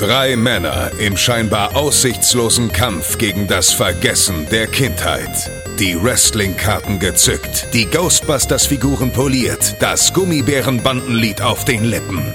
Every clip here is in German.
Drei Männer im scheinbar aussichtslosen Kampf gegen das Vergessen der Kindheit. Die Wrestling-Karten gezückt, die Ghostbusters-Figuren poliert, das Gummibärenbandenlied auf den Lippen.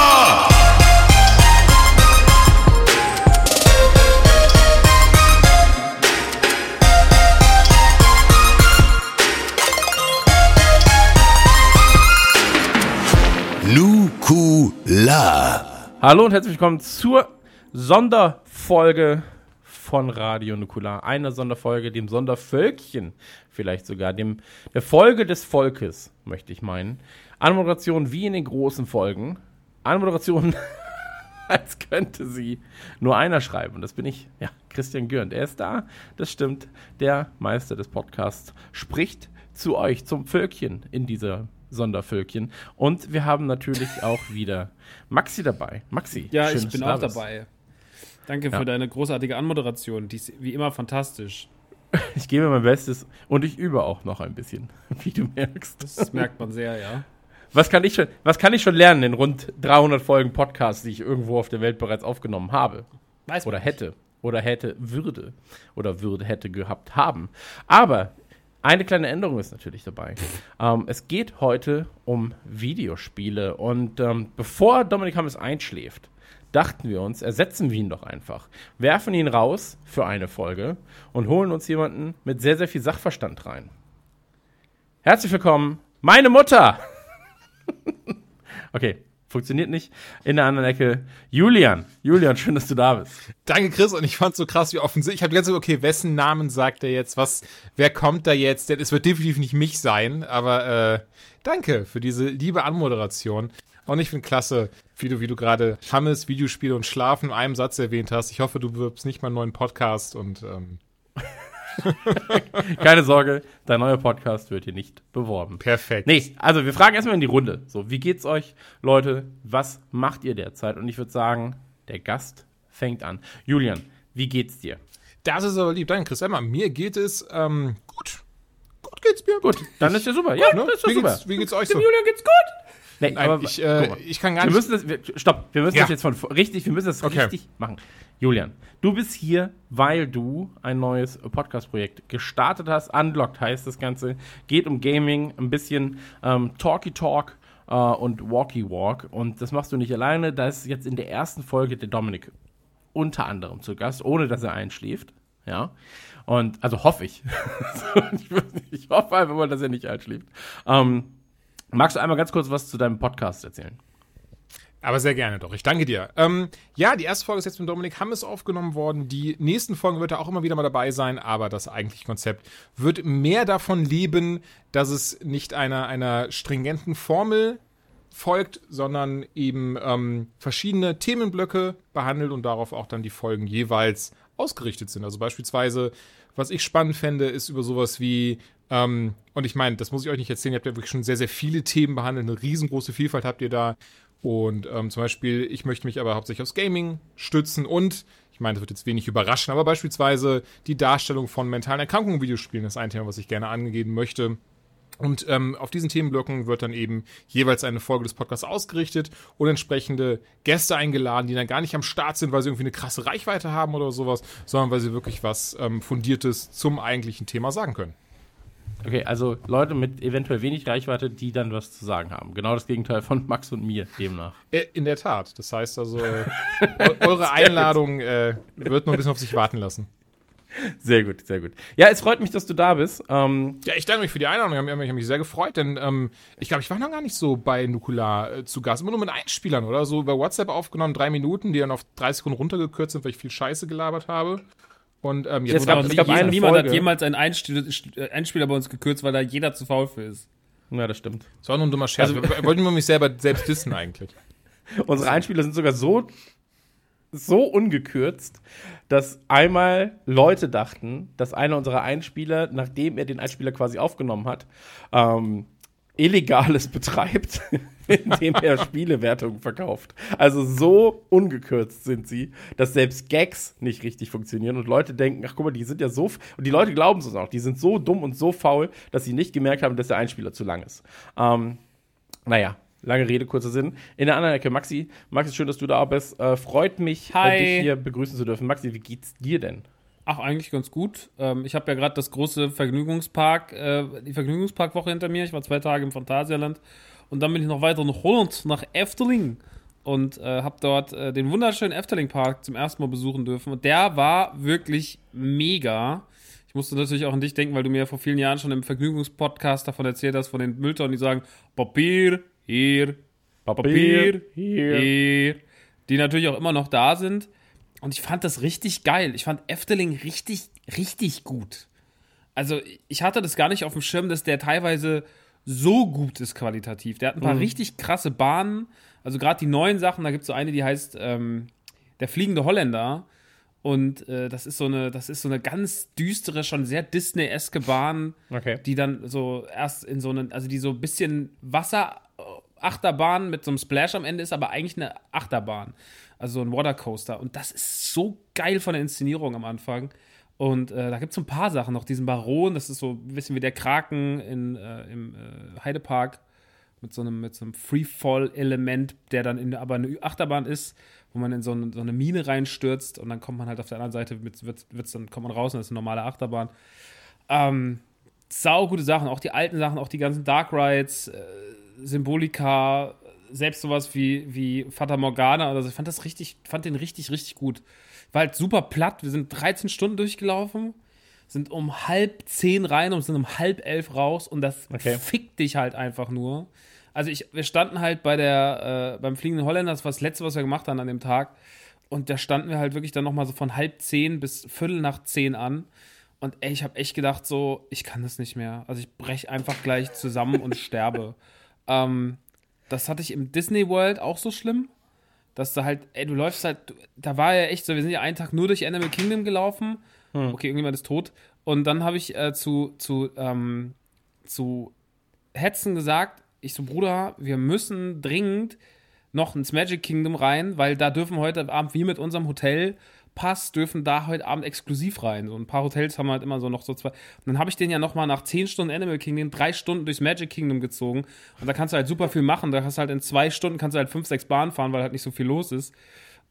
Hallo und herzlich willkommen zur Sonderfolge von Radio Nukular. Eine Sonderfolge, dem Sondervölkchen, vielleicht sogar, dem, der Folge des Volkes, möchte ich meinen. Anmoderation wie in den großen Folgen. Anmoderation, als könnte sie nur einer schreiben. Und das bin ich, ja, Christian Gürnt. Er ist da, das stimmt. Der Meister des Podcasts spricht zu euch, zum Völkchen in dieser Sondervölkchen. Und wir haben natürlich auch wieder Maxi dabei. Maxi. Ja, schön, ich bin da auch dabei. Danke Ja. für deine großartige Anmoderation. Die ist wie immer fantastisch. Ich gebe mein Bestes und ich übe auch noch ein bisschen, wie du merkst. Das merkt man sehr, ja. Was kann ich schon, was kann ich schon lernen in rund 300 Folgen Podcasts, die ich irgendwo auf der Welt bereits aufgenommen habe? Weiß Oder hätte. Oder hätte, würde. Oder würde, hätte gehabt haben. Aber eine kleine Änderung ist natürlich dabei. ähm, es geht heute um Videospiele. Und ähm, bevor Dominik Hammes einschläft, dachten wir uns, ersetzen wir ihn doch einfach. Werfen ihn raus für eine Folge und holen uns jemanden mit sehr, sehr viel Sachverstand rein. Herzlich willkommen, meine Mutter! okay, funktioniert nicht. In der anderen Ecke, Julian. Julian, schön, dass du da bist. Danke, Chris. Und ich fand's so krass, wie offensichtlich. Ich habe ganze Zeit, okay, wessen Namen sagt er jetzt? Was, wer kommt da jetzt? Denn Es wird definitiv nicht mich sein, aber äh, danke für diese liebe Anmoderation. Und ich finde klasse, wie du, wie du gerade Hammes, Videospiele und Schlafen in einem Satz erwähnt hast. Ich hoffe, du bewirbst nicht mal einen neuen Podcast und ähm, Keine Sorge, dein neuer Podcast wird hier nicht beworben. perfekt. Nee, also wir fragen erstmal in die Runde. So, wie geht's euch, Leute? Was macht ihr derzeit? Und ich würde sagen, der Gast fängt an. Julian, wie geht's dir? Das ist aber lieb. Danke, Chris. Emma, mir geht es ähm, gut. Gut geht's mir. Gut, dann ist ja super. Ja, Ne? das ist ja Wie, super. geht's, wie geht's euch Dem so? Julian geht's gut. Nee, Nein, aber ich, äh, ich kann gar Wir nicht. müssen das, wir, stopp, wir müssen Ja. das jetzt von richtig, wir müssen das Okay. richtig machen. Julian, du bist hier, weil du ein neues Podcast-Projekt gestartet hast. Unlocked heißt das Ganze. Geht um Gaming, ein bisschen ähm, Talky Talk äh, und Walky Walk. Und das machst du nicht alleine. Da ist jetzt in der ersten Folge der Dominik unter anderem zu Gast, ohne dass er einschläft. Ja. Und also hoffe ich. ich, ich hoffe einfach mal, dass er nicht einschläft. Ähm, magst du einmal ganz kurz was zu deinem Podcast erzählen? Aber sehr gerne doch. Ich danke dir. Ähm, ja, die erste Folge ist jetzt mit Dominik Hammes aufgenommen worden. Die nächsten Folgen wird er auch immer wieder mal dabei sein, aber das eigentliche Konzept wird mehr davon leben, dass es nicht einer, einer stringenten Formel folgt, sondern eben ähm, verschiedene Themenblöcke behandelt und darauf auch dann die Folgen jeweils ausgerichtet sind. Also beispielsweise, was ich spannend fände, ist über sowas wie, ähm, und ich meine, das muss ich euch nicht erzählen, ihr habt ja wirklich schon sehr, sehr viele Themen behandelt, eine riesengroße Vielfalt habt ihr da. Und ähm, zum Beispiel, ich möchte mich aber hauptsächlich aufs Gaming stützen und, ich meine, das wird jetzt wenig überraschen, aber beispielsweise die Darstellung von mentalen Erkrankungen in Videospielen ist ein Thema, was ich gerne angehen möchte. Und ähm, auf diesen Themenblöcken wird dann eben jeweils eine Folge des Podcasts ausgerichtet und entsprechende Gäste eingeladen, die dann gar nicht am Start sind, weil sie irgendwie eine krasse Reichweite haben oder sowas, sondern weil sie wirklich was ähm, Fundiertes zum eigentlichen Thema sagen können. Okay, also Leute mit eventuell wenig Reichweite, die dann was zu sagen haben. Genau das Gegenteil von Max und mir demnach. Äh, In der Tat. Das heißt also, eu- eure Einladung äh, wird noch ein bisschen auf sich warten lassen. Sehr gut, sehr gut. Ja, es freut mich, dass du da bist. Ähm, Ja, ich danke mich für die Einladung. Ich habe mich, sehr gefreut, denn ähm, ich glaube, ich war noch gar nicht so bei Nukular äh, zu Gast. Immer nur mit Einspielern, oder? So bei WhatsApp aufgenommen, drei Minuten, die dann auf drei Sekunden runtergekürzt sind, weil ich viel Scheiße gelabert habe. Und ähm, jetzt Es gab- es gab nie- eine niemand Folge. hat jemals einen Einstiel- äh, Einspieler bei uns gekürzt, weil da jeder zu faul für ist. ja, das stimmt. das war nur ein dummer Scherz. Also- Also, wollten wir mich selber selbst dissen eigentlich. Unsere Einspieler sind sogar so, so ungekürzt, dass einmal Leute dachten, dass einer unserer Einspieler, nachdem er den Einspieler quasi aufgenommen hat, ähm, Illegales betreibt, in dem er Spielewertungen verkauft. Also so ungekürzt sind sie, dass selbst Gags nicht richtig funktionieren und Leute denken, ach guck mal, die sind ja so, und die Leute glauben es auch, die sind so dumm und so faul, dass sie nicht gemerkt haben, dass der Einspieler zu lang ist. Ähm, naja, lange Rede, kurzer Sinn. In der anderen Ecke, Maxi, Maxi, schön, dass du da bist. Äh, freut mich, Hi. äh, dich hier begrüßen zu dürfen. Maxi, wie geht's dir denn? Ach, eigentlich ganz gut. Ähm, ich habe ja gerade das große Vergnügungspark, äh, die Vergnügungsparkwoche hinter mir. Ich war zwei Tage im Phantasialand und dann bin ich noch weiter nach Holland, nach Efteling und äh, habe dort äh, den wunderschönen Efteling-Park zum ersten Mal besuchen dürfen. Und der war wirklich mega. Ich musste natürlich auch an dich denken, weil du mir vor vielen Jahren schon im Vergnügungspodcast davon erzählt hast, von den Mülltonnen, die sagen, Papier, hier, Papier, hier. hier, die natürlich auch immer noch da sind. Und ich fand das richtig geil. Ich fand Efteling richtig, richtig gut. Also ich hatte das gar nicht auf dem Schirm, dass der teilweise so gut ist qualitativ. Der hat ein paar richtig krasse Bahnen. Also gerade die neuen Sachen, da gibt es so eine, die heißt ähm, Der fliegende Holländer. Und äh, das ist so eine, das ist so eine ganz düstere, schon sehr Disney-eske Bahn, Okay. die dann so erst in so einen, also die so ein bisschen Wasserachterbahn mit so einem Splash am Ende ist, aber eigentlich eine Achterbahn. Also so ein Watercoaster. Und das ist so geil von der Inszenierung am Anfang. Und äh, da gibt es so ein paar Sachen noch. Diesen Baron, das ist so ein bisschen wie der Kraken in, äh, im äh, Heidepark mit so einem, mit so einem Freefall-Element, der dann in, aber eine Achterbahn ist, wo man in so eine, so eine Mine reinstürzt und dann kommt man halt auf der anderen Seite, mit, wird, wird's, dann kommt man raus und das ist eine normale Achterbahn. Ähm, sau gute Sachen, auch die alten Sachen, auch die ganzen Dark Rides, äh, Symbolika, selbst sowas wie, wie Fata Morgana oder so. Ich fand das richtig, fand den richtig, richtig gut. War halt super platt. Wir sind 13 Stunden durchgelaufen, sind um halb zehn rein und sind um halb elf raus und das Okay. fickt dich halt einfach nur. Also ich, wir standen halt bei der, äh, beim Fliegenden Holländer, das war das letzte, was wir gemacht haben an dem Tag. Und da standen wir halt wirklich dann nochmal so von halb zehn bis Viertel nach zehn an. Und ey, ich habe echt gedacht, so, ich kann das nicht mehr. Also ich breche einfach gleich zusammen und sterbe. Ähm, das hatte ich im Disney World auch so schlimm. Dass du halt, ey, du läufst halt, da war ja echt so, wir sind ja einen Tag nur durch Animal Kingdom gelaufen. Okay, irgendjemand ist tot. Und dann habe ich äh, zu, zu, ähm, zu Hetzen gesagt, ich so, Bruder, wir müssen dringend noch ins Magic Kingdom rein, weil da dürfen heute Abend, wie mit unserem Hotelpass, dürfen da heute Abend exklusiv rein. So ein paar Hotels haben halt immer so noch so zwei. Und dann habe ich den ja noch mal nach 10 Stunden Animal Kingdom drei Stunden durchs Magic Kingdom gezogen. Und da kannst du halt super viel machen. Da hast du halt in zwei Stunden kannst du halt fünf, sechs Bahnen fahren, weil halt nicht so viel los ist.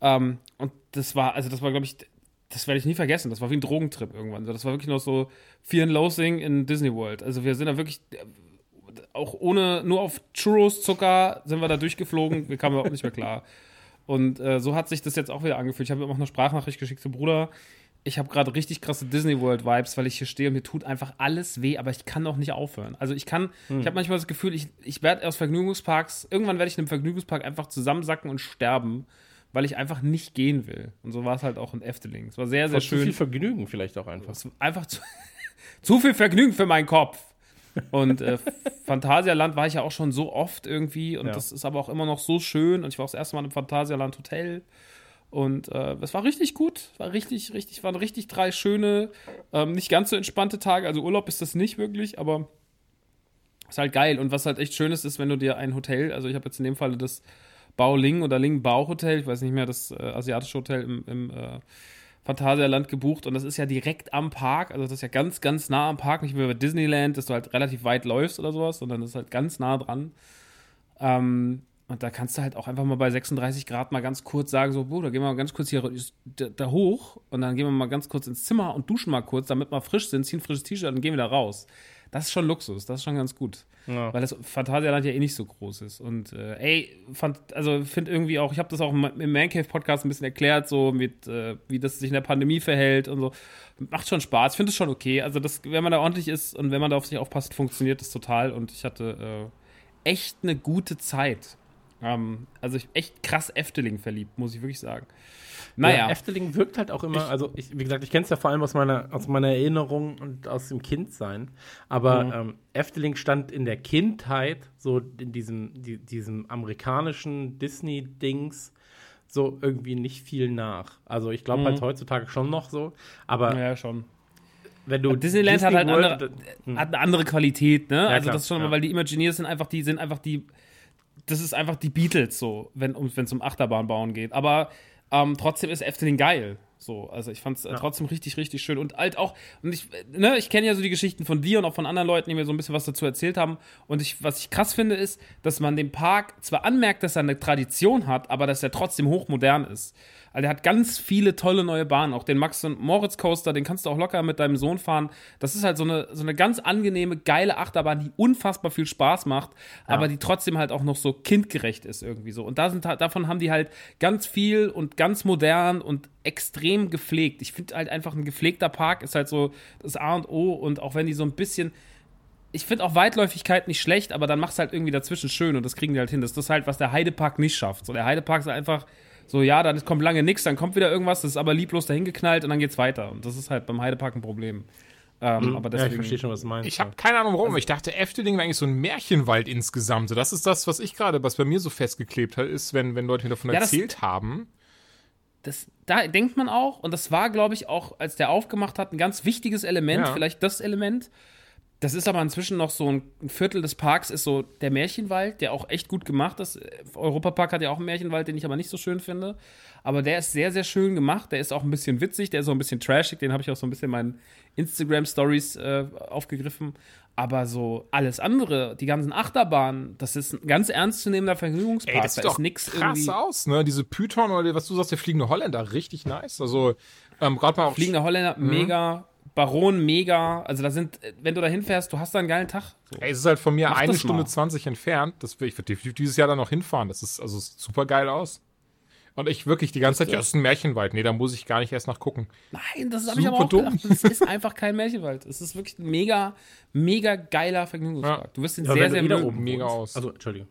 Ähm, und das war, also das war, glaube ich, das werde ich nie vergessen. Das war wie ein Drogentrip irgendwann. Das war wirklich noch so Fear and Loathing in Disney World. Also wir sind da wirklich äh, auch ohne, nur auf Churros, Zucker sind wir da durchgeflogen. Wir kamen überhaupt nicht mehr klar. Und äh, so hat sich das jetzt auch wieder angefühlt. Ich habe ihm auch eine Sprachnachricht geschickt zu Bruder. Ich habe gerade richtig krasse Disney World Vibes, weil ich hier stehe und mir tut einfach alles weh, aber ich kann auch nicht aufhören. Also ich kann, ich habe manchmal das Gefühl, ich, ich werde aus Vergnügungsparks, irgendwann werde ich in einem Vergnügungspark einfach zusammensacken und sterben, weil ich einfach nicht gehen will. Und so war es halt auch in Efteling. Es war sehr, sehr Zu viel schön. Vergnügen vielleicht auch einfach. War einfach zu, zu viel Vergnügen für meinen Kopf. Und äh, Phantasialand war ich ja auch schon so oft irgendwie und Ja. das ist aber auch immer noch so schön. Und ich war auch das erste Mal im Phantasialand Hotel. Und äh, es war richtig gut, war richtig, richtig, waren richtig drei schöne, ähm, nicht ganz so entspannte Tage. Also Urlaub ist das nicht wirklich, aber ist halt geil. Und was halt echt schön ist, ist, wenn du dir ein Hotel, also ich habe jetzt in dem Fall das Bao Ling oder Ling Bao Hotel, ich weiß nicht mehr, das äh, asiatische Hotel im, im äh, Phantasialand gebucht und das ist ja direkt am Park, also das ist ja ganz, ganz nah am Park, nicht wie bei Disneyland, dass du halt relativ weit läufst oder sowas, sondern das ist halt ganz nah dran. Ähm, und da kannst du halt auch einfach mal bei 36 Grad mal ganz kurz sagen, so, Bruder, gehen wir mal ganz kurz hier da, da hoch und dann gehen wir mal ganz kurz ins Zimmer und duschen mal kurz, damit wir frisch sind, ziehen frisches T-Shirt und gehen wieder raus. Das ist schon Luxus, das ist schon ganz gut. Ja. Weil das Phantasialand ja eh nicht so groß ist. Und äh, ey, fand, also finde irgendwie auch, ich habe das auch im im Man Cave Podcast ein bisschen erklärt, so mit, äh, wie das sich in der Pandemie verhält und so. Macht schon Spaß, ich finde es schon okay. Also, das, wenn man da ordentlich ist und wenn man da auf sich aufpasst, funktioniert das total. Und ich hatte äh, echt eine gute Zeit. Ähm, also, ich echt krass Efteling verliebt, muss ich wirklich sagen. Naja, Ja, Efteling wirkt halt auch immer, also ich, wie gesagt, ich kenne es ja vor allem aus meiner, aus meiner Erinnerung und aus dem Kindsein. Aber Mhm. ähm, Efteling stand in der Kindheit so in diesem, die, diesem amerikanischen Disney-Dings so irgendwie nicht viel nach. Also ich glaube halt heutzutage schon noch so. Aber Mhm. ja, schon. wenn du Disneyland hat halt World- andere, hat eine andere Qualität, ne? also klar, das ist schon, ja. weil die Imagineers sind einfach, die sind einfach die. Das ist einfach die Beatles so, wenn es um Achterbahnbauen geht. Aber ähm, trotzdem ist Efteling geil. So, also ich fand es äh, trotzdem richtig, richtig schön. Und halt auch, und ich, ne, ich kenne ja so die Geschichten von dir und auch von anderen Leuten, die mir so ein bisschen was dazu erzählt haben. Und ich, was ich krass finde, ist, dass man dem Park zwar anmerkt, dass er eine Tradition hat, aber dass er trotzdem hochmodern ist. Also der hat ganz viele tolle neue Bahnen. Auch den Max und Moritz Coaster, den kannst du auch locker mit deinem Sohn fahren. Das ist halt so eine, so eine ganz angenehme, geile Achterbahn, die unfassbar viel Spaß macht, ja. aber die trotzdem halt auch noch so kindgerecht ist irgendwie so. Und da sind, davon haben die halt ganz viel und ganz modern und extrem gepflegt. Ich finde halt einfach ein gepflegter Park ist halt so das A und O und auch wenn die so ein bisschen ich finde auch Weitläufigkeit nicht schlecht, aber dann mach's halt irgendwie dazwischen schön und das kriegen die halt hin. Das ist halt, was der Heidepark nicht schafft. So, der Heidepark ist einfach so, ja, dann kommt lange nichts, dann kommt wieder irgendwas, das ist aber lieblos dahingeknallt und dann geht's weiter. Und das ist halt beim Heidepark ein Problem. Ähm, mhm. aber deswegen, ja, ich verstehe schon, was du meinst. Ich habe keine Ahnung warum, also, ich dachte, Efteling wäre eigentlich so ein Märchenwald insgesamt. So, das ist das, was ich gerade, was bei mir so festgeklebt hat, ist, wenn, wenn Leute mir davon ja, erzählt das, haben. Das, da denkt man auch, und das war, glaube ich, auch, als der aufgemacht hat, ein ganz wichtiges Element, ja. vielleicht das Element, das ist aber inzwischen noch so ein Viertel des Parks, ist so der Märchenwald, der auch echt gut gemacht ist. Europapark hat ja auch einen Märchenwald, den ich aber nicht so schön finde. Aber der ist sehr, sehr schön gemacht. Der ist auch ein bisschen witzig, der ist auch ein bisschen trashig. Den habe ich auch so ein bisschen in meinen Instagram-Stories äh, aufgegriffen. Aber so alles andere, die ganzen Achterbahnen, das ist ein ganz ernstzunehmender Vergnügungspark. Ey, das sieht da ist nix krass irgendwie aus, ne? Diese Python oder was du sagst, der fliegende Holländer, richtig nice. Also ähm, gerade mal auf Fliegende Holländer, mhm. mega Baron mega. Also da sind, wenn du da hinfährst, du hast da einen geilen Tag. So. Ey, es ist halt von mir Mach eine Stunde mal. 20 entfernt. Das, ich definitiv dieses Jahr dann noch hinfahren. Das ist also sieht super geil aus. Und ich wirklich die ganze Zeit, ja, das ist ein Märchenwald. Nee, da muss ich gar nicht erst nachgucken. Nein, das habe ich aber auch dumm. gedacht. Das ist einfach kein Märchenwald. Es ist wirklich ein mega, mega geiler Vergnügungspark. Ja. Du wirst ihn ja, sehr, sehr mögen. Mega aus. Also, Entschuldigung.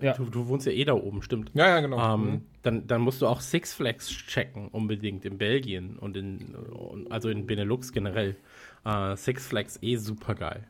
Ja. Du, du, wohnst ja eh da oben, stimmt. Ja, ja, genau. Ähm, mhm. dann, dann musst du auch Six Flags checken, unbedingt in Belgien und in, also in Benelux generell. Uh, Six Flags eh super geil.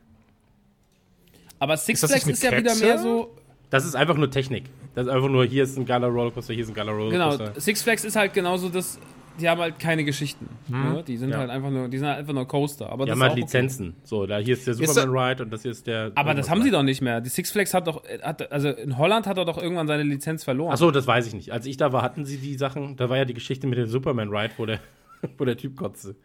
Aber Six ist Flags ist ja wieder mehr so. Das ist einfach nur Technik. Das ist einfach nur, hier ist ein geiler Rollercoaster, hier ist ein geiler Rollercoaster. Genau, Six Flags ist halt genauso das, die haben halt keine Geschichten. Hm. Ne? Die sind ja. halt einfach nur, die sind halt einfach nur Coaster. Aber die haben halt Lizenzen. Okay. So, da hier ist der Superman Ride und das hier ist der. Aber das haben sie doch nicht mehr. Die Six Flags hat doch, hat, also in Holland hat er doch irgendwann seine Lizenz verloren. Achso, das weiß ich nicht. Als ich da war, hatten sie die Sachen, da war ja die Geschichte mit dem Superman Ride, wo der wo der Typ kotzte.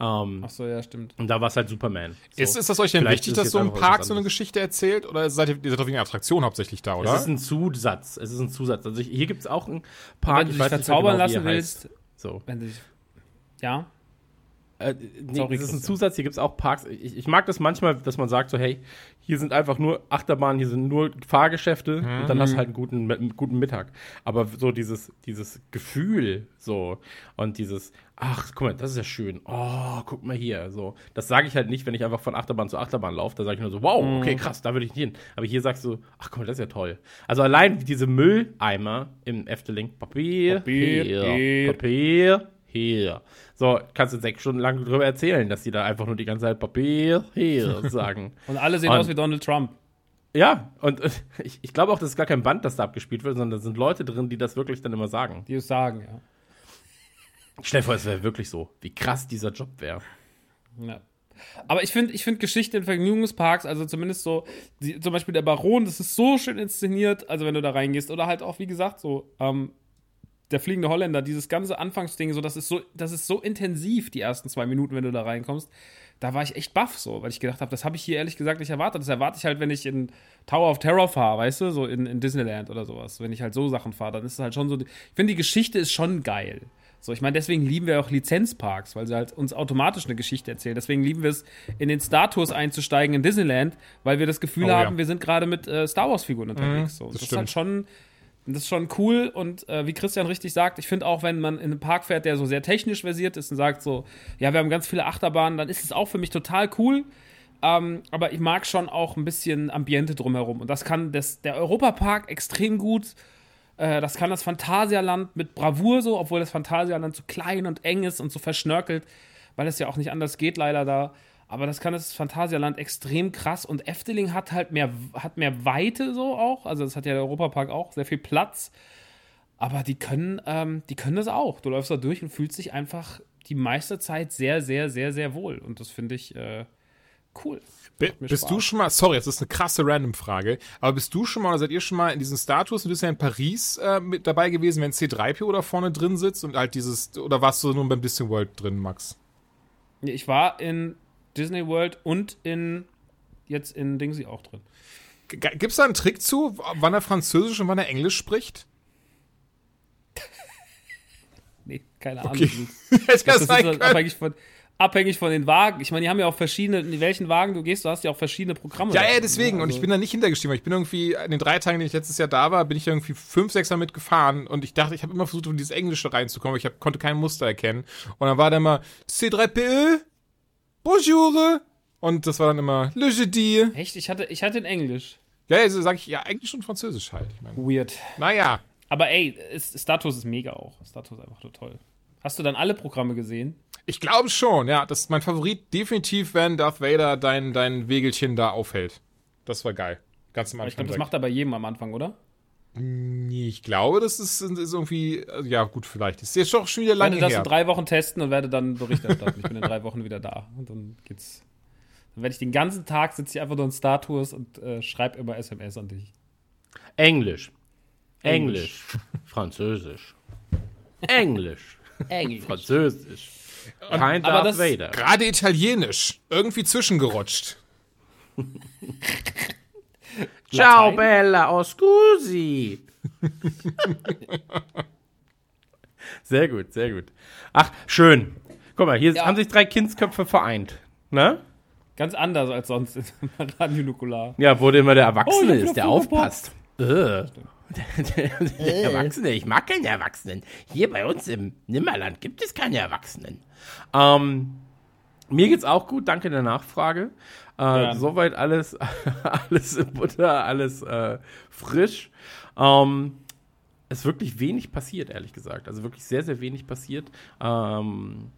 Ähm, Ach so, ja, stimmt. Und da war es halt Superman. So. Ist, ist das euch denn Vielleicht wichtig, dass so ein Park so eine Geschichte erzählt? Oder seid ihr, ihr seid doch wegen Attraktion hauptsächlich da, oder? Es ist ein Zusatz. Es ist ein Zusatz. Also ich, hier gibt es auch einen Park. Wenn du dich verzaubern genau, lassen willst. So. Wenn dich ja. Äh, nee, Sorry, das ist ein Zusatz, hier gibt es auch Parks. Ich, ich, mag das manchmal, dass man sagt so, hey, hier sind einfach nur Achterbahnen, hier sind nur Fahrgeschäfte mhm. und dann hast du halt einen guten, einen guten Mittag. Aber so dieses, dieses Gefühl so und dieses, ach, guck mal, das ist ja schön. Oh, guck mal hier. So, das sage ich halt nicht, wenn ich einfach von Achterbahn zu Achterbahn laufe. Da sage ich nur so, wow, okay, mhm. krass, da würde ich nicht hin. Aber hier sagst du, ach guck mal, das ist ja toll. Also allein diese Mülleimer im Efteling, Papier, Papier, hier, Papier, hier. So, kannst du sechs Stunden lang drüber erzählen, dass die da einfach nur die ganze Zeit Papier, hier sagen. und alle sehen und, aus wie Donald Trump. Ja, und ich, ich glaube auch, das ist gar kein Band, das da abgespielt wird, sondern da sind Leute drin, die das wirklich dann immer sagen. Die es sagen, ja. Stell dir vor, es wäre wirklich so, wie krass dieser Job wäre. Ja. Aber ich finde ich find Geschichte in Vergnügungsparks, also zumindest so, die, zum Beispiel der Baron, das ist so schön inszeniert, also wenn du da reingehst. Oder halt auch, wie gesagt, so, ähm, der fliegende Holländer, dieses ganze Anfangsding, so, das ist so, das ist so intensiv, die ersten zwei Minuten, wenn du da reinkommst. Da war ich echt baff, so, weil ich gedacht habe, das habe ich hier ehrlich gesagt nicht erwartet. Das erwarte ich halt, wenn ich in Tower of Terror fahre, weißt du, so in, in Disneyland oder sowas. Wenn ich halt so Sachen fahre, dann ist es halt schon so. Ich finde, die Geschichte ist schon geil. So, ich meine, deswegen lieben wir auch Lizenzparks, weil sie halt uns automatisch eine Geschichte erzählen. Deswegen lieben wir es, in den Star Tours einzusteigen in Disneyland, weil wir das Gefühl oh, haben, ja. wir sind gerade mit äh, Star Wars-Figuren unterwegs. Mhm, so. das, das ist halt schon das ist schon cool und äh, wie Christian richtig sagt, ich finde auch, wenn man in einen Park fährt, der so sehr technisch versiert ist und sagt so, ja, wir haben ganz viele Achterbahnen, dann ist es auch für mich total cool. Ähm, aber ich mag schon auch ein bisschen Ambiente drumherum und das kann das, der Europapark extrem gut. Äh, das kann das Phantasialand mit Bravour so, obwohl das Phantasialand so klein und eng ist und so verschnörkelt, weil es ja auch nicht anders geht leider da. Aber das kann das Phantasialand extrem krass und Efteling hat halt mehr, hat mehr Weite so auch. Also das hat ja der Europapark auch, sehr viel Platz. Aber die können, ähm, die können das auch. Du läufst da durch und fühlst dich einfach die meiste Zeit sehr, sehr, sehr, sehr wohl. Und das finde ich äh, Cool. Bist Spaß. du schon mal, sorry, das ist eine krasse Random-Frage, aber bist du schon mal oder seid ihr schon mal in diesen Status, du bist ja in Paris äh, mit dabei gewesen, wenn C3PO da vorne drin sitzt und halt dieses, oder warst du nur beim Disney World drin, Max? Ich war in Disney World und in jetzt in Dingsy auch drin. G- Gibt's da einen Trick zu, wann er Französisch und wann er Englisch spricht? Nee, keine Ahnung. Okay. Das, das ist halt können. abhängig von, abhängig von den Wagen. Ich meine, die haben ja auch verschiedene, in welchen Wagen du gehst, du hast ja auch verschiedene Programme. Ja, ja, deswegen. Und ich Also- bin da nicht hintergestiegen. weil Ich bin irgendwie, in den drei Tagen, die ich letztes Jahr da war, bin ich irgendwie fünf, sechs Mal mitgefahren. Und ich dachte, ich habe immer versucht, in dieses Englische reinzukommen, aber ich hab, konnte kein Muster erkennen. Und dann war da immer C3PE, Bonjour. Und das war dann immer Le Jeudi. Echt? Ich hatte, ich hatte in Englisch. Ja, also sage ich ja Englisch und Französisch halt. Ich mein, Weird. naja. Aber ey, Status ist mega auch. Status ist einfach nur toll. Hast du dann alle Programme gesehen? Ich glaube schon, ja. Das ist mein Favorit definitiv, wenn Darth Vader dein, dein Wegelchen da aufhält. Das war geil. Ganz am Aber Anfang. ich glaube, das macht er bei jedem am Anfang, oder? Nee, ich glaube, das ist, ist irgendwie, äh, ja gut, vielleicht. Ist jetzt doch schon wieder Ich lange werde das her. in drei Wochen testen und werde dann Bericht erstatten. ich bin in drei Wochen wieder da. Und dann geht's. Dann werde ich den ganzen Tag sitze ich einfach nur in Star Tours und äh, schreibe immer SMS an dich. Englisch. Englisch. Französisch. Englisch. Englisch. Französisch. Kein aber Darth das- Vader. Gerade Italienisch. Irgendwie zwischengerutscht. Ciao? Bella, oh scusi. sehr gut, sehr gut. Ach, schön. Guck mal, hier Ja. haben sich drei Kindsköpfe vereint. Ne? Ganz anders als sonst im Radio Nukular. Ja, wo immer der Oh, Erwachsene hab ist, der aufpasst. Äh. Der, der, der Erwachsene, ich mag keine Erwachsenen. Hier bei uns im Nimmerland gibt es keine Erwachsenen. Ähm, mir geht's auch gut, danke der Nachfrage. Äh, Ja. Soweit alles, alles in Butter, alles äh, frisch. Ähm, es ist wirklich wenig passiert, ehrlich gesagt. Also wirklich sehr, sehr wenig passiert ähm,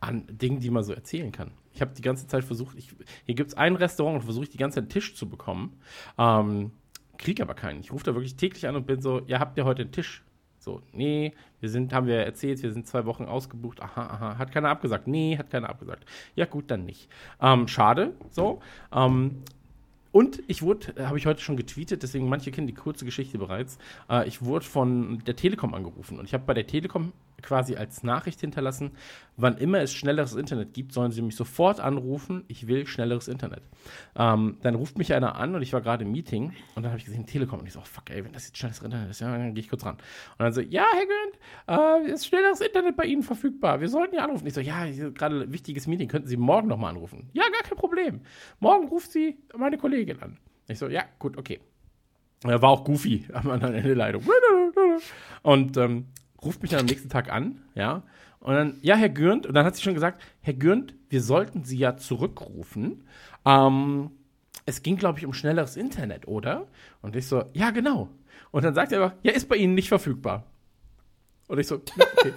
an Dingen, die man so erzählen kann. Ich habe die ganze Zeit versucht, ich, hier gibt es ein Restaurant und versuche ich die ganze Zeit einen Tisch zu bekommen. Ähm, krieg aber keinen. Ich rufe da wirklich täglich an und bin so, ja, habt ihr heute einen Tisch? So, nee, wir sind, haben wir erzählt, wir sind zwei Wochen ausgebucht. Aha, aha, hat keiner abgesagt. Nee, hat keiner abgesagt. Ja, gut, dann nicht. Ähm, schade, so. Ähm, und ich wurde, äh, habe ich heute schon getweetet, deswegen manche kennen die kurze Geschichte bereits. Äh, ich wurde von der Telekom angerufen und ich habe bei der Telekom quasi als Nachricht hinterlassen, wann immer es schnelleres Internet gibt, sollen sie mich sofort anrufen, ich will schnelleres Internet. Ähm, dann ruft mich einer an und ich war gerade im Meeting und dann habe ich gesehen Telekom und ich so, oh, fuck ey, wenn das jetzt schnelleres Internet ist, ja, dann gehe ich kurz ran. Und dann so, ja, Herr Gönnt, äh, ist schnelleres Internet bei Ihnen verfügbar, wir sollten ja anrufen. Ich so, ja, gerade wichtiges Meeting, könnten Sie morgen nochmal anrufen? Ja, gar kein Problem. Morgen ruft sie meine Kollegin an. Ich so, ja, gut, okay. Er war auch Goofy am anderen Ende der Leitung. Und ähm, ruft mich dann am nächsten Tag an, ja. Und dann, ja, Herr Gürnt, und dann hat sie schon gesagt, Herr Gürnt, wir sollten Sie ja zurückrufen. Ähm, es ging, glaube ich, um schnelleres Internet, oder? Und ich so, ja, genau. Und dann sagt er einfach, ja, ist bei Ihnen nicht verfügbar. Und ich so, okay.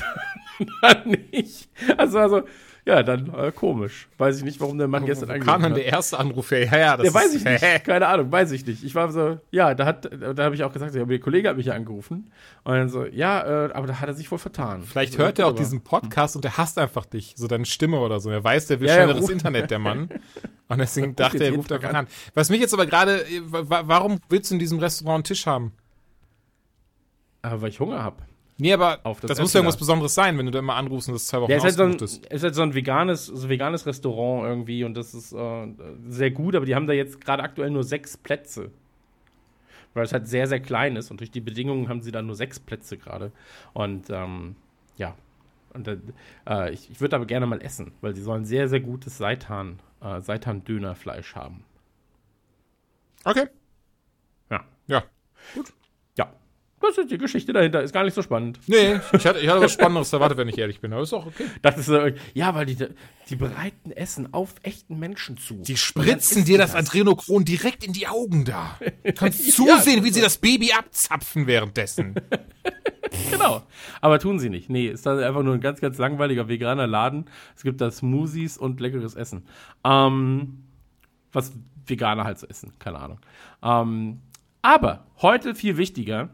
dann nicht. Also, also, ja, dann äh, komisch. Weiß ich nicht, warum der Mann gestern angerufen kam dann hat. der erste Anruf her? Ja, ja, das Ja, weiß ist, ich nicht. Keine Ahnung, weiß ich nicht. Ich war so, ja, da hat, da habe ich auch gesagt, ja, der Kollege hat mich ja angerufen. Und dann so, ja, äh, aber da hat er sich wohl vertan. Vielleicht hört er auch diesen Podcast und der hasst einfach dich, so deine Stimme oder so. Er weiß, der will Ja, schnelleres Internet, der Mann. Und deswegen dachte er, er ruft einfach an. an. Was mich jetzt aber gerade, äh, wa- warum willst du in diesem Restaurant einen Tisch haben? Aber weil ich Hunger habe. Nee, aber Auf das das, muss ja irgendwas. Besonderes sein, wenn du da immer anrufst und das zwei Wochen Ja, ist halt, so ein, ist. halt so ein veganes, so ein veganes Restaurant irgendwie und das ist äh, sehr gut, aber die haben da jetzt gerade aktuell nur sechs Plätze. Weil es halt sehr, sehr klein ist und durch die Bedingungen haben sie da nur sechs Plätze gerade. Und ähm, ja. Und dann, äh, ich, ich würde aber gerne mal essen, weil sie sollen sehr, sehr gutes Seitan, äh, Seitan-Dönerfleisch haben. Okay. Ja. Ja. Ja. Das ist die Geschichte dahinter. Ist gar nicht so spannend. Nee, ich hatte, ich hatte was Spannenderes erwartet, wenn ich ehrlich bin. Aber ist auch okay. Das ist, äh, ja, weil die, die bereiten Essen auf echten Menschen zu. Die spritzen dir das du Adrenochron direkt in die Augen da. Du kannst Ja, zusehen, wie sie das Baby abzapfen währenddessen. Genau. Aber tun sie nicht. Nee, ist dann einfach nur ein ganz, ganz langweiliger veganer Laden. Es gibt da Smoothies und leckeres Essen. Ähm, was Veganer halt so essen, keine Ahnung. Ähm, aber heute viel wichtiger,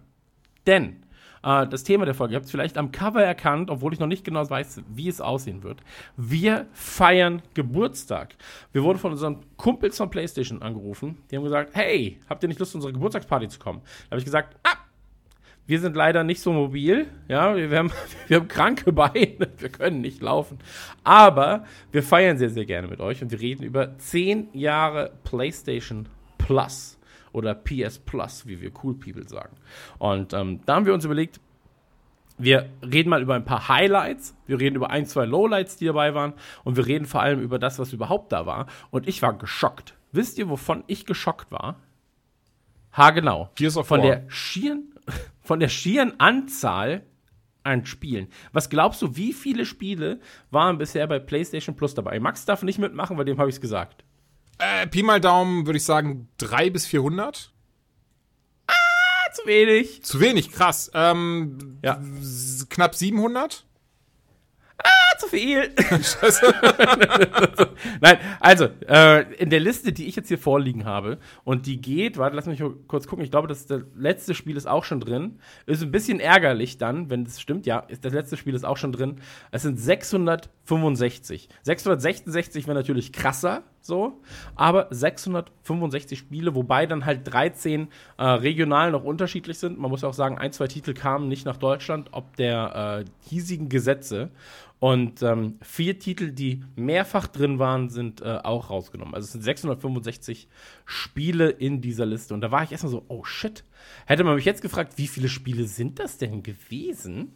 denn äh, das Thema der Folge. Ihr habt es vielleicht am Cover erkannt, obwohl ich noch nicht genau weiß, wie es aussehen wird. Wir feiern Geburtstag. Wir wurden von unseren Kumpels von PlayStation angerufen. Die haben gesagt, hey, habt ihr nicht Lust, zu unserer Geburtstagsparty zu kommen? Da habe ich gesagt, ah, wir sind leider nicht so mobil. Ja, wir haben, wir haben kranke Beine. Wir können nicht laufen. Aber wir feiern sehr, sehr gerne mit euch und wir reden über 10 Jahre PlayStation Plus oder PS Plus, wie wir Cool People sagen. Und ähm, da haben wir uns überlegt, wir reden mal über ein paar Highlights, wir reden über ein, zwei Lowlights, die dabei waren und wir reden vor allem über das, was überhaupt da war. Und ich war geschockt. Wisst ihr, wovon ich geschockt war? Ha, genau. Gears of Von War. der schieren, von der schieren Anzahl an Spielen. Was glaubst du, wie viele Spiele waren bisher bei PlayStation Plus dabei? Max darf nicht mitmachen, weil dem habe ich es gesagt. Äh, Pi mal Daumen würde ich sagen 300 bis 400. Ah, zu wenig. Zu wenig, krass. Ähm, Ja. knapp 700? Ah, zu viel. Nein, also, äh, in der Liste, die ich jetzt hier vorliegen habe, und die geht, warte, lass mich kurz gucken, ich glaube, das, das letzte Spiel ist auch schon drin. Ist ein bisschen ärgerlich dann, wenn das stimmt, ja, ist, das letzte Spiel ist auch schon drin. Es sind 665. 666 wäre natürlich krasser, so, aber 665 Spiele, wobei dann halt 13 äh, regional noch unterschiedlich sind. Man muss auch sagen, ein, zwei Titel kamen nicht nach Deutschland, ob der äh, hiesigen Gesetze. Und ähm, vier Titel, die mehrfach drin waren, sind äh, auch rausgenommen. Also es sind 665 Spiele in dieser Liste. Und da war ich erstmal so, oh shit. Hätte man mich jetzt gefragt, wie viele Spiele sind das denn gewesen?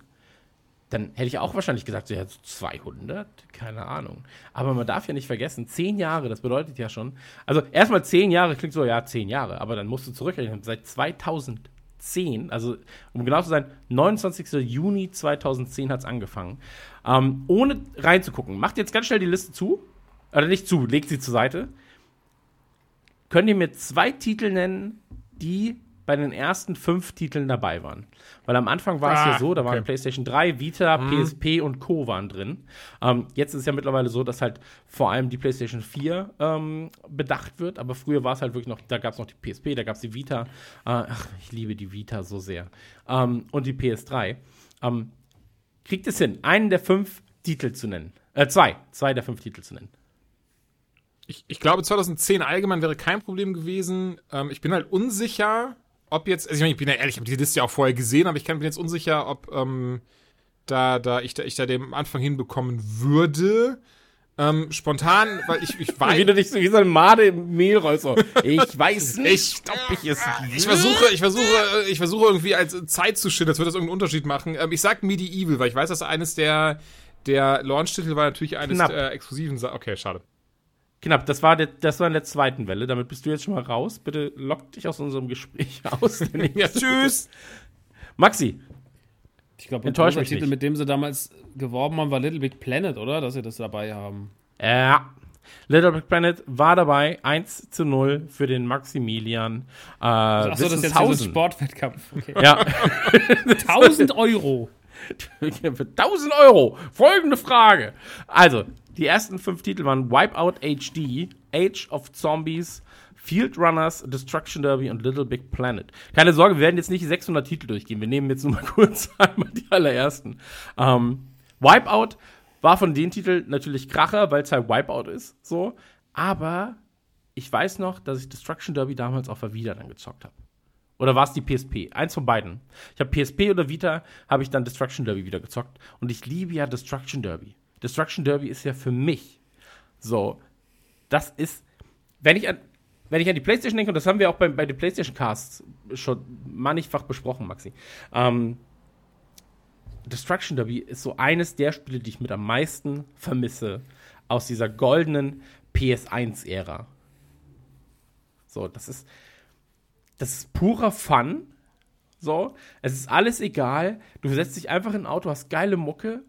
Dann hätte ich auch wahrscheinlich gesagt, so, ja, so 200, keine Ahnung. Aber man darf ja nicht vergessen, zehn Jahre, das bedeutet ja schon, also erstmal zehn Jahre klingt so, ja, zehn Jahre, aber dann musst du zurückrechnen, seit 2010, also um genau zu sein, 29. Juni 2010 hat es angefangen. Ähm, ohne reinzugucken, macht jetzt ganz schnell die Liste zu, oder nicht zu, legt sie zur Seite. Könnt ihr mir zwei Titel nennen, die bei den ersten fünf Titeln dabei waren? Weil am Anfang war es Ah, ja so, da waren okay. Mhm. PlayStation 3, Vita, PSP und Co. waren drin. Ähm, jetzt ist es ja mittlerweile so, dass halt vor allem die PlayStation 4 ähm, bedacht wird, aber früher war es halt wirklich noch, da gab es noch die PSP, da gab es die Vita. Äh, ach, ich liebe die Vita so sehr. Ähm, und die PS3. Ähm, kriegt es hin, einen der fünf Titel zu nennen? Äh, zwei. Zwei der fünf Titel zu nennen. Ich, ich glaube, 2010 allgemein wäre kein Problem gewesen. Ähm, ich bin halt unsicher, ob jetzt, also ich, meine, ich bin ja ehrlich, ich habe die Liste ja auch vorher gesehen, aber ich kann, bin jetzt unsicher, ob ähm, da, da, ich, da ich da den Anfang hinbekommen würde. Ähm, spontan, weil ich, ich weiß. Wie du dich so wie so ein Made im Mehl rollst. So. Ich weiß nicht, ob ich es. Ich versuche, ich versuche, äh, ich versuche irgendwie als Zeit zu schildern, als würde das irgendeinen Unterschied machen. Ähm, ich sag Medieval, weil ich weiß, dass eines der, der Launch-Titel war natürlich eines Knapp. der exklusiven Sa Okay, schade. Knapp, das war, der, das war in der zweiten Welle. Damit bist du jetzt schon mal raus. Bitte lock dich aus unserem Gespräch aus. Tschüss. Maxi, Ich glaube, mich Titel, mit dem sie damals geworben haben, war Little Big Planet, oder? Dass sie das dabei haben. Ja. Little Big Planet war dabei 1 zu 0 für den Maximilian. Äh, Achso, das ist jetzt so ein. Sportwettkampf. Okay. Ja, 1000 Euro. für 1000 Euro. Folgende Frage. Also, die ersten fünf Titel waren Wipeout HD, Age of Zombies, Field Runners, Destruction Derby und Little Big Planet. Keine Sorge, wir werden jetzt nicht 600 Titel durchgehen. Wir nehmen jetzt nur mal kurz einmal die allerersten. Ähm, Wipeout war von den Titeln natürlich Kracher, weil es halt Wipeout ist, so. Aber ich weiß noch, dass ich Destruction Derby damals auf der Vita dann gezockt habe. Oder war es die PSP? Eins von beiden. Ich habe PSP oder Vita, habe ich dann Destruction Derby wieder gezockt. Und ich liebe ja Destruction Derby. Destruction Derby ist ja für mich so, das ist, wenn ich an, wenn ich an die PlayStation denke, und das haben wir auch bei, bei den PlayStation Casts schon mannigfach besprochen, Maxi. Ähm, Destruction Derby ist so eines der Spiele, die ich mit am meisten vermisse aus dieser goldenen PS1-Ära. So, das ist, das ist purer Fun. So, es ist alles egal. Du setzt dich einfach in ein Auto, hast geile Mucke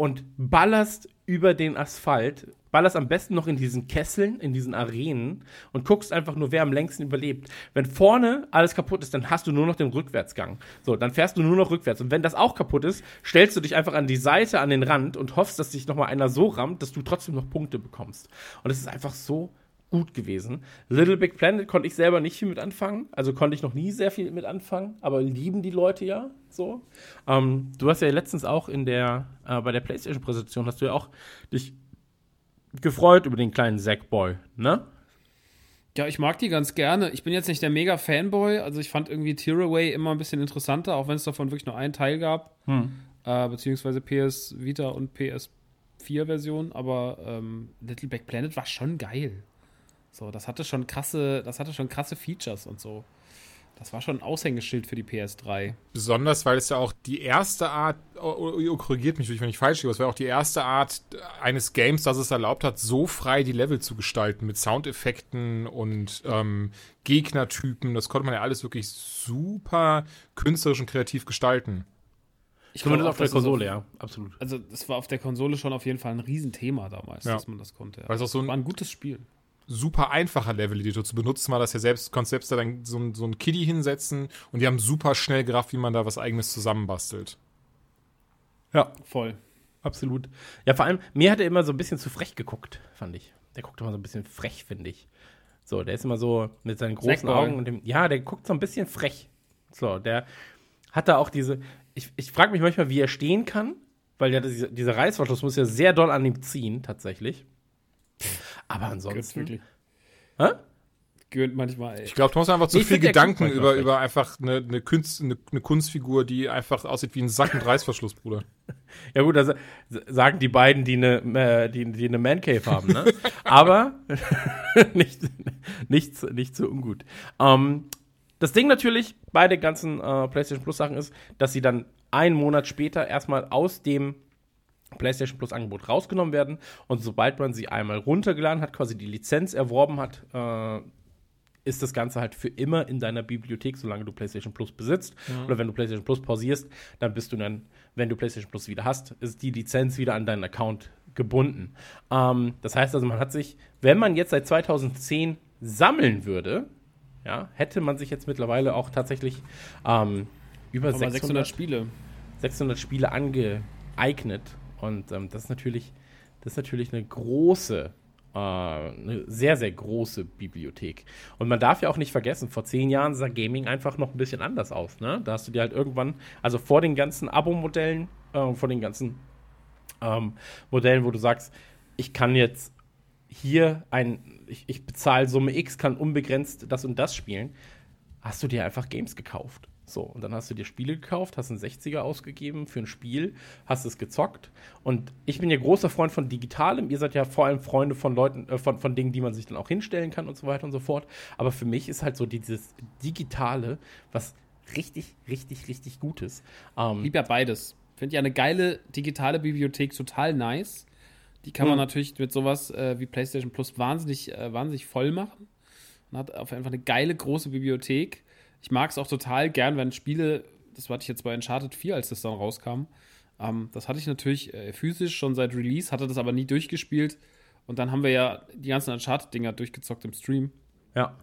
und ballerst über den Asphalt. Ballerst am besten noch in diesen Kesseln, in diesen Arenen und guckst einfach nur, wer am längsten überlebt. Wenn vorne alles kaputt ist, dann hast du nur noch den Rückwärtsgang. So, dann fährst du nur noch rückwärts. Und wenn das auch kaputt ist, stellst du dich einfach an die Seite, an den Rand und hoffst, dass dich nochmal einer so rammt, dass du trotzdem noch Punkte bekommst. Und es ist einfach so gut gewesen. Little Big Planet konnte ich selber nicht viel mit anfangen. Also konnte ich noch nie sehr viel mit anfangen, aber lieben die Leute ja so. Ähm, du hast ja letztens auch in der, äh, bei der PlayStation-Präsentation hast du ja auch dich gefreut über den kleinen Sackboy, ne? Ja, ich mag die ganz gerne. Ich bin jetzt nicht der mega Fanboy, also ich fand irgendwie Tearaway immer ein bisschen interessanter, auch wenn es davon wirklich nur einen Teil gab. Hm. Äh, beziehungsweise PS Vita und PS4-Version, aber ähm, Little Big Planet war schon geil. So, das hatte schon krasse, das hatte schon krasse Features und so. Das war schon ein Aushängeschild für die PS3. Besonders, weil es ja auch die erste Art, oh, oh, korrigiert mich, wenn ich falsch liege, es war auch die erste Art eines Games, das es erlaubt hat, so frei die Level zu gestalten mit Soundeffekten und ähm, Gegnertypen. Das konnte man ja alles wirklich super künstlerisch und kreativ gestalten. Ich glaube, das auf der Konsole, so, ja, absolut. Also, das war auf der Konsole schon auf jeden Fall ein Riesenthema damals, ja. dass man das konnte. Ja. Weil es auch so ein, war ein gutes Spiel super einfacher Level-Editor zu benutzen, war das ja selbst, konntest selbst da dann so, so ein Kiddie hinsetzen und die haben super schnell gerafft, wie man da was eigenes zusammenbastelt. Ja, voll. Absolut. Ja, vor allem, mir hat er immer so ein bisschen zu frech geguckt, fand ich. Der guckt immer so ein bisschen frech, finde ich. So, der ist immer so mit seinen großen Sackboy. Augen und dem, ja, der guckt so ein bisschen frech. So, der hat da auch diese, ich, ich frage mich manchmal, wie er stehen kann, weil ja diese, dieser Reißverschluss muss ja sehr doll an ihm ziehen, tatsächlich. Aber ansonsten. Hä? Gehört manchmal, ey. Ich glaube, du musst einfach zu ich viel Gedanken über, über einfach eine, eine, Kunst, eine, eine, Kunstfigur, die einfach aussieht wie ein Sack mit Reißverschluss, Bruder. Ja, gut, das sagen die beiden, die eine, äh, die, die eine Mancave haben, ne? Aber nicht, nichts, nicht so ungut. Ähm, das Ding natürlich bei den ganzen äh, PlayStation Plus Sachen ist, dass sie dann einen Monat später erstmal aus dem PlayStation Plus Angebot rausgenommen werden. Und sobald man sie einmal runtergeladen hat, quasi die Lizenz erworben hat, äh, ist das Ganze halt für immer in deiner Bibliothek, solange du PlayStation Plus besitzt. Ja. Oder wenn du PlayStation Plus pausierst, dann bist du dann, wenn du PlayStation Plus wieder hast, ist die Lizenz wieder an deinen Account gebunden. Ähm, das heißt also, man hat sich, wenn man jetzt seit 2010 sammeln würde, ja, hätte man sich jetzt mittlerweile auch tatsächlich ähm, über 600, 600 Spiele 600 Spiele angeeignet und ähm, das ist natürlich, das ist natürlich eine große, äh, eine sehr, sehr große Bibliothek. Und man darf ja auch nicht vergessen, vor zehn Jahren sah Gaming einfach noch ein bisschen anders aus. Ne? Da hast du dir halt irgendwann, also vor den ganzen Abo-Modellen, äh, vor den ganzen ähm, Modellen, wo du sagst, ich kann jetzt hier ein, ich, ich bezahle Summe X, kann unbegrenzt das und das spielen, hast du dir einfach Games gekauft. So, und dann hast du dir Spiele gekauft, hast einen 60er ausgegeben für ein Spiel, hast es gezockt. Und ich bin ja großer Freund von Digitalem. Ihr seid ja vor allem Freunde von Leuten, äh, von, von Dingen, die man sich dann auch hinstellen kann und so weiter und so fort. Aber für mich ist halt so dieses Digitale, was richtig, richtig, richtig Gutes. Ähm, Lieb ja beides. Finde ja eine geile digitale Bibliothek total nice. Die kann man mhm. natürlich mit sowas äh, wie PlayStation Plus wahnsinnig, äh, wahnsinnig voll machen. Man hat auf einfach eine geile große Bibliothek ich mag es auch total gern, wenn Spiele, das hatte ich jetzt bei Uncharted 4, als das dann rauskam, ähm, das hatte ich natürlich äh, physisch schon seit Release, hatte das aber nie durchgespielt. Und dann haben wir ja die ganzen Uncharted-Dinger durchgezockt im Stream. Ja.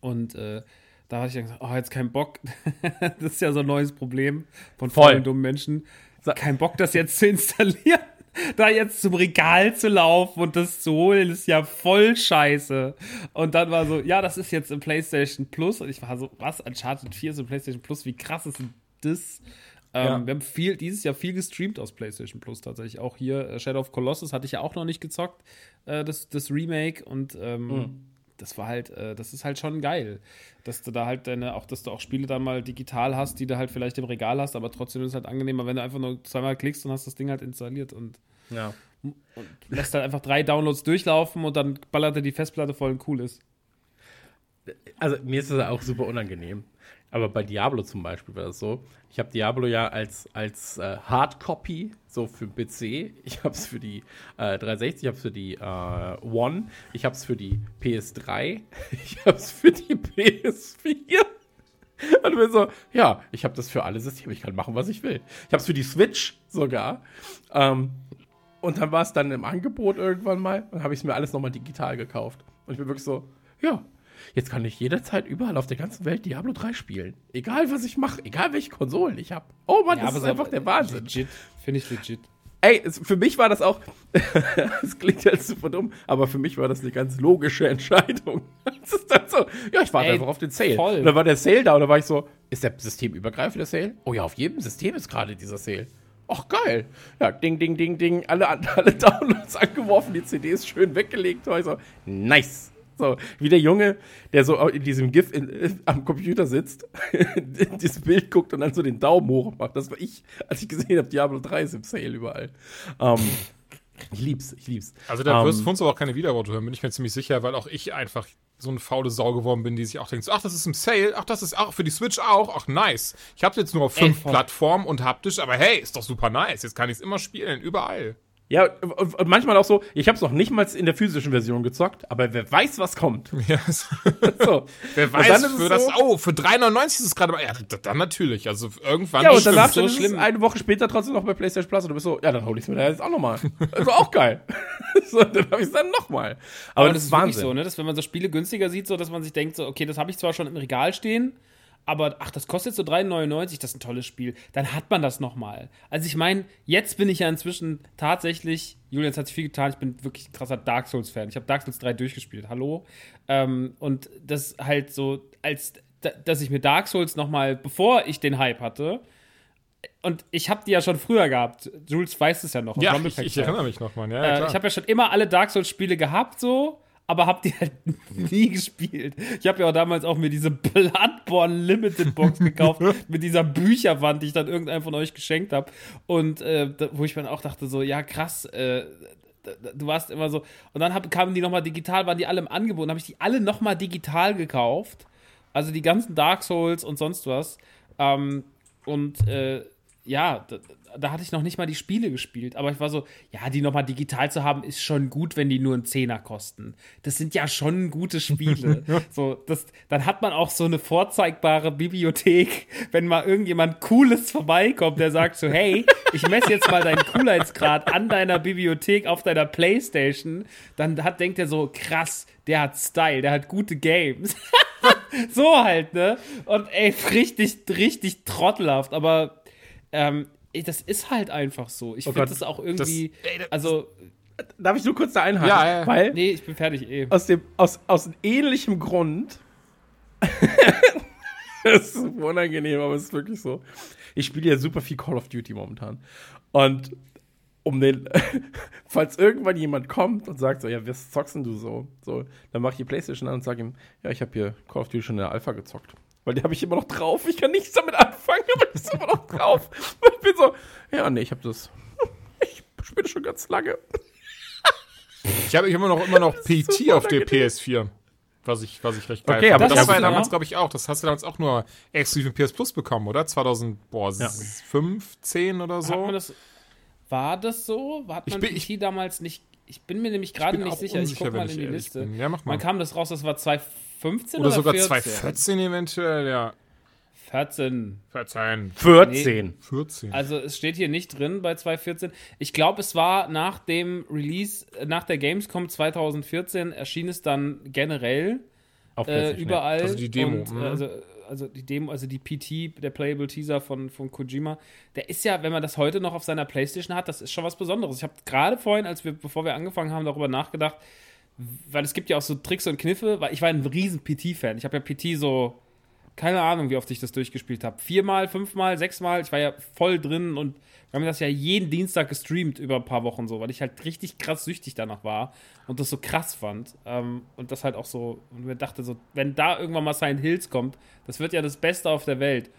Und äh, da hatte ich dann gesagt, oh, jetzt kein Bock. das ist ja so ein neues Problem von Voll. vielen dummen Menschen. Kein Bock, das jetzt zu installieren da jetzt zum Regal zu laufen und das zu holen, ist ja voll scheiße. Und dann war so, ja, das ist jetzt im PlayStation Plus. Und ich war so, was? Uncharted 4 ist im PlayStation Plus? Wie krass ist denn das? Ähm, ja. Wir haben viel, dieses Jahr viel gestreamt aus PlayStation Plus tatsächlich. Auch hier äh, Shadow of Colossus hatte ich ja auch noch nicht gezockt, äh, das, das Remake. Und ähm, mhm. Das war halt, äh, das ist halt schon geil. Dass du da halt deine, auch dass du auch Spiele dann mal digital hast, die du halt vielleicht im Regal hast, aber trotzdem ist es halt angenehmer, wenn du einfach nur zweimal klickst und hast das Ding halt installiert. Und ja. Und lässt dann einfach drei Downloads durchlaufen und dann ballert er die Festplatte voll und cool ist. Also mir ist das auch super unangenehm. Aber bei Diablo zum Beispiel war das so. Ich habe Diablo ja als, als äh, Hardcopy, so für PC. Ich habe es für die äh, 360, ich habe es für die äh, One, ich habe es für die PS3, ich habe es für die PS4. Und bin so, ja, ich habe das für alle Systeme, ich kann machen, was ich will. Ich habe es für die Switch sogar. Ähm, und dann war es dann im Angebot irgendwann mal und habe ich es mir alles nochmal digital gekauft. Und ich bin wirklich so, ja, jetzt kann ich jederzeit überall auf der ganzen Welt Diablo 3 spielen. Egal was ich mache, egal welche Konsolen ich habe. Oh Mann, ja, das ist einfach der Wahnsinn. Legit, finde ich legit. ey, es, für mich war das auch, es klingt jetzt super dumm, aber für mich war das eine ganz logische Entscheidung. So, ja, ich warte einfach auf den Sale. voll. Und dann war der Sale da und dann war ich so, ist der systemübergreifende Sale? Oh ja, auf jedem System ist gerade dieser Sale. Ach, geil. Ja, ding, ding, ding, ding, alle, alle Downloads angeworfen, die CDs schön weggelegt. War ich so, nice. So, wie der Junge, der so in diesem GIF in, äh, am Computer sitzt, dieses Bild guckt und dann so den Daumen hoch macht. Das war ich, als ich gesehen habe, Diablo 3 ist im Sale überall. Ähm, ich lieb's, ich lieb's. Also da wirst du Ähm, von uns aber auch keine Widerworte hören, bin ich mir ziemlich sicher, weil auch ich einfach so eine faule Sau geworden bin, die sich auch denkt, so, ach, das ist im Sale, ach, das ist auch für die Switch auch, ach, nice. Ich habe jetzt nur auf fünf voll. Plattformen und haptisch, aber hey, ist doch super nice. Jetzt kann ich es immer spielen, überall. Ja, und, und manchmal auch so, ich habe es noch nicht mal in der physischen Version gezockt, aber wer weiß, was kommt. Ja, So. wer weiß, dann ist für das, so- oh, für 3,99 ist es gerade mal, ja, dann natürlich, also irgendwann. Ja, und stimmt. danach so ist es schlimm. eine Woche später trotzdem noch bei PlayStation Plus und du bist so, ja, dann hol ich es mir da jetzt auch nochmal. Also auch geil. so, dann habe ich es dann nochmal. Aber, Aber das, ist wirklich Wahnsinn. so, ne? Dass wenn man so Spiele günstiger sieht, so dass man sich denkt, so, okay, das habe ich zwar schon im Regal stehen, aber ach, das kostet so 3,99, das ist ein tolles Spiel. Dann hat man das nochmal. Also ich meine, jetzt bin ich ja inzwischen tatsächlich, Julian es hat sich viel getan, ich bin wirklich ein krasser Dark Souls-Fan. Ich habe Dark Souls 3 durchgespielt, hallo. Ähm, und das halt so, als da- dass ich mir Dark Souls nochmal, bevor ich den Hype hatte, und ich habe die ja schon früher gehabt. Jules weiß es ja noch. Ja, ich, ich erinnere mich noch mal. Ja, Äh, ich habe ja schon immer alle Dark Souls-Spiele gehabt, so, aber habe die halt nie gespielt. Ich habe ja auch damals auch mir diese Bloodborne Limited Box gekauft mit dieser Bücherwand, die ich dann irgendeinem von euch geschenkt habe. Und äh, wo ich mir dann auch dachte, so, ja, krass, äh, du warst immer so. Und dann hab, kamen die nochmal digital, waren die alle im Angebot. habe ich die alle nochmal digital gekauft. Also die ganzen Dark Souls und sonst was. Ähm, und äh, ja, da, da hatte ich noch nicht mal die Spiele gespielt. Aber ich war so, ja, die nochmal digital zu haben, ist schon gut, wenn die nur einen Zehner kosten. Das sind ja schon gute Spiele. so, das, dann hat man auch so eine vorzeigbare Bibliothek, wenn mal irgendjemand Cooles vorbeikommt, der sagt so, hey, ich messe jetzt mal deinen Coolheitsgrad an deiner Bibliothek auf deiner Playstation. Dann hat, denkt er so, krass, der hat Style, der hat gute Games. so halt, ne? Und ey, richtig, richtig trottelhaft, aber ähm, das ist halt einfach so. Ich finde Gott, das auch irgendwie, das- ey, das- also, Darf ich nur kurz da einhaken? Ja, ja, ja. Weil nee, ich bin fertig eh. aus dem aus, aus ähnlichem Grund. Es ist unangenehm, aber es ist wirklich so. Ich spiele ja super viel Call of Duty momentan. Und um den, falls irgendwann jemand kommt und sagt so, ja, was zockst denn du so? So, dann mache ich die Playstation an und sage ihm, ja, ich habe hier Call of Duty schon in der Alpha gezockt. Weil die habe ich immer noch drauf. Ich kann nichts damit anfangen, aber die ist immer noch drauf. Und ich bin so, ja, nee, ich habe das, ich spiele schon ganz lange. Ich habe immer noch, immer noch PT auf der unangenehm. PS4. Was ich, was ich recht geil Okay, aber das, das war ja damals, ja. glaube ich, auch. Das hast du damals auch nur exklusiv im PS Plus bekommen, oder? 2005, 10 oder so. Hat man das, war das so? Hat Ich man bin- PT damals nicht, ich bin mir nämlich gerade nicht auch sicher. Ich unsicher, guck mal ich in die Liste. bin. Ja, mach mal. Wann kam das raus? Das war 2015 oder oder, sogar 14? 2014 eventuell, ja. 14. 14. 14. 14. Also es steht hier nicht drin bei 2014. Ich glaube, es war nach dem Release, nach der Gamescom 2014 erschien es dann generell Auf äh, überall. Also die Demo, Und, mhm. äh, also, also die Demo, also die PT, der Playable Teaser von, von Kojima, der ist ja, wenn man das heute noch auf seiner Playstation hat, das ist schon was Besonderes. Ich habe gerade vorhin, als wir, bevor wir angefangen haben, darüber nachgedacht, weil es gibt ja auch so Tricks und Kniffe, weil ich war ein riesen PT-Fan. Ich habe ja PT so, keine Ahnung, wie oft ich das durchgespielt habe. Viermal, fünfmal, sechsmal. Ich war ja voll drin und wir haben das ja jeden Dienstag gestreamt über ein paar Wochen so, weil ich halt richtig krass süchtig danach war und das so krass fand. Ähm, und das halt auch so, und mir dachte so, wenn da irgendwann mal Silent Hills kommt, das wird ja das Beste auf der Welt.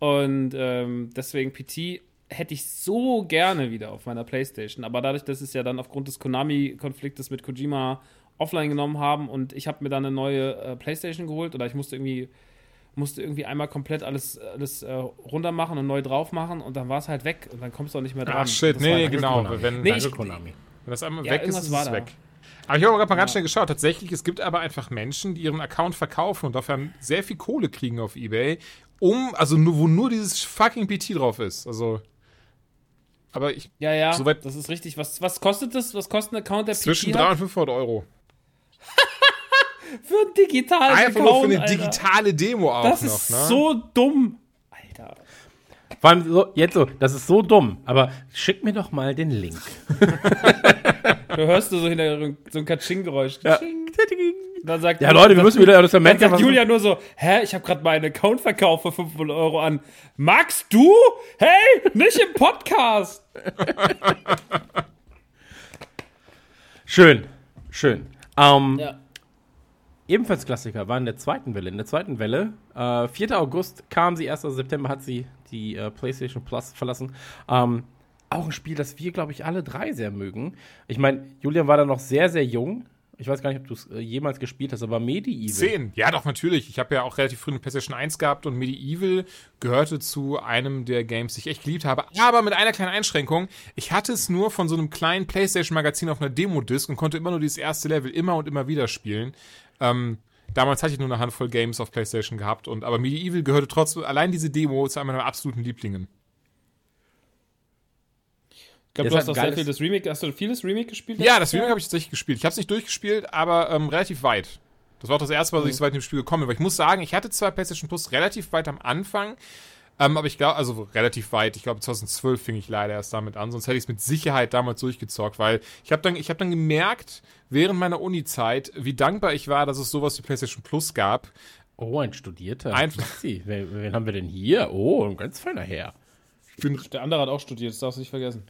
Und ähm, deswegen PT hätte ich so gerne wieder auf meiner Playstation, aber dadurch, dass es ja dann aufgrund des Konami-Konfliktes mit Kojima offline genommen haben und ich habe mir dann eine neue äh, Playstation geholt oder ich musste irgendwie musste irgendwie einmal komplett alles, alles äh, runter machen und neu drauf machen und dann war es halt weg und dann kommst du auch nicht mehr dran. Ach shit, Das nee, genau. Konami. Wenn, Nee, wenn ich- Konami. das einmal Ja, weg ist, ist es da. weg. Aber ich habe gerade mal ganz schnell geschaut. Tatsächlich, es gibt aber einfach Menschen, die ihren Account verkaufen und dafür sehr viel Kohle kriegen auf Ebay, um, also nur, wo nur dieses fucking PT drauf ist. Also. Aber ich. Ja, ja, Soweit- das ist richtig. Was, was kostet das? Was kostet ein Account, der Zwischen PT 300 hat? und 500 Euro. Für einen digitalen Einfach nur für Account, eine Alter. digitale Demo auch Das noch, ist ne? so dumm. Alter. Vor allem so, jetzt so, das ist so dumm, aber schick mir doch mal den Link. Du hörst du so hinter so ein Katsching-Geräusch. Ja. Dann sagt Ja, Leute, wir müssen wieder das Dann Moment sagt Julia nur so, hä, ich habe gerade meinen Account verkauft für 500 Euro an. Magst du? Hey, nicht im Podcast. Schön, schön. Ähm, Ja. Ebenfalls Klassiker war in der zweiten Welle. In der zweiten Welle, äh, 4. August kam sie, 1. September hat sie die äh, PlayStation Plus verlassen. Ähm, auch ein Spiel, das wir, glaube ich, alle drei sehr mögen. Ich meine, Julian war da noch sehr, sehr jung. Ich weiß gar nicht, ob du es äh, jemals gespielt hast, aber Medieval. 10. Ja, doch, natürlich. Ich habe ja auch relativ früh eine PlayStation 1 gehabt und Medieval gehörte zu einem der Games, die ich echt geliebt habe. Aber mit einer kleinen Einschränkung. Ich hatte es nur von so einem kleinen PlayStation-Magazin auf einer Demo-Disc und konnte immer nur dieses erste Level immer und immer wieder spielen. Ähm, damals hatte ich nur eine Handvoll Games auf PlayStation gehabt. Und, aber Medieval gehörte trotzdem, allein diese Demo, zu einem meiner absoluten Lieblingen. Ich glaube, du hast auch ein sehr viel das Remake, hast du vieles Remake gespielt? Ja, das Remake habe ich tatsächlich gespielt. Ich habe es nicht durchgespielt, aber ähm, relativ weit. Das war auch das erste Mal, dass ich so weit in dem Spiel gekommen bin. Weil ich muss sagen, ich hatte zwar PlayStation Plus relativ weit am Anfang, ähm, aber ich glaube, also relativ weit. Ich glaube, 2012 fing ich leider erst damit an, sonst hätte ich es mit Sicherheit damals durchgezockt, weil ich habe dann, ich habe dann gemerkt, während meiner Uni-Zeit, wie dankbar ich war, dass es sowas wie PlayStation Plus gab. Oh, ein Studierter. Ein- Maxi, wen, wen haben wir denn hier? Oh, ein ganz feiner Herr. Der andere hat auch studiert, das darfst du nicht vergessen.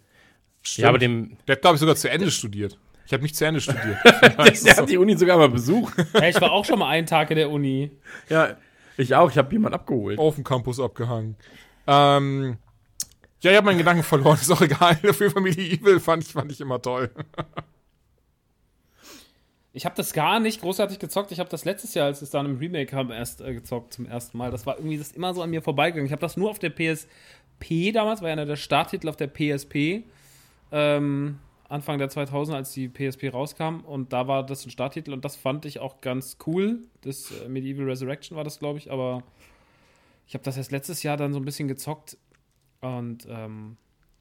Ja, aber dem, Der hat, glaube ich, sogar zu Ende studiert. Ich habe nicht zu Ende studiert. der, der hat die Uni sogar mal besucht. Hey, ich war auch schon mal einen Tag in der Uni. ja, ich auch. Ich habe jemanden abgeholt. auf dem Campus abgehangen. Ähm, ja, ich habe meinen Gedanken verloren, ist auch egal. Für Familie Evil fand ich, fand ich immer toll. Ich habe das gar nicht großartig gezockt. Ich habe das letztes Jahr, als es dann im Remake kam, erst äh, gezockt zum ersten Mal. Das war irgendwie das immer so an mir vorbeigegangen. Ich habe das nur auf der PSP damals, war ja einer der Starttitel auf der PSP. Ähm, Anfang der 2000 als die PSP rauskam. Und da war das ein Starttitel und das fand ich auch ganz cool. Das äh, Medieval Resurrection war das, glaube ich. Aber ich habe das erst letztes Jahr dann so ein bisschen gezockt. Und ähm,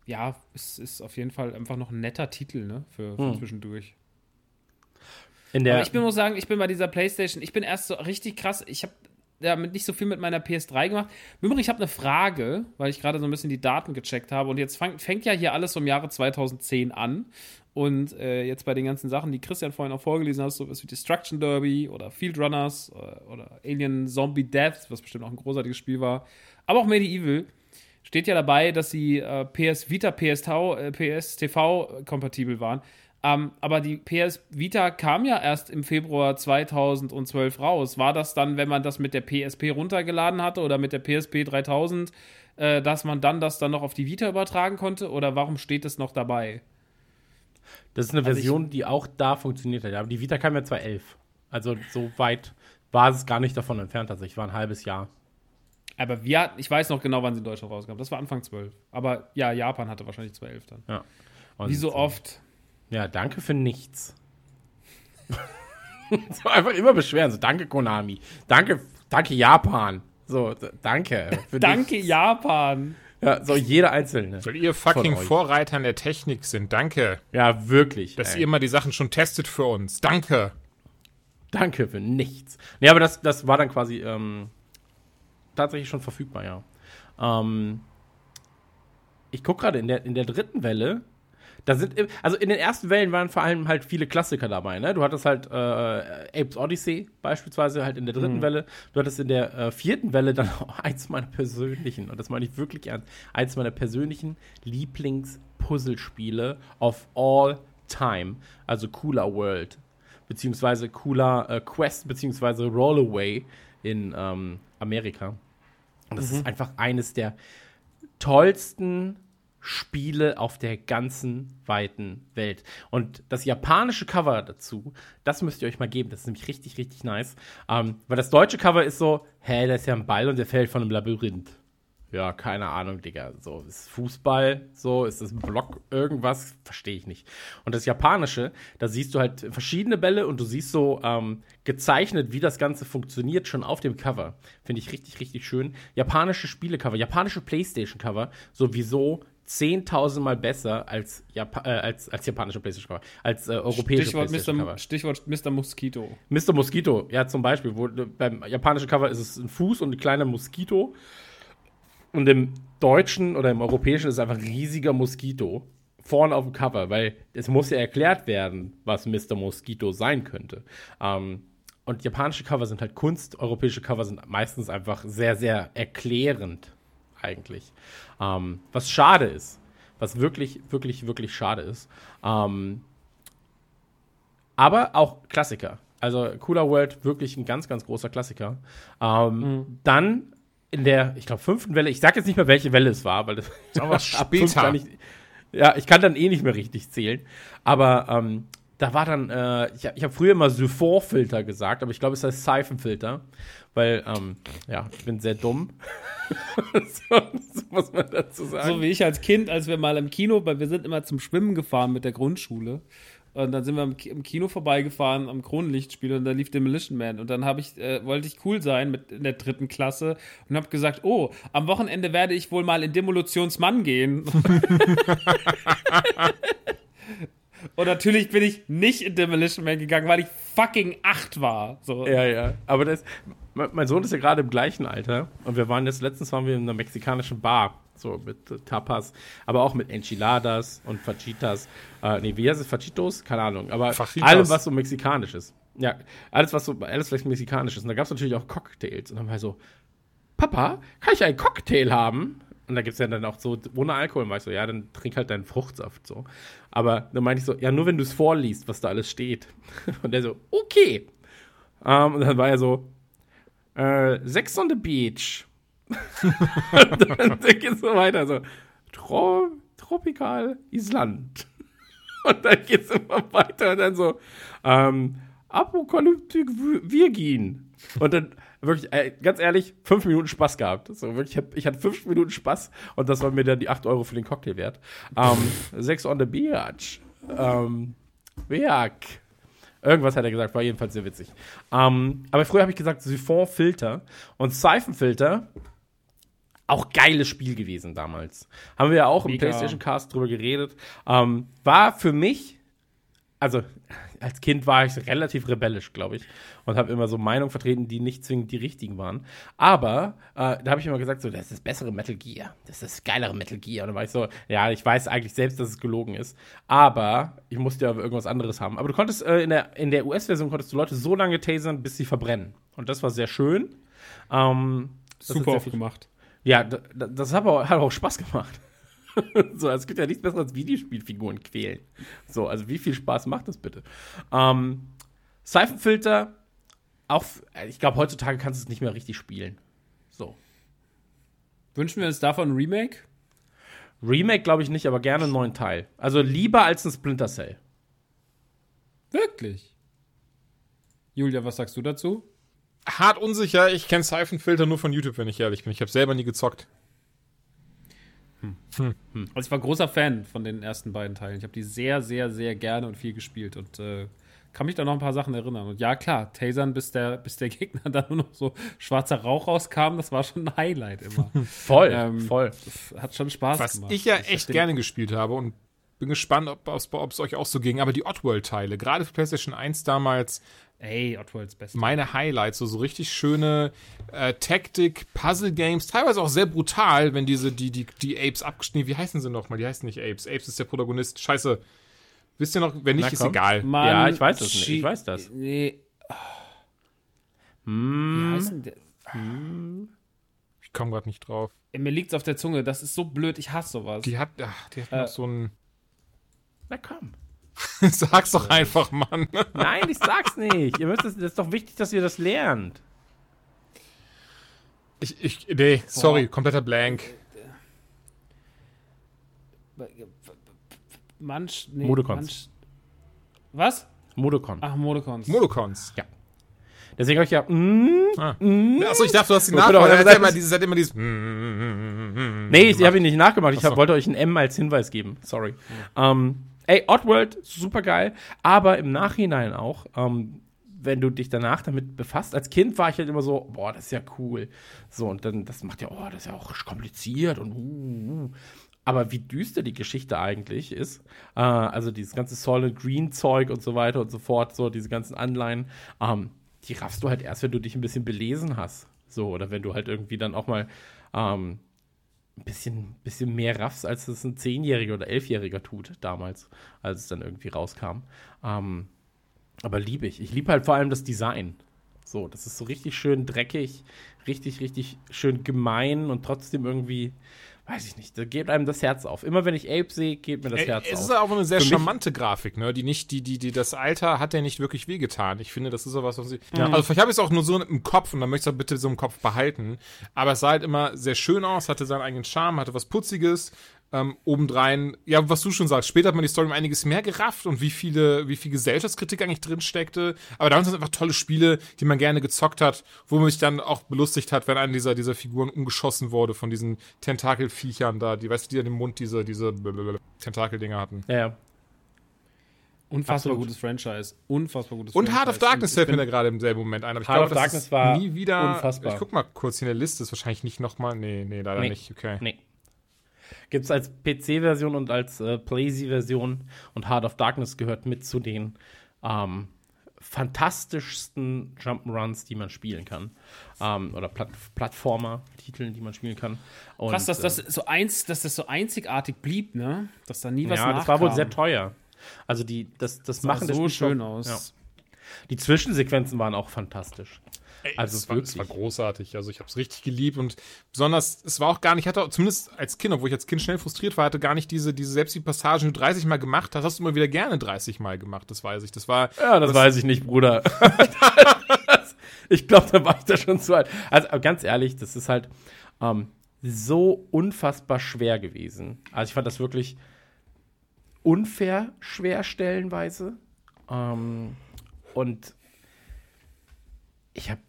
ja, es ist auf jeden Fall einfach noch ein netter Titel, ne? Für, für Hm. zwischendurch. In der, Aber ich bin, muss sagen, ich bin bei dieser Playstation, ich bin erst so richtig krass, ich habe damit nicht so viel mit meiner PS3 gemacht. Im Übrigen, ich habe eine Frage, weil ich gerade so ein bisschen die Daten gecheckt habe und jetzt fang, fängt ja hier alles im Jahre 2010 an und äh, jetzt bei den ganzen Sachen, die Christian vorhin auch vorgelesen hat, so was wie Destruction Derby oder Field Runners oder, oder Alien Zombie Death, was bestimmt auch ein großartiges Spiel war, aber auch Medieval, steht ja dabei, dass sie äh, PS Vita, PS, äh, PS TV kompatibel waren. Ähm, aber die PS Vita kam ja erst im Februar 2012 raus. War das dann, wenn man das mit der PSP runtergeladen hatte oder mit der PSP 3000, äh, dass man dann das dann noch auf die Vita übertragen konnte? Oder warum steht es noch dabei? das ist eine also ich- Version, die auch da funktioniert hat. Aber die Vita kam ja 2011. Also so weit war es gar nicht davon entfernt. Also ich war ein halbes Jahr. Aber wir, hatten- ich weiß noch genau, wann sie in Deutschland rauskam. Das war Anfang 12. Aber ja, Japan hatte wahrscheinlich 2011 dann. Ja. Und Wie so oft. Ja, danke für nichts. so einfach immer beschweren. So, danke Konami. Danke, danke Japan. So, danke. Für Danke, nichts. Japan. Ja, so jeder Einzelne. Weil ihr fucking. Vorreiter in der Technik sind. Danke. Ja, wirklich. Dass ey. ihr mal die Sachen schon testet für uns. Danke. Danke für nichts. Nee, aber das, das war dann quasi ähm, tatsächlich schon verfügbar, ja. Ähm, ich gucke gerade in der, in der dritten Welle. Da sind, also in den ersten Wellen waren vor allem halt viele Klassiker dabei, ne? Du hattest halt äh, Apes Odyssey beispielsweise halt in der dritten Welle. Du hattest in der äh, vierten Welle dann auch eins meiner persönlichen, und das meine ich wirklich ernst, eins meiner persönlichen Lieblings-Puzzlespiele of all time. Also Cooler World beziehungsweise cooler äh, Quest, beziehungsweise Rollaway in ähm, Amerika. Und das ist einfach eines der tollsten Spiele auf der ganzen weiten Welt. Und das japanische Cover dazu, das müsst ihr euch mal geben. Das ist nämlich richtig, richtig nice. Ähm, weil das deutsche Cover ist so, hä, da ist ja ein Ball und der fällt von einem Labyrinth. Ja, keine Ahnung, Digga. So, ist Fußball, so, ist das ein Block, irgendwas, verstehe ich nicht. Und das Japanische, da siehst du halt verschiedene Bälle und du siehst so ähm, gezeichnet, wie das Ganze funktioniert, schon auf dem Cover. Finde ich richtig, richtig schön. Japanische Spielecover, japanische Playstation-Cover, sowieso 10.000 Mal besser als, Japa äh, als, als japanische Playstation-Cover, als äh, europäische Stichwort Playstation-Cover. Mr. Stichwort Mr. Mosquito. Mr. Mosquito, ja, zum Beispiel. Wo, beim japanischen Cover ist es ein Fuß und ein kleiner Moskito. Und im Deutschen oder im Europäischen ist es einfach ein riesiger Moskito vorne auf dem Cover, weil es muss ja erklärt werden, was Mr. Mosquito sein könnte. Ähm, und japanische Cover sind halt Kunst, europäische Cover sind meistens einfach sehr, sehr erklärend eigentlich. Ähm, was schade ist. Was wirklich, wirklich, wirklich schade ist. Ähm, aber auch Klassiker. Also Cooler World, wirklich ein ganz, ganz großer Klassiker. Ähm, mhm. Dann in der, ich glaube, fünften Welle, ich sage jetzt nicht mehr, welche Welle es war, weil das aber später. Ich, ja, ich kann dann eh nicht mehr richtig zählen. Aber ähm, da war dann, äh, ich, ich habe früher immer Syphon-Filter gesagt, aber ich glaube, es heißt Seifenfilter, weil, ähm, ja, ich bin sehr dumm. so, so, muss man dazu sagen. So wie ich als Kind, als wir mal im Kino, weil wir sind immer zum Schwimmen gefahren mit der Grundschule. Und dann sind wir im Kino vorbeigefahren am Kronenlichtspiel und da lief Demolition Man. Und dann ich, äh, wollte ich cool sein mit in der dritten Klasse und habe gesagt, oh, am Wochenende werde ich wohl mal in Demolutionsmann gehen. und natürlich bin ich nicht in Demolition Man gegangen, weil ich fucking acht war. So. Ja, ja. Aber das, mein Sohn ist ja gerade im gleichen Alter und wir waren jetzt, letztens waren wir in einer mexikanischen Bar so mit Tapas, aber auch mit Enchiladas und Fajitas. Äh, nee, wie heißt es? Fajitos? Keine Ahnung. Aber Fajitas. allem, was so mexikanisch ist. Ja, alles, was so, alles, was mexikanisch ist. Und da gab es natürlich auch Cocktails. Und dann war ich so, Papa, kann ich einen Cocktail haben? Und da gibt es ja dann auch so ohne Alkohol. Und war ich so, ja, dann trink halt deinen Fruchtsaft so. Aber dann meinte ich so, ja, nur wenn du es vorliest, was da alles steht. Und der so, okay. Um, ähm, und dann war er so, äh, Sex on the Beach dann, dann geht es so weiter, so Tro Tropikal Island. Und dann geht es immer weiter und dann so ähm, Apokalyptik Virgin. Und dann wirklich, äh, ganz ehrlich, fünf Minuten Spaß gehabt. So, wirklich, ich, hab, ich hatte fünf Minuten Spaß und das war mir dann die acht Euro für den Cocktail wert. Ähm, Sex on the Beach. Ähm. Irgendwas hat er gesagt, war jedenfalls sehr witzig. Ähm, aber früher habe ich gesagt Siphon-Filter und Seifenfilter auch geiles Spiel gewesen damals. Haben wir ja auch Mega. im PlayStation Cast drüber geredet. Ähm, war für mich, also als Kind war ich relativ rebellisch, glaube ich, und habe immer so Meinungen vertreten, die nicht zwingend die richtigen waren. Aber äh, da habe ich immer gesagt, so, das ist das bessere Metal Gear, das ist das geilere Metal Gear. Und dann war ich so, ja, ich weiß eigentlich selbst, dass es gelogen ist, aber ich musste ja irgendwas anderes haben. Aber du konntest äh, in der, in der US-Version konntest du Leute so lange tasern, bis sie verbrennen. Und das war sehr schön. Ähm, Super oft gemacht. Ja, das hat auch, hat auch Spaß gemacht. so, es gibt ja nichts besseres als Videospielfiguren quälen. So, also wie viel Spaß macht das bitte? Ähm, Seifenfilter, auch, ich glaube, heutzutage kannst du es nicht mehr richtig spielen. So. Wünschen wir uns davon ein Remake? Remake glaube ich nicht, aber gerne einen neuen Teil. Also lieber als ein Splinter Cell. Wirklich? Julia, was sagst du dazu? hart unsicher. Ich kenne Siphon-Filter nur von YouTube, wenn ich ehrlich bin. Ich habe selber nie gezockt. Hm. Also ich war großer Fan von den ersten beiden Teilen. Ich habe die sehr, sehr, sehr gerne und viel gespielt und äh, kann mich da noch ein paar Sachen erinnern. Und ja, klar, Tasern, bis der, bis der Gegner da nur noch so schwarzer Rauch rauskam, das war schon ein Highlight immer. voll, ähm, voll. Hat schon Spaß Was gemacht. Was ich ja ich echt gerne gespielt habe und bin gespannt, ob es euch auch so ging. Aber die Oddworld-Teile, gerade für PlayStation 1 damals, Ey, Oddworld's beste. Meine Highlights, so, so richtig schöne äh, Taktik-Puzzle-Games, teilweise auch sehr brutal, wenn diese, die, die, die Apes abgeschnitten, wie heißen sie nochmal? Die heißen nicht Apes. Apes ist der Protagonist. Scheiße. Wisst ihr noch, wenn nicht, Na, ist egal. Mann, ja, ich weiß das nicht. Ich weiß das. Nee. Hm. Wie heißen der? Hm. Ich komme gerade nicht drauf. Mir liegt's auf der Zunge. Das ist so blöd. Ich hasse sowas. Die hat, ach, die hat äh, noch so ein. Na komm. sag's doch einfach, Mann. Nein, ich sag's nicht. Ihr müsst das, das ist doch wichtig, dass ihr das lernt. Ich, ich, nee, sorry, Boah. kompletter Blank. Manch, nee, Modecons. Manch, was? Modecon. Ach, Modecons. Modecons. Ja. Deswegen habe ich ja. Mm, ah. mm, Achso, ich dachte, du hast die nachgemacht. Er hat immer dieses, hat immer dieses. Mm, nee, ich habe ihn nicht nachgemacht. Ich hab, wollte euch ein M als Hinweis geben. Sorry. Ja. Ähm, Ey, Oddworld, super geil, aber im Nachhinein auch, ähm, wenn du dich danach damit befasst. Als Kind war ich halt immer so, boah, das ist ja cool. So, und dann, das macht ja, oh, das ist ja auch kompliziert und uh, uh. Aber wie düster die Geschichte eigentlich ist, äh, also dieses ganze Solid Green Zeug und so weiter und so fort, so diese ganzen Anleihen, ähm, die raffst du halt erst, wenn du dich ein bisschen belesen hast. So, oder wenn du halt irgendwie dann auch mal ähm, ein bisschen, bisschen mehr raffst, als es ein Zehnjähriger oder Elfjähriger tut damals, als es dann irgendwie rauskam. Ähm, aber liebe ich. Ich liebe halt vor allem das Design. So, das ist so richtig schön dreckig, richtig, richtig schön gemein und trotzdem irgendwie, weiß ich nicht, da geht einem das Herz auf. Immer wenn ich Ape sehe, geht mir das Herz es auf. ist auch eine sehr Für mich- charmante Grafik, ne? Die nicht, die, die, die, das Alter hat ja nicht wirklich wehgetan. Ich finde, das ist sowas, was ich. Also vielleicht habe ich es auch nur so im Kopf und dann möchte ich es auch bitte so im Kopf behalten. Aber es sah halt immer sehr schön aus, hatte seinen eigenen Charme, hatte was Putziges. Ähm, obendrein, ja, was du schon sagst, später hat man die Story um einiges mehr gerafft und wie viele, wie viel Gesellschaftskritik eigentlich drin steckte. Aber damals sind es einfach tolle Spiele, die man gerne gezockt hat, wo man sich dann auch belustigt hat, wenn eine dieser, dieser Figuren umgeschossen wurde von diesen Tentakelviechern da, die, weißt du, die an dem Mund diese, diese Tentakeldinger hatten. Ja, ja. Unfassbar Absolut. gutes Franchise. Unfassbar gutes Und Franchise. Heart of Darkness fällt mir da gerade im selben Moment ein. Aber ich Heart glaube, of Darkness war nie wieder. unfassbar. Ich guck mal kurz hier in der Liste, ist wahrscheinlich nicht nochmal. Nee, nee, leider Nee. nicht. Okay. Nee. Gibt es als PC-Version und als äh, PlayZ-Version und Heart of Darkness gehört mit zu den ähm, fantastischsten Jump'n'Runs, die man spielen kann. Ähm, oder Platt Plattformer-Titeln, die man spielen kann. Und, Krass, dass das äh, so eins, dass das so einzigartig blieb, ne? Dass da nie was ja, das nachkam. war wohl sehr teuer. Also die, das, das Sah machen so schön auch- aus. Ja. Die Zwischensequenzen waren auch fantastisch. Also es war, es war großartig. Also ich habe es richtig geliebt und besonders, es war auch gar nicht, ich hatte auch, zumindest als Kind, obwohl ich als Kind schnell frustriert war, hatte gar nicht diese, diese selbst die Passagen, die du 30 Mal gemacht hast, hast du immer wieder gerne 30 Mal gemacht, das weiß ich. Das war, Ja, das, weiß ich nicht, Bruder. ich glaube, da war ich da schon zu alt. Also ganz ehrlich, das ist halt ähm, so unfassbar schwer gewesen. Also ich fand das wirklich unfair schwer stellenweise. Ähm, und ich habe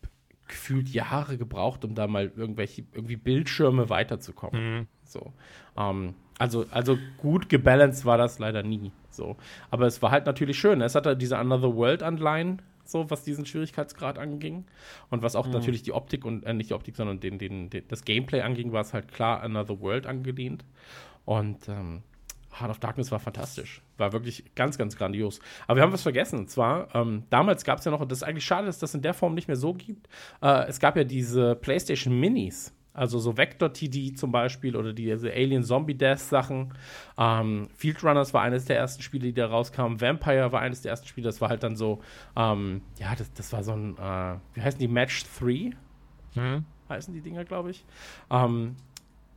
gefühlt Jahre gebraucht, um da mal irgendwelche irgendwie Bildschirme weiterzukommen. So. Ähm, also, also gut gebalanced war das leider nie. So. Aber es war halt natürlich schön. Es hatte diese Another World Anleihen, so was diesen Schwierigkeitsgrad anging. Und was auch natürlich die Optik und äh, nicht die Optik, sondern den, den, den, das Gameplay anging, war es halt klar Another World angelehnt. Und ähm, Heart of Darkness war fantastisch. War wirklich ganz, ganz grandios. Aber wir haben was vergessen. Und zwar, ähm, damals gab es ja noch, und das ist eigentlich schade, dass das in der Form nicht mehr so gibt. Äh, es gab ja diese PlayStation Minis. Also so Vector TD zum Beispiel oder diese Alien Zombie Death Sachen. Ähm, Field Runners war eines der ersten Spiele, die da rauskamen. Vampire war eines der ersten Spiele. Das war halt dann so, ähm, ja, das, das war so ein, äh, wie heißen die? Match 3? Heißen die Dinger, glaube ich. Ähm,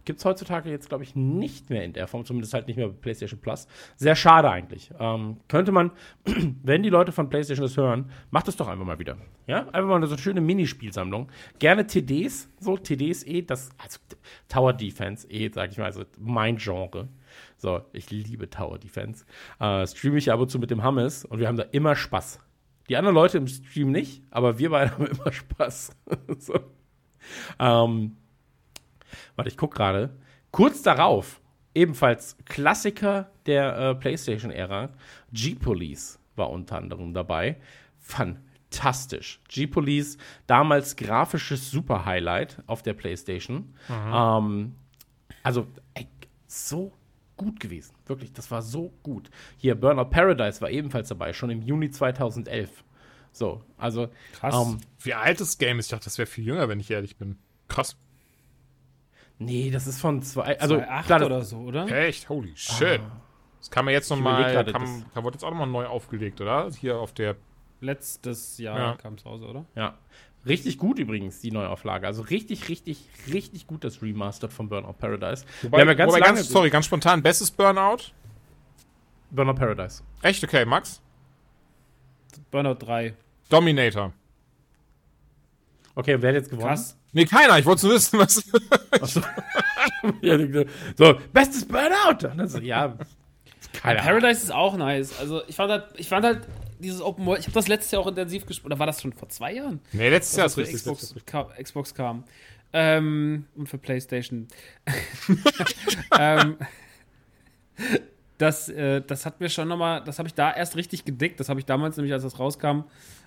Gibt es heutzutage jetzt, glaube ich, nicht mehr in der Form, zumindest halt nicht mehr bei PlayStation Plus. Sehr schade eigentlich. Ähm, könnte man, wenn die Leute von PlayStation das hören, macht es doch einfach mal wieder. Ja, einfach mal so eine schöne Minispielsammlung. Gerne TDs, so TDs eh, das, also Tower Defense eh, sag ich mal, also mein Genre. So, ich liebe Tower Defense. Äh, streame ich ab und zu mit dem Hammes und wir haben da immer Spaß. Die anderen Leute im Stream nicht, aber wir beide haben immer Spaß. so. Ähm, Warte, ich guck gerade. Kurz darauf, ebenfalls Klassiker der äh, PlayStation-Ära, G-Police war unter anderem dabei. Fantastisch. G-Police, damals grafisches Super-Highlight auf der PlayStation. Ähm, also, ey, so gut gewesen. Wirklich, das war so gut. Hier, Burnout Paradise war ebenfalls dabei, schon im Juni 2011. So, also, Krass. ähm, wie alt das Game ist. Ich dachte, das wäre viel jünger, wenn ich ehrlich bin. Krass. Nee, das ist von zwei, also, 2.8 klar, das- oder so, oder? Echt? Holy shit. Das kann man jetzt nochmal, kann, wurde jetzt auch nochmal neu aufgelegt, oder? Hier auf der, Letztes Jahr Ja. kam es raus, oder? Ja. Richtig gut übrigens, die Neuauflage. Also richtig, richtig, richtig gut das Remastered von Burnout Paradise. wobei, Wir haben ja ganz wobei ganz, sorry, ganz spontan, bestes Burnout? Burnout Paradise. Echt? Okay, Max? Burnout 3. Dominator. Okay, wer hat jetzt gewonnen? Krass. Nee, keiner, ich wollte nur wissen, was. Achso. so, bestes Burnout! Und dann so, ja, keine Ahnung. Paradise ist auch nice. Also ich fand halt, ich fand halt dieses Open World, ich habe das letztes Jahr auch intensiv gespielt. Oder war das schon vor zwei Jahren? nee, letztes Jahr ist das richtig. für Xbox, ka Xbox kam. Ähm, und für PlayStation. ähm, das, äh, das hat mir schon nochmal, das habe ich da erst richtig gedickt. Das habe ich damals nämlich, als das rauskam,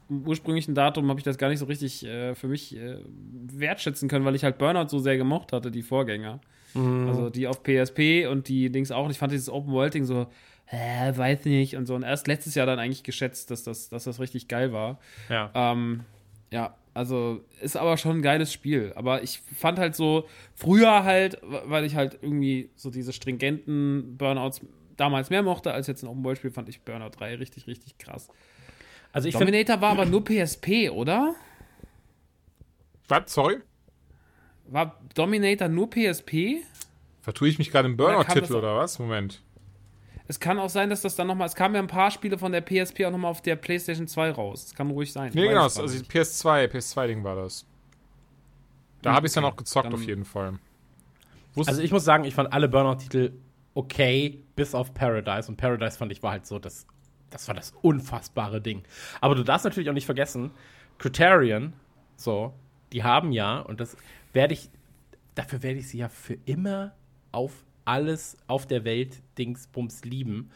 im ursprünglichen Datum, habe ich das gar nicht so richtig äh, für mich äh, wertschätzen können, weil ich halt Burnout so sehr gemocht hatte, die Vorgänger. Also die auf PSP und die Dings auch. Und ich fand dieses Open World Ding so, äh, weiß nicht und so. Und erst letztes Jahr dann eigentlich geschätzt, dass das, dass das richtig geil war. Ja. Ähm, ja, Also ist aber schon ein geiles Spiel. Aber ich fand halt so, früher halt, weil ich halt irgendwie so diese stringenten Burnouts damals mehr mochte als jetzt ein Open World Spiel, fand ich Burnout 3 richtig, richtig krass. Also ich Dominator war aber nur PSP, oder? Was? Sorry? War Dominator nur PSP? Vertue ich mich gerade im Oder Burnout-Titel das- oder was? Moment. Es kann auch sein, dass das dann nochmal, es kamen ja ein paar Spiele von der PSP auch nochmal auf der PlayStation 2 raus. Das kann ruhig sein. Nee, genau, also nicht. PS2, PS2-Ding war das. Da Hm, habe ich es dann okay. auch gezockt Dann- auf jeden Fall. Wusste also ich muss sagen, ich fand alle Burnout-Titel okay, bis auf Paradise. Und Paradise fand ich war halt so, das, das war das unfassbare Ding. Aber du darfst natürlich auch nicht vergessen, Criterion, so, die haben ja, und das werde ich, dafür werde ich sie ja für immer auf alles auf der Welt Dingsbums lieben.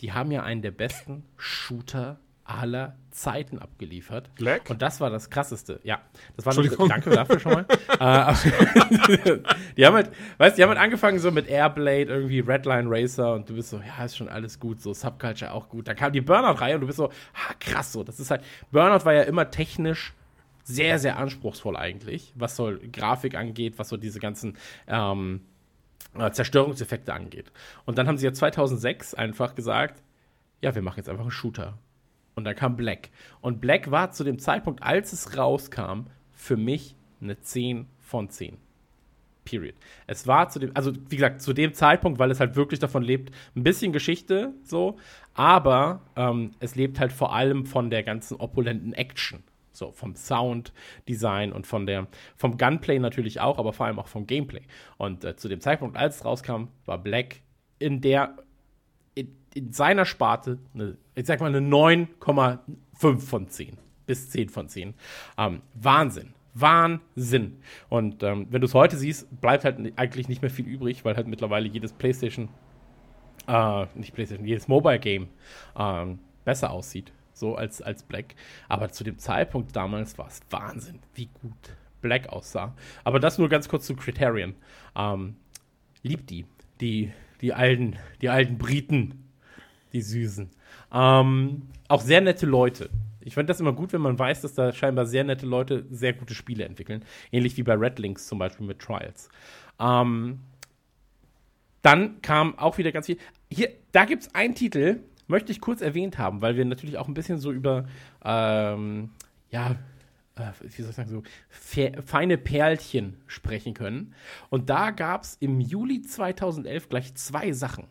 Die haben ja einen der besten Shooter aller Zeiten abgeliefert. Black? Und das war das krasseste. Ja, das war Entschuldigung. danke dafür schon mal. äh, die haben halt, weißt, die haben halt angefangen so mit Airblade, irgendwie Redline Racer und du bist so, ja, ist schon alles gut, so Subculture auch gut. Dann kam die Burnout-Reihe und du bist so, ah, krass, so, das ist halt, Burnout war ja immer technisch sehr, sehr anspruchsvoll eigentlich, was so Grafik angeht, was so diese ganzen ähm, äh, Zerstörungseffekte angeht. Und dann haben sie ja 2006 einfach gesagt, ja, wir machen jetzt einfach einen Shooter. Und dann kam Black. Und Black war zu dem Zeitpunkt, als es rauskam, für mich eine 10 von 10. Period. Es war zu dem, also wie gesagt, zu dem Zeitpunkt, weil es halt wirklich davon lebt, ein bisschen Geschichte so, aber ähm, es lebt halt vor allem von der ganzen opulenten Action. So, vom Sounddesign und von der, vom Gunplay natürlich auch, aber vor allem auch vom Gameplay. Und äh, zu dem Zeitpunkt, als es rauskam, war Black in der in, in seiner Sparte, eine, ich sag mal, eine 9,5 von 10 bis 10 von 10. Ähm, Wahnsinn. Wahnsinn. Und ähm, wenn du es heute siehst, bleibt halt eigentlich nicht mehr viel übrig, weil halt mittlerweile jedes PlayStation, äh, nicht PlayStation, jedes Mobile Game ähm, besser aussieht, so als, als Black. Aber zu dem Zeitpunkt damals war es Wahnsinn, wie gut Black aussah. Aber das nur ganz kurz zu Criterion. Ähm, liebt die, die, die alten, die alten Briten, die Süßen. Ähm, auch sehr nette Leute. Ich finde das immer gut, wenn man weiß, dass da scheinbar sehr nette Leute sehr gute Spiele entwickeln. Ähnlich wie bei Red Links zum Beispiel mit Trials. Ähm, dann kam auch wieder ganz viel. Hier, da gibt es einen Titel, möchte ich kurz erwähnt haben, weil wir natürlich auch ein bisschen so über, ähm, ja, äh, wie soll ich sagen, so fe feine Perlchen sprechen können. Und da gab es im Juli 2011 gleich zwei Sachen.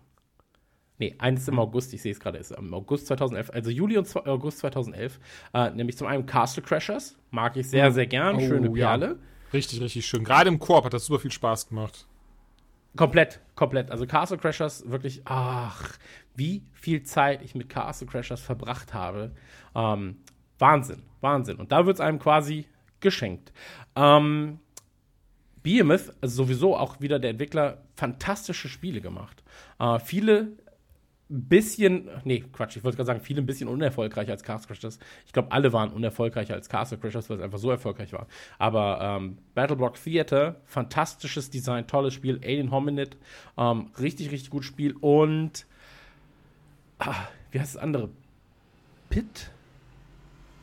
Nee, eines im August, ich sehe es gerade, ist im August 2011, also Juli und August 2011, äh, nämlich zum einen Castle Crashers, mag ich sehr, sehr gern, Oh, schöne ja. Perle. Richtig, richtig schön. Gerade im Koop hat das super viel Spaß gemacht. Komplett, komplett. Also Castle Crashers, wirklich, ach, wie viel Zeit ich mit Castle Crashers verbracht habe. Ähm, Wahnsinn, Wahnsinn. Und da wird es einem quasi geschenkt. Ähm, Behemoth, also sowieso auch wieder der Entwickler, fantastische Spiele gemacht. Äh, viele bisschen, nee, Quatsch, ich wollte gerade sagen, viele ein bisschen unerfolgreicher als Castle Crashers. Ich glaube, alle waren unerfolgreicher als Castle Crashers, weil es einfach so erfolgreich war. Aber ähm, Battleblock Theater, fantastisches Design, tolles Spiel. Alien Hominid, ähm, richtig, richtig gutes Spiel. Und, ah, wie heißt das andere? Pit?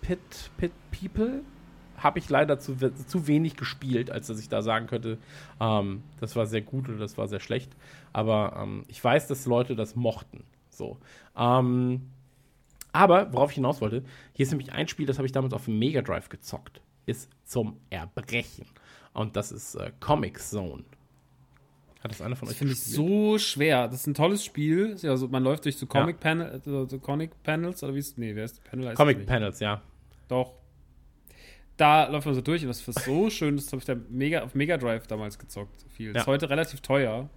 Pit, Pit People? Habe ich leider zu, zu wenig gespielt, als dass ich da sagen könnte, ähm, das war sehr gut oder das war sehr schlecht. Aber ähm, ich weiß, dass Leute das mochten. So. Ähm, aber, worauf ich hinaus wollte, hier ist nämlich ein Spiel, das habe ich damals auf dem Mega Drive gezockt. Ist zum Erbrechen. Und das ist äh, Comic Zone. Hat das einer von Das euch finde ich gespielt? so schwer. Das ist ein tolles Spiel. Ja, Also man läuft durch so Comic, Panel, so, so Comic Panels oder wie ist Nee, wer ist Panel? heißt das Comic. Panels, ja. Doch. Da läuft man so durch und das ist so schön. Das habe ich da mega, auf Mega Drive damals gezockt. Viel. Das Ja. ist heute relativ teuer.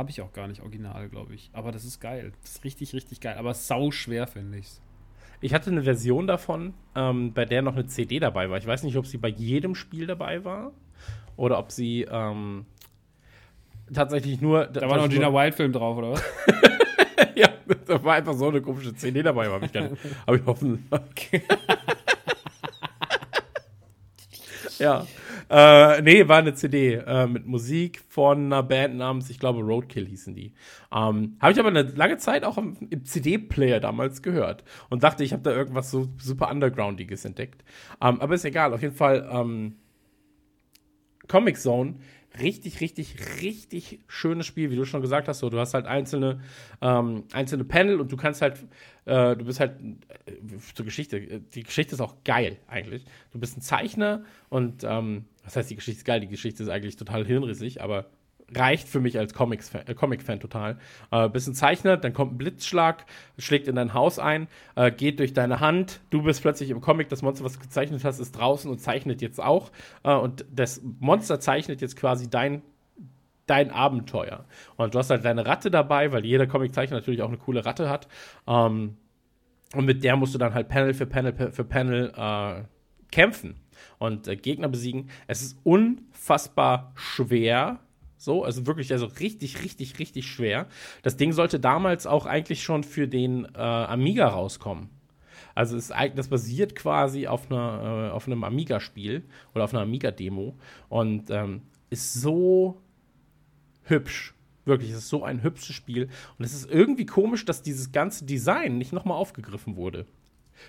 Habe ich auch gar nicht original, glaube ich. Aber das ist geil. Das ist richtig, richtig geil. Aber sau schwer, finde ich's. Ich hatte eine Version davon, ähm, bei der noch eine CD dabei war. Ich weiß nicht, ob sie bei jedem Spiel dabei war oder ob sie ähm, tatsächlich nur. Da war noch ein Gina Wild-Film drauf, oder was? ja, da war einfach so eine komische CD dabei, habe ich, gar nicht- hab ich hoffen. ja. Äh, nee, war eine CD äh, mit Musik von einer Band namens, ich glaube, Roadkill hießen die. Ähm, habe ich aber eine lange Zeit auch im, im CD-Player damals gehört und dachte, ich habe da irgendwas so super Undergroundiges entdeckt. Ähm, aber ist egal, auf jeden Fall ähm, Comic Zone richtig, richtig, richtig schönes Spiel, wie du schon gesagt hast. So, du hast halt einzelne, ähm, einzelne Panel und du kannst halt, äh, du bist halt äh, zur Geschichte. Die Geschichte ist auch geil eigentlich. Du bist ein Zeichner und ähm, was heißt die Geschichte ist geil? Die Geschichte ist eigentlich total hirnrissig, aber reicht für mich als Comics-Fan äh, Comic -Fan total. Äh, bist ein Zeichner, dann kommt ein Blitzschlag, schlägt in dein Haus ein, äh, geht durch deine Hand, du bist plötzlich im Comic, das Monster, was du gezeichnet hast, ist draußen und zeichnet jetzt auch. Äh, und das Monster zeichnet jetzt quasi dein dein Abenteuer. Und du hast halt deine Ratte dabei, weil jeder Comiczeichner natürlich auch eine coole Ratte hat. Ähm, und mit der musst du dann halt Panel für Panel für Panel äh, kämpfen und äh, Gegner besiegen. Es ist unfassbar schwer, so, also wirklich, also richtig, richtig, richtig schwer. Das Ding sollte damals auch eigentlich schon für den äh, Amiga rauskommen. Also es, das basiert quasi auf, einer, äh, auf einem Amiga-Spiel oder auf einer Amiga-Demo und ähm, ist so hübsch. Wirklich, es ist so ein hübsches Spiel. Und es ist irgendwie komisch, dass dieses ganze Design nicht nochmal aufgegriffen wurde.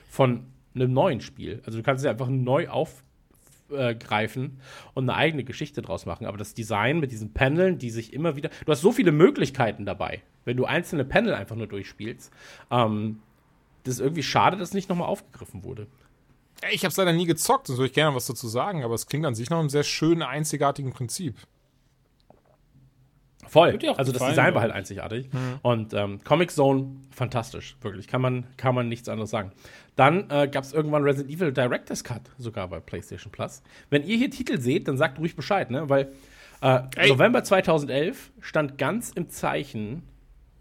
Von einem neuen Spiel. Also du kannst es einfach neu auf, äh, greifen und eine eigene Geschichte draus machen. Aber das Design mit diesen Paneln, die sich immer wieder. Du hast so viele Möglichkeiten dabei, wenn du einzelne Panel einfach nur durchspielst. Ähm, das ist irgendwie schade, dass nicht nochmal aufgegriffen wurde. Ich habe es leider nie gezockt, sonst würde ich gerne was dazu sagen, aber es klingt an sich noch einem sehr schönen, einzigartigen Prinzip. Voll. Also das Design war halt einzigartig. Mhm. Und ähm, Comic Zone, fantastisch, wirklich. Kann man, kann man nichts anderes sagen. Dann äh, gab es irgendwann Resident Evil Director's Cut, sogar bei PlayStation Plus. Wenn ihr hier Titel seht, dann sagt ruhig Bescheid, ne? Weil äh, November 2011 stand ganz im Zeichen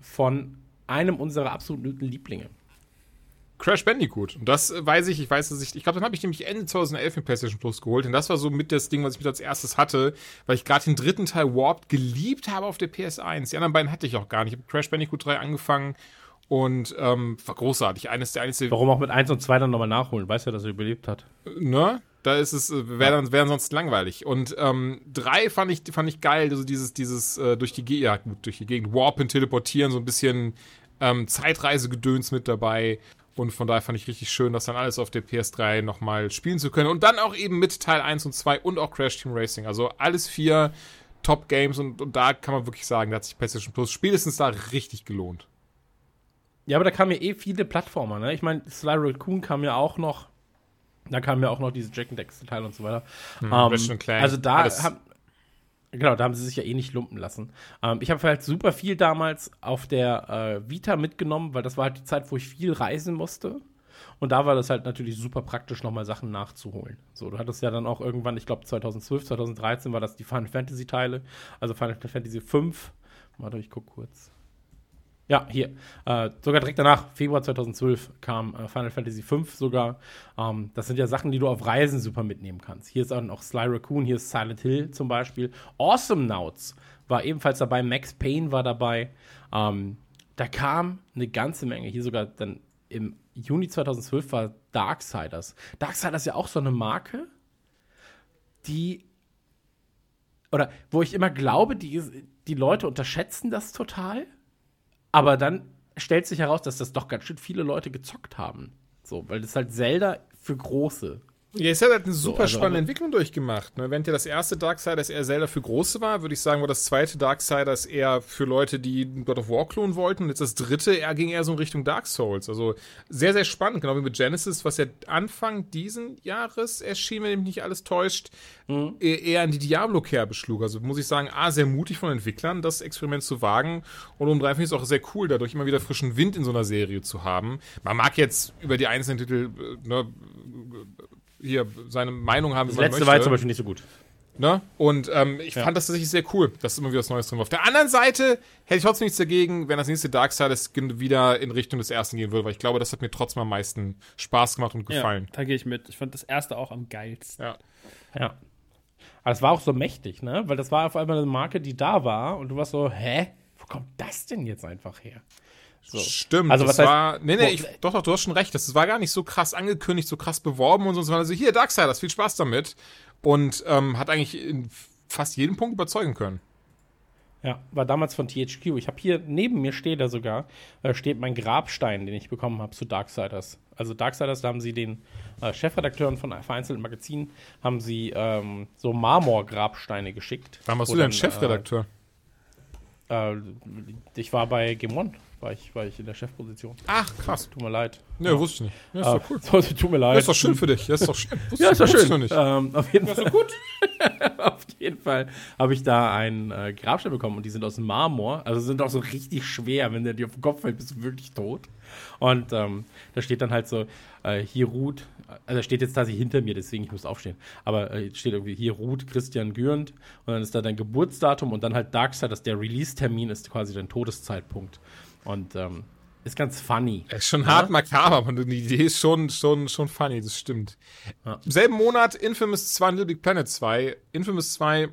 von einem unserer absoluten Lieblinge. Crash Bandicoot. Und das äh, weiß ich, ich weiß es nicht. Ich glaube, dann habe ich nämlich Ende 2011 mit PlayStation Plus geholt. Und das war so mit das Ding, was ich mit als erstes hatte, weil ich gerade den dritten Teil Warped geliebt habe auf der PS1. Die anderen beiden hatte ich auch gar nicht. Ich habe Crash Bandicoot 3 angefangen und ähm, war großartig. Eines der einzigen. Warum auch mit 1 und 2 dann nochmal nachholen? Weißt ja, dass er überlebt hat. Ne? Da ist es, äh, wäre dann wär ansonsten langweilig. Und ähm, drei fand ich, fand ich geil, also dieses, dieses äh, durch die Gegend, ja, gut, durch die Gegend warpen, teleportieren, so ein bisschen ähm, Zeitreisegedöns mit dabei. Und von daher fand ich richtig schön, das dann alles auf der PS3 nochmal spielen zu können. Und dann auch eben mit Teil 1 und 2 und auch Crash Team Racing. Also alles vier Top-Games und, und da kann man wirklich sagen, da hat sich PlayStation Plus spätestens da richtig gelohnt. Ja, aber da kamen ja eh viele Plattformer, ne? Ich meine, Sly Raccoon kam ja auch noch. Da kamen ja auch noch diese Jack and Dexter-Teile und so weiter. Hm, ähm, also da haben, Genau, da haben sie sich ja eh nicht lumpen lassen. Ähm, ich habe halt super viel damals auf der äh, Vita mitgenommen, weil das war halt die Zeit, wo ich viel reisen musste. Und da war das halt natürlich super praktisch, nochmal Sachen nachzuholen. So, du hattest ja dann auch irgendwann, ich glaube 2012, 2013 war das die Final Fantasy Teile, also Final Fantasy 5. Warte, ich guck kurz. Ja, hier. Äh, sogar direkt danach, Februar 2012, kam äh, Final Fantasy V sogar. Ähm, das sind ja Sachen, die du auf Reisen super mitnehmen kannst. Hier ist auch noch Sly Raccoon, hier ist Silent Hill zum Beispiel. Awesome Nauts war ebenfalls dabei, Max Payne war dabei. Ähm, da kam eine ganze Menge. Hier sogar dann im Juni 2012 war Darksiders. Darksiders ist ja auch so eine Marke, die oder wo ich immer glaube, die, die Leute unterschätzen das total aber dann stellt sich heraus, dass das doch ganz schön viele Leute gezockt haben. So, weil das halt Zelda für Große ja, es hat halt eine super so, also spannende Entwicklung durchgemacht. Ne? Während ja das erste Darksiders eher Zelda für Große war, würde ich sagen, war das zweite Darksiders eher für Leute, die God of War klonen wollten. Und jetzt das dritte er ging eher so in Richtung Dark Souls. Also sehr, sehr spannend. Genau wie mit Genesis, was ja Anfang diesen Jahres erschien, wenn mich nicht alles täuscht, mhm. eher in die Diablo-Kerbe schlug. Also muss ich sagen, A, sehr mutig von Entwicklern, das Experiment zu wagen. Und um drei finde ich es auch sehr cool, dadurch immer wieder frischen Wind in so einer Serie zu haben. Man mag jetzt über die einzelnen Titel äh, ne, hier seine Meinung haben. Das letzte möchte. war zum Beispiel nicht so gut. Ne? Und ähm, ich ja. fand das tatsächlich sehr cool, dass immer wieder was Neues drin war. Auf der anderen Seite hätte ich trotzdem nichts dagegen, wenn das nächste Darksiders wieder in Richtung des ersten gehen würde, weil ich glaube, das hat mir trotzdem am meisten Spaß gemacht und gefallen. Ja, da gehe ich mit. Ich fand das erste auch am geilsten. Ja. Ja. Aber es war auch so mächtig, ne? Weil das war auf einmal eine Marke, die da war und du warst so, hä? Wo kommt das denn jetzt einfach her? So. Stimmt, also, das was war. Heißt, nee, nee, ich, doch, doch, du hast schon recht. Das war gar nicht so krass angekündigt, so krass beworben und so. Also hier, Darksiders, viel Spaß damit. und ähm, hat eigentlich in fast jedem Punkt überzeugen können. Ja, war damals von THQ. Ich habe hier neben mir steht er sogar, da steht mein Grabstein, den ich bekommen habe zu Darksiders. Also Darksiders, da haben sie den äh, Chefredakteuren von vereinzelten Magazinen, haben sie ähm, so Marmor-Grabsteine geschickt. Wann warst du denn dann, Chefredakteur? Äh, äh, ich war bei Game One, war ich, war ich in der Chefposition. Ach, krass. Tut mir leid. Ne, wusste ich nicht. Ja, ist Äh, doch cool. so, tut mir leid. Das ist doch schön für dich. Das ist doch schön. Wusste- Ja, ist doch schön. nicht. Ähm, auf jeden Fall. gut. auf jeden Fall habe ich da einen äh, Grabstein bekommen und die sind aus Marmor, also sind auch so richtig schwer. Wenn der dir auf den Kopf fällt, bist du wirklich tot. Und ähm, da steht dann halt so, äh, hier ruht, also steht jetzt tatsächlich hinter mir, deswegen ich muss aufstehen. Aber äh, steht irgendwie, hier ruht Christian Gürnt und dann ist da dein Geburtsdatum und dann halt Darkseid, dass der Release-Termin ist quasi dein Todeszeitpunkt. Und ähm, ist ganz funny. Ist schon hart makaber, aber die Idee ist schon, schon, schon funny, das stimmt. Ja. Im selben Monat Infamous 2 und Little Big Planet 2. Infamous 2,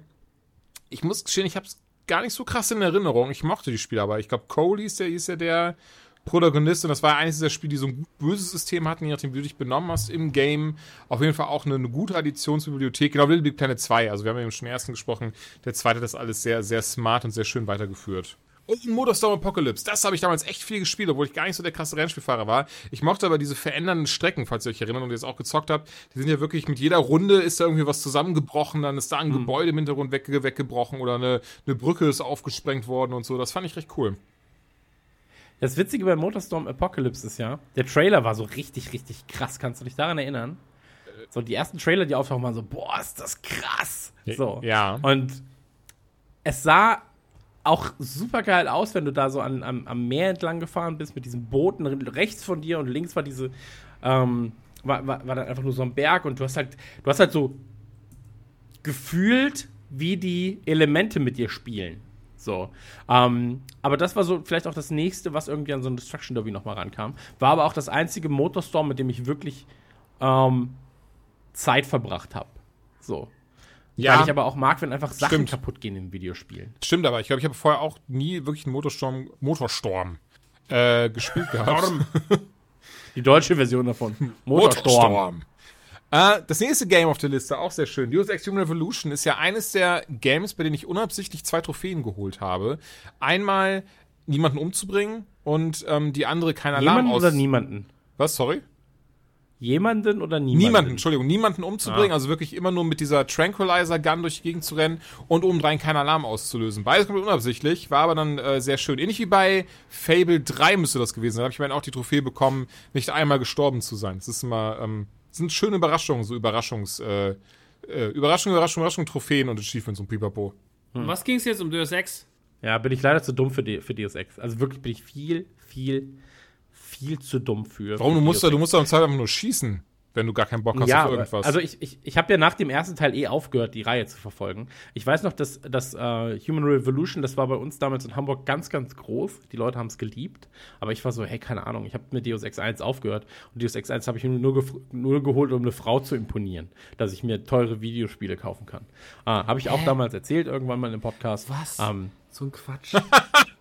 ich muss gestehen, ich habe es gar nicht so krass in Erinnerung. Ich mochte die Spiele, aber ich glaube, Cole hieß der, hieß ja der Protagonist und das war eines dieser Spiele, die so ein gut böses System hatten, je nachdem, wie du dich benommen hast im Game. Auf jeden Fall auch eine, eine gute Addition zur Bibliothek. Genau, Little Big Planet 2. Also wir haben ja eben schon im ersten gesprochen. Der zweite hat das alles sehr, sehr smart und sehr schön weitergeführt. Und Motorstorm Apocalypse, das habe ich damals echt viel gespielt, obwohl ich gar nicht so der krasse Rennspielfahrer war. Ich mochte aber diese verändernden Strecken, falls ihr euch erinnert und ihr es auch gezockt habt. Die sind ja wirklich mit jeder Runde ist da irgendwie was zusammengebrochen, dann ist da ein Gebäude im Hintergrund wegge weggebrochen oder eine, eine Brücke ist aufgesprengt worden und so. Das fand ich recht cool. Das Witzige bei Motorstorm Apocalypse ist ja, der Trailer war so richtig, richtig krass. Kannst du dich daran erinnern? So, die ersten Trailer, die auftauchen, waren so, boah, ist das krass. So. Ja. Und es sah auch super geil aus, wenn du da so an, am, am Meer entlang gefahren bist mit diesen Booten rechts von dir und links war diese, ähm, war, war, war dann einfach nur so ein Berg und du hast halt, du hast halt so gefühlt, wie die Elemente mit dir spielen. So. Ähm, aber das war so vielleicht auch das nächste, was irgendwie an so ein Destruction Derby nochmal rankam. War aber auch das einzige Motorstorm, mit dem ich wirklich ähm, Zeit verbracht habe. So. Ja. Weil ich aber auch mag, wenn einfach Sachen Stimmt. kaputt gehen in Videospielen. Stimmt, aber ich glaube, ich habe vorher auch nie wirklich einen Motorstorm, Motorstorm äh, gespielt gehabt. Die deutsche Version davon. Motorstorm. Äh, das nächste Game auf der Liste, auch sehr schön. Deus Ex Human Revolution ist ja eines der Games, bei denen ich unabsichtlich zwei Trophäen geholt habe. Einmal niemanden umzubringen und ähm, die andere kein Alarm Jemanden aus. oder niemanden? Was, sorry? Jemanden oder niemanden? Niemanden, Entschuldigung, niemanden umzubringen, Ah. also wirklich immer nur mit dieser Tranquilizer-Gun durch die Gegend zu rennen und obendrein keinen Alarm auszulösen. Beides komplett unabsichtlich, war aber dann äh, sehr schön. Ähnlich wie bei Fable 3 müsste das gewesen sein. Da habe ich mir auch die Trophäe bekommen, nicht einmal gestorben zu sein. Das ist immer, ähm, das sind schöne Überraschungen, so Überraschungs, äh, äh, Überraschung, Überraschung, Überraschung, Trophäen und Achievements und Pipapo. Um Was ging es jetzt um Deus Ex? Ja, bin ich leider zu dumm für, die, für Deus Ex. Also wirklich bin ich viel, viel, viel zu dumm für. Warum? für Du musst, da, du musst da im Zeit einfach nur schießen, wenn du gar keinen Bock hast ja, auf irgendwas. also ich, ich, ich habe ja nach dem ersten Teil eh aufgehört, die Reihe zu verfolgen. Ich weiß noch, dass, dass äh, Human Revolution, das war bei uns damals in Hamburg ganz, ganz groß. Die Leute haben es geliebt. Aber ich war so, hey, keine Ahnung, ich habe mit Deus Ex 1 aufgehört. Und Deus Ex 1 habe ich mir nur, gef- nur geholt, um eine Frau zu imponieren, dass ich mir teure Videospiele kaufen kann. Ah, habe ich auch damals erzählt, irgendwann mal im Podcast. Was? Ähm, So ein Quatsch.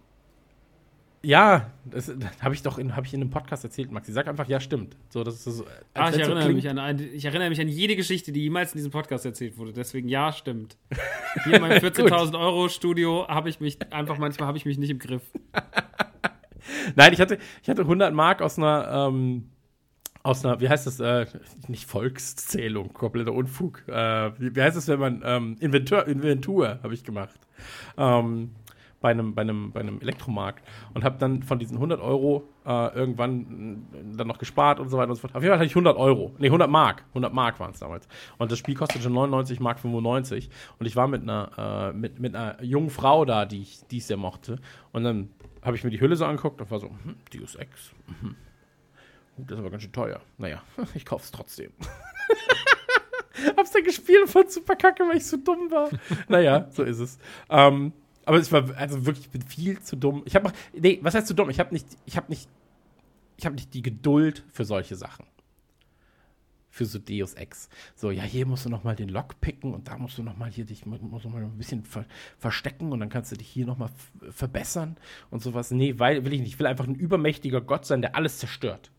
ja, das, das habe ich doch in, hab ich in einem Podcast erzählt, Maxi. Sag einfach, ja, stimmt. So, das ist so, Ah, ich, so erinnere klingt. mich an, ein- ich erinnere mich an jede Geschichte, die jemals in diesem Podcast erzählt wurde. Deswegen ja, stimmt. Hier in meinem 14.000 Euro Studio habe ich mich einfach manchmal habe ich mich nicht im Griff. Nein, ich hatte, ich hatte 100 Mark aus einer, ähm, aus einer, wie heißt das, äh, nicht Volkszählung, kompletter Unfug. Äh, wie, wie heißt das, wenn man, ähm, Inventur, Inventur habe ich gemacht. Ähm, bei einem, bei einem, bei einem Elektromarkt und habe dann von diesen 100 Euro äh, irgendwann äh, dann noch gespart und so weiter und so fort. Auf jeden Fall hatte ich 100 Euro, nee 100 Mark, 100 Mark waren es damals. Und das Spiel kostete schon 99 Mark 95 und ich war mit einer, äh, mit, mit einer jungen Frau da, die ich, die ich sehr mochte und dann habe ich mir die Hülle so angeguckt und war so, hm, Deus Ex, mhm. Uh, das ist aber ganz schön teuer. Naja, ich kauf's trotzdem. Hab's dann gespielt und fand super kacke, weil ich so dumm war. naja, so ist es. Ähm, aber ich war, also wirklich, ich bin viel zu dumm. Ich habe nee, was heißt zu dumm? Ich habe nicht, ich habe nicht, ich habe nicht die Geduld für solche Sachen. Für so Deus Ex. So, ja, hier musst du noch mal den Lock picken und da musst du noch mal hier dich, musst noch mal ein bisschen ver verstecken und dann kannst du dich hier noch mal verbessern und sowas. Nee, weil, will ich nicht. Ich will einfach ein übermächtiger Gott sein, der alles zerstört.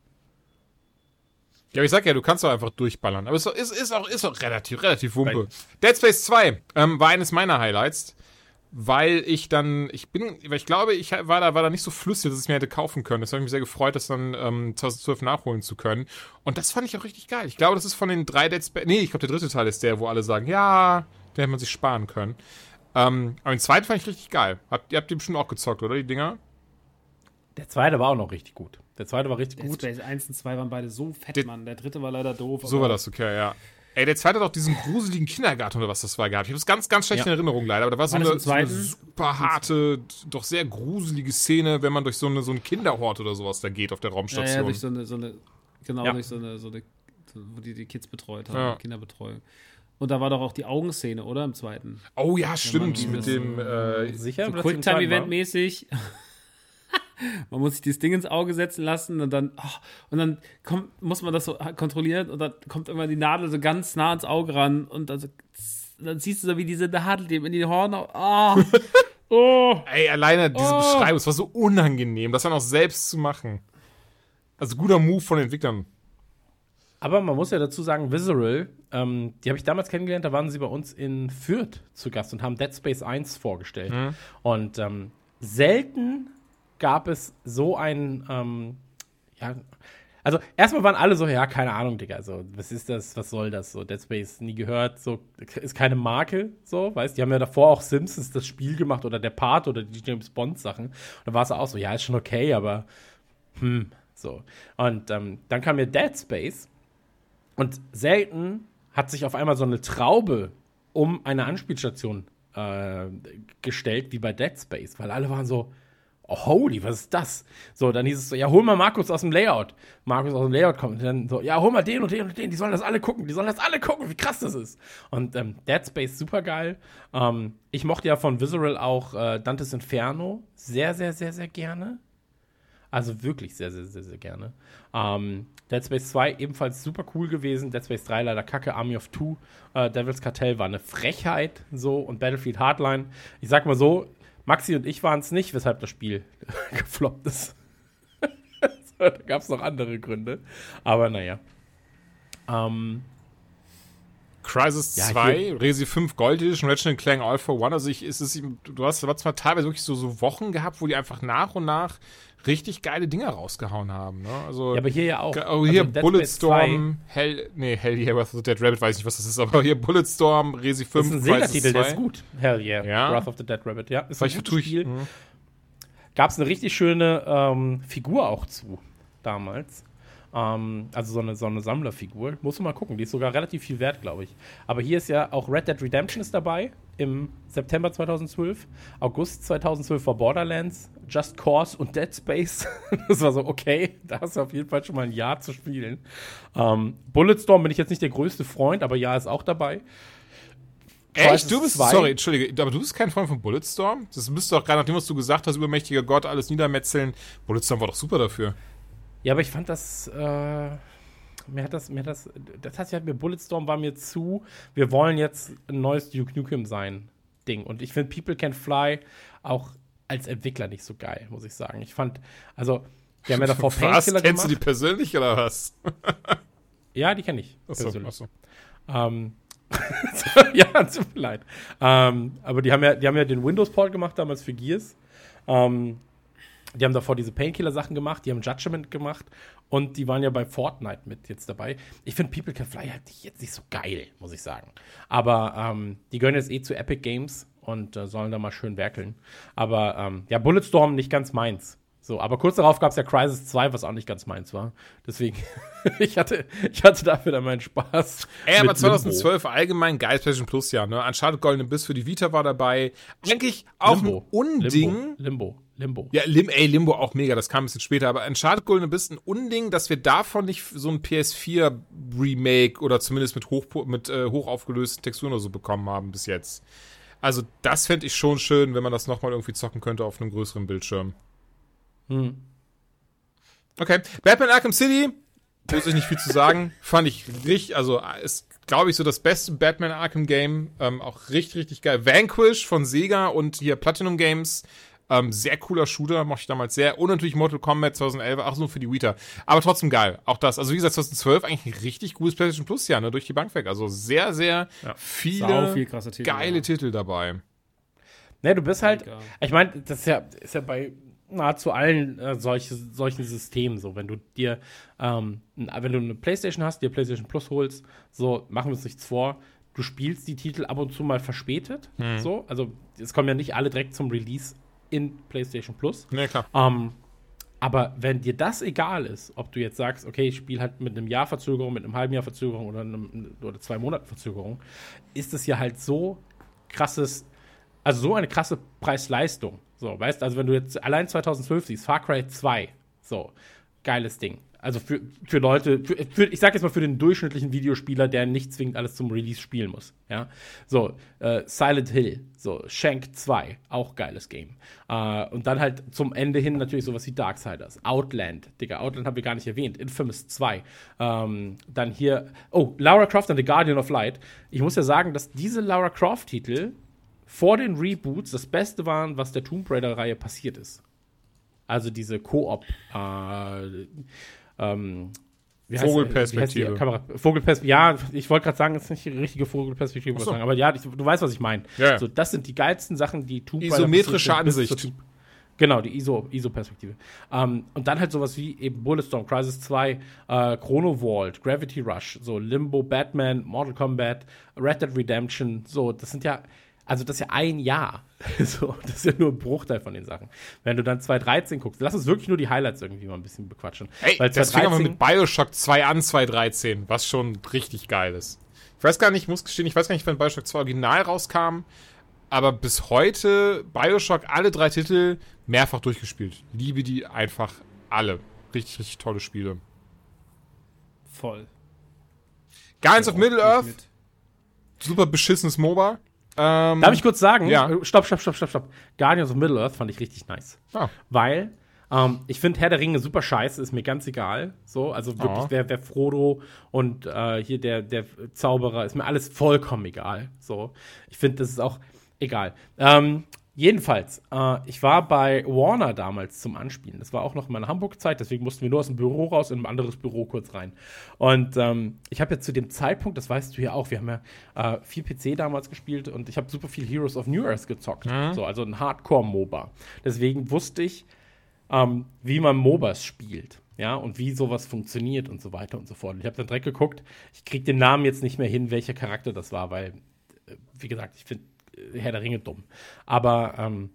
Ja, aber ich sag ja, du kannst doch einfach durchballern. Aber es ist, ist, auch, ist auch relativ, relativ wumpe. Dead Space 2 ähm, war eines meiner Highlights, weil ich dann, ich bin, weil ich glaube, ich war da, war da nicht so flüssig, dass ich es mir hätte kaufen können. Das hat mich sehr gefreut, das dann ähm, 2012 nachholen zu können. Und das fand ich auch richtig geil. Ich glaube, das ist von den drei Dead Space, nee, ich glaube, der dritte Teil ist der, wo alle sagen, ja, den hätte man sich sparen können. Ähm, aber den zweiten fand ich richtig geil. Habt, ihr habt die bestimmt auch gezockt, oder, die Dinger? Der zweite war auch noch richtig gut. Der zweite war richtig Dead gut. Space 1 und 2 waren beide so fett, Der- Mann. Der dritte war leider doof. So war das, okay, ja. Ey, der zweite hat auch diesen gruseligen Kindergarten oder was das war gehabt. Ich habe es ganz, ganz schlecht in Ja. Erinnerung leider, aber da war so eine, so eine super harte, doch sehr gruselige Szene, wenn man durch so eine, so einen Kinderhort oder sowas da geht auf der Ja, Raumstation. ja, durch so eine, so eine genau, Ja. durch so eine, so eine, wo die die Kids betreut haben, Ja. Kinderbetreuung. Und da war doch auch die Augenszene, oder? Im zweiten. oh ja, stimmt, man mit dem, äh, Sicher? So? Quicktime-Event-mäßig. Man muss sich das Ding ins Auge setzen lassen und dann, oh, und dann kommt, muss man das so kontrollieren und dann kommt immer die Nadel so ganz nah ans Auge ran und dann, so, dann siehst du so, wie diese Nadel dem in die Horn. Oh, oh. ey, alleine diese Oh. Beschreibung, es war so unangenehm, das dann auch selbst zu machen. Also guter Move von den Entwicklern. Aber man muss ja dazu sagen, Visceral, ähm, die habe ich damals kennengelernt, da waren sie bei uns in Fürth zu Gast und haben Dead Space 1 vorgestellt. Und ähm, selten gab es so ein, ähm, ja, also erstmal waren alle so, ja, keine Ahnung, Digga, so, was ist das, was soll das, so, Dead Space nie gehört, so, ist keine Marke, so, weißt, die haben ja davor auch Simpsons das Spiel gemacht oder der Part oder die James Bond Sachen. Und da war es auch so, ja, ist schon okay, aber, hm, so. Und ähm, dann kam mir Dead Space und selten hat sich auf einmal so eine Traube um eine Anspielstation äh, gestellt, wie bei Dead Space, weil alle waren so, oh, holy, was ist das? So, dann hieß es so, ja, hol mal Markus aus dem Layout. Markus aus dem Layout kommt und dann so, ja, hol mal den und den und den, die sollen das alle gucken, die sollen das alle gucken, wie krass das ist. Und ähm, Dead Space, super geil. Ähm, ich mochte ja von Visceral auch äh, Dantes Inferno sehr, sehr, sehr, sehr gerne. Also wirklich sehr, sehr, sehr, sehr gerne. Ähm, Dead Space 2 ebenfalls super cool gewesen. Dead Space 3 leider kacke. Army of Two. Äh, Devil's Cartel war eine Frechheit. So. Und Battlefield Hardline. Ich sag mal so, Maxi und ich waren es nicht, weshalb das Spiel gefloppt ist. da gab es noch andere Gründe. Aber naja. Ähm, Crisis Ja, 2, Resi 5 Gold Edition, Ratchet Clank All for One. Also ich, ist es, du hast aber zwar teilweise wirklich so, so Wochen gehabt, wo die einfach nach und nach richtig geile Dinge rausgehauen haben. Ne? Also, ja, aber hier ja auch. oh, hier Also Dead Space Bulletstorm, Hell, nee, Hell Yeah, Wrath of the Dead Rabbit, weiß nicht, was das ist, aber hier Bulletstorm, Resi 2 5, ist ein Sega-Titel, der 2. ist gut. Hell yeah. Ja. Wrath of the Dead Rabbit, ja. Ist ein Vielleicht gutes vertue ich. Spiel. Mhm. gab es eine richtig schöne ähm, Figur auch zu damals. Ähm, also so eine, so eine Sammlerfigur. Musst du mal gucken, die ist sogar relativ viel wert, glaube ich. Aber hier ist ja auch Red Dead Redemption ist dabei im September 2012. August 2012 war Borderlands, Just Cause und Dead Space. das war so, okay, da hast du auf jeden Fall schon mal ein Jahr zu spielen. Ähm, Bulletstorm bin ich jetzt nicht der größte Freund, aber ja, ist auch dabei. Echt? Du bist, zwei. sorry, entschuldige, aber du bist kein Freund von Bulletstorm? Das müsste doch gerade, nachdem was du gesagt hast, übermächtiger Gott, alles niedermetzeln. Bulletstorm war doch super dafür. Ja, aber ich fand das, äh, mir hat das, mir hat das, das hat ja mir Bulletstorm war mir zu, wir wollen jetzt ein neues Duke Nukem sein, Ding. Und ich finde People Can Fly auch als Entwickler nicht so geil, muss ich sagen. Ich fand, also, die haben ja davor? Painkiller Kennst du die persönlich oder was? Ja, die kenne ich. Achso, persönlich. achso. Ähm, ja, tut mir leid. Ähm, aber die haben ja, die haben ja den Windows-Port gemacht damals für Gears. Ähm, die haben davor diese Painkiller-Sachen gemacht, die haben Judgment gemacht und die waren ja bei Fortnite mit jetzt dabei. Ich finde People Can Fly halt jetzt nicht so geil, muss ich sagen. Aber ähm, die gehören jetzt eh zu Epic Games und äh, sollen da mal schön werkeln. Aber ähm, ja, Bulletstorm nicht ganz meins. So, aber kurz darauf gab es ja Crisis 2, was auch nicht ganz meins war. Deswegen, ich, hatte, ich hatte dafür dann meinen Spaß. Ey, aber mit Limbo. 2012 allgemein geil PlayStation Plus Jahr, ne? Uncharted Golden Biss für die Vita war dabei. Eigentlich auch Limbo. ein Unding. Limbo. Limbo. Limbo. Ja, Lim, ey, Limbo auch mega, das kam ein bisschen später, aber Uncharted Golden Abyss ein Unding, dass wir davon nicht so ein PS4 Remake oder zumindest mit, hoch, mit äh, hoch aufgelösten Texturen oder so bekommen haben bis jetzt. Also das fände ich schon schön, wenn man das nochmal irgendwie zocken könnte auf einem größeren Bildschirm. Hm. Okay, Batman Arkham City, muss ich nicht viel zu sagen, fand ich richtig, also ist, glaube ich, so das beste Batman Arkham Game, ähm, auch richtig, richtig geil. Vanquish von Sega und hier Platinum Games, Ähm, sehr cooler Shooter, mochte ich damals sehr. Und natürlich Mortal Kombat 2011, auch so für die Vita. Aber trotzdem geil. Auch das. Also wie gesagt, 2012 eigentlich ein richtig gutes PlayStation Plus Jahr, ne, durch die Bank weg. Also sehr, sehr Sau viele viel krasse Titel, geile ja. Titel dabei. Ne, du bist halt, ich meine, das ist ja, ist ja bei nahezu allen äh, solche, solchen Systemen so. Wenn du dir, ähm, wenn du eine Playstation hast, dir Playstation Plus holst, so, machen wir uns nichts vor, du spielst die Titel ab und zu mal verspätet, so, also es kommen ja nicht alle direkt zum Release in Playstation Plus. Ne, klar. Ähm, aber wenn dir das egal ist, ob du jetzt sagst, okay, ich spiele halt mit einem Jahr Verzögerung, mit einem halben Jahr Verzögerung oder, einem, oder zwei Monaten Verzögerung, ist es ja halt so krasses, also so eine krasse Preis-Leistung. So, weißt also wenn du jetzt allein 2012 siehst, Far Cry 2, so, geiles Ding. Also für, für Leute, für, für, ich sag jetzt mal für den durchschnittlichen Videospieler, der nicht zwingend alles zum Release spielen muss. Ja, so, äh, Silent Hill, so, Shank 2, auch geiles Game. Äh, und dann halt zum Ende hin natürlich sowas wie Darksiders, Outland, Digga, Outland haben wir gar nicht erwähnt, Infamous 2. Ähm, dann hier, oh, Lara Croft and the Guardian of Light. Ich muss ja sagen, dass diese Lara Croft-Titel vor den Reboots das Beste waren, was der Tomb Raider-Reihe passiert ist. Also diese Koop, äh, ähm, Vogelperspektive. Kamera? Vogelperspektive. Ja, ich wollte gerade sagen, das ist nicht die richtige Vogelperspektive, so. aber ja, ich, du weißt, was ich meine. Ja, ja. So, das sind die geilsten Sachen, die Tomb Raider Isometrische Ansicht. Genau, die ISO, ISO-Perspektive. Ähm, und dann halt sowas wie eben Bulletstorm, Crisis 2, äh, Chrono Vault, Gravity Rush, so Limbo, Batman, Mortal Kombat, Red Dead Redemption, so, das sind ja, also das ist ja ein Jahr. so, das ist ja nur ein Bruchteil von den Sachen. Wenn du dann 2013 guckst, lass uns wirklich nur die Highlights irgendwie mal ein bisschen bequatschen. Ey, Weil das fing aber 2013 mit Bioshock 2 an, 2013, was schon richtig geil ist. Ich weiß gar nicht, ich muss gestehen, ich weiß gar nicht, wann Bioshock 2 original rauskam, aber bis heute Bioshock alle drei Titel mehrfach durchgespielt. Liebe die einfach alle. Richtig, richtig tolle Spiele. Voll. Guardians of Middle-earth, super beschissenes MOBA. Ähm, Darf ich kurz sagen? Ja. Stopp, stopp, stopp, stopp, stopp. Guardians of Middle-earth fand ich richtig nice. Ah. Weil ähm, ich finde Herr der Ringe super scheiße, ist mir ganz egal. So, also wirklich, Oh. wer, wer Frodo und äh, hier der, der Zauberer, ist mir alles vollkommen egal. So, ich finde, das ist auch egal. Ähm, jedenfalls, äh, ich war bei Warner damals zum Anspielen. Das war auch noch in meiner Hamburg-Zeit, deswegen mussten wir nur aus dem Büro raus in ein anderes Büro kurz rein. Und ähm, ich habe ja zu dem Zeitpunkt, das weißt du ja auch, wir haben ja äh, viel PC damals gespielt und ich habe super viel Heroes of New Earth gezockt. So, also ein Hardcore-MOBA. Deswegen wusste ich, ähm, wie man MOBAs spielt. Ja, und wie sowas funktioniert und so weiter und so fort. Und ich habe dann direkt geguckt, ich kriege den Namen jetzt nicht mehr hin, welcher Charakter das war, weil, äh, wie gesagt, ich finde Herr der Ringe dumm. Aber ähm,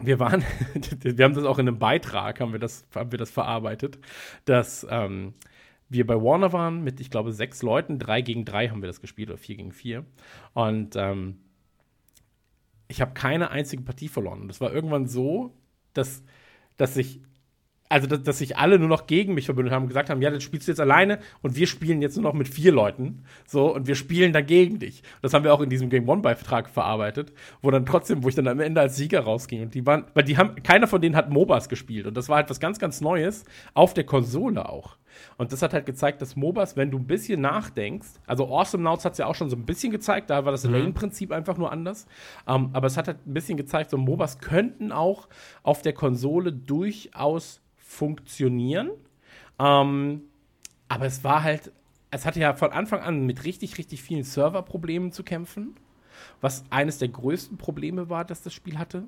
wir waren, wir haben das auch in einem Beitrag, haben wir das, haben wir das verarbeitet, dass ähm, wir bei Warner waren mit, ich glaube, sechs Leuten, drei gegen drei haben wir das gespielt, oder vier gegen vier. Und ähm, ich habe keine einzige Partie verloren. Das war irgendwann so, dass, dass ich, also dass, dass sich alle nur noch gegen mich verbündet haben und gesagt haben, ja, dann spielst du jetzt alleine und wir spielen jetzt nur noch mit vier Leuten. So, und wir spielen dann gegen dich. Das haben wir auch in diesem Game One-Beitrag verarbeitet, wo dann trotzdem, wo ich dann am Ende als Sieger rausging. Und die waren, weil die haben, keiner von denen hat MOBAs gespielt. Und das war halt was ganz, ganz Neues auf der Konsole auch. Und das hat halt gezeigt, dass MOBAs, wenn du ein bisschen nachdenkst, also Awesome Nauts hat es ja auch schon so ein bisschen gezeigt, da war das Lane-Prinzip einfach nur anders. Ähm, aber es hat halt ein bisschen gezeigt, so MOBAs könnten auch auf der Konsole durchaus funktionieren. Ähm, aber es war halt, es hatte ja von Anfang an mit richtig, richtig vielen Serverproblemen zu kämpfen. Was eines der größten Probleme war, das das Spiel hatte.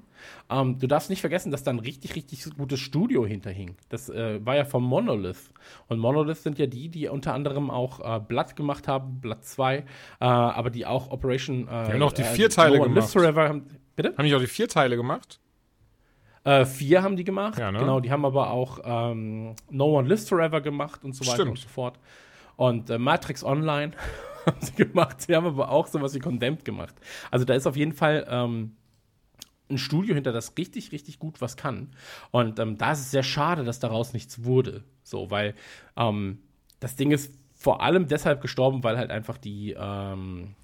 Ähm, du darfst nicht vergessen, dass da ein richtig, richtig gutes Studio hinterhing. Das äh, war ja von Monolith. Und Monolith sind ja die, die unter anderem auch äh, Blood gemacht haben, Blood 2, äh, aber die auch Operation. Äh, die haben auch die vier Teile Lives gemacht. Forever haben, bitte? Haben die auch die vier Teile gemacht? Äh, vier haben die gemacht. Ja, ne? Genau, die haben aber auch ähm, No One Lives Forever gemacht und so weiter Stimmt. und so fort. Und äh, Matrix Online haben sie gemacht. Sie haben aber auch sowas wie Condemned gemacht. Also da ist auf jeden Fall ähm, ein Studio hinter, das richtig, richtig gut was kann. Und ähm, da ist es sehr schade, dass daraus nichts wurde. So, weil ähm, das Ding ist vor allem deshalb gestorben, weil halt einfach die, ähm,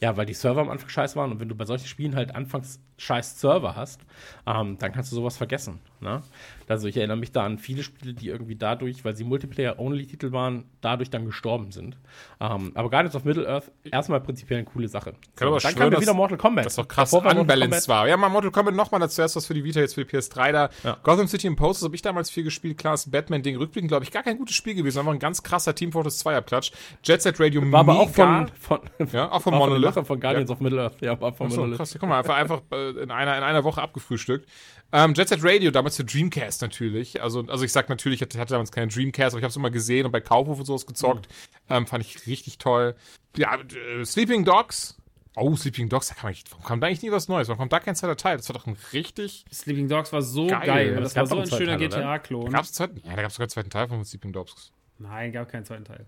Ja, weil die Server am Anfang scheiße waren und wenn du bei solchen Spielen halt anfangs scheiß Server hast, ähm, dann kannst du sowas vergessen. Ne? Also ich erinnere mich da an viele Spiele, die irgendwie dadurch, weil sie Multiplayer-Only-Titel waren, dadurch dann gestorben sind. Ähm, aber Guardians of Middle-earth, erstmal prinzipiell eine coole Sache. Kann aber dann schwören, kam ja wieder Mortal Kombat. Das ist doch krass unbalanced war. Ja, mal Mortal Kombat nochmal dazu erst was für die Vita, jetzt für die PS3 da. Ja. Gotham City Imposters habe ich damals viel gespielt. Klar, das Batman-Ding rückblickend, glaube ich, gar kein gutes Spiel gewesen. Einfach ein ganz krasser Team Fortress 2 Abklatsch. Jet Set Radio War aber auch mega. von, von, Ja, auch von Monolith. Von, von Guardians of Middle-earth. Ja, war von so, Monolith. krass, guck mal, einfach, einfach äh, in, einer, in einer Woche abgefrühstückt. Ähm, Jet Set Radio, damals für Dreamcast natürlich. Also, also ich sag natürlich, ich hatte damals keinen Dreamcast, aber ich habe es immer gesehen und bei Kaufhof und sowas gezockt. Ähm, fand ich richtig toll. Ja, äh, Sleeping Dogs. Oh, Sleeping Dogs, da kam eigentlich, warum kam da eigentlich nie was Neues? Warum kommt da kein zweiter Teil? Das war doch ein richtig. Sleeping Dogs war so Geil. geil. Es das war gab so ein schöner? GTA-Klon. Gab's einen zweiten? Ja, da gab es sogar einen zweiten Teil von Sleeping Dogs. Nein, gab keinen zweiten Teil.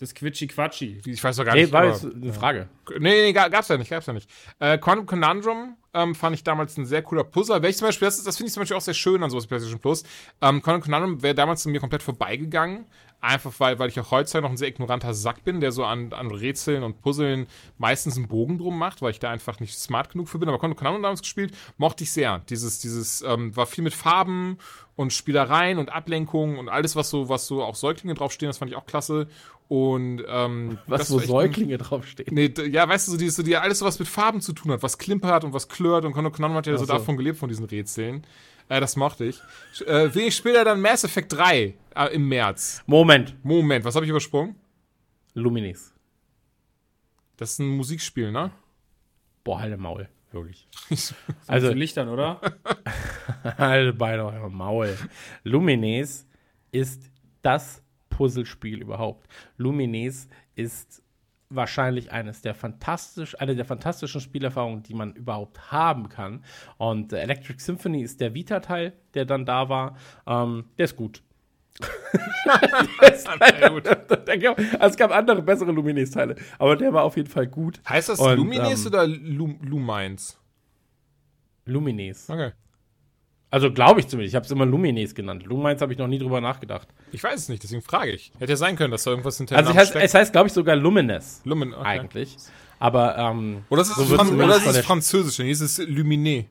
Das Quitschi Quatschi. Ich weiß doch gar Nee, nicht. war aber- jetzt eine Frage. Nee, nee, ga- gab's ja nicht, gab's ja nicht. Äh, Quantum Conundrum ähm, fand ich damals ein sehr cooler Puzzle. Welch zum Beispiel, das, das finde ich zum Beispiel auch sehr schön an sowas wie PlayStation Plus. Ähm, Quantum Conundrum wäre damals an mir komplett vorbeigegangen. Einfach weil, weil ich auch heutzutage noch ein sehr ignoranter Sack bin, der so an, an Rätseln und Puzzeln meistens einen Bogen drum macht, weil ich da einfach nicht smart genug für bin. Aber Quantum Conundrum damals gespielt, mochte ich sehr. Dieses, dieses, ähm, war viel mit Farben und Spielereien und Ablenkungen und alles, was so, was so auch Säuglinge draufstehen, das fand ich auch klasse. Und ähm, Was war echt ein- Säuglinge draufstehen. Nee, ja, weißt du, so, dieses, so die, alles so was mit Farben zu tun hat, was klimpert und was klirrt und Conor Conor hat ja so, so. davon gelebt, von diesen Rätseln. Äh, das mochte ich. Äh, wenig später dann Mass Effect 3 äh, im März. Moment. Moment, was habe ich übersprungen? Luminis. Das ist ein Musikspiel, ne? Boah, halt Maul. Wirklich. Also, Also, zu Lichtern, oder? halt beide euer Maul. Lumines ist das Puzzlespiel überhaupt. Lumines ist wahrscheinlich eines der fantastisch, eine der fantastischen Spielerfahrungen, die man überhaupt haben kann. Und Electric Symphony ist der Vita-Teil, der dann da war. Ähm, der ist gut. Der ist leider- also es gab andere bessere Lumines-Teile, aber der war auf jeden Fall gut. Heißt das Und, Lumines ähm, oder Lu Lumines? Lumines. Okay. Also glaube ich zumindest. Ich habe es immer Lumines genannt. Lumines habe ich noch nie drüber nachgedacht. Ich weiß es nicht, deswegen frage ich. Hätte ja sein können, dass da irgendwas hinter Also heißt, es heißt glaube ich, sogar Lumines Lumen, okay. eigentlich. Aber, ähm, Oder ist es so Fran oder ist es Französisch? Ist es Luminé.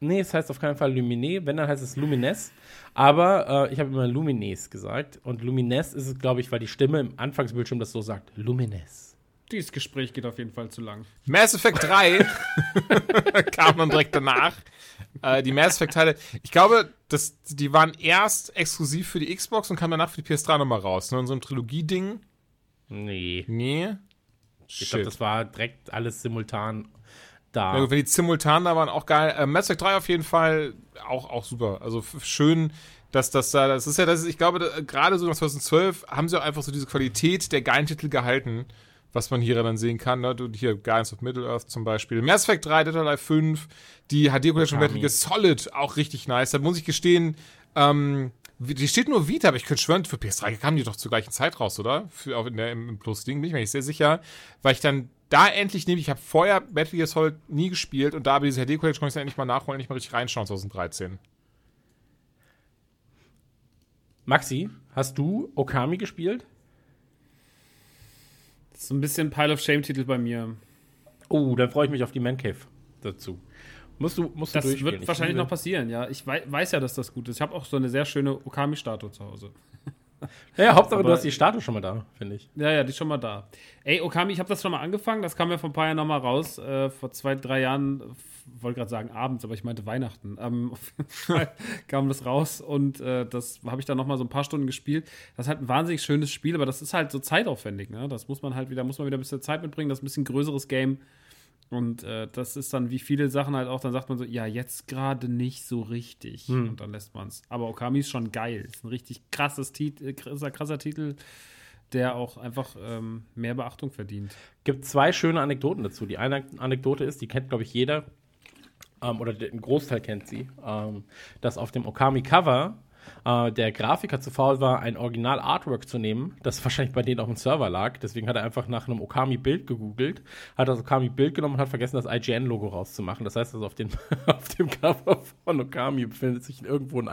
nee, es heißt auf keinen Fall Lumine. Wenn, dann heißt es Lumines. Aber äh, ich habe immer Lumines gesagt. Und Lumines ist es, glaube ich, weil die Stimme im Anfangsbildschirm das so sagt. Lumines. Dieses Gespräch geht auf jeden Fall zu lang. Mass Effect 3 kam dann direkt danach. Äh, die Mass Effect-Teile, ich glaube, das, die waren erst exklusiv für die Xbox und kamen danach für die PS3 nochmal raus. Ne? In so einem Trilogie-Ding. Nee. Nee. Ich glaube, das war direkt alles simultan da. Ja, wenn die simultan da waren, auch geil. Äh, Mass Effect 3 auf jeden Fall auch, auch super. Also schön, dass das da, das ist ja, das ist, ich glaube, da- gerade so nach 2012 haben sie auch einfach so diese Qualität der geilen Titel gehalten, was man hier dann sehen kann. Ne? Hier Guardians of Middle-earth zum Beispiel. Mass Effect 3, Dead or Alive 5, die HD Collection Okami. Battle Solid, auch richtig nice. Da muss ich gestehen, ähm, die steht nur Vita, aber ich könnte schwören, für PS3 kamen die doch zur gleichen Zeit raus, oder? Für, auch in der, im, im Plus-Ding, bin ich mir nicht sehr sicher. Weil ich dann da endlich nehme, ich habe vorher Metal Gear Solid nie gespielt und da aber diese HD Collection konnte ich dann endlich mal nachholen, endlich mal richtig reinschauen 2013. Maxi, hast du Okami gespielt? So ein bisschen Pile of Shame-Titel bei mir. Oh, dann freue ich mich auf die Man Cave dazu. Musst du, musst du Das wird Ich wahrscheinlich noch passieren, ja. Ich wei weiß ja, dass das gut ist. Ich habe auch so eine sehr schöne Okami-Statue zu Hause. Ja, ja Hauptsache, du Aber- hast die Statue schon mal da, finde ich. Ja, ja, die ist schon mal da. Ey, Okami, ich habe das schon mal angefangen. Das kam ja vor ein paar Jahren nochmal raus. Äh, vor zwei, drei Jahren, wollte gerade sagen abends, aber ich meinte Weihnachten. Ähm, auf jeden Fall kam das raus und äh, das habe ich dann nochmal so ein paar Stunden gespielt. Das ist halt ein wahnsinnig schönes Spiel, aber das ist halt so zeitaufwendig. Ne? Das muss man halt wieder, muss man wieder ein bisschen Zeit mitbringen. Das ist ein bisschen größeres Game. Und äh, das ist dann wie viele Sachen halt auch, dann sagt man so, ja, jetzt gerade nicht so richtig. Und dann lässt man es. Aber Okami ist schon geil. Ist ein richtig krasses Tit äh, krasser, krasser Titel, der auch einfach ähm, mehr Beachtung verdient. gibt zwei schöne Anekdoten dazu. Die eine Anekdote ist, die kennt, glaube ich, jeder, ähm, oder der- ein Großteil kennt sie, ähm, dass auf dem Okami-Cover äh, der Grafiker zu faul war, ein Original-Artwork zu nehmen, das wahrscheinlich bei denen auf dem Server lag. Deswegen hat er einfach nach einem Okami-Bild gegoogelt, hat das Okami-Bild genommen und hat vergessen, das IGN-Logo rauszumachen. Das heißt, also auf, den, auf dem Cover von Okami befindet sich irgendwo ein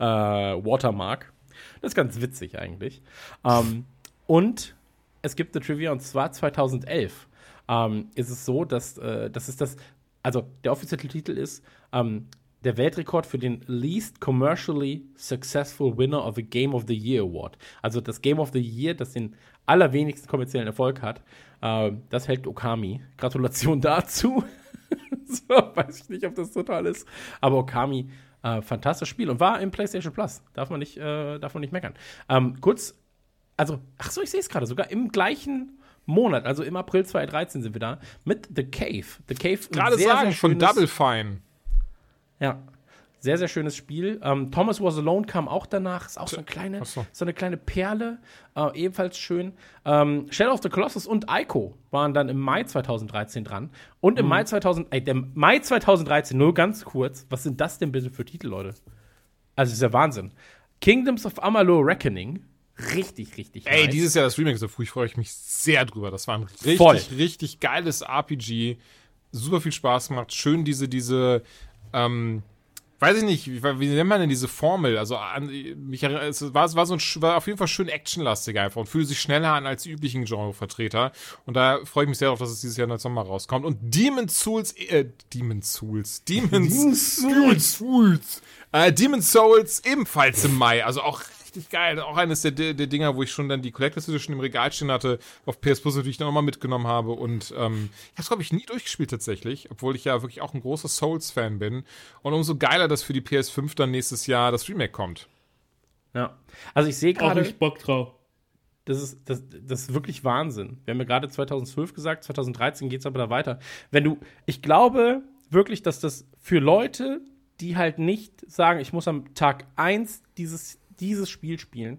IGN-Watermark. das ist ganz witzig eigentlich. Ähm, und es gibt eine Trivia und zwar 2011 ähm, ist es so, dass äh, das ist das, also der offizielle Titel ist ähm, der Weltrekord für den Least Commercially Successful Winner of a Game of the Year Award. Also das Game of the Year, das den allerwenigsten kommerziellen Erfolg hat, äh, das hält Okami. Gratulation dazu. so, weiß ich nicht, ob das total ist. Aber Okami, äh, fantastisches Spiel und war im PlayStation Plus. Darf man nicht, äh, darf man nicht meckern. Ähm, kurz, also, ach so, ich sehe es gerade, sogar im gleichen Monat, also im April 2013 sind wir da, mit The Cave. The Cave, Gerade sehr, sagen, sehr von schönes- Double Fine. ja. Sehr, sehr schönes Spiel. Ähm, Thomas Was Alone kam auch danach. Ist auch so eine kleine, so. so. eine kleine Perle. Äh, ebenfalls schön. Ähm, Shadow of the Colossus und Ico waren dann im Mai 2013 dran. Und Mhm. im Mai 2000, ey, der Mai 2013, nur ganz kurz, was sind das denn bitte für Titel, Leute? Also, ist ja Wahnsinn. Kingdoms of Amalur Reckoning. Richtig, richtig Ey, nice. dieses Jahr das Remake so früh, freue ich mich sehr drüber. Das war ein richtig, Voll. richtig geiles RPG. Super viel Spaß gemacht. Schön diese, diese, ähm, weiß ich nicht, wie, wie nennt man denn diese Formel? Also, an, mich, es war, es war so ein, war auf jeden Fall schön actionlastig einfach und fühlte sich schneller an als die üblichen Genrevertreter. Und da freue ich mich sehr darauf, dass es dieses Jahr im Sommer rauskommt. Und Demon's Souls, äh, Demon's Souls, Demon's Souls, Souls, äh, Demon's Souls ebenfalls im Mai. Also auch richtig geil. Auch eines der, der, der Dinger, wo ich schon dann die Collectors Edition im Regal stehen hatte, auf PS Plus natürlich dann auch mal mitgenommen habe. Und ähm, ich habe es, glaube ich, nie durchgespielt tatsächlich, obwohl ich ja wirklich auch ein großer Souls-Fan bin. Und umso geiler, dass für die PS5 dann nächstes Jahr das Remake kommt. Ja. Also, ich sehe Auch gerade. nicht Bock drauf. Das ist, das, das ist wirklich Wahnsinn. Wir haben ja gerade 2012 gesagt, 2013 geht es aber da weiter. Wenn du, ich glaube wirklich, dass das für Leute, die halt nicht sagen, ich muss am Tag 1 dieses, dieses Spiel spielen,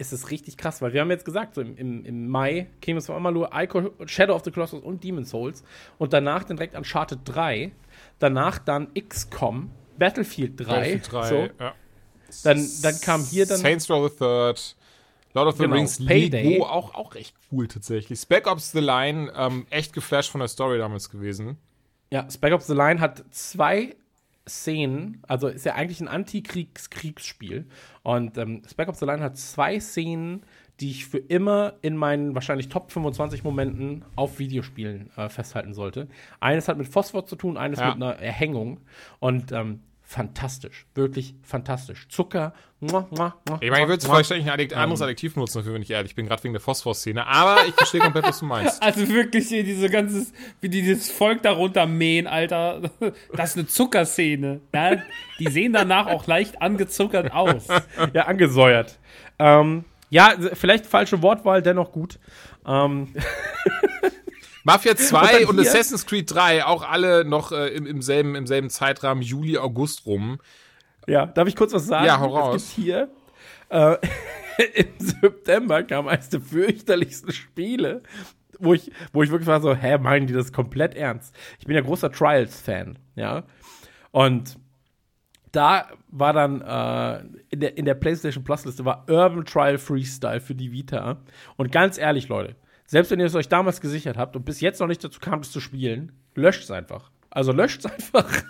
ist es richtig krass, weil wir haben jetzt gesagt, so im, im, im Mai Kingdoms of Amalur, Ico, Shadow of the Colossus und Demon's Souls und danach dann direkt Uncharted 3, danach dann XCOM, Battlefield 3, Battlefield 3, so, ja. dann, dann kam hier dann Saints Row the Third, Lord of the Genau, Rings, Payday. Lego, auch, auch echt cool tatsächlich. Spec Ops The Line, ähm, echt geflasht von der Story damals gewesen. Ja, Spec Ops The Line hat zwei Szenen, also ist ja eigentlich ein Antikriegs-Kriegsspiel. Und ähm, Spec Ops The Line hat zwei Szenen, die ich für immer in meinen wahrscheinlich Top 25 Momenten auf Videospielen äh, festhalten sollte. Eines hat mit Phosphor zu tun, eines Ja. mit einer Erhängung. Und ähm, fantastisch, wirklich fantastisch. Zucker, muah, muah, muah, Ich meine, ich würde vielleicht eigentlich ein Adjekt, anderes Adjektiv nutzen dafür, wenn ich ehrlich bin, gerade wegen der Phosphor-Szene. Aber ich verstehe komplett, was du meinst. Also wirklich hier diese ganze, wie die dieses Volk darunter mähen, Alter. Das ist eine Zuckerszene. Ja? Die sehen danach auch leicht angezuckert aus. Ja, angesäuert. Ähm, ja, vielleicht falsche Wortwahl, dennoch gut. Ähm, Mafia 2 und, hier- Assassin's Creed 3, auch alle noch äh, im, im, selben, im selben Zeitrahmen, Juli, August rum. Ja, darf ich kurz was sagen? Ja, hau raus. Es gibt hier äh, im September kam eines der fürchterlichsten Spiele, wo ich, wo ich wirklich war so, hä, meinen die das komplett ernst? Ich bin ja großer Trials-Fan, ja. Und da war dann äh, in, der, in der PlayStation Plus-Liste war Urban Trial Freestyle für die Vita. Und ganz ehrlich, Leute, selbst wenn ihr es euch damals gesichert habt und bis jetzt noch nicht dazu kam, es zu spielen, löscht es einfach. Also löscht es einfach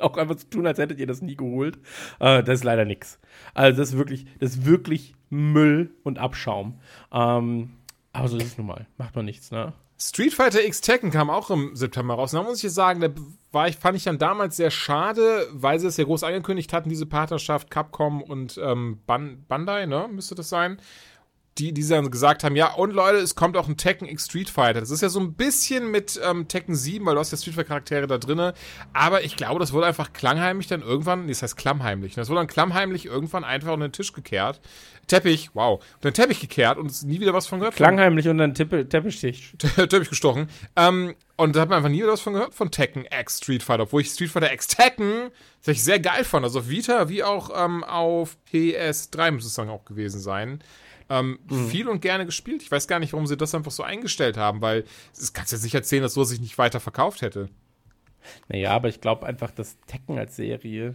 auch einfach zu tun, als hättet ihr das nie geholt. Äh, das ist leider nix. Also das ist wirklich, das ist wirklich Müll und Abschaum. Ähm, aber so ist es nun mal. Macht man nichts, ne? Street Fighter X Tekken kam auch im September raus. Und da muss ich sagen, da war ich, fand ich dann damals sehr schade, weil sie es ja groß angekündigt hatten, diese Partnerschaft Capcom und ähm, Ban Bandai, ne, müsste das sein. Die, die dann gesagt haben, ja, und Leute, es kommt auch ein Tekken X Street Fighter. Das ist ja so ein bisschen mit ähm, Tekken 7, weil du hast ja Street Fighter Charaktere da drinne. Aber ich glaube, das wurde einfach klangheimlich dann irgendwann, nee, das heißt klammheimlich. ne? Das wurde dann klammheimlich irgendwann einfach unter den Tisch gekehrt. Teppich, wow. Unter den Teppich gekehrt und nie wieder was von gehört. Klangheimlich unter den Tippe, Teppichtisch. Teppich gestochen. Ähm, und da hat man einfach nie wieder was von gehört von Tekken X Street Fighter, obwohl ich Street Fighter X Tekken tatsächlich sehr geil fand. Also auf Vita wie auch ähm, auf PS3 muss es dann auch gewesen sein. Ähm, Viel und gerne gespielt. Ich weiß gar nicht, warum sie das einfach so eingestellt haben, weil es kannst du jetzt nicht erzählen, dass so sich nicht weiter verkauft hätte. Naja, aber ich glaube einfach, dass Tekken als Serie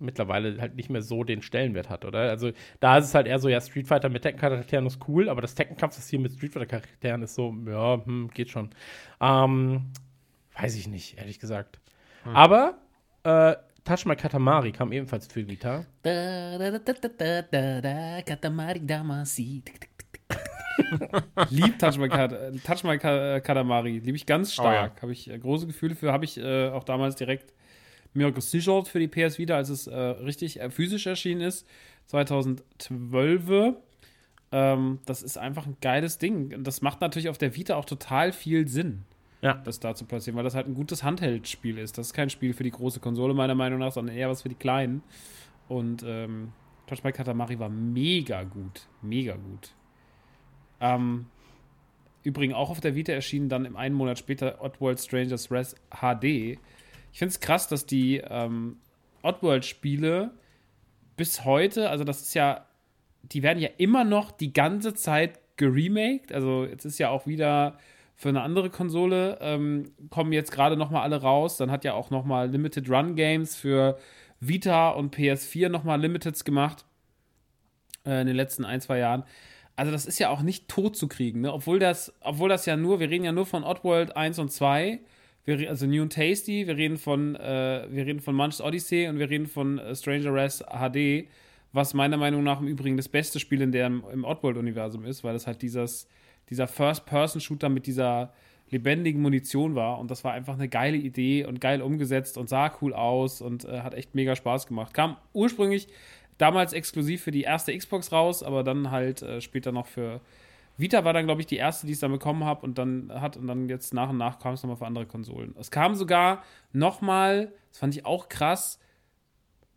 mittlerweile halt nicht mehr so den Stellenwert hat, oder? Also da ist es halt eher so, ja, Street Fighter mit Tekken-Charakteren ist cool, aber das Tekken-Kampfsystem mit Street Fighter-Charakteren ist so, ja, hm, geht schon. Ähm, weiß ich nicht, ehrlich gesagt. Aber äh, Touch My Katamari kam ebenfalls für Vita. Da, da, da, da, da, da, Katamari Damacy. Lieb Touch My, Kat Touch My Ka Katamari. Liebe ich ganz stark. Oh, ja. Habe ich äh, große Gefühle für. Habe ich äh, auch damals direkt mir gesichert für die PS Vita, als es äh, richtig äh, physisch erschienen ist. 2012. Ähm, das ist einfach ein geiles Ding. Das macht natürlich auf der Vita auch total viel Sinn ja. das da zu platzieren, weil das halt ein gutes Handheld-Spiel ist. Das ist kein Spiel für die große Konsole, meiner Meinung nach, sondern eher was für die kleinen. Und ähm, Touch by Katamari war mega gut. Mega gut. Ähm, übrigens auch auf der Vita erschienen dann im einen Monat später Oddworld Strangers Res HD. Ich finde es krass, dass die ähm, Oddworld-Spiele bis heute, also das ist ja, die werden ja immer noch die ganze Zeit geremaked. Also jetzt ist ja auch wieder für eine andere Konsole ähm, kommen jetzt gerade noch mal alle raus. Dann hat ja auch noch mal Limited Run Games für Vita und PS4 noch mal Limiteds gemacht äh, in den letzten ein, zwei Jahren. Also das ist ja auch nicht tot zu kriegen, ne? obwohl, das, obwohl das ja nur, wir reden ja nur von Oddworld 1 und 2, wir, also New and Tasty, wir reden von, äh, wir reden von Munch's Odyssey und wir reden von äh, Stranger Res HD, was meiner Meinung nach im Übrigen das beste Spiel in der im Oddworld-Universum ist, weil das halt dieses dieser First-Person-Shooter mit dieser lebendigen Munition war. Und das war einfach eine geile Idee und geil umgesetzt und sah cool aus und äh, hat echt mega Spaß gemacht. Kam ursprünglich damals exklusiv für die erste Xbox raus, aber dann halt äh, später noch für Vita war dann, glaube ich, die erste, die es dann bekommen habe und dann hat und dann jetzt nach und nach kam es nochmal für andere Konsolen. Es kam sogar nochmal, das fand ich auch krass,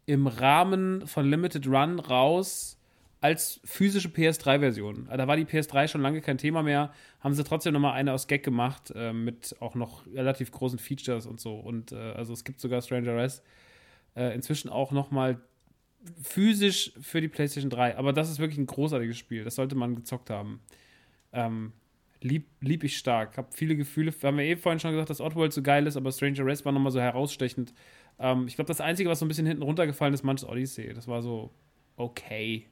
im Rahmen von Limited Run raus als physische PS3-Version. Da war die PS3 schon lange kein Thema mehr, haben sie trotzdem nochmal eine aus Gag gemacht, äh, mit auch noch relativ großen Features und so. Und äh, also es gibt sogar Stranger Res äh, inzwischen auch nochmal physisch für die PlayStation 3. Aber das ist wirklich ein großartiges Spiel. Das sollte man gezockt haben. Ähm, lieb, lieb ich stark. Hab viele Gefühle. Wir haben ja eh vorhin schon gesagt, dass Oddworld so geil ist, aber Stranger Res war nochmal so herausstechend. Ähm, ich glaube, das Einzige, was so ein bisschen hinten runtergefallen ist, manches Odyssey. Das war so okay.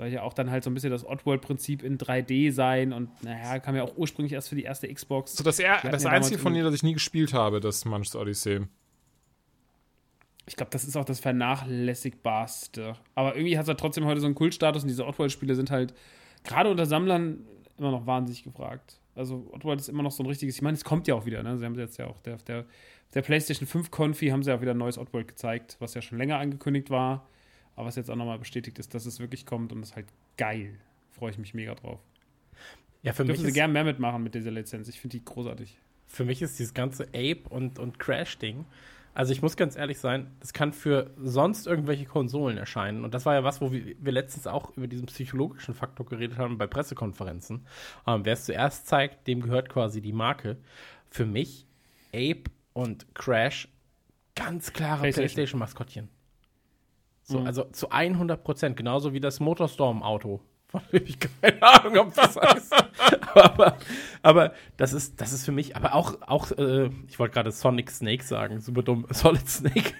Soll ja auch dann halt so ein bisschen das Oddworld-Prinzip in 3D sein und naja, kam ja auch ursprünglich erst für die erste Xbox. So, das, er, das einzige von denen, das ich nie gespielt habe, das Manch's Odyssey. Ich glaube, das ist auch das vernachlässigbarste. Aber irgendwie hat es ja trotzdem heute so einen Kultstatus und diese Oddworld-Spiele sind halt gerade unter Sammlern immer noch wahnsinnig gefragt. Also Oddworld ist immer noch so ein richtiges, ich meine, es kommt ja auch wieder, ne? Sie haben jetzt ja auch, der, der, der PlayStation 5 Konfi haben sie ja wieder ein neues Oddworld gezeigt, was ja schon länger angekündigt war. Aber was jetzt auch nochmal bestätigt ist, dass es wirklich kommt und es ist halt geil. Freue ich mich mega drauf. Ja, für Dürfen mich sie gerne mehr mitmachen mit dieser Lizenz. Ich finde die großartig. Für mich ist dieses ganze Ape und, und Crash-Ding. Also ich muss ganz ehrlich sein, das kann für sonst irgendwelche Konsolen erscheinen. Und das war ja was, wo wir, wir letztens auch über diesen psychologischen Faktor geredet haben bei Pressekonferenzen. Ähm, Wer es zuerst zeigt, dem gehört quasi die Marke. Für mich Ape und Crash ganz klare PlayStation-Maskottchen. PlayStation so, mhm. Also zu 100 Prozent, genauso wie das Motorstorm-Auto. Von dem ich keine Ahnung was das heißt. aber, aber das ist, das ist für mich, aber auch, auch äh, ich wollte gerade Sonic Snake sagen, super dumm. Solid Snake.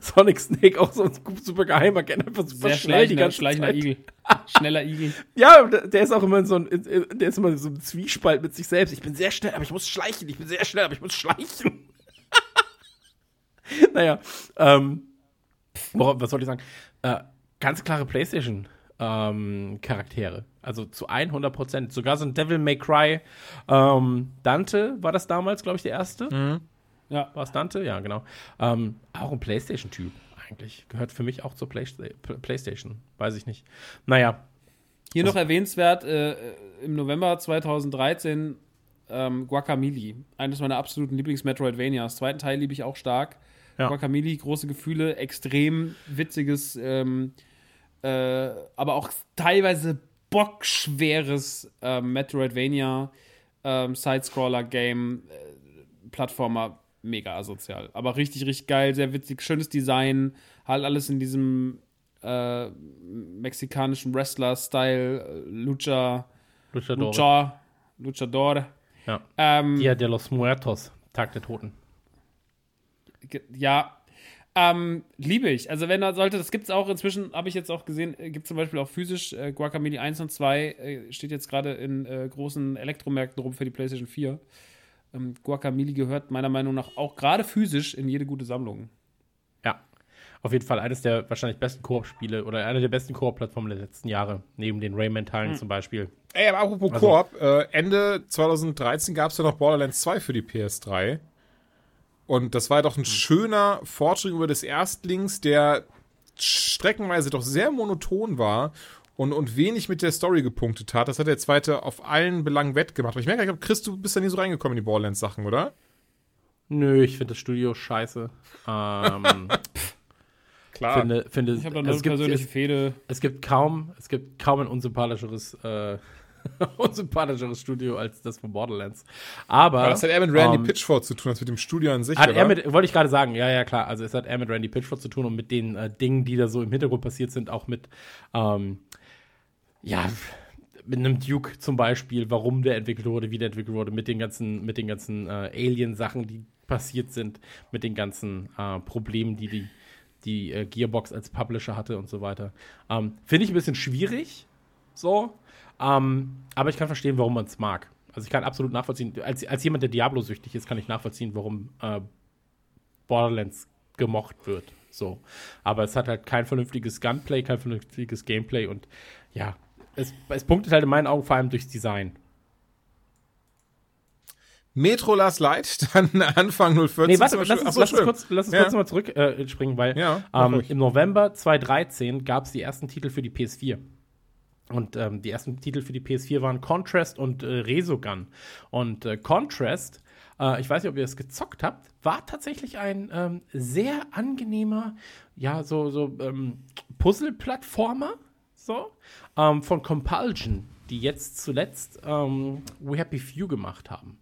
Sonic Snake auch so ein super geheimer Agent, einfach super Sehr schnell die ganze schleichender Zeit. Igel. Schneller Igel. Ja, der ist auch immer so ein, der ist immer so ein Zwiespalt mit sich selbst. Ich bin sehr schnell, aber ich muss schleichen. Ich bin sehr schnell, aber ich muss schleichen. naja, ähm, was soll ich sagen? Äh, ganz klare PlayStation-Charaktere. Ähm, also zu 100 Prozent. Sogar so ein Devil May Cry. Ähm, Dante war das damals, glaube ich, der erste. Mhm. Ja. War es Dante? Ja, genau. Ähm, auch ein PlayStation-Typ eigentlich. Gehört für mich auch zur Play PlayStation. Weiß ich nicht. Naja. Hier noch erwähnenswert, äh, im November 2013 ähm, Guacamole. Eines meiner absoluten Lieblings-Metroidvanias. Zweiten Teil liebe ich auch stark. Ja. Guacamole, große Gefühle, extrem witziges, ähm, äh, aber auch teilweise bockschweres äh, Metroidvania ähm, Sidescroller-Game, äh, Plattformer, mega asozial. Aber richtig, richtig geil, sehr witzig, schönes Design, halt alles in diesem äh, mexikanischen Wrestler-Style, äh, Lucha, Luchador. Lucha, Luchador. Ja. Ähm, Dia de los Muertos, Tag der Toten ja, ähm, liebe ich. Also wenn da sollte, das gibt es auch inzwischen, habe ich jetzt auch gesehen, äh, gibt zum Beispiel auch physisch äh, Guacamole 1 und 2, äh, steht jetzt gerade in äh, großen Elektromärkten rum für die PlayStation 4. Ähm, Guacamole gehört meiner Meinung nach auch gerade physisch in jede gute Sammlung. Ja, auf jeden Fall eines der wahrscheinlich besten Koop-Spiele oder eine der besten Koop-Plattformen der letzten Jahre, neben den Rayman-Teilen Hm. zum Beispiel. Ey, aber apropos Also- Koop, äh, Ende 2013 gab es ja noch Borderlands 2 für die PS3. Und das war doch ein schöner Fortschritt über des Erstlings, der streckenweise doch sehr monoton war und, und wenig mit der Story gepunktet hat. Das hat der zweite auf allen Belangen wettgemacht. Aber ich merke, ich glaube, Chris, du bist da nie so reingekommen in die Borderlands-Sachen, oder? Nö, ich finde das Studio scheiße. Ähm, Klar. finde, finde, Ich habe da eine persönliche Fehde. es gibt kaum, es gibt kaum ein unsympathischeres, äh, unsympathischeres Studio als das von Borderlands. Aber Aber das hat eher mit Randy ähm, Pitchford zu tun, als mit dem Studio an sich, Hat oder? er mit, wollte ich gerade sagen, ja, ja, klar. Also es hat eher mit Randy Pitchford zu tun und mit den äh, Dingen, die da so im Hintergrund passiert sind, auch mit, ähm, ja, mit einem Duke zum Beispiel, warum der entwickelt wurde, wie der entwickelt wurde, mit den ganzen, mit den ganzen äh, Alien-Sachen, die passiert sind, mit den ganzen äh, Problemen, die die, die äh, Gearbox als Publisher hatte und so weiter. Ähm, Finde ich ein bisschen schwierig, so, ähm, aber ich kann verstehen, warum man es mag. Also ich kann absolut nachvollziehen, als, als jemand, der Diablo-süchtig ist, kann ich nachvollziehen, warum äh, Borderlands gemocht wird. So. Aber es hat halt kein vernünftiges Gunplay, kein vernünftiges Gameplay und ja, es, es punktet halt in meinen Augen vor allem durchs Design. Metro Last Light, dann Anfang 014. Nee, warte, lass uns, Achso, lass uns kurz, lass uns Ja. kurz nochmal zurück äh, springen, weil Ja, ähm, im November 2013 gab es die ersten Titel für die PS4. Und ähm, die ersten Titel für die PS4 waren Contrast und äh, Resogun. Und äh, Contrast, äh, ich weiß nicht, ob ihr es gezockt habt, war tatsächlich ein ähm, sehr angenehmer, ja, so, so ähm, Puzzle-Plattformer, so, ähm, von Compulsion, die jetzt zuletzt ähm, We Happy Few gemacht haben.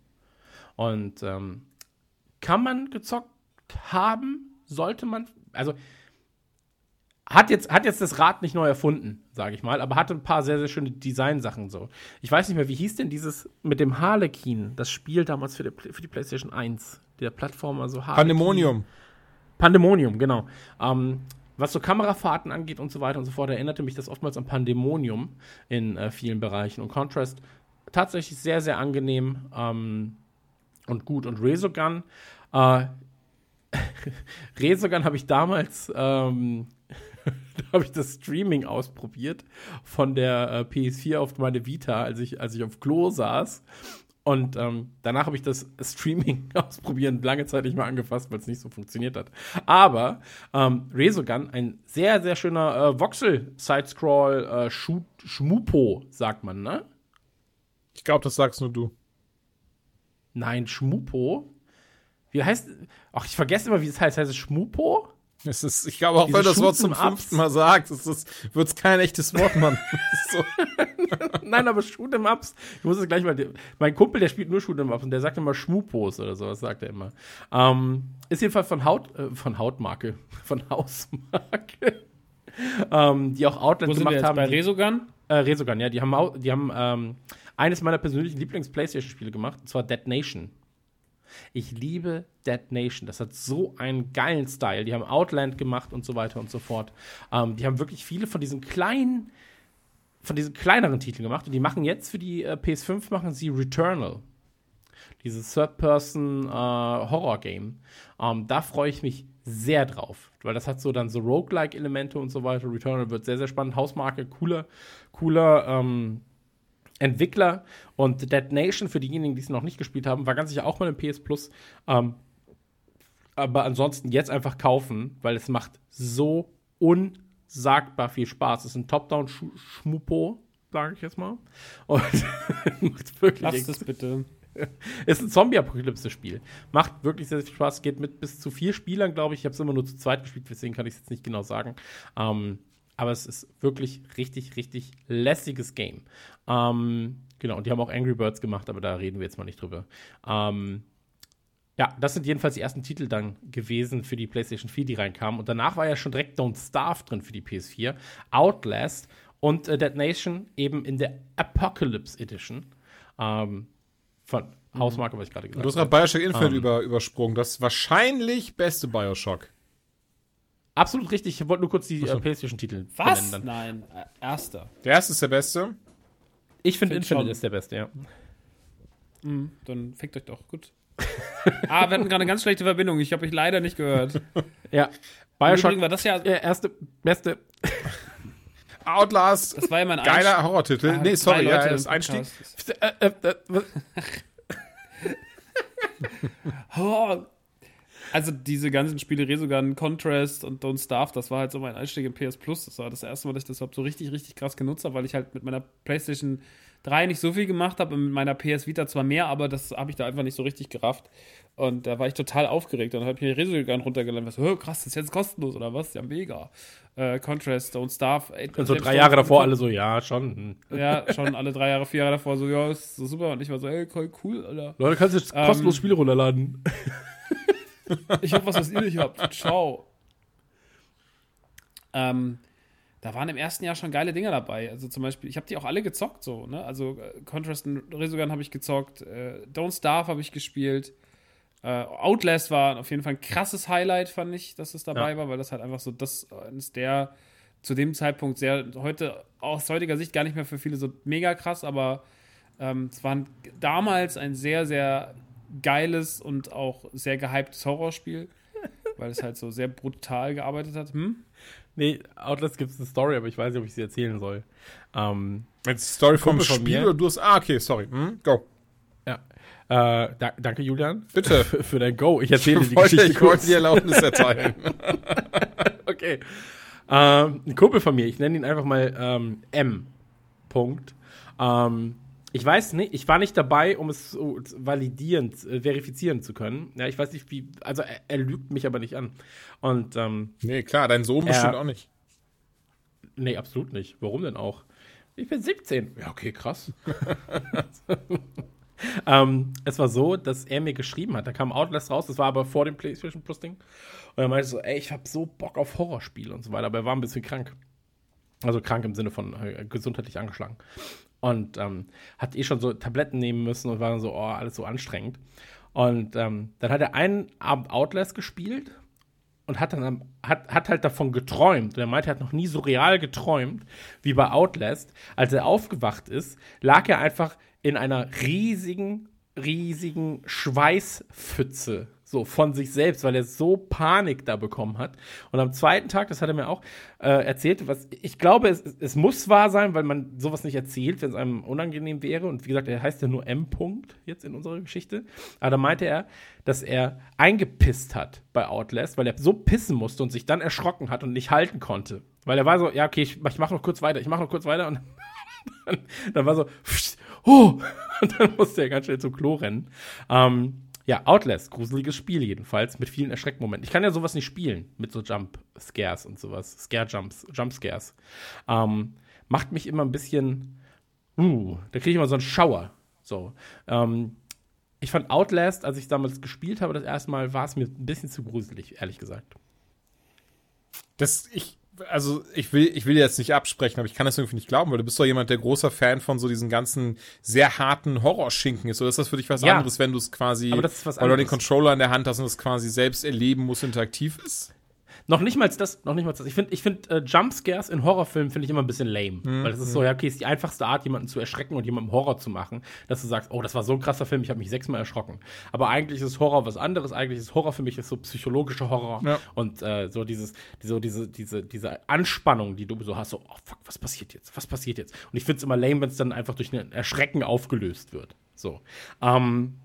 Und ähm, kann man gezockt haben, sollte man, also hat jetzt, hat jetzt das Rad nicht neu erfunden, sage ich mal, aber hatte ein paar sehr, sehr schöne Designsachen so. Ich weiß nicht mehr, wie hieß denn dieses mit dem Harlequin, das Spiel damals für die, für die PlayStation 1, der Plattformer so Harlequin. Pandemonium. Pandemonium, genau. Ähm, was so Kamerafahrten angeht und so weiter und so fort, erinnerte mich das oftmals an Pandemonium in äh, vielen Bereichen. Und Contrast tatsächlich sehr, sehr angenehm ähm, und gut. Und Resogun, äh, Resogun habe ich damals, ähm, da habe ich das Streaming ausprobiert von der äh, PS4 auf meine Vita, als ich, als ich auf Klo saß. Und ähm, danach habe ich das Streaming ausprobieren lange Zeit nicht mehr angefasst, weil es nicht so funktioniert hat. Aber ähm, Resogun, ein sehr, sehr schöner äh, Voxel-Sidescroll, äh, Schmupo, sagt man, ne? Ich glaube, das sagst nur du. Nein, Schmupo. Wie heißt. Ach, ich vergesse immer, wie es heißt. Heißt es Schmupo? Es ist, ich glaube, auch Diese wenn das Wort zum Shoot'em-Ups. fünften Mal sagst, es ist, wird's kein echtes Wort, Mann. So. Nein, aber Shoot'em Ups. Ich muss es gleich mal. Mein Kumpel, der spielt nur Shoot'em Ups und der sagt immer Schmupos oder sowas, sagt er immer. Ähm, ist jedenfalls von Haut, äh, von Hautmarke, von Hausmarke. ähm, die auch Outlet Wo sind wir gemacht jetzt? haben. Bei die- Resogun? Äh, Resogun, ja, die haben, die haben ähm, eines meiner persönlichen Lieblings-Playstation-Spiele gemacht, und zwar Dead Nation. Ich liebe Dead Nation. Das hat so einen geilen Style. Die haben Outland gemacht und so weiter und so fort. Ähm, die haben wirklich viele von diesen kleinen, von diesen kleineren Titeln gemacht. Und die machen jetzt für die äh, PS5 machen sie Returnal. Dieses Third-Person-Horror-Game. ähm, da freue ich mich sehr drauf, weil das hat so dann so Roguelike-Elemente und so weiter. Returnal wird sehr, sehr spannend. Hausmarke, cooler, cooler ähm, Entwickler. Und Dead Nation, für diejenigen, die es noch nicht gespielt haben, war ganz sicher auch mal im PS Plus. Ähm, aber ansonsten jetzt einfach kaufen, weil es macht so unsagbar viel Spaß. Es ist ein Top-Down-Schmupo, sage ich jetzt mal. Und macht wirklich Lass das bitte. ist ein Zombie-Apokalypse-Spiel. Macht wirklich sehr, sehr viel Spaß. Geht mit bis zu vier Spielern, glaube ich. Ich habe es immer nur zu zweit gespielt, deswegen kann ich es jetzt nicht genau sagen. Ähm, aber es ist wirklich richtig, richtig lässiges Game. Ähm, genau, und die haben auch Angry Birds gemacht, aber da reden wir jetzt mal nicht drüber. Ähm, ja, das sind jedenfalls die ersten Titel dann gewesen für die PlayStation 4, die reinkamen. Und danach war ja schon direkt Don't Starve drin für die PS4, Outlast und äh, Dead Nation eben in der Apocalypse Edition. Ähm, von Hausmarke, was ich gerade Du gesagt hast habe. gerade Bioshock Infinite Ähm. über, übersprungen. Das wahrscheinlich beste Bioshock. Absolut richtig. Ich wollte nur kurz die äh, PlayStation-Titel Was? benennen. Nein, äh, erster. Der erste ist der beste. Ich finde Find Infinite schon. ist der beste, ja. Mhm, dann fickt euch doch. Gut. ah, wir hatten gerade eine ganz schlechte Verbindung. Ich habe euch leider nicht gehört. Ja, Bioshock war das ja, der erste, beste. Outlast. das war ja mein Geiler Einst- Horrortitel. Ah, nee, sorry, ja, das Einstieg. Podcast. Äh, äh, äh, was? Oh. Also diese ganzen Spiele, Resogun, Contrast und Don't Starve, das war halt so mein Einstieg in PS Plus. Das war das erste Mal, dass ich das überhaupt so richtig, richtig krass genutzt habe, weil ich halt mit meiner PlayStation 3 nicht so viel gemacht habe und mit meiner PS Vita zwar mehr, aber das habe ich da einfach nicht so richtig gerafft. Und da war ich total aufgeregt. Und dann habe ich mir Resogun runtergeladen. Was, oh, krass, das ist jetzt kostenlos oder was? Ja, mega. Äh, Contrast, Don't Starve. Ey, Und so selbst drei Jahre davor alle so, ja, schon. hm. Ja, schon alle drei Jahre, vier Jahre davor so, ja, ist so super. Und ich war so, ey, cool, cool, Alter. Leute, kannst du jetzt Ähm, kostenlos Spiele runterladen. Ich hab was, was ihr nicht habt. Ciao. Ähm, da waren im ersten Jahr schon geile Dinger dabei. Also zum Beispiel, ich habe die auch alle gezockt, so, ne? Also äh, Contrast und Resogun habe ich gezockt, äh, Don't Starve habe ich gespielt. Äh, Outlast war auf jeden Fall ein krasses Highlight, fand ich, dass es dabei Ja. war, weil das halt einfach so das eines der zu dem Zeitpunkt sehr, heute aus heutiger Sicht gar nicht mehr für viele so mega krass, aber ähm, es war damals ein sehr, sehr geiles und auch sehr gehyptes Horrorspiel, weil es halt so sehr brutal gearbeitet hat. Hm? Nee, Outlast gibt es eine Story, aber ich weiß nicht, ob ich sie erzählen soll. Ähm, Jetzt die Story vom Spiel mir. oder du hast. Ah, okay, sorry. Hm, go. ja. Äh, da, danke, Julian. Bitte. Für, für dein Go. Ich erzähle dir die Wollte, Geschichte ich wollte kurz. die Erlaubnis erteilen. Okay. Ähm, ein Kumpel von mir, ich nenne ihn einfach mal ähm, M. Punkt. Ähm, ich weiß nicht, ich war nicht dabei, um es so validieren, äh, verifizieren zu können. Ja, ich weiß nicht, wie, also er, er lügt mich aber nicht an. Und, ähm, nee, klar, dein Sohn Ja. bestimmt auch nicht. nee, absolut nicht. Warum denn auch? Ich bin 17. Ja, okay, krass. ähm, es war so, dass er mir geschrieben hat, da kam Outlast raus, das war aber vor dem PlayStation Plus Ding. Und er meinte so, ey, ich hab so Bock auf Horrorspiele und so weiter, aber er war ein bisschen krank. Also krank im Sinne von äh, gesundheitlich angeschlagen. Und ähm, hat eh schon so Tabletten nehmen müssen und war dann so, oh, alles so anstrengend. Und ähm, dann hat er einen Abend Outlast gespielt und hat dann hat, hat halt davon geträumt. Und er meinte, er hat noch nie so real geträumt wie bei Outlast. Als er aufgewacht ist, lag er einfach in einer riesigen, riesigen Schweißpfütze. So von sich selbst, weil er so Panik da bekommen hat. Und am zweiten Tag, das hat er mir auch äh, erzählt, was ich glaube, es, es muss wahr sein, weil man sowas nicht erzählt, wenn es einem unangenehm wäre. Und wie gesagt, er heißt ja nur M. -Punkt jetzt in unserer Geschichte. Aber da meinte er, dass er eingepisst hat bei Outlast, weil er so pissen musste und sich dann erschrocken hat und nicht halten konnte. Weil er war so, ja, okay, ich, ich mach noch kurz weiter, ich mach noch kurz weiter und dann, dann war so, oh, und dann musste er ganz schnell zum Klo rennen. Ähm, ja, Outlast, gruseliges Spiel jedenfalls, mit vielen Erschreckmomenten. Ich kann ja sowas nicht spielen, mit so Jump-Scares und sowas, Scare-Jumps, Jump-Scares. Ähm, macht mich immer ein bisschen, uh, da kriege ich immer so einen Schauer. So, ähm, ich fand Outlast, als ich damals gespielt habe, das erste Mal, war es mir ein bisschen zu gruselig, ehrlich gesagt. Das, ich, also ich will, ich will jetzt nicht absprechen, aber ich kann das irgendwie nicht glauben, weil du bist doch jemand, der großer Fan von so diesen ganzen sehr harten Horrorschinken ist. Oder ist das für dich was Ja. anderes, wenn du es quasi, weil du den. Controller in der Hand hast und es quasi selbst erleben musst, interaktiv ist? Noch nicht mal das, noch nicht mal das. Ich finde, ich find, äh, Jumpscares in Horrorfilmen finde ich immer ein bisschen lame. Weil das ist so, ja, okay, ist die einfachste Art, jemanden zu erschrecken und jemandem Horror zu machen, dass du sagst, oh, das war so ein krasser Film, ich habe mich sechsmal erschrocken. Aber eigentlich ist Horror was anderes. Eigentlich ist Horror für mich ist so psychologischer Horror Ja. und äh, so dieses, die- so diese, diese, diese Anspannung, die du so hast, so, oh fuck, was passiert jetzt? Was passiert jetzt? Und ich finde es immer lame, wenn es dann einfach durch ein Erschrecken aufgelöst wird. So. Ähm,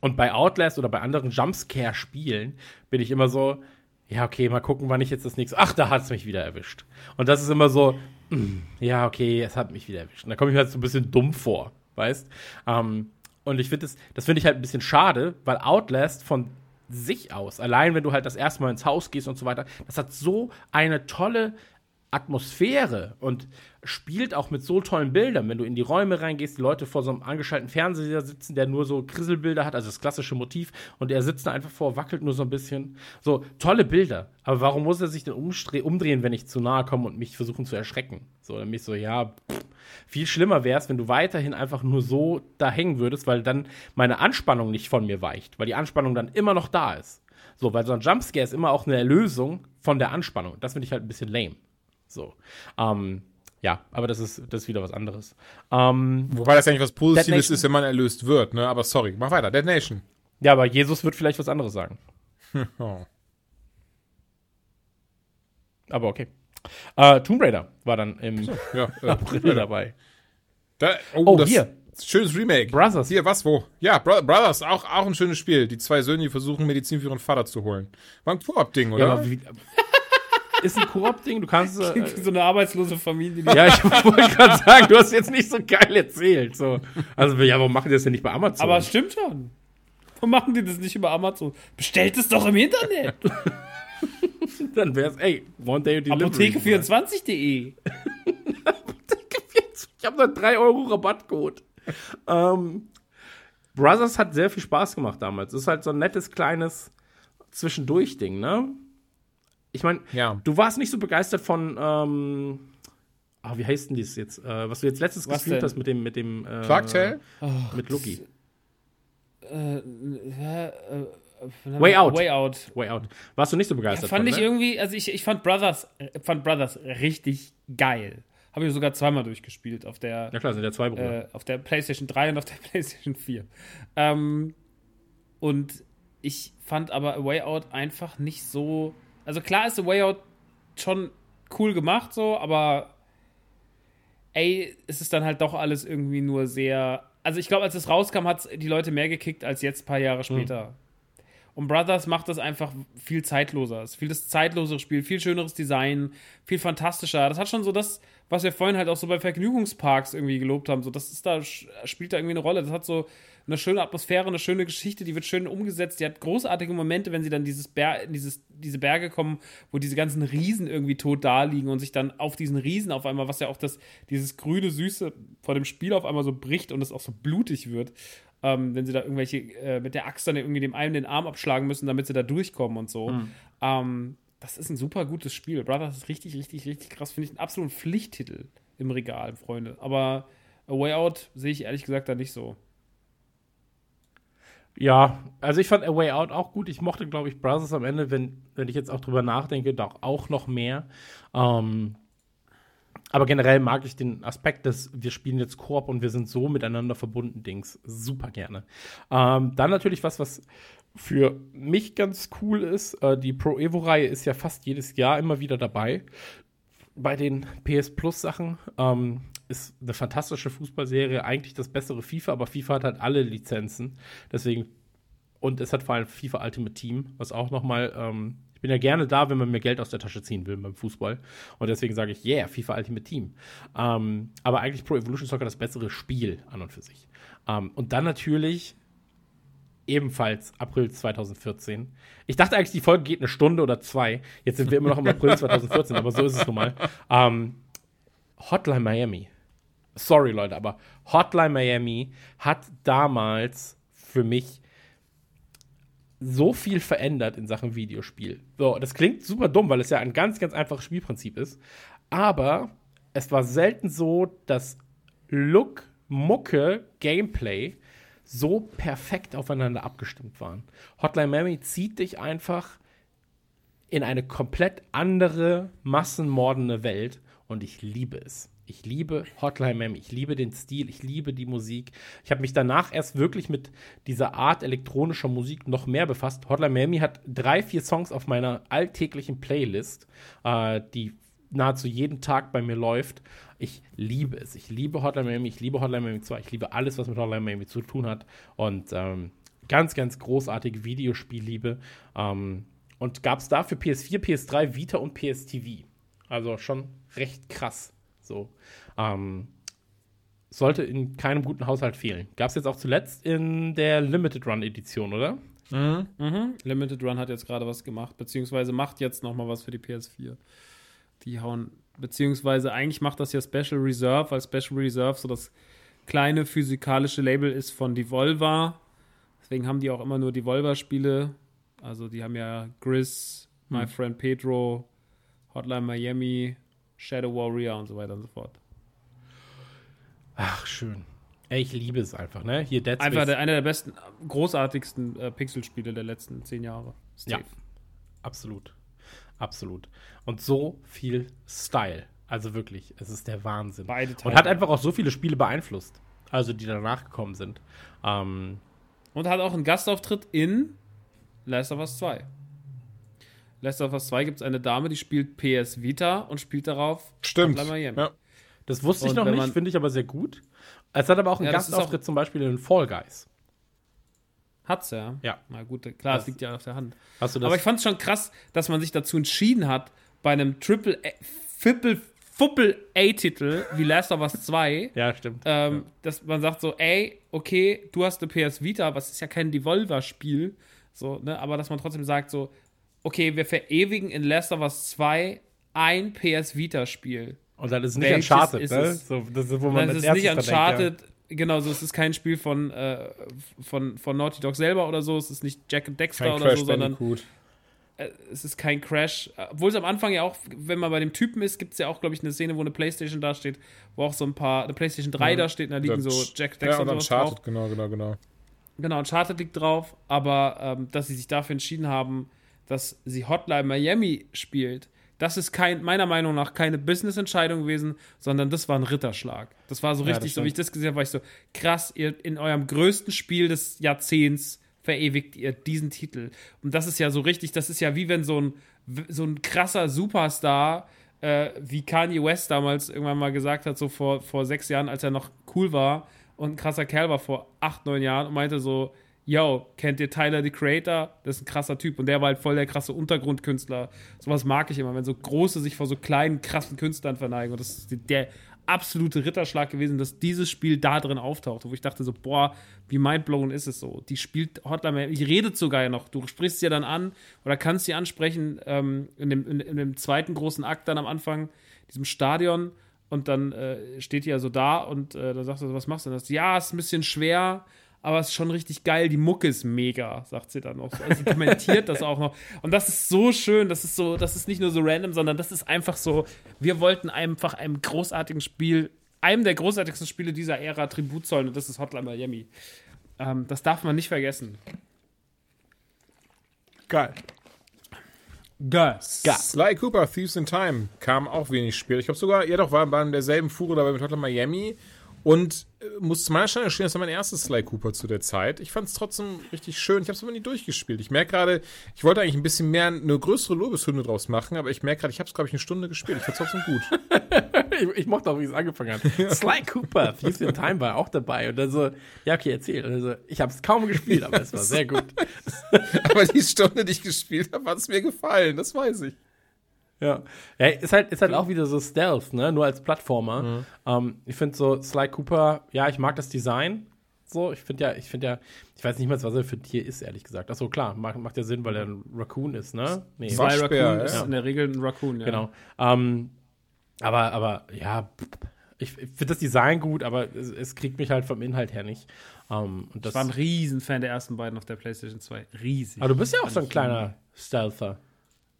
und bei Outlast oder bei anderen Jumpscare-Spielen bin ich immer so, ja, okay, mal gucken, wann ich jetzt das nächste. Ach, da hat es mich wieder erwischt. Und das ist immer so, mm, ja, okay, es hat mich wieder erwischt. Und da komme ich mir halt so ein bisschen dumm vor, weißt? Ähm, und ich finde das, das finde ich halt ein bisschen schade, weil Outlast von sich aus, allein wenn du halt das erste Mal ins Haus gehst und so weiter, das hat so eine tolle Atmosphäre und spielt auch mit so tollen Bildern. Wenn du in die Räume reingehst, die Leute vor so einem angeschalteten Fernseher sitzen, der nur so Krisselbilder hat, also das klassische Motiv, und er sitzt da einfach vor, wackelt nur so ein bisschen. So, tolle Bilder. Aber warum muss er sich denn umdrehen, wenn ich zu nahe komme und mich versuchen zu erschrecken? So, dann bin so, ja, pff. viel schlimmer wäre es, wenn du weiterhin einfach nur so da hängen würdest, weil dann meine Anspannung nicht von mir weicht, weil die Anspannung dann immer noch da ist. So, weil so ein Jumpscare ist immer auch eine Erlösung von der Anspannung. Das finde ich halt ein bisschen lame. So. Ähm, ja, aber das ist, das ist wieder was anderes. Ähm, Wobei das ja nicht was Positives ist, wenn man erlöst wird, ne? Aber sorry, mach weiter. Dead Nation. ja, aber Jesus wird vielleicht was anderes sagen. Oh. Aber okay. Äh, Tomb Raider war dann im Ja, äh, April dabei. Da, oh, Oh, hier. Schönes Remake. Brothers. Hier, was, wo? Ja, Bro Brothers, auch, auch ein schönes Spiel. Die zwei Söhne, die versuchen, Medizin für ihren Vater zu holen. War ein Koop-Ding, oder? Ja, aber wie, ist ein Koop-Ding, du kannst. Äh, so eine arbeitslose Familie, die ja, ich wollte gerade sagen, du hast jetzt nicht so geil erzählt. So. Also, ja, warum machen die das denn nicht bei Amazon? Aber es stimmt schon. Warum machen die das nicht über Amazon? Bestellt es doch im Internet. dann wär's, ey, One Day Delivery. Apotheke24.de. Ich habe noch 3 Euro Rabattcode. ähm, Brothers hat sehr viel Spaß gemacht damals. ist halt so ein nettes, kleines Zwischendurch-Ding, ne? Ich meine, Ja. du warst nicht so begeistert von, ähm, ah, wie heißt denn das jetzt? Äh, was du jetzt letztes Was gespielt denn? hast mit dem, mit dem, äh, Tale? mit Lucky. Äh, äh, äh, Way Out. Way Out. Way Out. Warst du nicht so begeistert Fand von, ich ne? irgendwie, also ich, ich fand Brothers, äh, fand Brothers richtig geil. Habe ich sogar zweimal durchgespielt auf der, Ja klar, sind ja zwei Brüder. äh, auf der PlayStation 3 und auf der PlayStation 4. Ähm, und ich fand aber A Way Out einfach nicht so. Also klar ist A Way Out schon cool gemacht, so, aber ey, es ist dann halt doch alles irgendwie nur sehr. Also ich glaube, als es rauskam, hat es die Leute mehr gekickt als jetzt ein paar Jahre später. Und Brothers macht das einfach viel zeitloser. Es ist viel das zeitlosere Spiel, viel schöneres Design, viel fantastischer. Das hat schon so das, was wir vorhin halt auch so bei Vergnügungsparks irgendwie gelobt haben. So, das ist da, spielt da irgendwie eine Rolle. Das hat so eine schöne Atmosphäre, eine schöne Geschichte, die wird schön umgesetzt. Die hat großartige Momente, wenn sie dann dieses Ber dieses, diese Berge kommen, wo diese ganzen Riesen irgendwie tot da liegen und sich dann auf diesen Riesen auf einmal, was ja auch das, dieses grüne Süße vor dem Spiel auf einmal so bricht und es auch so blutig wird. Ähm, wenn sie da irgendwelche äh, mit der Axt dann irgendwie dem einen den Arm abschlagen müssen, damit sie da durchkommen und so. Ähm, das ist ein super gutes Spiel. Brothers ist richtig, richtig, richtig krass. Finde ich einen absoluten Pflichttitel im Regal, Freunde. Aber A Way Out sehe ich ehrlich gesagt da nicht so. Ja, also ich fand A Way Out auch gut. Ich mochte, glaube ich, Brothers am Ende, wenn, wenn ich jetzt auch drüber nachdenke, doch auch noch mehr. Ähm, aber generell mag ich den Aspekt, dass wir spielen jetzt Koop und wir sind so miteinander verbunden, Dings, super gerne. Ähm, dann natürlich was, was für mich ganz cool ist. Äh, die Pro Evo-Reihe ist ja fast jedes Jahr immer wieder dabei. Bei den PS Plus Sachen ähm, ist eine fantastische Fußballserie, eigentlich das bessere FIFA, aber FIFA hat halt alle Lizenzen. Deswegen, und es hat vor allem FIFA Ultimate Team, was auch nochmal, ähm, ich bin ja gerne da, wenn man mir Geld aus der Tasche ziehen will beim Fußball. Und deswegen sage ich, yeah, FIFA Ultimate Team. Ähm, aber eigentlich Pro Evolution Soccer das bessere Spiel an und für sich. Ähm, und dann natürlich ebenfalls April 2014. Ich dachte eigentlich, die Folge geht eine Stunde oder zwei. Jetzt sind wir immer noch im April 2014, aber so ist es nun mal. Ähm, Hotline Miami. Sorry, Leute, aber Hotline Miami hat damals für mich so viel verändert in Sachen Videospiel. So, das klingt super dumm, weil es ja ein ganz, ganz einfaches Spielprinzip ist. Aber es war selten so, dass Look, Mucke, Gameplay so perfekt aufeinander abgestimmt waren. Hotline Miami zieht dich einfach in eine komplett andere, massenmordende Welt und ich liebe es. Ich liebe Hotline Miami, ich liebe den Stil, ich liebe die Musik. Ich habe mich danach erst wirklich mit dieser Art elektronischer Musik noch mehr befasst. Hotline Miami hat drei, vier Songs auf meiner alltäglichen Playlist, äh, die nahezu jeden Tag bei mir läuft. Ich liebe es. Ich liebe Hotline Miami, ich liebe Hotline Miami 2, ich liebe alles, was mit Hotline Miami zu tun hat. Und ähm, ganz, ganz großartige Videospielliebe. Ähm, und gab es da für PS4, PS3, Vita und PSTV. Also schon recht krass. So. Ähm, sollte in keinem guten Haushalt fehlen. Gab es jetzt auch zuletzt in der Limited Run Edition, oder? Mhm. Limited Run hat jetzt gerade was gemacht, beziehungsweise macht jetzt noch mal was für die PS4. Die hauen, beziehungsweise eigentlich macht das ja Special Reserve, weil Special Reserve so das kleine physikalische Label ist von Devolver. Deswegen haben die auch immer nur Devolver-Spiele. Also die haben ja Gris, My Friend Pedro, Hotline Miami, Shadow Warrior und so weiter und so fort. Ach, schön. Ey, ich liebe es einfach, ne? Hier Dead Space. Einfach der, einer der besten, großartigsten äh, Pixelspiele der letzten zehn Jahre. Ja. Absolut. Absolut. Und so viel Style. Also wirklich, es ist der Wahnsinn. Beide Und Teile. hat einfach auch so viele Spiele beeinflusst. Also, die danach gekommen sind. Ähm, Und hat auch einen Gastauftritt in Last of Us 2. Last of Us 2 gibt es eine Dame, die spielt PS Vita und spielt darauf Stimmt. Ja. Das wusste ich Und noch nicht, finde ich aber sehr gut. Es hat aber auch einen Ja, Gastauftritt zum Beispiel in Fall Guys. Hat's ja. Ja. Na gut, klar, das Das- liegt ja auf der Hand. Hast du das? Aber ich fand es schon krass, dass man sich dazu entschieden hat, bei einem Triple A, Fippel, Fuppel A-Titel wie Last of Us 2, ja, stimmt. ähm, dass man sagt so, ey, okay, du hast eine PS Vita, aber es ist ja kein Devolver-Spiel, so, ne, aber dass man trotzdem sagt so, okay, wir verewigen in Last of Us 2 ein PS Vita-Spiel. Und dann ist es nicht Uncharted, ist ne? So, das ist, wo man Nein, als es ist nicht erstes dran Uncharted, genau, so, es ist kein Spiel von, äh, von, von Naughty Dog selber oder so, es ist nicht Jack and Dexter Kein oder Crash so, sondern Bandicoot. äh, es ist kein Crash. Obwohl es am Anfang ja auch, wenn man bei dem Typen ist, gibt es ja auch, glaube ich, eine Szene, wo eine Playstation da steht, wo auch so ein paar, eine Playstation 3 da steht und da liegen so Jack ja, Dexter und und sowas drauf. Uncharted, genau, genau, genau. Genau, Uncharted liegt drauf, aber ähm, dass sie sich dafür entschieden haben, dass sie Hotline Miami spielt, das ist kein, meiner Meinung nach keine Business-Entscheidung gewesen, sondern das war ein Ritterschlag. Das war so Ja, richtig, das so wie ich das gesehen habe, war ich so, krass, ihr in eurem größten Spiel des Jahrzehnts verewigt ihr diesen Titel. Und das ist ja so richtig, das ist ja wie wenn so ein, so ein krasser Superstar, äh, wie Kanye West damals irgendwann mal gesagt hat, so vor, vor sechs Jahren, als er noch cool war und ein krasser Kerl war vor acht, neun Jahren und meinte so, yo, kennt ihr Tyler, the Creator? Das ist ein krasser Typ. Und der war halt voll der krasse Untergrundkünstler. Sowas mag ich immer, wenn so Große sich vor so kleinen, krassen Künstlern verneigen. Und das ist der absolute Ritterschlag gewesen, dass dieses Spiel da drin auftaucht. Wo ich dachte so, boah, wie mindblown ist es so. Die spielt Hotline die redet sogar ja noch. Du sprichst sie ja dann an oder kannst sie ansprechen ähm, in, dem, in, in dem zweiten großen Akt dann am Anfang, diesem Stadion. Und dann äh, steht die ja so da und äh, dann sagst du, was machst du denn? Ja, ist ein bisschen schwer, aber es ist schon richtig geil. Die Mucke ist mega, sagt sie dann noch. Also sie kommentiert das auch noch. Und das ist so schön. Das ist so, das ist nicht nur so random, sondern das ist einfach so. Wir wollten einfach einem großartigen Spiel, einem der großartigsten Spiele dieser Ära Tribut zollen und das ist Hotline Miami. Ähm, das darf man nicht vergessen. Geil. Gas. Sly Cooper, Thieves in Time, kam auch wenig später. Ich glaube sogar, ja doch, war bei derselben Fuhre dabei mit Hotline Miami. Und äh, muss zu meiner Stelle stehen, das war mein erstes Sly Cooper zu der Zeit. Ich fand es trotzdem richtig schön. Ich habe es aber nie durchgespielt. Ich merke gerade, ich wollte eigentlich ein bisschen mehr, eine größere Lobeshymne draus machen, aber ich merke gerade, ich habe es, glaube ich, eine Stunde gespielt. Ich fand es trotzdem gut. Ich, ich mochte auch, wie es angefangen hat. Sly Cooper, Thieves in Time war auch dabei. Und dann so, ja, okay, erzähl. Und dann so, ich habe es kaum gespielt, aber es war sehr gut. aber die Stunde, die ich gespielt habe, hat es mir gefallen. Das weiß ich. Ja. ja ist, halt, ist halt auch wieder so Stealth, ne? Nur als Plattformer. Ähm, ich finde so, Sly Cooper, ja, ich mag das Design. So, ich finde ja, ich finde ja, ich weiß nicht mal, was er für ein Tier ist, ehrlich gesagt. Achso, klar, macht, macht ja Sinn, weil er ein Raccoon ist, ne? Nee, Waschbär, Raccoon ja. ist in der Regel ein Raccoon, ja. genau. Ähm, aber, aber, ja, ich, ich finde das Design gut, aber es, es kriegt mich halt vom Inhalt her nicht. Ähm, und das, Ich war ein Riesenfan der ersten beiden auf der PlayStation 2. Riesig. aber du bist ja auch so ein kleiner Stealther.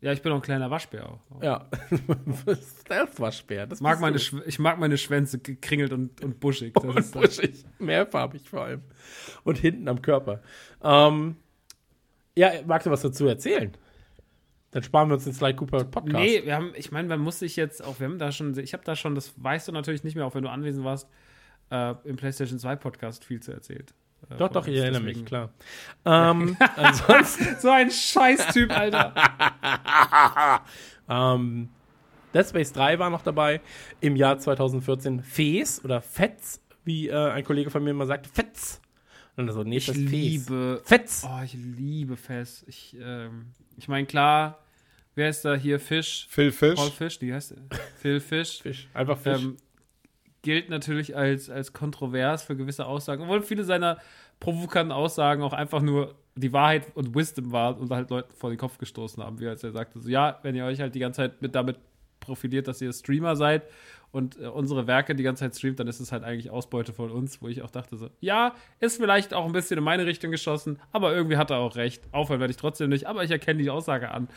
Ja, ich bin auch ein kleiner Waschbär auch. Ja. Stealth-Waschbär. Mag, meine ich mag meine Schwänze gekringelt und, und buschig. Das Und ist so. buschig. Mehrfarbig vor allem. Und hinten am Körper. Ähm, ja, magst du was dazu erzählen? Dann sparen wir uns den Sly Cooper Podcast. Nee, wir haben, ich meine, man muss sich jetzt auch, wir haben da schon, ich habe da schon, das weißt du natürlich nicht mehr, auch wenn du anwesend warst, äh, im PlayStation 2 Podcast viel zu erzählt. Äh, doch, doch, ich erinnere mich, klar. Ähm, ansonsten, So ein Scheißtyp, Alter. ähm, Dead Space 3 war noch dabei. Im Jahr 2014 Fes oder Fetz, wie äh, ein Kollege von mir immer sagt. Fetz. Und dann so, nee, Ich das ist Fes. liebe, Fetz. oh, ich liebe Fest. Ich, ähm, ich meine, klar, wer ist da hier? Fisch? Phil Fish. Paul Fisch, wie heißt der? Phil Fisch. Fisch. Einfach Fisch. ähm, gilt natürlich als, als kontrovers für gewisse Aussagen, obwohl viele seiner provokanten Aussagen auch einfach nur die Wahrheit und Wisdom waren und halt Leuten vor den Kopf gestoßen haben, wie als er sagte, so ja, wenn ihr euch halt die ganze Zeit mit damit profiliert, dass ihr Streamer seid und äh, unsere Werke die ganze Zeit streamt, dann ist es halt eigentlich Ausbeute von uns, wo ich auch dachte so, ja, ist vielleicht auch ein bisschen in meine Richtung geschossen, aber irgendwie hat er auch recht. Aufhören werde ich trotzdem nicht, aber ich erkenne die Aussage an.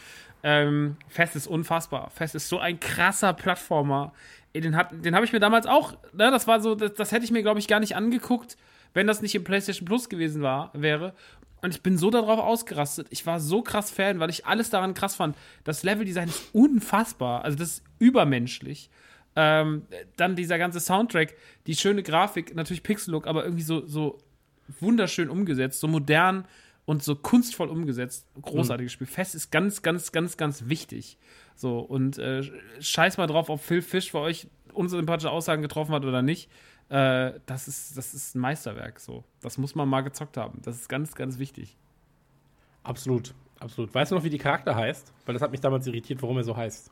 Ähm, Fest ist unfassbar. Fest ist so ein krasser Plattformer. Den, den habe ich mir damals auch, ne, das war so, das, das hätte ich mir, glaube ich, gar nicht angeguckt, wenn das nicht im PlayStation Plus gewesen war, wäre. Und ich bin so darauf ausgerastet. Ich war so krass Fan, weil ich alles daran krass fand. Das Leveldesign ist unfassbar. Also, das ist übermenschlich. Ähm, dann dieser ganze Soundtrack, die schöne Grafik, natürlich Pixel-Look, aber irgendwie so, so wunderschön umgesetzt, so modern und so kunstvoll umgesetzt. Großartiges Spiel. Fest ist ganz, ganz, ganz, ganz wichtig. So, und äh, scheiß mal drauf, ob Phil Fish für euch unsympathische Aussagen getroffen hat oder nicht. Äh, das, ist, das ist ein Meisterwerk. So. Das muss man mal gezockt haben. Das ist ganz, ganz wichtig. Absolut, absolut. Weißt du noch, wie die Charakter heißt? Weil das hat mich damals irritiert, warum er so heißt.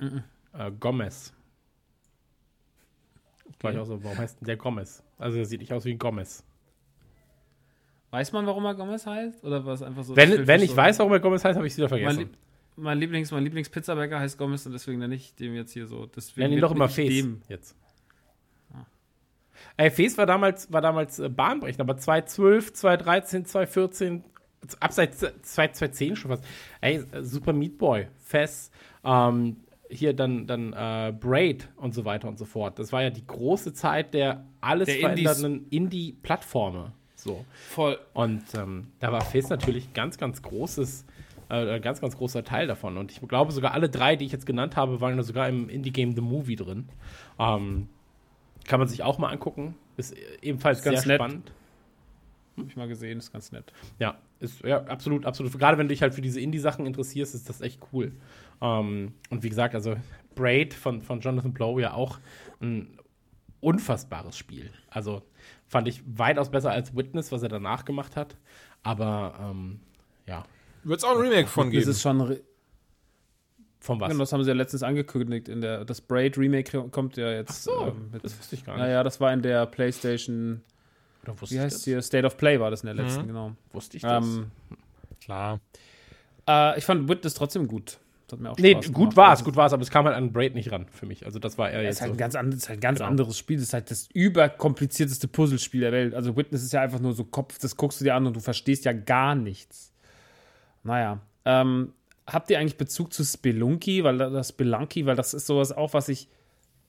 Äh, Gomez. War ich auch so, warum heißt denn der Gomez? Also er sieht nicht aus wie ein Gomez. Weiß man, warum er Gomez heißt? Oder war es einfach so? Wenn, wenn ich so- weiß, warum er Gomez heißt, habe ich es wieder Mein, vergessen. Lieb mein Lieblings, mein Lieblingspizzabäcker heißt Gomez und deswegen nenne ich dem jetzt hier so. Deswegen Nenn ihn doch immer Dem. jetzt. Ey, Face war damals, war damals äh, bahnbrechend, aber 2012, 2013, 2014, abseits 2010 schon fast. Ey, äh, Super Meat Boy, Fess, ähm, hier dann, dann äh, Braid und so weiter und so fort. Das war ja die große Zeit der alles Der verändernden Indie-Plattformen. So. Voll. Und ähm, da war Face natürlich ganz, ganz großes, äh, ein ganz, ganz großer Teil davon. Und ich glaube, sogar alle drei, die ich jetzt genannt habe, waren sogar im Indie-Game The Movie drin. Ähm, kann man sich auch mal angucken. Ist ebenfalls Ganz sehr nett. spannend. Hab ich mal gesehen, ist ganz nett. Ja, ist ja absolut, absolut. Gerade wenn du dich halt für diese Indie-Sachen interessierst, ist das echt cool. Ähm, und wie gesagt, also Braid von, von Jonathan Blow ja auch ein unfassbares Spiel. Also fand ich weitaus besser als Witness, was er danach gemacht hat. Aber ähm, ja, Wird es auch ein Remake von geben? ist schon. Von was? Das haben sie ja letztens angekündigt. In der, das Braid Remake kommt ja jetzt. so, ähm, mit, das wusste ich gar nicht. naja, das war in der PlayStation. Oder wusste Wie heißt hier? State of Play war das in der letzten, Mhm. genau. Wusste ich das? Ähm, Klar. äh, ich fand Witness trotzdem gut. Das hat mir auch nee, Spaß gut war es, Also, gut war es, aber es kam halt an Braid nicht ran für mich. Also das war eher Es jetzt ist halt so. ein ganz, and, es ist halt ein ganz Genau. anderes Spiel. Das ist halt das überkomplizierteste Puzzlespiel der Welt. Also Witness ist ja einfach nur so Kopf, das guckst du dir an und du verstehst ja gar nichts. Naja. Ähm, habt ihr eigentlich Bezug zu Spelunky? Weil da- das Spelunky, weil das ist sowas auch, was ich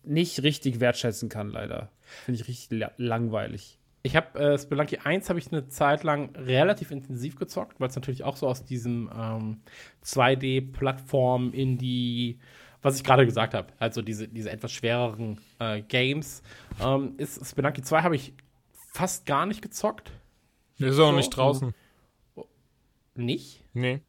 nicht richtig wertschätzen kann, leider. Finde ich richtig la langweilig. Ich habe äh, Spelunky 1 habe ich eine Zeit lang relativ intensiv gezockt, weil es natürlich auch so aus diesem ähm, 2D-Plattform in die, was ich gerade gesagt habe, also diese, diese etwas schwereren äh, Games. Ähm, ist Spelunky 2 habe ich fast gar nicht gezockt. Ist auch So, nicht draußen. Nicht? Nee.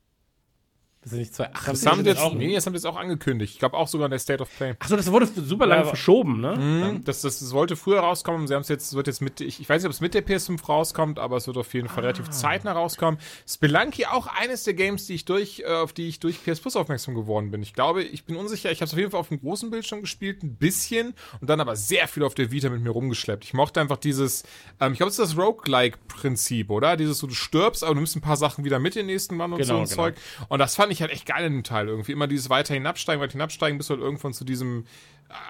Das sind nicht zwei. Ach, Das das haben, jetzt, auch nee, das haben sie jetzt auch angekündigt. Ich glaube auch sogar in der State of Play. Achso, das wurde super lange aber- verschoben, ne? Mhm, das, das, das wollte früher rauskommen. Sie haben es jetzt, es wird jetzt mit, ich, ich weiß nicht, ob es mit der PS5 rauskommt, aber es wird auf jeden Fall relativ zeitnah rauskommen. Spelunky auch eines der Games, die ich durch, äh, auf die ich durch PS Plus aufmerksam geworden bin. Ich glaube, ich bin unsicher. Ich habe es auf jeden Fall auf dem großen Bildschirm gespielt, ein bisschen und dann aber sehr viel auf der Vita mit mir rumgeschleppt. Ich mochte einfach dieses, ähm, ich glaube, es ist das Roguelike-Prinzip, oder? Dieses, so, du stirbst, aber du nimmst ein paar Sachen wieder mit den nächsten Mann und so Genau, ein genau. Zeug. Und das fand ich halt echt geil in dem Teil irgendwie. Immer dieses weiter hinabsteigen, weiter hinabsteigen, bis du halt irgendwann zu diesem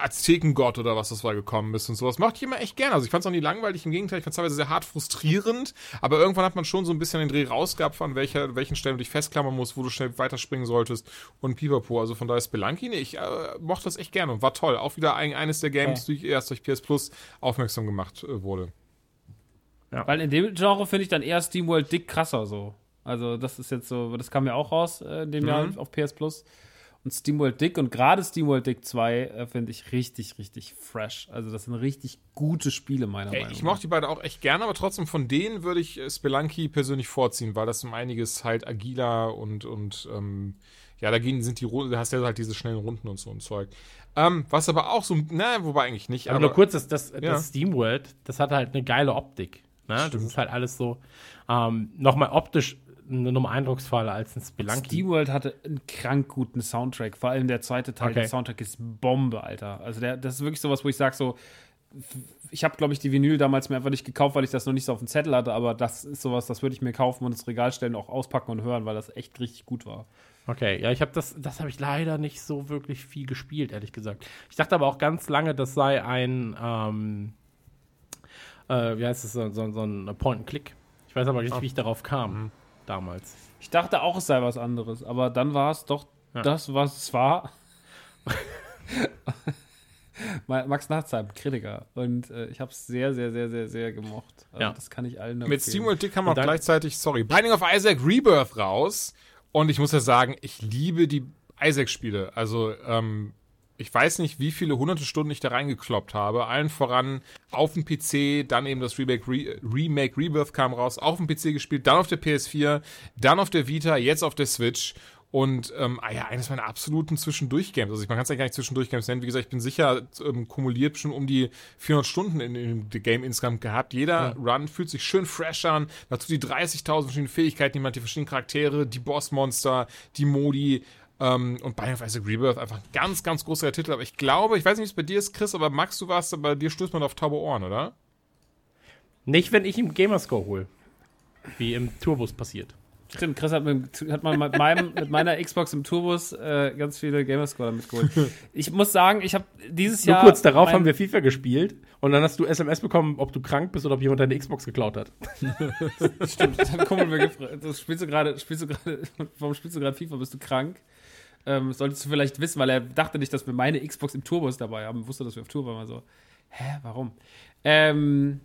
Aztekengott oder was das war gekommen bist und sowas. Mochte ich immer echt gerne. Also ich fand es auch nie langweilig, im Gegenteil, ich fand es teilweise sehr hart frustrierend, aber irgendwann hat man schon so ein bisschen den Dreh rausgehabt, von welcher, welchen Stellen du dich festklammern musst, wo du schnell weiterspringen solltest und pipapo. Also von daher Spelunky, nee, ich äh, mochte das echt gerne und war toll. Auch wieder ein, eines der Games, die erst durch PS Plus aufmerksam gemacht äh, wurde. Weil in dem Genre finde ich dann eher SteamWorld Dick krasser so. Also das ist jetzt so, das kam ja auch raus äh, in dem Jahr auf PS Plus. Und SteamWorld Dick und gerade SteamWorld Dick 2 äh, finde ich richtig, richtig fresh. Also das sind richtig gute Spiele, meiner Ey, Meinung ich nach. mochte die beide auch echt gerne, aber trotzdem von denen würde ich äh, Spelunky persönlich vorziehen, weil das um einiges halt agiler und, und ähm, ja, dagegen sind die Runden, da hast du ja halt diese schnellen Runden und so ein Zeug. Ähm, was aber auch so, na, wobei eigentlich nicht. Aber, Aber, nur kurz, das, das, Ja. das SteamWorld, das hat halt eine geile Optik. Ne? Das ist halt alles so ähm, nochmal optisch eine Nummer eindrucksvoller als ein Spelunky. SteamWorld hatte einen krank guten Soundtrack. Vor allem der zweite Teil, Okay. der Soundtrack ist Bombe, Alter. Also der, das ist wirklich sowas, wo ich sage so, ich habe, glaube ich, die Vinyl damals mir einfach nicht gekauft, weil ich das noch nicht so auf dem Zettel hatte, aber das ist sowas, das würde ich mir kaufen und ins Regal stellen, auch auspacken und hören, weil das echt richtig gut war. Okay, ja, ich habe das, das habe ich leider nicht so wirklich viel gespielt, ehrlich gesagt. Ich dachte aber auch ganz lange, das sei ein, ähm, äh, wie heißt es, so, so, so ein Point-and-Click. Ich weiß aber nicht, wie ich darauf kam damals. Ich dachte auch, es sei was anderes, aber dann war es doch Ja. das, was es war. Ma- Max Nachtsheim, Kritiker. Und äh, ich habe es sehr, sehr, sehr, sehr, sehr gemocht. Also Ja. Das kann ich allen nur mit empfehlen. SteamWorld Dick haben wir auch gleichzeitig, sorry, Binding of Isaac Rebirth raus. Und ich muss ja sagen, ich liebe die Isaac-Spiele. Also, ähm, ich weiß nicht, wie viele hunderte Stunden ich da reingekloppt habe. Allen voran auf dem PC, dann eben das Remake, Re Remake Rebirth kam raus, auf dem PC gespielt, dann auf der PS4, dann auf der Vita, jetzt auf der Switch. Und ähm, ah ja, eines meiner absoluten Zwischendurch-Games. Also ich, man kann es ja gar nicht Zwischendurch-Games nennen. Wie gesagt, ich bin sicher ähm, kumuliert schon um die 400 Stunden in, in dem Game insgesamt gehabt. Jeder ja. Run fühlt sich schön fresh an. Dazu die 30.000 verschiedenen Fähigkeiten, die man hat, die verschiedenen Charaktere, die Bossmonster, die Modi, ähm, und Binding of Isaac Rebirth einfach ein ganz, ganz großer Titel. Aber ich glaube, ich weiß nicht, wie es bei dir ist, Chris, aber Max, du warst, bei dir stößt man auf taube Ohren, oder? Nicht, wenn ich ihm Gamerscore hole. Wie im Turbus passiert. Stimmt, Chris hat, mit, hat mal mit, meinem, mit meiner Xbox im Turbus äh, ganz viele Gamerscore damit geholt. Ich muss sagen, ich habe dieses Nur Jahr. kurz darauf haben wir FIFA gespielt und dann hast du SMS bekommen, ob du krank bist oder ob jemand deine Xbox geklaut hat. Stimmt, dann Kumpel mir gefragt. Spielst du gerade, spielst du gerade, warum spielst du gerade FIFA? Bist du krank? Ähm, solltest du vielleicht wissen, weil er dachte nicht, dass wir meine Xbox im Turbus dabei haben. Wusste, dass wir auf Tour waren. Also, hä, warum? Ähm,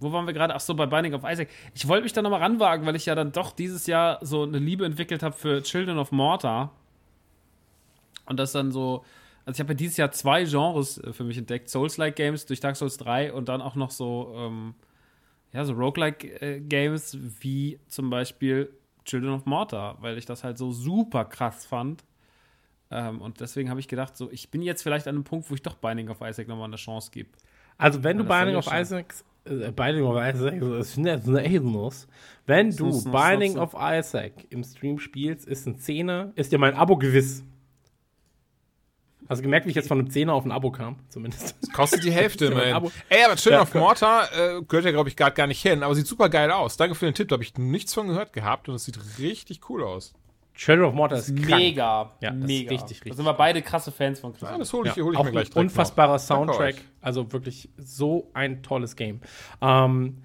wo waren wir gerade? Ach so, bei Binding of Isaac. Ich wollte mich da nochmal ranwagen, weil ich ja dann doch dieses Jahr so eine Liebe entwickelt habe für Children of Mortar. Und das dann so. Also, ich habe ja dieses Jahr zwei Genres äh, für mich entdeckt: Souls-like Games durch Dark Souls 3 und dann auch noch so. Ähm, ja, so Roguelike äh, Games wie zum Beispiel Children of Mortar, weil ich das halt so super krass fand. Ähm, und deswegen habe ich gedacht, so, ich bin jetzt vielleicht an einem Punkt, wo ich doch Binding of Isaac nochmal eine Chance gebe. Also, wenn du Binding of Isaac, äh, Binding of Isaac, ist wenn du Binding of Isaac im Stream spielst, ist ein Zehner, ist dir mein Abo gewiss. Also gemerkt, wie ich jetzt von einem Zehner auf ein Abo kam, zumindest. Das kostet die Hälfte, man. Ey, aber Children ja, of Mortar äh, gehört ja, glaube ich, gar nicht hin, aber sieht super geil aus. Danke für den Tipp, da habe ich nichts von gehört gehabt und es sieht richtig cool aus. Shadow of Mortar ist mega. Ja, mega. richtig, richtig. Da sind wir beide krasse Fans von Chris. Ja, das hole ich, ja. hol ich mir gleich Unfassbarer noch. Soundtrack. Also wirklich so ein tolles Game. Ähm,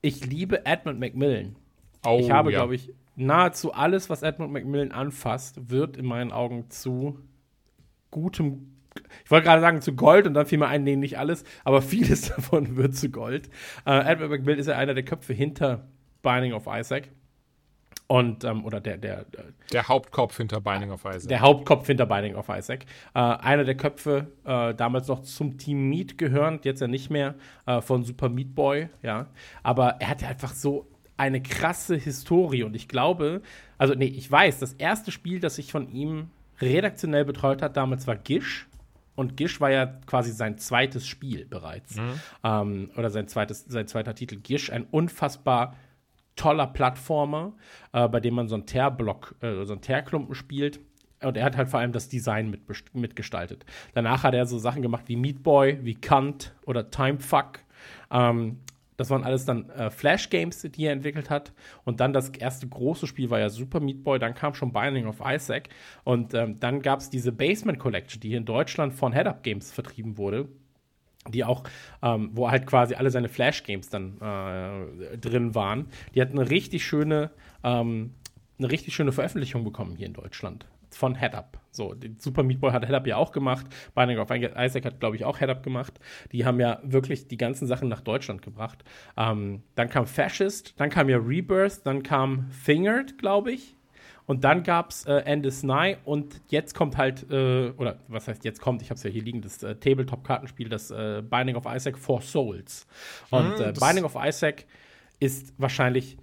ich liebe Edmund Macmillan. Oh, ich habe, ja. glaube ich, nahezu alles, was Edmund Macmillan anfasst, wird in meinen Augen zu gutem ich wollte gerade sagen zu Gold und dann fiel mir ein, nee, nicht alles, aber vieles davon wird zu Gold. Äh, Edmund McMillan ist ja einer der Köpfe hinter Binding of Isaac. Und, ähm, oder der, der, der Hauptkopf hinter Binding of Isaac. Der Hauptkopf hinter Binding of Isaac. Äh, einer der Köpfe, äh, damals noch zum Team Meat gehörend, jetzt ja nicht mehr, äh, von Super Meat Boy, ja. Aber er hatte einfach so eine krasse Historie und ich glaube, also nee, ich weiß, das erste Spiel, das ich von ihm redaktionell betreut hat, damals war Gish. Und Gish war ja quasi sein zweites Spiel bereits. Mhm. Ähm, oder sein, zweites, sein zweiter Titel. Gish, ein unfassbar toller Plattformer, äh, bei dem man so einen Teerblock, äh, so einen Teerklumpen spielt. Und er hat halt vor allem das Design mit, mitgestaltet. Danach hat er so Sachen gemacht wie Meat Boy, wie Cunt oder Timefuck. Ähm, das waren alles dann äh, Flash-Games, die er entwickelt hat. Und dann das erste große Spiel war ja Super Meat Boy. Dann kam schon Binding of Isaac. Und ähm, dann gab es diese Basement Collection, die hier in Deutschland von Head Up Games vertrieben wurde die auch, ähm, wo halt quasi alle seine Flash-Games dann äh, drin waren. Die hat eine richtig schöne, ähm, eine richtig schöne Veröffentlichung bekommen hier in Deutschland von Head-Up. So, Super Meat Boy hat Head-Up ja auch gemacht. Binding of Isaac hat, glaube ich, auch Head-Up gemacht. Die haben ja wirklich die ganzen Sachen nach Deutschland gebracht. Ähm, dann kam Fascist, dann kam ja Rebirth, dann kam Fingered, glaube ich. Und dann gab es äh, End is Nigh und jetzt kommt halt, äh, oder was heißt jetzt kommt, ich habe es ja hier liegen, das äh, Tabletop-Kartenspiel, das äh, Binding of Isaac for Souls. Und hm, Binding of Isaac ist wahrscheinlich,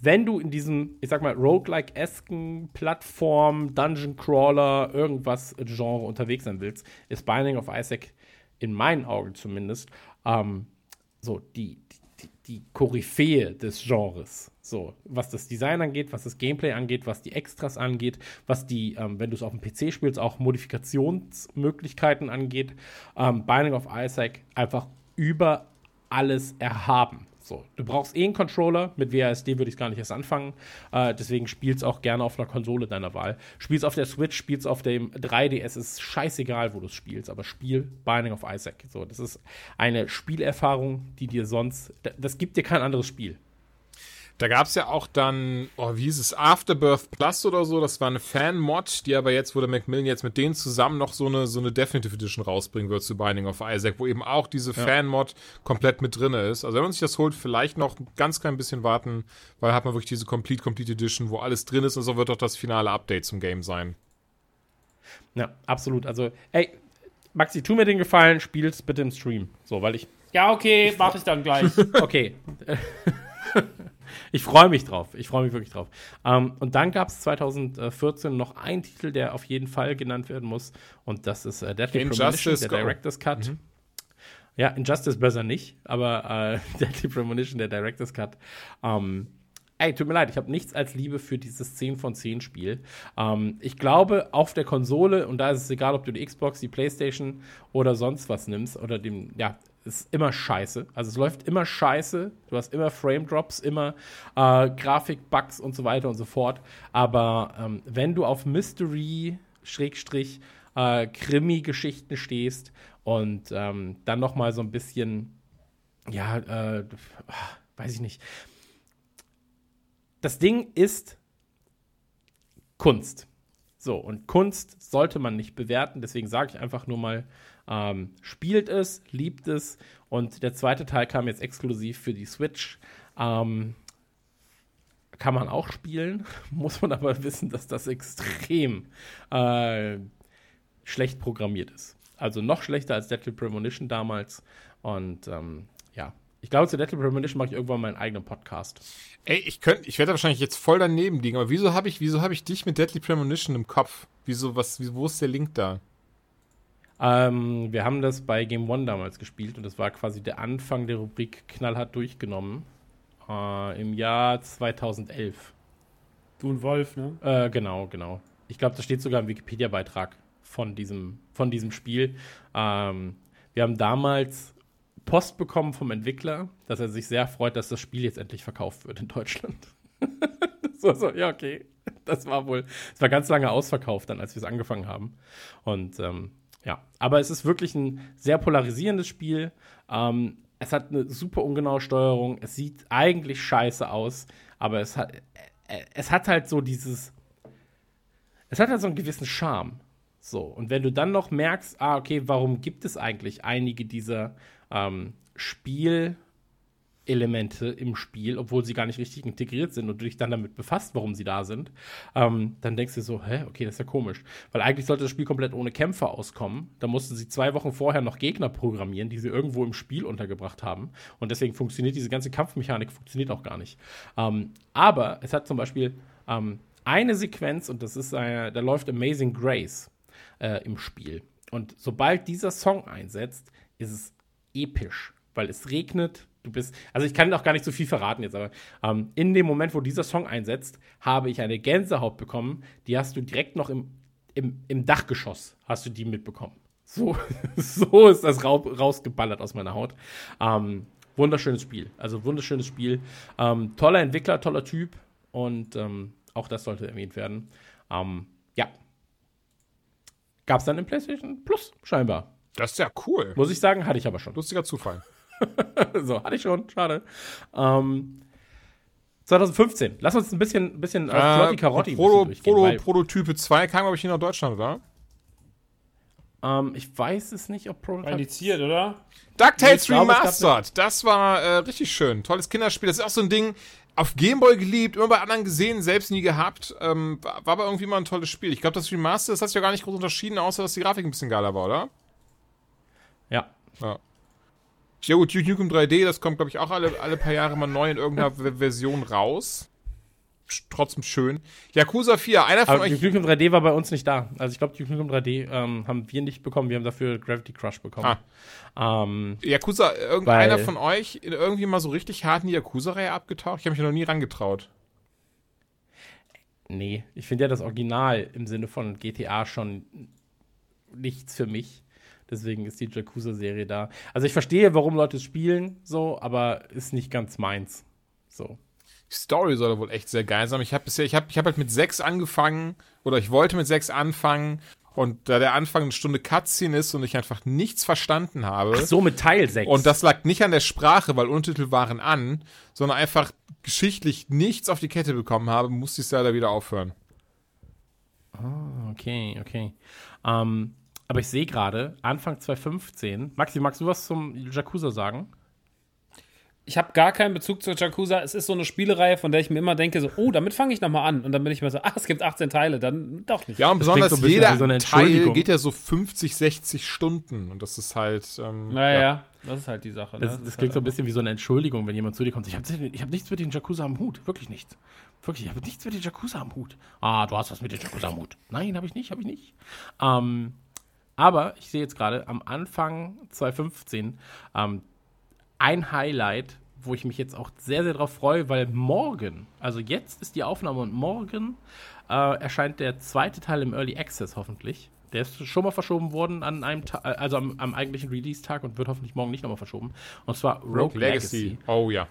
wenn du in diesem, ich sag mal, roguelike-esken Plattform, Dungeon Crawler, irgendwas Genre unterwegs sein willst, ist Binding of Isaac in meinen Augen zumindest ähm, so die, die, die Koryphäe des Genres. So, was das Design angeht, was das Gameplay angeht, was die Extras angeht, was die, ähm, wenn du es auf dem PC spielst, auch Modifikationsmöglichkeiten angeht. Ähm, Binding of Isaac einfach über alles erhaben. So, du brauchst eh einen Controller. Mit WASD würde ich gar nicht erst anfangen. Äh, deswegen spielst auch gerne auf einer Konsole deiner Wahl. Spielst auf der Switch, spielst auf dem 3DS, ist scheißegal, wo du es spielst, aber spiel Binding of Isaac. So, das ist eine Spielerfahrung, die dir sonst, das gibt dir kein anderes Spiel. Da gab es ja auch dann, oh, wie hieß es, Afterbirth Plus oder so, das war eine Fan-Mod, die aber jetzt, wo der Macmillan jetzt mit denen zusammen noch so eine, so eine Definitive Edition rausbringen wird zu Binding of Isaac, wo eben auch diese ja. Fan-Mod komplett mit drin ist. Also wenn man sich das holt, vielleicht noch ein ganz klein bisschen warten, weil hat man wirklich diese Complete Complete Edition, wo alles drin ist und so wird auch das finale Update zum Game sein. Ja, absolut. Also, ey, Maxi, tu mir den Gefallen, spiel's bitte im Stream. So, weil ich. Ja, okay, mach ich dann gleich. Okay. ich freue mich drauf. Ich freue mich wirklich drauf. Ähm, und dann gab es 2014 noch einen Titel, der auf jeden Fall genannt werden muss. Und das ist äh, Deadly Premonition, der go. Director's Cut. Ja, Injustice besser nicht, aber äh, Deadly Premonition, der Director's Cut. Ähm, ey, tut mir leid, ich habe nichts als Liebe für dieses 10 von 10 Spiel. Ähm, ich glaube, auf der Konsole, und da ist es egal, ob du die Xbox, die Playstation oder sonst was nimmst, oder dem, ja, ist immer scheiße. Also es läuft immer scheiße. Du hast immer Frame Drops, immer äh, Grafik-Bugs und so weiter und so fort. Aber ähm, wenn du auf Mystery, Schrägstrich, äh, Krimi-Geschichten stehst und ähm, dann noch mal so ein bisschen, ja, äh, weiß ich nicht. Das Ding ist Kunst. So, und Kunst sollte man nicht bewerten, deswegen sage ich einfach nur mal, ähm, spielt es, liebt es. Und der zweite Teil kam jetzt exklusiv für die Switch. Ähm, kann man auch spielen, muss man aber wissen, dass das extrem äh, schlecht programmiert ist. Also noch schlechter als Deadly Premonition damals. Und ähm, ja, ich glaube, zu Deadly Premonition mache ich irgendwann meinen eigenen Podcast. Ey, ich könnte, ich werde wahrscheinlich jetzt voll daneben liegen, aber wieso habe ich, wieso ich dich mit Deadly Premonition im Kopf? Wieso, was, wo ist der Link da? Ähm, wir haben das bei Game One damals gespielt und das war quasi der Anfang der Rubrik knallhart durchgenommen. Äh, Im Jahr 2011. Du und Wolf, ne? Äh, genau, genau. Ich glaube, das steht sogar im Wikipedia-Beitrag von diesem, von diesem Spiel. Ähm, wir haben damals Post bekommen vom Entwickler, dass er sich sehr freut, dass das Spiel jetzt endlich verkauft wird in Deutschland. so, so, ja, okay. Das war wohl, es war ganz lange ausverkauft dann, als wir es angefangen haben. Und ähm, ja, aber es ist wirklich ein sehr polarisierendes Spiel. Ähm, es hat eine super ungenaue Steuerung. Es sieht eigentlich scheiße aus, aber es hat, äh, es hat halt so dieses, es hat halt so einen gewissen Charme. So, und wenn du dann noch merkst, ah, okay, warum gibt es eigentlich einige dieser ähm, Spielelemente im Spiel, obwohl sie gar nicht richtig integriert sind und du dich dann damit befasst, warum sie da sind, ähm, dann denkst du so, hä, okay, das ist ja komisch. Weil eigentlich sollte das Spiel komplett ohne Kämpfer auskommen. Da mussten sie zwei Wochen vorher noch Gegner programmieren, die sie irgendwo im Spiel untergebracht haben. Und deswegen funktioniert diese ganze Kampfmechanik funktioniert auch gar nicht. Ähm, aber es hat zum Beispiel ähm, eine Sequenz, und das ist eine, da läuft Amazing Grace äh, im Spiel. Und sobald dieser Song einsetzt, ist es episch, weil es regnet. Du bist, also ich kann auch gar nicht so viel verraten jetzt, aber ähm, in dem Moment, wo dieser Song einsetzt, habe ich eine Gänsehaut bekommen. Die hast du direkt noch im, im, im Dachgeschoss, hast du die mitbekommen. So, so ist das rau rausgeballert aus meiner Haut. Ähm, wunderschönes Spiel, also wunderschönes Spiel. Ähm, toller Entwickler, toller Typ und ähm, auch das sollte erwähnt werden. Ähm, ja. Gab es dann im PlayStation Plus, scheinbar. Das ist ja cool. Muss ich sagen, hatte ich aber schon. Lustiger Zufall. so, hatte ich schon, schade. Ähm, 2015. Lass uns ein bisschen, ein bisschen äh, ein Proto, Proto, Prototype 2 kam, glaube ich, hier nach Deutschland, oder? ähm, Ich weiß es nicht, ob Prototype. Indiziert, oder? DuckTales gab Remastered. Das war äh, richtig schön. Tolles Kinderspiel. Das ist auch so ein Ding, auf Gameboy geliebt, immer bei anderen gesehen, selbst nie gehabt. Ähm, war war aber irgendwie mal ein tolles Spiel. Ich glaube, das Remaster, das hat sich ja gar nicht groß unterschieden, außer dass die Grafik ein bisschen geiler war, oder? Ja. Ja. Ja gut, Duke Nukem 3D, das kommt, glaube ich, auch alle, alle paar Jahre mal neu in irgendeiner Version raus. Trotzdem schön. Yakuza 4, einer von Aber euch... Duke Nukem 3D war bei uns nicht da. Also ich glaube, Duke Nukem 3D ähm, haben wir nicht bekommen. Wir haben dafür Gravity Crush bekommen. Ähm, Yakuza, irgendeiner von euch irgendwie mal so richtig hart in die Yakuza-Reihe abgetaucht? Ich habe mich noch nie rangetraut. nee, ich finde ja das Original im Sinne von GTA schon nichts für mich. Deswegen ist die Yakuza-Serie da. Also ich verstehe, warum Leute es spielen, so, aber ist nicht ganz meins. So. Die Story soll wohl echt sehr geil sein. Ich habe bisher, ich habe ich hab halt mit sechs angefangen oder ich wollte mit sechs anfangen und da der Anfang eine Stunde Cutscene ist und ich einfach nichts verstanden habe. So mit Teil 6. Und das lag nicht an der Sprache, weil Untertitel waren an, sondern einfach geschichtlich nichts auf die Kette bekommen habe, musste ich es leider wieder aufhören. Okay, okay. Ähm, aber ich sehe gerade, Anfang 2015. Maxi, magst du was zum Yakuza sagen? ich habe gar keinen Bezug zur Yakuza. Es ist so eine Spielereihe, von der ich mir immer denke, so, oh, damit fange ich nochmal an. Und dann bin ich mir so, ach, es gibt 18 Teile, dann doch nicht. Ja, und besonders so jeder so eine Teil geht ja so 50, 60 Stunden. Und das ist halt. Ähm, Naja, ja. das ist halt die Sache. ne? Das, das ist klingt so ein halt bisschen wie so eine Entschuldigung, wenn jemand zu dir kommt. Ich habe ich hab nichts mit den Yakuza am Hut. Wirklich nichts. Wirklich, ich habe nichts mit den Yakuza am Hut. Ah, du hast was mit den Yakuza am Hut. Nein, habe ich nicht, habe ich nicht. Ähm, aber ich sehe jetzt gerade am Anfang 2015 ähm, ein Highlight, wo ich mich jetzt auch sehr, sehr drauf freue, weil morgen, also jetzt ist die Aufnahme und morgen äh, erscheint der zweite Teil im Early Access hoffentlich. Der ist schon mal verschoben worden an einem Ta also am, am eigentlichen Release-Tag und wird hoffentlich morgen nicht nochmal verschoben. Und zwar Rogue, Legacy. Oh ja.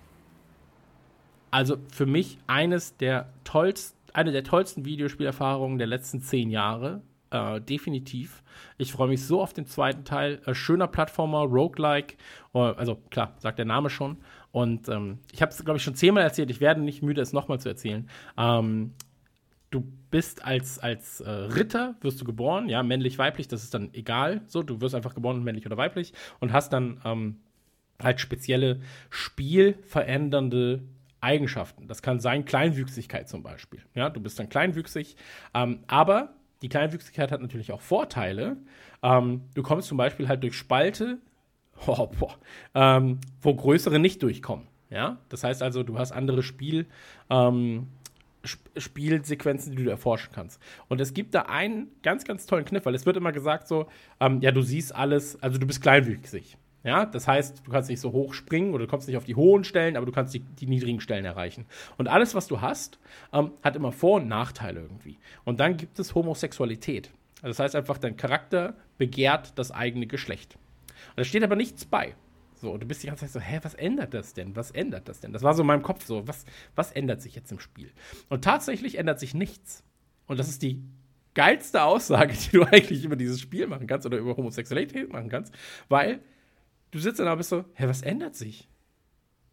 Also für mich eines der tollsten, eine der tollsten Videospielerfahrungen der letzten zehn Jahre. Äh, definitiv. Ich freue mich so auf den zweiten Teil. Äh, schöner Plattformer, Roguelike. Äh, also klar, sagt der Name schon. Und ähm, ich habe es, glaube ich, schon zehnmal erzählt. Ich werde nicht müde, es nochmal zu erzählen. Ähm, du bist als, als äh, Ritter, wirst du geboren, ja, männlich, weiblich, das ist dann egal. So, du wirst einfach geboren, männlich oder weiblich. Und hast dann ähm, halt spezielle spielverändernde Eigenschaften. Das kann sein Kleinwüchsigkeit zum Beispiel. Ja, du bist dann kleinwüchsig, ähm, aber die Kleinwüchsigkeit hat natürlich auch Vorteile. Ähm, du kommst zum Beispiel halt durch Spalte, oh, boah, ähm, wo größere nicht durchkommen. Ja, das heißt also, du hast andere Spiel, ähm, Sp Spielsequenzen, die du erforschen kannst. Und es gibt da einen ganz, ganz tollen Kniff, weil es wird immer gesagt so, ähm, ja, du siehst alles, also du bist kleinwüchsig. Ja, das heißt, du kannst nicht so hoch springen oder du kommst nicht auf die hohen Stellen, aber du kannst die, die niedrigen Stellen erreichen. Und alles, was du hast, ähm, hat immer Vor- und Nachteile irgendwie. Und dann gibt es Homosexualität. Also das heißt einfach, dein Charakter begehrt das eigene Geschlecht. Und da steht aber nichts bei. So, und du bist die ganze Zeit so, hä, was ändert das denn? Was ändert das denn? Das war so in meinem Kopf so, was, was ändert sich jetzt im Spiel? Und tatsächlich ändert sich nichts. Und das ist die geilste Aussage, die du eigentlich über dieses Spiel machen kannst oder über Homosexualität machen kannst, weil du sitzt da und bist so, hä, was ändert sich?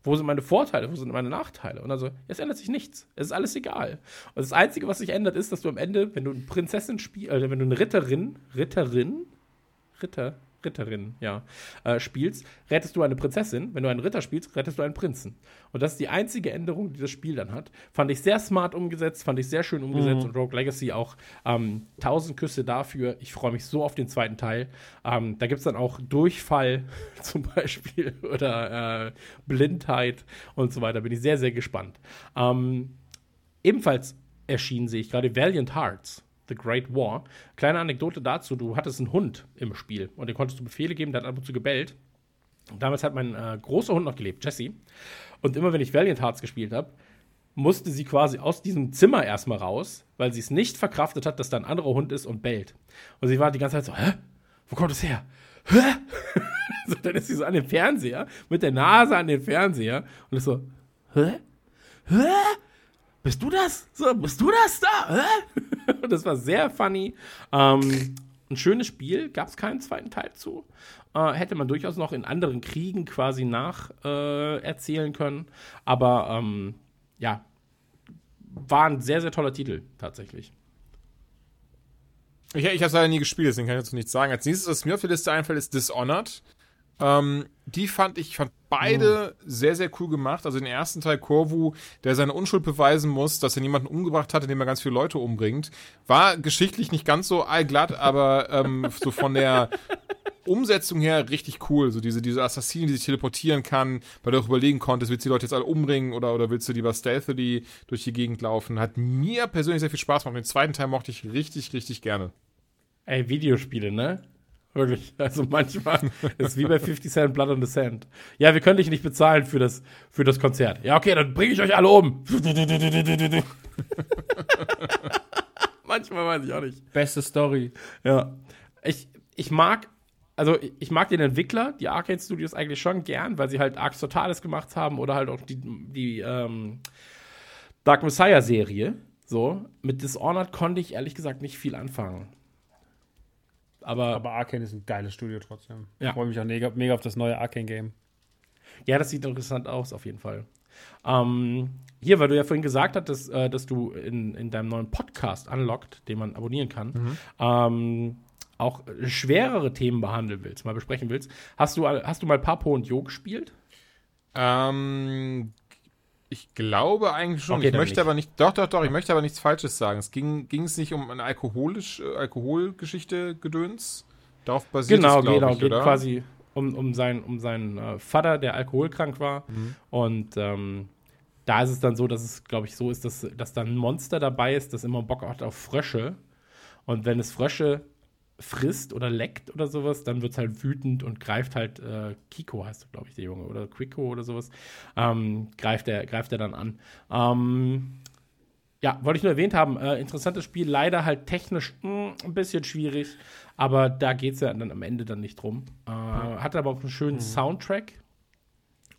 Wo sind meine Vorteile? Wo sind meine Nachteile? Und also, es ändert sich nichts. Es ist alles egal. Und das Einzige, was sich ändert, ist, dass du am Ende, wenn du eine Prinzessin spielst, äh, wenn du eine Ritterin, Ritterin, Ritter, Ritterin, ja, äh, spielst, rettest du eine Prinzessin. Wenn du einen Ritter spielst, rettest du einen Prinzen. Und das ist die einzige Änderung, die das Spiel dann hat. Fand ich sehr smart umgesetzt, fand ich sehr schön umgesetzt und Rogue Legacy auch. Ähm, tausend Küsse dafür. Ich freue mich so auf den zweiten Teil. Ähm, da gibt es dann auch Durchfall zum Beispiel oder äh, Blindheit und so weiter. Bin ich sehr, sehr gespannt. Ähm, ebenfalls erschienen sehe ich gerade Valiant Hearts. The Great War. Kleine Anekdote dazu: Du hattest einen Hund im Spiel und den konntest du Befehle geben, der hat ab und zu gebellt. Und damals hat mein äh, großer Hund noch gelebt, Jessie. Und immer wenn ich Valiant Hearts gespielt habe, musste sie quasi aus diesem Zimmer erstmal raus, weil sie es nicht verkraftet hat, dass da ein anderer Hund ist und bellt. Und sie war die ganze Zeit so: Hä? Wo kommt es her? Hä? so, dann ist sie so an den Fernseher, mit der Nase an den Fernseher und ist so: Hä? Hä? Bist du das? So, bist du das da? Das war sehr funny. Ähm, ein schönes Spiel, gab es keinen zweiten Teil zu. Äh, hätte man durchaus noch in anderen Kriegen quasi nach äh, können. Aber ähm, ja, war ein sehr, sehr toller Titel tatsächlich. Ich, ich habe es leider nie gespielt, deswegen kann ich dazu nichts sagen. Als nächstes, was mir auf der Liste einfällt, ist Dishonored. Ähm, die fand ich, fand beide Oh. sehr, sehr cool gemacht. Also den ersten Teil Corvu, der seine Unschuld beweisen muss, dass er niemanden umgebracht hat, indem er ganz viele Leute umbringt, war geschichtlich nicht ganz so allglatt, aber ähm, so von der Umsetzung her richtig cool. So diese, diese Assassinen, die sich teleportieren kann, weil du auch überlegen konntest, willst du die Leute jetzt alle umbringen oder, oder willst du lieber stealthily durch die Gegend laufen. Hat mir persönlich sehr viel Spaß gemacht. Den zweiten Teil mochte ich richtig, richtig gerne. Ey, Videospiele, ne? Wirklich. Also manchmal ist wie bei 50 Cent Blood on the Sand. Ja, wir können dich nicht bezahlen für das, für das Konzert. Ja, okay, dann bringe ich euch alle um. manchmal weiß ich auch nicht. Beste Story. Ja. Ich, ich mag, also ich mag den Entwickler, die Arcade Studios eigentlich schon gern, weil sie halt Arx Totales gemacht haben oder halt auch die, die ähm, Dark Messiah Serie. So, mit Dishonored konnte ich ehrlich gesagt nicht viel anfangen. Aber, Aber Arkane ist ein geiles Studio trotzdem. Ja. Ich freue mich auch mega, mega auf das neue Arkane-Game. ja, das sieht interessant aus, auf jeden Fall. Ähm, hier, weil du ja vorhin gesagt hattest, äh, dass du in, in deinem neuen Podcast Unlocked, den man abonnieren kann, ähm, auch schwerere Themen behandeln willst, mal besprechen willst. Hast du, hast du mal Papo und Jo gespielt? Ähm, ich glaube eigentlich schon. Okay, ich möchte nicht. aber nicht. Doch, doch, doch. Ich möchte aber nichts Falsches sagen. Es ging ging es nicht um eine alkoholisch äh, Alkoholgeschichte Gedöns. Darauf basiert Genau, es, glaube genau. ich, geht oder? quasi um, um, sein, um seinen äh, Vater, der alkoholkrank war. Mhm. Und ähm, da ist es dann so, dass es, glaube ich, so ist, dass, dass da ein Monster dabei ist, das immer Bock hat auf Frösche. Und wenn es Frösche frisst oder leckt oder sowas, dann wird es halt wütend und greift halt, äh, Kiko heißt, glaube ich, der Junge, oder Quico oder sowas, ähm, greift, er, greift er dann an. Ähm, ja, wollte ich nur erwähnt haben. Äh, interessantes Spiel, leider halt technisch mh, ein bisschen schwierig, aber da geht es ja dann am Ende dann nicht drum. Äh, hatte aber auch einen schönen Soundtrack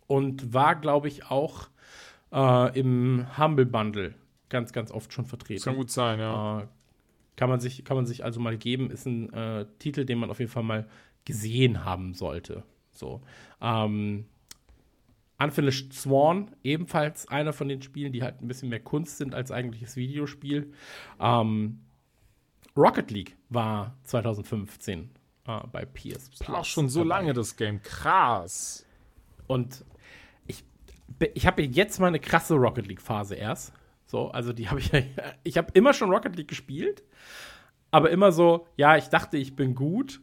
und war, glaube ich, auch äh, im Humble Bundle ganz, ganz oft schon vertreten. Kann gut sein, ja. Kann, man sich, kann man sich also mal geben. Ist ein äh, Titel, den man auf jeden Fall mal gesehen haben sollte. So. Ähm, Unfinished Sworn, ebenfalls einer von den Spielen, die halt ein bisschen mehr Kunst sind als eigentliches Videospiel. Ähm, Rocket League war 2015 äh, bei PS Plus. Auch schon so dabei. lange das Game. Krass. Und ich, ich habe jetzt mal eine krasse Rocket League-Phase erst. So, also die habe ich, ich habe immer schon Rocket League gespielt, aber immer so, ja, ich dachte, ich bin gut,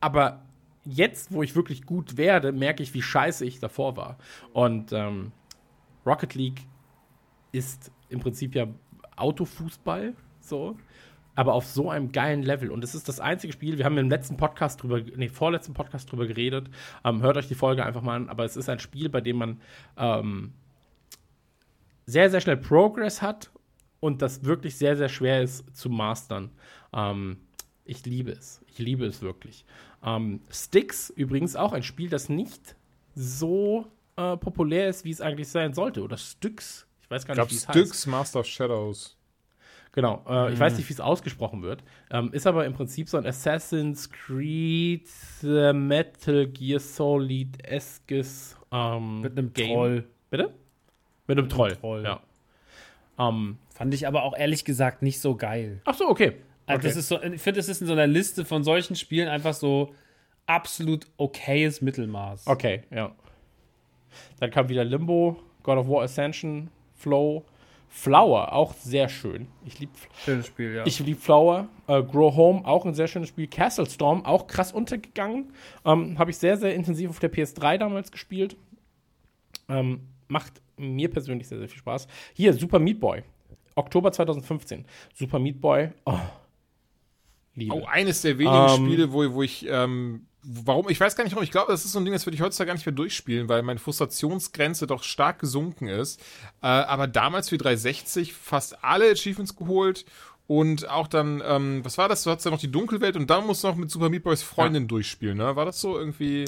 aber jetzt, wo ich wirklich gut werde, merke ich, wie scheiße ich davor war. Und ähm, Rocket League ist im Prinzip ja Autofußball, so, aber auf so einem geilen Level. Und es ist das einzige Spiel, wir haben im letzten Podcast drüber, nee, vorletzten Podcast drüber geredet. Ähm, hört euch die Folge einfach mal an, aber es ist ein Spiel, bei dem man ähm, sehr, sehr schnell Progress hat und das wirklich sehr, sehr schwer ist zu mastern. Ähm, ich liebe es. Ich liebe es wirklich. Ähm, Sticks übrigens auch ein Spiel, das nicht so äh, populär ist, wie es eigentlich sein sollte. Oder Styx. Ich weiß gar Ich nicht, wie es heißt. Styx, Master of Shadows. Genau, äh, ich weiß Mhm. nicht, wie es ausgesprochen wird. Ähm, ist aber im Prinzip so ein Assassin's Creed äh, Metal Gear Solid-eskes ähm, Mit einem Game. Troll. Bitte? Mit einem Troll. Troll. Ja. Ähm, Fand ich aber auch ehrlich gesagt nicht so geil. ach so, okay. Also okay. das ist so, ich finde, es ist in so einer Liste von solchen Spielen einfach so absolut okayes Mittelmaß. Okay, ja. Dann kam wieder Limbo, God of War Ascension, Flow, Flower, auch sehr schön. Ich liebe Schönes Spiel, ja. Ich liebe Flower. Äh, Grow Home, auch ein sehr schönes Spiel. Castle Storm, auch krass untergegangen. Ähm, Habe ich sehr, sehr intensiv auf der PS3 damals gespielt. Ähm, macht mir persönlich sehr, sehr viel Spaß. Hier, Super Meat Boy. Oktober 2015. Super Meat Boy. Oh. Liebe. Oh, eines der wenigen Ähm, Spiele, wo, wo ich, ähm, warum, ich weiß gar nicht warum, ich glaube, das ist so ein Ding, das würde ich heutzutage gar nicht mehr durchspielen, weil meine Frustrationsgrenze doch stark gesunken ist. Äh, aber damals für 360 fast alle Achievements geholt und auch dann, ähm, was war das? Du hattest ja noch die Dunkelwelt und dann musst du noch mit Super Meat Boys Freundin durchspielen, ne? War das so irgendwie?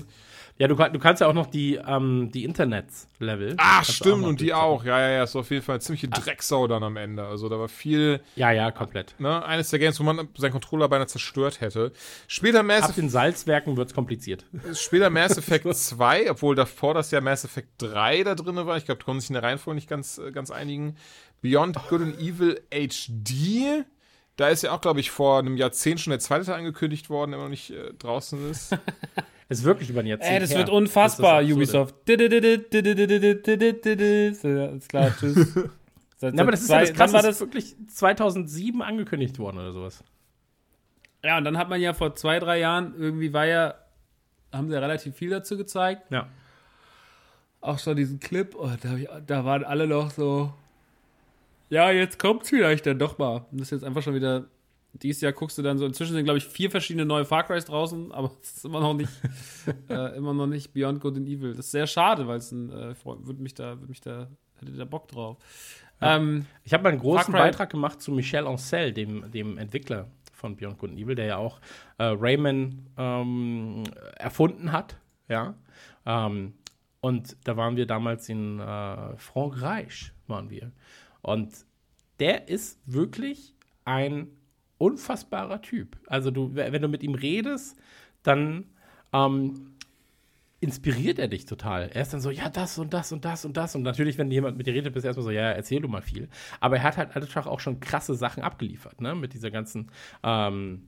Ja, du, du kannst ja auch noch die, ähm, die Internets-Level. Ah, kannst du stimmt, und die auch. Ja, ja, ja, es war auf jeden Fall eine ziemliche Drecksau dann am Ende. Also da war viel, Ja, ja, komplett. ne? Eines der Games, wo man seinen Controller beinahe zerstört hätte. Später Mass Ab den Salzwerken wird es kompliziert. Später Mass Effect 2, obwohl davor das ja Mass Effect 3 da drin war. Ich glaube, da konnten sich in der Reihenfolge nicht ganz, äh, ganz einigen. Beyond Good and Evil HD. Da ist ja auch, glaube ich, vor einem Jahrzehnt schon der zweite Teil angekündigt worden, der noch nicht äh, draußen ist. Ist wirklich über ein Jahrzehnt Ey, das her. wird unfassbar, Das das. Ubisoft. Ist klar, tschüss. Seit- Ja, aber das ist ja das wann Krasse, war das wirklich 2007 angekündigt worden oder sowas. Ja, und dann hat man ja vor zwei, drei Jahren, irgendwie war ja, haben sie ja relativ viel dazu gezeigt. Ja. Auch schon diesen Clip, oh, da, ich, da waren alle noch so, ja, jetzt kommt's vielleicht dann doch mal. Und das ist jetzt einfach schon wieder, dieses Jahr guckst du dann so, inzwischen sind, glaube ich, vier verschiedene neue Far Crys draußen, aber es ist immer noch nicht, äh, immer noch nicht Beyond Good and Evil. Das ist sehr schade, weil es ein, äh, würde mich da, würde mich da, hätte da Bock drauf. Ähm, Ich habe mal einen großen Beitrag gemacht zu Michel Ancel, dem, dem Entwickler von Beyond Good and Evil, der ja auch äh, Rayman ähm, erfunden hat. Ja. Ähm, und da waren wir damals in äh, Frankreich, waren wir. Und der ist wirklich ein unfassbarer Typ. Also du, wenn du mit ihm redest, dann ähm, inspiriert er dich total. Er ist dann so, ja, das und das und das und das. Und natürlich, wenn jemand mit dir redet, bist du erstmal so, ja, erzähl du mal viel. Aber er hat halt einfach auch schon krasse Sachen abgeliefert, ne? Mit dieser ganzen ähm,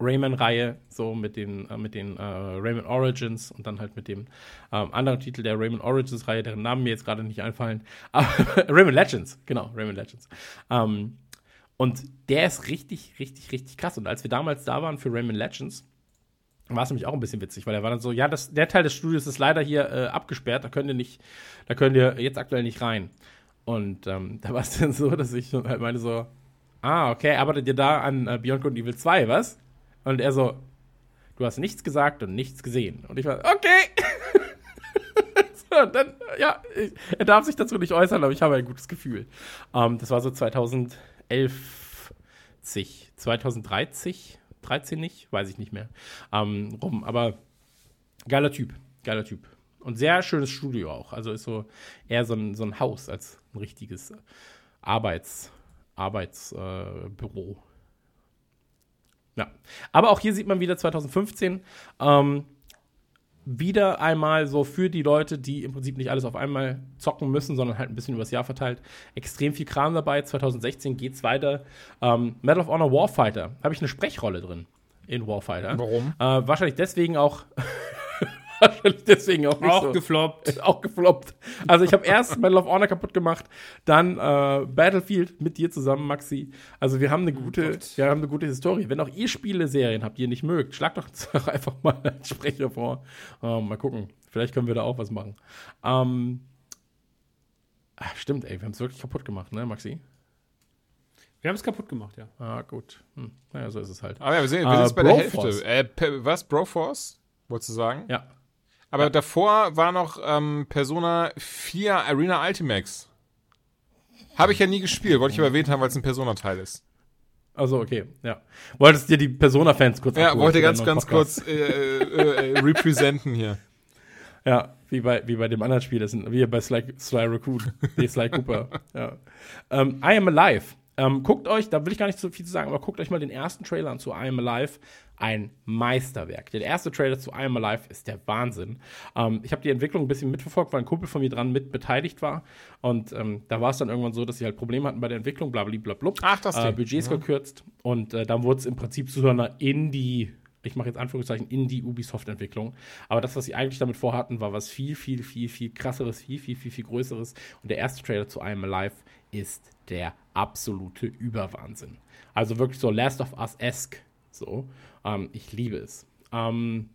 Rayman-Reihe, so mit den, äh, mit den äh, Rayman Origins und dann halt mit dem ähm, anderen Titel der Rayman Origins-Reihe, deren Namen mir jetzt gerade nicht einfallen. Rayman Legends, genau, Rayman Legends. Ähm, und der ist richtig, richtig, richtig krass. Und als wir damals da waren für Rayman Legends, war es nämlich auch ein bisschen witzig, weil er war dann so, ja, das, der Teil des Studios ist leider hier äh, abgesperrt, da könnt ihr nicht, da könnt ihr jetzt aktuell nicht rein. Und ähm, da war es dann so, dass ich halt meine so, ah, okay, arbeitet ihr da an äh, Beyond Good Evil 2, was? Und er so, du hast nichts gesagt und nichts gesehen. Und ich war, okay. so, dann, ja, ich, er darf sich dazu nicht äußern, aber ich habe ein gutes Gefühl. Ähm, das war so 2011, 2013, 13 nicht, weiß ich nicht mehr, ähm, rum. Aber geiler Typ, geiler Typ. Und sehr schönes Studio auch. Also ist so eher so ein, so ein Haus als ein richtiges Arbeits, Arbeitsbüro. Äh, ja. Aber auch hier sieht man wieder 2015 ähm, wieder einmal so für die Leute, die im Prinzip nicht alles auf einmal zocken müssen, sondern halt ein bisschen übers Jahr verteilt, extrem viel Kram dabei. 2016 geht es weiter. Ähm, Medal of Honor Warfighter, habe ich eine Sprechrolle drin in Warfighter. Warum? Äh, wahrscheinlich deswegen auch wahrscheinlich deswegen auch nicht Auch so. gefloppt. Auch gefloppt. Also ich habe erst Medal of Honor kaputt gemacht, dann äh, Battlefield mit dir zusammen, Maxi. Also wir haben eine gute, wir haben eine gute Historie. Wenn auch ihr Spiele-Serien habt, die ihr nicht mögt, schlagt doch einfach mal einen Sprecher vor. Ähm, mal gucken. Vielleicht können wir da auch was machen. Ähm, ach, stimmt, ey, wir haben es wirklich kaputt gemacht, ne, Maxi? Wir haben es kaputt gemacht, ja. Ah, gut. Hm. Naja, so ist es halt. Aber ja, wir sehen, wir Äh, sind jetzt bei der Broforce. Hälfte. Äh, was? Broforce? Wolltest du sagen? Ja. Aber davor war noch ähm, Persona 4 Arena Ultimax. Habe ich ja nie gespielt, wollte ich aber erwähnt haben, weil es ein Persona-Teil ist. Also, okay, ja. Wolltest dir die Persona-Fans kurz Ja, wollte ganz, ganz Podcast? kurz äh, äh, äh, representen hier. Ja, wie bei, wie bei dem anderen Spiel, das sind, wie bei Sly, Sly Raccoon, nee, Sly Cooper. Ja. Ähm, I Am Alive. Ähm, guckt euch, da will ich gar nicht so viel zu sagen, aber guckt euch mal den ersten Trailer an zu I Am Alive. Ein Meisterwerk. Der erste Trailer zu I Am Alive ist der Wahnsinn. Ähm, ich habe die Entwicklung ein bisschen mitverfolgt, weil ein Kumpel von mir dran mit beteiligt war. Und ähm, da war es dann irgendwann so, dass sie halt Probleme hatten bei der Entwicklung, blablabla. Ach, das äh. Budgets gekürzt. Und äh, dann wurde es im Prinzip zu so einer Indie- ich mache jetzt Anführungszeichen in die Ubisoft-Entwicklung. Aber das, was sie eigentlich damit vorhatten, war was viel, viel, viel, viel krasseres, viel, viel, viel, viel größeres. Und der erste Trailer zu I Am Alive ist der absolute Überwahnsinn. Also wirklich so Last of Us-esque. So. Ähm, ich liebe es. Ähm,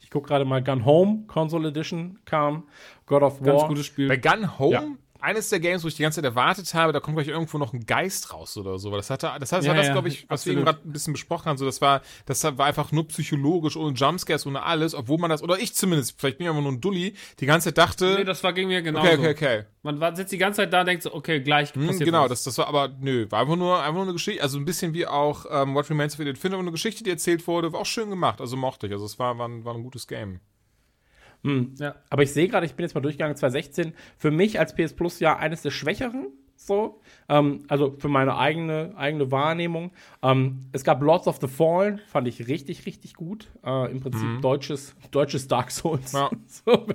ich gucke gerade mal Gun Home, Console Edition kam. God of War. Ganz gutes Spiel. Bei Gun Home, Ja. Eines der Games, wo ich die ganze Zeit erwartet habe, da kommt gleich irgendwo noch ein Geist raus oder so. Das hatte, das, hat, Ja, war das, ja, glaube ich, was wir eben absolut. gerade ein bisschen besprochen haben. So, das war, das war einfach nur psychologisch, ohne Jumpscares, ohne alles, obwohl man das, oder ich zumindest, vielleicht bin ich einfach nur ein Dulli, die ganze Zeit dachte, Nee, das war gegen mir genauso. okay, okay, okay. Man war, sitzt die ganze Zeit da und denkt so, okay, gleich Hm, passiert genau, was. das, das war aber, nö, war einfach nur, einfach nur eine Geschichte, also ein bisschen wie auch ähm, What Remains of Edith Fincher, eine Geschichte, die erzählt wurde, war auch schön gemacht, also mochte ich, also es war, war, ein, war ein gutes Game. Ja. Aber ich sehe gerade, ich bin jetzt mal durchgegangen, 2016, für mich als PS Plus ja eines der schwächeren. So, ähm, also für meine eigene, eigene Wahrnehmung. Ähm, es gab Lords of the Fallen, fand ich richtig, richtig gut. Äh, Im Prinzip deutsches, deutsches Dark Souls, Ja. so,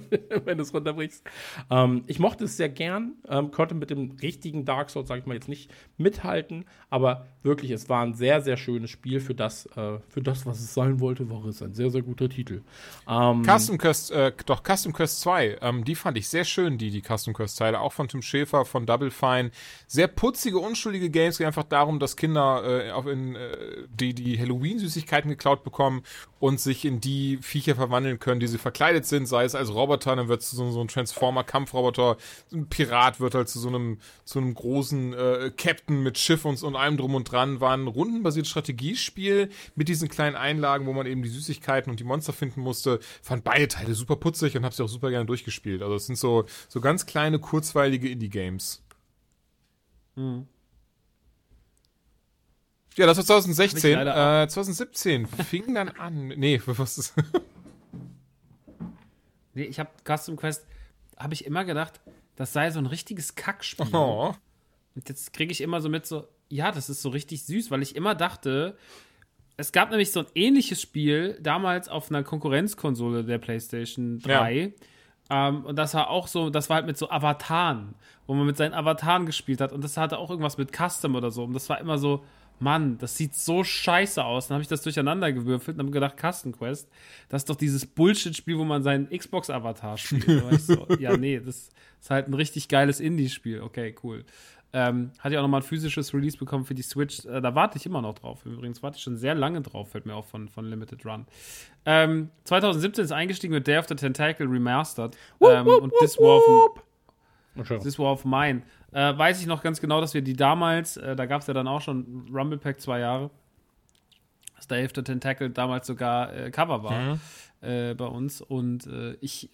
wenn du es runterbrichst. Ähm, ich mochte es sehr gern, ähm, konnte mit dem richtigen Dark Souls, sage ich mal, jetzt nicht mithalten, aber wirklich, es war ein sehr, sehr schönes Spiel für das, äh, für das, was es sein wollte, war es ein sehr, sehr guter Titel. Ähm, Custom Quest, äh, doch, Custom Quest 2, ähm, die fand ich sehr schön, die, die Custom Quest Teile, auch von Tim Schäfer, von Double Fine. Sehr putzige, unschuldige Games, geht einfach darum, dass Kinder äh, auf in, äh, die, die Halloween-Süßigkeiten geklaut bekommen und sich in die Viecher verwandeln können, die sie verkleidet sind, sei es als Roboter, dann wird es zu so, so ein Transformer-Kampfroboter, ein Pirat wird halt zu so einem, zu einem großen äh, Captain mit Schiff und, und allem drum und dran, war ein rundenbasiertes Strategiespiel mit diesen kleinen Einlagen, wo man eben die Süßigkeiten und die Monster finden musste. Fand beide Teile super putzig und habe sie auch super gerne durchgespielt. Also es sind so, so ganz kleine, kurzweilige Indie-Games. Ja, das war 2016. Hab ich leider Äh, 2017 fing dann an. Nee, was ist. Nee, ich habe Custom Quest, habe ich immer gedacht, das sei so ein richtiges Kackspiel. Oh. Und jetzt kriege ich immer so mit so, ja, das ist so richtig süß, weil ich immer dachte, es gab nämlich so ein ähnliches Spiel damals auf einer Konkurrenzkonsole der PlayStation 3. Ähm, und das war auch so, das war halt mit so Avataren, wo man mit seinen Avataren gespielt hat. Und das hatte auch irgendwas mit Custom oder so. Und das war immer so, Mann, das sieht so scheiße aus. Dann habe ich das durcheinander gewürfelt und habe gedacht, Custom Quest, das ist doch dieses Bullshit-Spiel, wo man seinen Xbox-Avatar spielt. So, ja, nee, das ist halt ein richtig geiles Indie-Spiel. Okay, cool. Ähm, hat ja auch nochmal ein physisches Release bekommen für die Switch. Äh, da warte ich immer noch drauf. Übrigens warte ich schon sehr lange drauf, fällt mir auch von, von Limited Run. Ähm, 2017 ist eingestiegen mit Day of the Tentacle Remastered. Ähm, und This War of, Entschuldigung. This War of Mine. Äh, weiß ich noch ganz genau, dass wir die damals, äh, da gab es ja dann auch schon Rumble Pack zwei Jahre, dass Day of the Tentacle damals sogar äh, Cover war äh, bei uns. Und äh, ich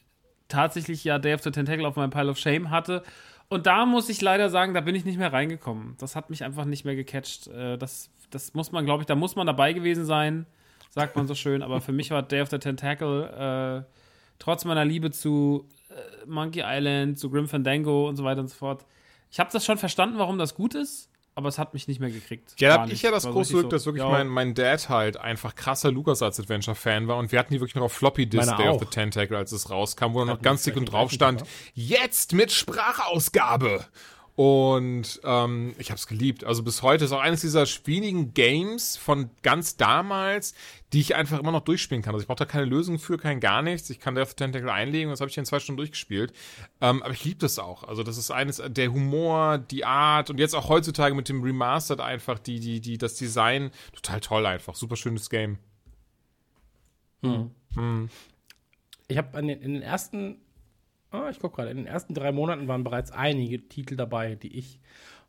tatsächlich ja Day of the Tentacle auf meinem Pile of Shame hatte. Und da muss ich leider sagen, da bin ich nicht mehr reingekommen. Das hat mich einfach nicht mehr gecatcht. Äh, das, das muss man, glaube ich, da muss man dabei gewesen sein, sagt man so schön. Aber für mich war Day of the Tentacle, äh, trotz meiner Liebe zu äh, Monkey Island, zu Grim Fandango und so weiter und so fort, ich habe das schon verstanden, warum das gut ist, aber es hat mich nicht mehr gekriegt. Ja, da hab ich ja das große Glück, dass wirklich ja, mein, mein Dad halt einfach krasser LucasArts Adventure-Fan war und wir hatten die wirklich noch auf Floppy Disk Day of the Tentacle, als es rauskam, wo dann noch ganz dick und drauf stand, jetzt mit Sprachausgabe. Und ähm, ich habe es geliebt. Also bis heute ist auch eines dieser wenigen Games von ganz damals, die ich einfach immer noch durchspielen kann. Also ich brauche da keine Lösung für, kein gar nichts. Ich kann the Tentacle einlegen, das habe ich in zwei Stunden durchgespielt. Ähm, aber ich liebe das auch. Also das ist eines, der Humor, die Art und jetzt auch heutzutage mit dem Remastered einfach, die, die, die, das Design, total toll einfach. Super schönes Game. Ich habe in den ersten, ah, ich gucke gerade, in den ersten drei Monaten waren bereits einige Titel dabei, die ich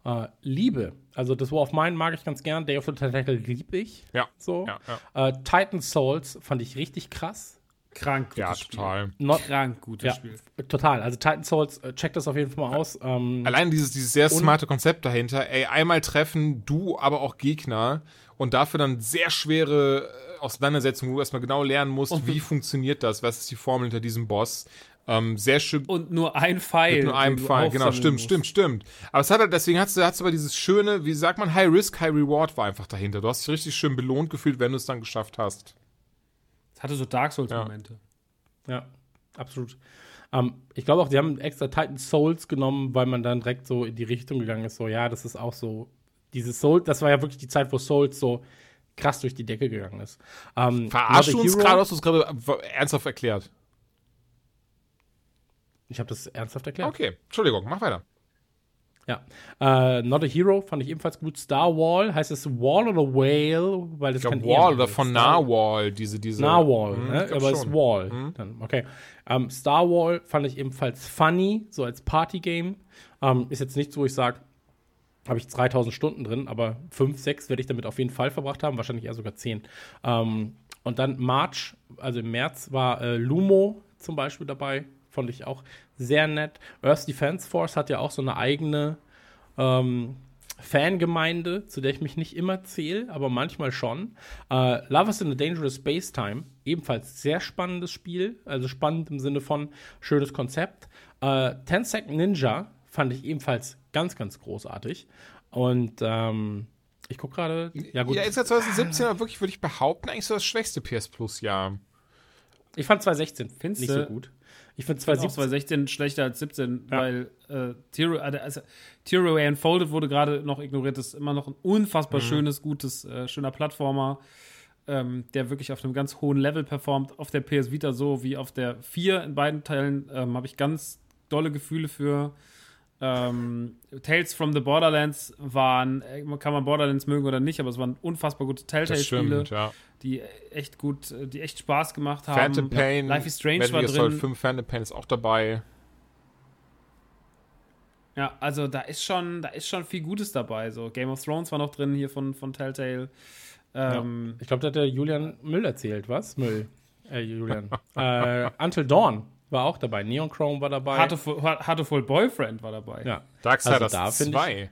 äh, liebe. Also das War of Mine mag ich ganz gern, Day of the Tentacle liebe ich. Ja. So. Ja, Äh, Titan Souls fand ich richtig krass. krank gutes Ja, Spiel. total. Not, Krank gutes ja, Spiel. total. Also Titan Souls, äh, check das auf jeden Fall mal aus. Ähm, Allein dieses, dieses sehr smarte Konzept dahinter, ey, einmal treffen, du, aber auch Gegner und dafür dann sehr schwere äh, Auseinandersetzungen, wo du erstmal genau lernen musst, wie funktioniert das, was ist die Formel hinter diesem Boss. Ähm, sehr schön. Und nur ein Pfeil. Mit nur einem du Fall, genau, stimmt, musst. stimmt, stimmt. Aber es hat halt, deswegen hast du, hast du aber dieses schöne, wie sagt man, High Risk, High Reward war einfach dahinter. Du hast dich richtig schön belohnt gefühlt, wenn du es dann geschafft hast. Es hatte so Dark Souls-Momente. Ja, absolut. Ähm, ich glaube auch, die haben extra Titan Souls genommen, weil man dann direkt so in die Richtung gegangen ist. So, ja, das ist auch so. Dieses Soul, das war ja wirklich die Zeit, wo Souls so krass durch die Decke gegangen ist. Ähm, a uns gerade, hast du es gerade äh, ernsthaft erklärt? Ich habe das ernsthaft erklärt. Okay, Entschuldigung, mach weiter. Ja. Äh, Not a Hero fand ich ebenfalls gut. Star Wall, heißt es Wall oder Whale? Weil das Ich glaube, kein Wall E oder von Narwhal, diese, diese. Narwhal, Hm, ne? glaub aber es ist. Wall. Dann, okay. Ähm, Star Wall fand ich ebenfalls funny, so als Partygame. Ähm, ist jetzt nichts, wo ich sage, habe ich 3000 Stunden drin, aber 5, 6 werde ich damit auf jeden Fall verbracht haben, wahrscheinlich eher sogar 10. Ähm, und dann March, also im März war äh, Lumo zum Beispiel dabei, fand ich auch sehr nett. Earth Defense Force hat ja auch so eine eigene ähm, Fangemeinde, zu der ich mich nicht immer zähle, aber manchmal schon. Äh, Love is in a Dangerous Space Time, ebenfalls sehr spannendes Spiel, also spannend im Sinne von schönes Konzept. Äh, Ten Second Ninja fand ich ebenfalls ganz, ganz großartig. Und ähm, ich gucke gerade, ja gut, Ja, ist ja 2017 aber wirklich, würde ich behaupten, eigentlich so das schwächste PS Plus Jahr. ich fand 2016 Findest nicht du? so gut. Ich finde Ich finde auch 2017 2016 schlechter als 17, Ja. weil äh, Tiro, also, Tearaway Unfolded wurde gerade noch ignoriert. Das ist immer noch ein unfassbar schönes, gutes, äh, schöner Plattformer, ähm, der wirklich auf einem ganz hohen Level performt. Auf der PS Vita so wie auf der 4 in beiden Teilen ähm, habe ich ganz dolle Gefühle für. Ähm, Tales from the Borderlands waren, äh, kann man Borderlands mögen oder nicht, aber es waren unfassbar gute Telltale-Spiele, ja. die echt gut, äh, die echt Spaß gemacht haben. Phantom Pain, Life is Strange Metal war Gear Solid drin. 5 Phantom Pain ist auch dabei. Ja, also da ist schon, da ist schon viel Gutes dabei. So Game of Thrones war noch drin hier von, von Telltale. Ähm, Ich glaube, da hat der Julian Müll erzählt, was? Müll. Äh, Julian. äh, Until Dawn war auch dabei. Neon Chrome war dabei. Heartful Boyfriend war dabei. ja. Darksiders Also da find 2.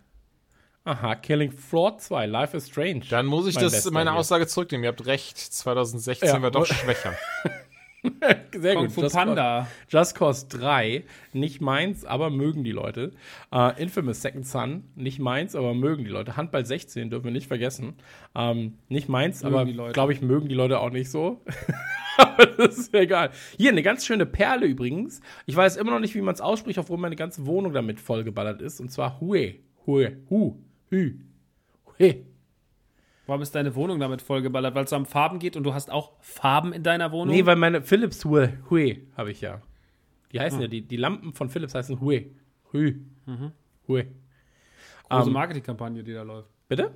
Aha, Killing Floor 2, Life is Strange. Dann muss ich Mein das, meine hier. Aussage zurücknehmen. Ihr habt recht, 2016 Ja. war doch schwächer. Sehr Kung gut. Fu Just Panda. Cause, Just Cause 3, nicht meins, aber mögen die Leute. Äh, Infamous Second Son, nicht meins, aber mögen die Leute. Handball 16 dürfen wir nicht vergessen. Ähm, nicht meins, Mögen aber glaube ich, mögen die Leute auch nicht so. aber das ist mir egal. Hier, eine ganz schöne Perle übrigens. Ich weiß immer noch nicht, wie man es ausspricht, obwohl meine ganze Wohnung damit vollgeballert ist. Und zwar Hue. Hue. Hu. Hü. Hue. Warum ist deine Wohnung damit vollgeballert? Weil es um Farben geht und du hast auch Farben in deiner Wohnung? Nee, weil meine Philips Hue, Hue habe ich ja. Die heißen ja, die, die Lampen von Philips heißen Hue. Hue. Hue. Große ähm, Marketingkampagne, die da läuft. Bitte?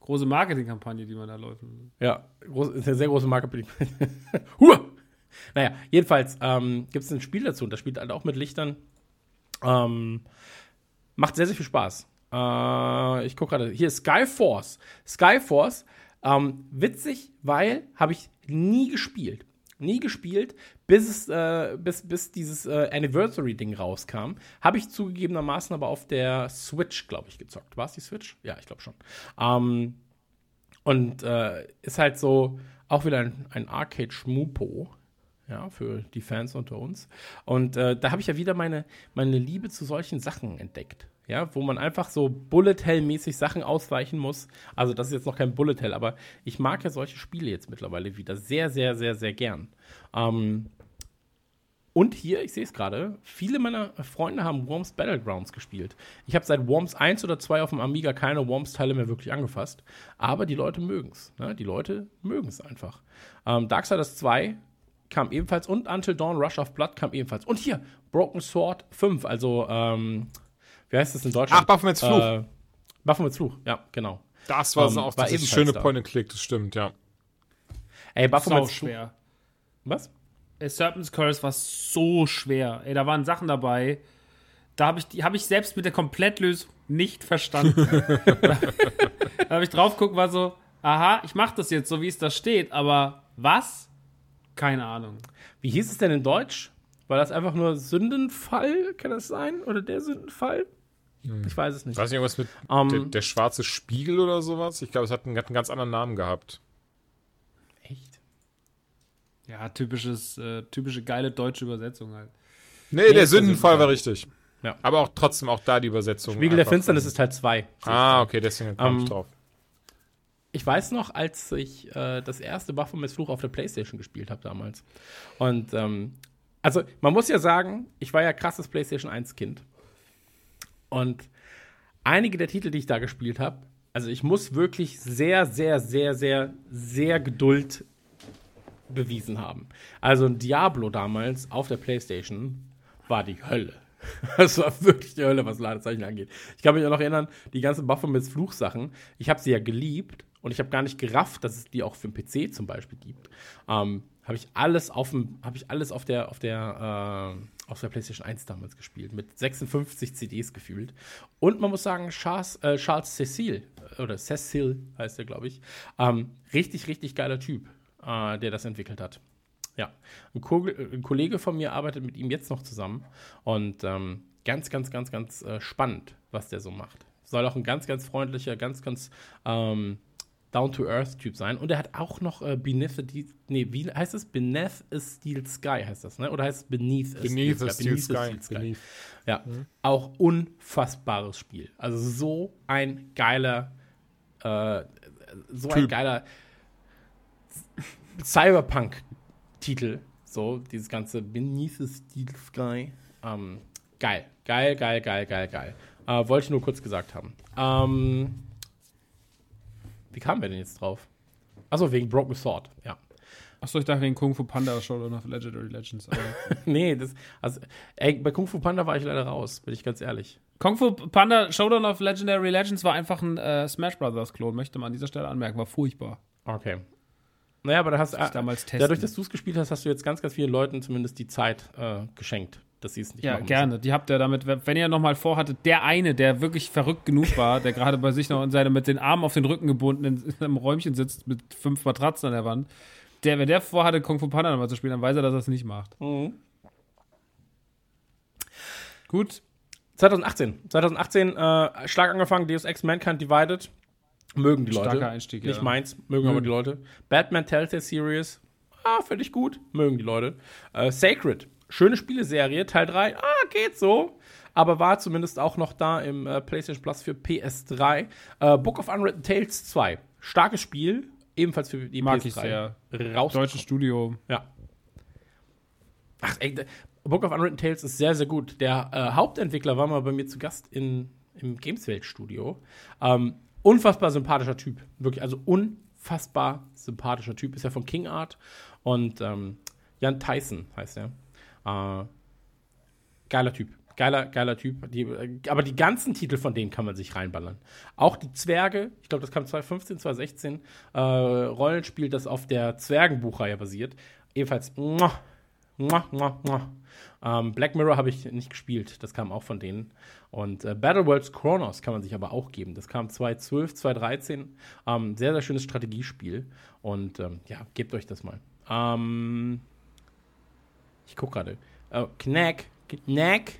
Große Marketingkampagne, die man da läuft. Ja, groß, ist eine sehr große Marke. Hue! Naja, jedenfalls ähm, gibt es ein Spiel dazu und das spielt halt auch mit Lichtern. Ähm, macht sehr, sehr viel Spaß. Äh, ich gucke gerade, hier Skyforce. Skyforce, ähm, witzig, weil habe ich nie gespielt. Nie gespielt, bis, äh, bis, bis dieses äh, Anniversary-Ding rauskam. Habe ich zugegebenermaßen aber auf der Switch, glaube ich, gezockt. War es die Switch? Ja, ich glaube schon. Ähm, und äh, ist halt so auch wieder ein, ein Arcade-Schmupo ja, für die Fans unter uns. Und äh, da habe ich ja wieder meine, meine Liebe zu solchen Sachen entdeckt. Ja, wo man einfach so Bullet Hell-mäßig Sachen ausweichen muss. Also, das ist jetzt noch kein Bullet Hell, aber ich mag ja solche Spiele jetzt mittlerweile wieder sehr, sehr, sehr, sehr gern. Ähm, und hier, ich sehe es gerade, viele meiner Freunde haben Worms Battlegrounds gespielt. Ich habe seit Worms 1 oder 2 auf dem Amiga keine Worms-Teile mehr wirklich angefasst. Aber die Leute mögen es. Ne? Die Leute mögen es einfach. Ähm, Darksiders 2 kam ebenfalls und Until Dawn Rush of Blood kam ebenfalls. Und hier, Broken Sword 5, also, ähm, wie heißt das in Deutschland? Ach, Baphomets Fluch. Äh, Baphomets Fluch, ja, genau. Das war ähm, so auch war dieses ebenfalls schöne da. Point-and-Click, das stimmt, ja. Ey, Baphomets Fluch. schwer. Was? A Serpent's Curse war so schwer. Ey, da waren Sachen dabei. Da habe ich, die habe ich selbst mit der Komplettlösung nicht verstanden. da habe ich drauf geguckt, war so, aha, ich mache das jetzt so, wie es da steht, aber was? Keine Ahnung. Wie hieß es denn in Deutsch? War das einfach nur Sündenfall? Kann das sein? Oder der Sündenfall? Ich weiß es nicht. Weiß nicht, irgendwas mit Ähm, der, der schwarze Spiegel oder sowas? Ich glaube, es hat einen, hat einen ganz anderen Namen gehabt. Echt? Ja, typisches, äh, typische geile deutsche Übersetzung halt. Nee, Nee, der der Sündenfall war Sündenfall. richtig. Ja. Aber auch trotzdem auch da die Übersetzung. Spiegel der Finsternis ist Teil 2. Ah, okay, deswegen kam Ähm, ich drauf. Ich weiß noch, als ich äh, das erste Baphomets Fluch auf der Playstation gespielt habe damals. Und ähm, also man muss ja sagen, ich war ja krasses Playstation 1 Kind. Und einige der Titel, die ich da gespielt habe, also ich muss wirklich sehr, sehr, sehr, sehr, sehr Geduld bewiesen haben. Also ein Diablo damals auf der Playstation war die Hölle. Das war wirklich die Hölle, was Ladezeichen angeht. Ich kann mich auch noch erinnern, die ganzen Baphomets Fluchsachen, ich habe sie ja geliebt und ich habe gar nicht gerafft, dass es die auch für den PC zum Beispiel gibt. Ähm, habe ich alles auf dem, habe ich alles auf der, auf der, äh, auf der PlayStation 1 damals gespielt, mit 56 CDs gefühlt. Und man muss sagen, Charles, äh, Charles Cecil, äh, oder Cecil heißt er, glaube ich, ähm, richtig, richtig geiler Typ, äh, der das entwickelt hat. Ja, ein, Ko ein Kollege von mir arbeitet mit ihm jetzt noch zusammen und ähm, ganz, ganz, ganz, ganz äh, spannend, was der so macht. Soll auch ein ganz, ganz freundlicher, ganz, ganz ähm, Down-to-Earth-Typ sein. Und er hat auch noch äh, Beneath the Deep, nee, wie heißt es? Beneath a Steel Sky heißt das, ne? Oder heißt es Beneath a Beneath the Steel Beneath a Sky. Beneath. Ja, auch unfassbares Spiel. Also so ein geiler, äh, so ein Typ. geiler Cyberpunk-Titel. So, dieses ganze Beneath the Steel Sky. Ähm, geil, geil, geil, geil, geil, geil. Äh, wollte ich nur kurz gesagt haben. Ähm, wie kamen wir denn jetzt drauf? Achso, wegen Broken Sword, ja. Achso, ich dachte wegen Kung Fu Panda Showdown of Legendary Legends. Aber nee, das, also, ey, bei Kung Fu Panda war ich leider raus, bin ich ganz ehrlich. Kung Fu Panda Showdown of Legendary Legends war einfach ein äh, Smash Brothers Klon, möchte man an dieser Stelle anmerken. War furchtbar. Okay. Naja, aber da hast ich äh, damals testen. dadurch, dass du es gespielt hast, hast du jetzt ganz, ganz vielen Leuten zumindest die Zeit äh, geschenkt, dass sie es nicht Ja, machen gerne. Die habt ihr damit, wenn ihr nochmal vorhattet, der eine, der wirklich verrückt genug war, der gerade bei sich noch in seine, mit den Armen auf den Rücken gebunden in, in einem Räumchen sitzt mit fünf Matratzen an der Wand, der, wenn der vorhatte, Kung Fu Panda nochmal zu spielen, dann weiß er, dass er es nicht macht. Mhm. Gut. 2018. 2018, äh, stark angefangen, Deus Ex Mankind Divided. Mögen die Leute. Starker Einstieg, Nicht ja. meins, mögen aber die Leute. Batman Telltale Series. Ah, finde ich gut. Mögen die Leute. Äh, Sacred. Schöne Spieleserie. Teil 3. Ah, geht so. Aber war zumindest auch noch da im äh, PlayStation Plus für PS3. Äh, Book of Unwritten Tales 2. Starkes Spiel. Ebenfalls für die Mag PS3. ich sehr. Raus. Deutsches Studio. Ja. Ach, ey, Book of Unwritten Tales ist sehr, sehr gut. Der äh, Hauptentwickler war mal bei mir zu Gast in, im Gameswelt-Studio. Ähm, unfassbar sympathischer Typ. Wirklich, also unfassbar sympathischer Typ. Ist ja von King Art. Und ähm, Jan Tyson heißt er. Äh, geiler Typ. Geiler, geiler Typ. Die, äh, aber die ganzen Titel von denen kann man sich reinballern. Auch die Zwerge, ich glaube, das kam 2015, 2016, äh, Rollenspiel, das auf der Zwergenbuchreihe basiert. Ebenfalls muah, muah, muah, muah. Ähm, Black Mirror habe ich nicht gespielt, das kam auch von denen. Und äh, Battle Worlds Chronos kann man sich aber auch geben. Das kam 2012, 2013. Ähm, sehr, sehr schönes Strategiespiel. Und ähm, ja, gebt euch das mal. Ähm, ich gucke gerade. Äh, Knack, Knack,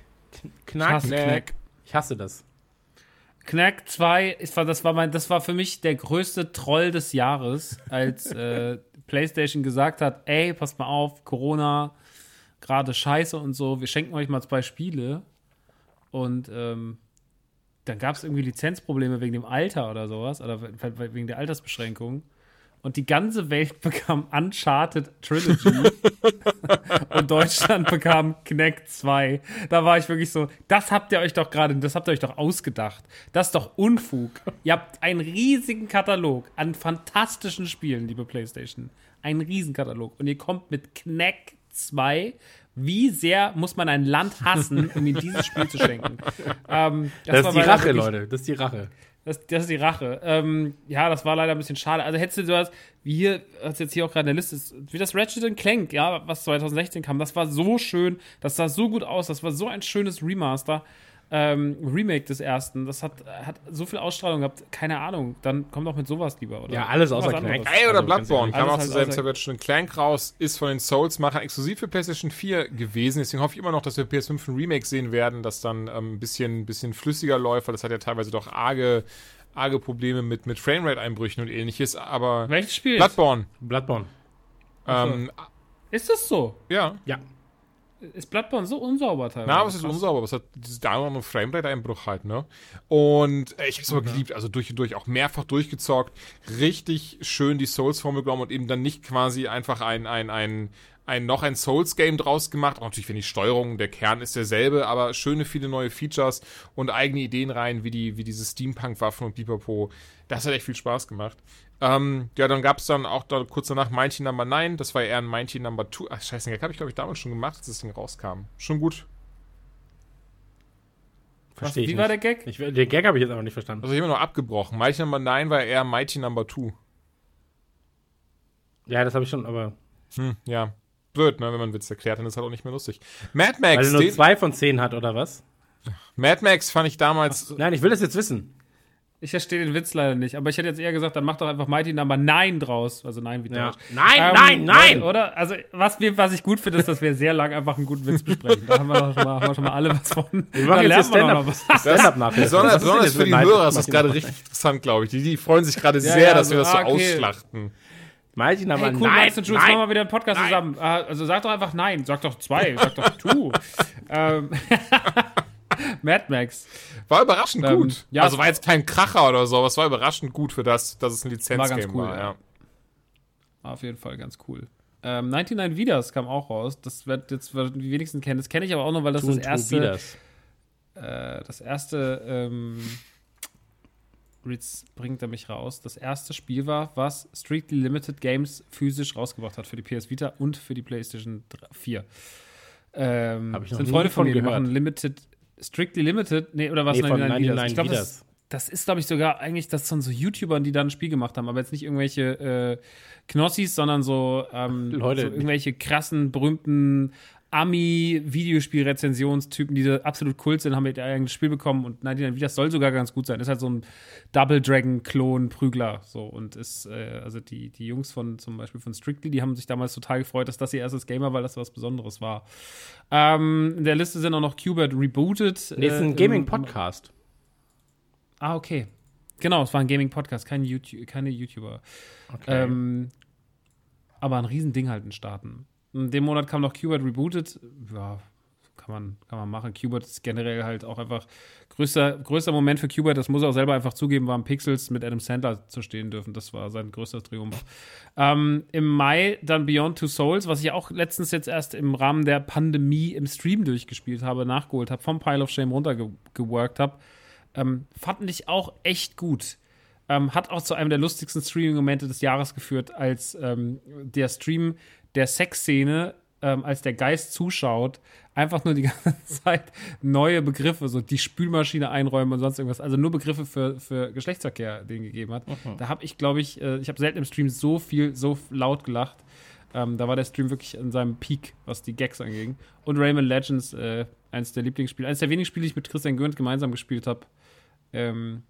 Knack, hasse Knack. Ich hasse das. Knack 2, ist, das, war mein, das war für mich der größte Troll des Jahres, als äh, PlayStation gesagt hat: Ey, passt mal auf, Corona, gerade scheiße und so, wir schenken euch mal zwei Spiele. Und ähm, dann gab es irgendwie Lizenzprobleme wegen dem Alter oder sowas, oder wegen der Altersbeschränkung. Und die ganze Welt bekam Uncharted Trilogy und Deutschland bekam Kinect 2. Da war ich wirklich so, das habt ihr euch doch gerade, das habt ihr euch doch ausgedacht. Das ist doch Unfug. ihr habt einen riesigen Katalog an fantastischen Spielen, liebe PlayStation. Einen riesen Katalog. Und ihr kommt mit Kinect 2, wie sehr muss man ein Land hassen, um ihm dieses Spiel zu schenken? Ähm, das, das ist die Rache, wirklich, Leute. Das ist die Rache. Das, das ist die Rache. Ähm, ja, das war leider ein bisschen schade. Also hättest du sowas, wie hier, was jetzt hier auch gerade in der Liste ist, wie das Ratchet Clank, ja, was 2016 kam, das war so schön, das sah so gut aus, das war so ein schönes Remaster ähm, Remake des ersten. Das hat, hat so viel Ausstrahlung gehabt, keine Ahnung. Dann kommt doch mit sowas lieber, oder? Ja, alles außer Clank. Ey, oder also, Bloodborne. Kam auch zur selben Zeit schon Clank raus, ist von den Souls-Machern exklusiv für PlayStation 4 gewesen. Deswegen hoffe ich immer noch, dass wir PS5 ein Remake sehen werden, das dann ähm, ein bisschen, bisschen flüssiger läuft, weil das hat ja teilweise doch arge arge Probleme mit, mit Framerate-Einbrüchen und ähnliches, aber. Welches Spiel? Bloodborne. Bloodborne. Ähm, ist das so? Ja. Ja ist Bloodborne so unsauber teilweise. Na, aber es ist unsauber, aber es hat da noch einen Framerate-Einbruch halt, ne? Und äh, ich hab's aber geliebt, also durch und durch, auch mehrfach durchgezockt, richtig schön die Souls-Formel genommen und eben dann nicht quasi einfach ein, ein, ein, ein noch ein Souls-Game draus gemacht. Auch natürlich, wenn die Steuerung, der Kern ist derselbe, aber schöne viele neue Features und eigene Ideen rein, wie die, wie diese Steampunk-Waffen und Pipapo. Das hat echt viel Spaß gemacht. Ähm, ja, dann gab es dann auch da, kurz danach Mighty Number 9. Das war eher ein Mighty Number 2. Ach, scheiße, den habe ich, glaube ich, damals schon gemacht, als das Ding rauskam. Schon gut. Verstehe ich. Wie nicht. war der Gag? Ich, der Gag habe ich jetzt aber nicht verstanden. Also, ich habe nur abgebrochen. Mighty Number 9 war eher Mighty Number 2. Ja, das habe ich schon, aber. Hm, ja. Blöd, ne, wenn man Witz erklärt, dann ist halt auch nicht mehr lustig. Mad Max. Weil er nur zwei von zehn hat, oder was? Mad Max fand ich damals. Ach, nein, ich will das jetzt wissen. Ich verstehe den Witz leider nicht, aber ich hätte jetzt eher gesagt, dann mach doch einfach Mighty Number 9 draus. Also nein, wie ja. Nein, ähm, nein, nein! Oder? Also, was, was ich gut finde, ist, dass wir sehr lang einfach einen guten Witz besprechen. Da haben wir, schon mal, haben wir schon mal alle was von. Wir machen jetzt Stand-up Stand nach. Besonders, besonders für die Hörer ist das gerade richtig interessant, glaube ich. Die, die freuen sich gerade ja, sehr, ja, dass wir das so ah, okay. ausschlachten. Mighty Number hey, cool, nein, Max und Jules, machen wir wieder einen Podcast nein. zusammen. Ah, also sag doch einfach nein, sag doch zwei, sag doch tu. ähm. Mad Max. War überraschend ähm, gut. Ja, also war jetzt kein Kracher oder so, aber es war überraschend gut für das, dass es ein Lizenzgame war. Cool, ja. War auf jeden Fall ganz cool. Ähm, 99 Vidas kam auch raus. Das wird jetzt die wenigsten kennen. Das kenne ich aber auch nur, weil das das erste. Äh, das erste. Ähm, Ritz bringt er mich raus. Das erste Spiel war, was Strictly Limited Games physisch rausgebracht hat für die PS Vita und für die PlayStation 4. Ähm, Hab ich noch sind Freunde von mir, die machen Limited Strictly Limited, nee, oder was? Nee, 99 99 ich glaube, das, das, ist, glaube ich, sogar eigentlich, das sind so YouTubern, die da ein Spiel gemacht haben, aber jetzt nicht irgendwelche äh, Knossis, sondern so, ähm, Leute. so irgendwelche krassen, berühmten Ami-Videospiel-Rezensionstypen, die absolut kult sind, haben ihr eigenes Spiel bekommen und nein, das soll sogar ganz gut sein. Ist halt so ein Double Dragon-Klon-Prügler. So und ist, äh, also die, die Jungs von zum Beispiel von Strictly, die haben sich damals total gefreut, dass das ihr erstes Gamer war, dass das was Besonderes war. Ähm, in der Liste sind auch noch Qbert Rebooted. Nee, ist ein äh, Gaming-Podcast. Ah, okay. Genau, es war ein Gaming-Podcast, kein YouTube, keine YouTuber. Okay. Ähm, aber ein Riesending halt in Starten. In dem Monat kam noch Qbert Rebooted. Ja, kann man, kann man machen. Qbert ist generell halt auch einfach größter, größter Moment für Qbert, das muss er auch selber einfach zugeben, war am Pixels mit Adam Sandler zu stehen dürfen. Das war sein größter Triumph. Ähm, Im Mai dann Beyond Two Souls, was ich auch letztens jetzt erst im Rahmen der Pandemie im Stream durchgespielt habe, nachgeholt habe, vom Pile of Shame runtergeworkt habe. Ähm, fand ich auch echt gut. Ähm, hat auch zu einem der lustigsten Streaming-Momente des Jahres geführt, als ähm, der Stream der Sexszene, ähm, als der Geist zuschaut, einfach nur die ganze Zeit neue Begriffe, so die Spülmaschine einräumen und sonst irgendwas, also nur Begriffe für, für Geschlechtsverkehr den gegeben hat. Da habe ich, glaube ich, äh, ich habe selten im Stream so viel, so laut gelacht. Ähm, da war der Stream wirklich in seinem Peak, was die Gags anging. Und Rayman Legends, äh, eines der Lieblingsspiele, eines der wenigen Spiele, die ich mit Christian Gürnt gemeinsam gespielt habe. Ähm,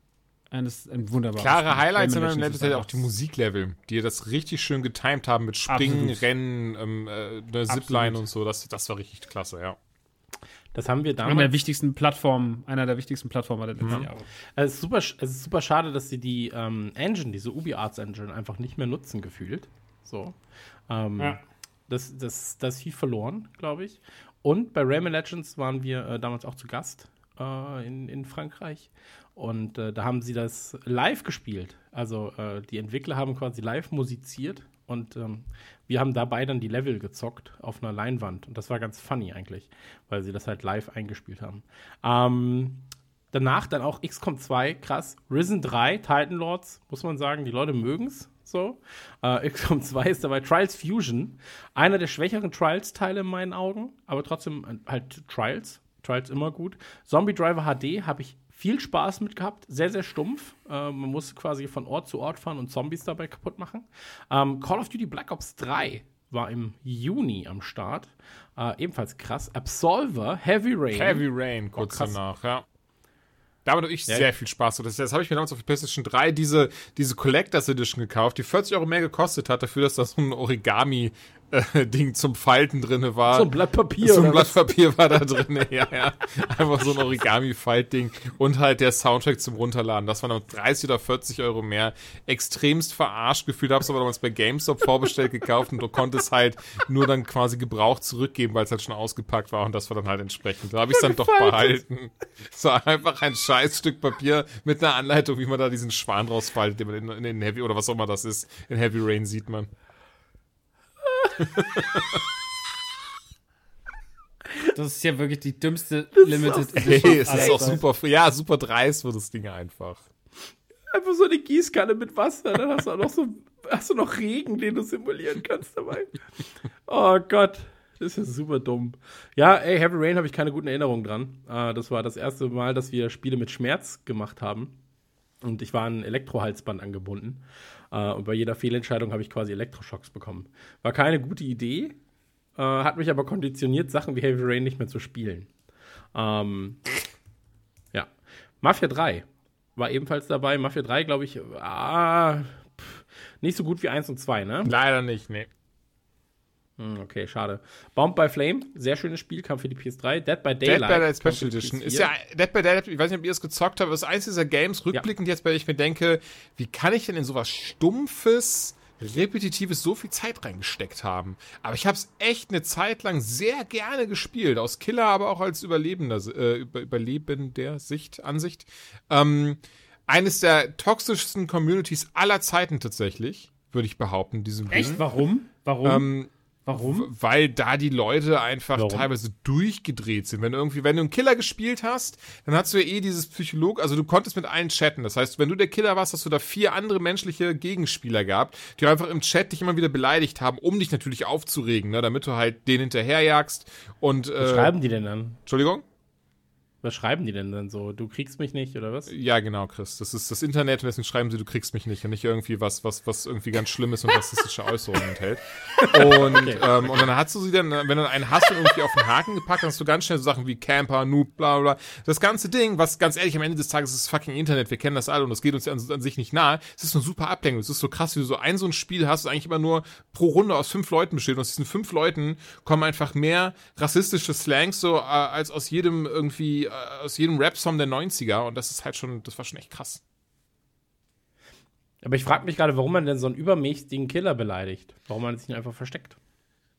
eines, ein wunderbares Klare Spiel. Highlights in meinem Level auch die Musiklevel, die das richtig schön getimed haben mit Springen, Absolut. Rennen, ähm, äh, eine Zipline und so. Das, das war richtig klasse, ja. Das haben wir Einer der damals. wichtigsten Plattformen, einer der wichtigsten Plattformen der letzten Jahre. Es ist super, es ist super schade, dass sie die ähm, Engine, diese UbiArts Engine, einfach nicht mehr nutzen, gefühlt. So. Ähm, Ja. das, das, das ist viel verloren, glaube ich. Und bei Rayman Legends waren wir äh, damals auch zu Gast äh, in, in Frankreich. Und äh, da haben sie das live gespielt. Also äh, die Entwickler haben quasi live musiziert und ähm, wir haben dabei dann die Level gezockt auf einer Leinwand. Und das war ganz funny eigentlich, weil sie das halt live eingespielt haben. Ähm, danach dann auch XCOM 2, krass. Risen 3, Titan Lords, muss man sagen, die Leute mögen's so. Äh, XCOM 2 ist dabei Trials Fusion, einer der schwächeren Trials-Teile in meinen Augen, aber trotzdem äh, halt Trials. Trials immer gut. Zombie Driver HD habe ich viel Spaß mit gehabt, sehr, sehr stumpf. Äh, man muss quasi von Ort zu Ort fahren und Zombies dabei kaputt machen. Ähm, Call of Duty Black Ops 3 war im Juni am Start. Äh, ebenfalls krass. Absolver, Heavy Rain. Heavy Rain, kurz krass. danach, ja. Damit habe ich Ja. sehr viel Spaß. Das, das habe ich mir damals auf der PlayStation 3 diese, diese Collectors Edition gekauft, die 40 Euro mehr gekostet hat, dafür, dass da so ein Origami-Ding zum Falten drin war. So ein Blatt Papier. So ein Blatt was? Papier war da drin, ja, ja. Einfach so ein Origami-Faltding und halt der Soundtrack zum Runterladen. Das waren dann 30 oder 40 Euro mehr. Extremst verarscht gefühlt, hab's aber damals bei GameStop vorbestellt gekauft und du konntest halt nur dann quasi gebraucht zurückgeben, weil es halt schon ausgepackt war und das war dann halt entsprechend. Da habe ich dann doch behalten. Es war einfach ein scheiß Stück Papier mit einer Anleitung, wie man da diesen Schwan rausfaltet, den man in, in den Heavy oder was auch immer das ist. In Heavy Rain sieht man. Das ist ja wirklich die dümmste ist Limited Edition es aller ist auch super, ja, super dreist wird das Ding einfach. Einfach so eine Gießkanne mit Wasser. Dann hast du auch noch so, hast du noch Regen, den du simulieren kannst dabei. Oh Gott. Das ist ja super dumm. Ja, ey, Heavy Rain habe ich keine guten Erinnerungen dran. Äh, das war das erste Mal, dass wir Spiele mit Schmerz gemacht haben. Und ich war an ein Elektrohalsband angebunden. Äh, und bei jeder Fehlentscheidung habe ich quasi Elektroschocks bekommen. War keine gute Idee, äh, hat mich aber konditioniert, Sachen wie Heavy Rain nicht mehr zu spielen. Ähm, ja. Mafia 3 war ebenfalls dabei. Mafia 3, glaube ich, ah, pff, nicht so gut wie 1 und 2, ne? Leider nicht, nee. Hm, Okay, schade. Bound by Flame, sehr schönes Spiel, kam für die PS3. Dead by Dead Daylight. by Daylight Special Edition. PS4. Ist ja, Dead by Daylight, ich weiß nicht, ob ihr es gezockt habt, aber es ist eins dieser Games, rückblickend jetzt, weil ich mir denke, wie kann ich denn in sowas Stumpfes, Repetitives so viel Zeit reingesteckt haben? Aber ich habe es echt eine Zeit lang sehr gerne gespielt, aus Killer, aber auch als Überlebender, äh, über, Überlebender Sicht, Ansicht. Ähm, eines der toxischsten Communities aller Zeiten tatsächlich, würde ich behaupten, diesem Echt? Warum? Warum? Ähm, Warum? weil da die Leute einfach Warum? teilweise durchgedreht sind. Wenn du irgendwie, wenn du einen Killer gespielt hast, dann hast du ja eh dieses Psycholog, also du konntest mit allen chatten. Das heißt, wenn du der Killer warst, hast du da vier andere menschliche Gegenspieler gehabt, die einfach im Chat dich immer wieder beleidigt haben, um dich natürlich aufzuregen, ne, damit du halt den hinterherjagst und Was äh, schreiben die denn dann? Entschuldigung? Was schreiben die denn dann so? Du kriegst mich nicht, oder was? Ja, genau, Chris. Das ist das Internet und deswegen schreiben sie, du kriegst mich nicht und nicht irgendwie was, was, was irgendwie ganz Schlimmes und rassistische Äußerungen enthält. Und, ähm, und dann hast du sie dann, wenn du einen hast und irgendwie auf den Haken gepackt, dann hast du ganz schnell so Sachen wie Camper, Noob, bla bla. bla. Das ganze Ding, was ganz ehrlich am Ende des Tages ist das fucking Internet, wir kennen das alle und das geht uns ja an, an sich nicht nahe. Es ist eine super Ablenkung. Es ist so krass, wie du so ein so ein Spiel hast, das eigentlich immer nur pro Runde aus fünf Leuten besteht. Und aus diesen fünf Leuten kommen einfach mehr rassistische Slangs so äh, als aus jedem irgendwie, äh, aus jedem Rap-Song der 90er. Und das ist halt schon, das war schon echt krass. Aber ich frage mich gerade, warum man denn so einen übermächtigen Killer beleidigt. Warum man sich nicht einfach versteckt.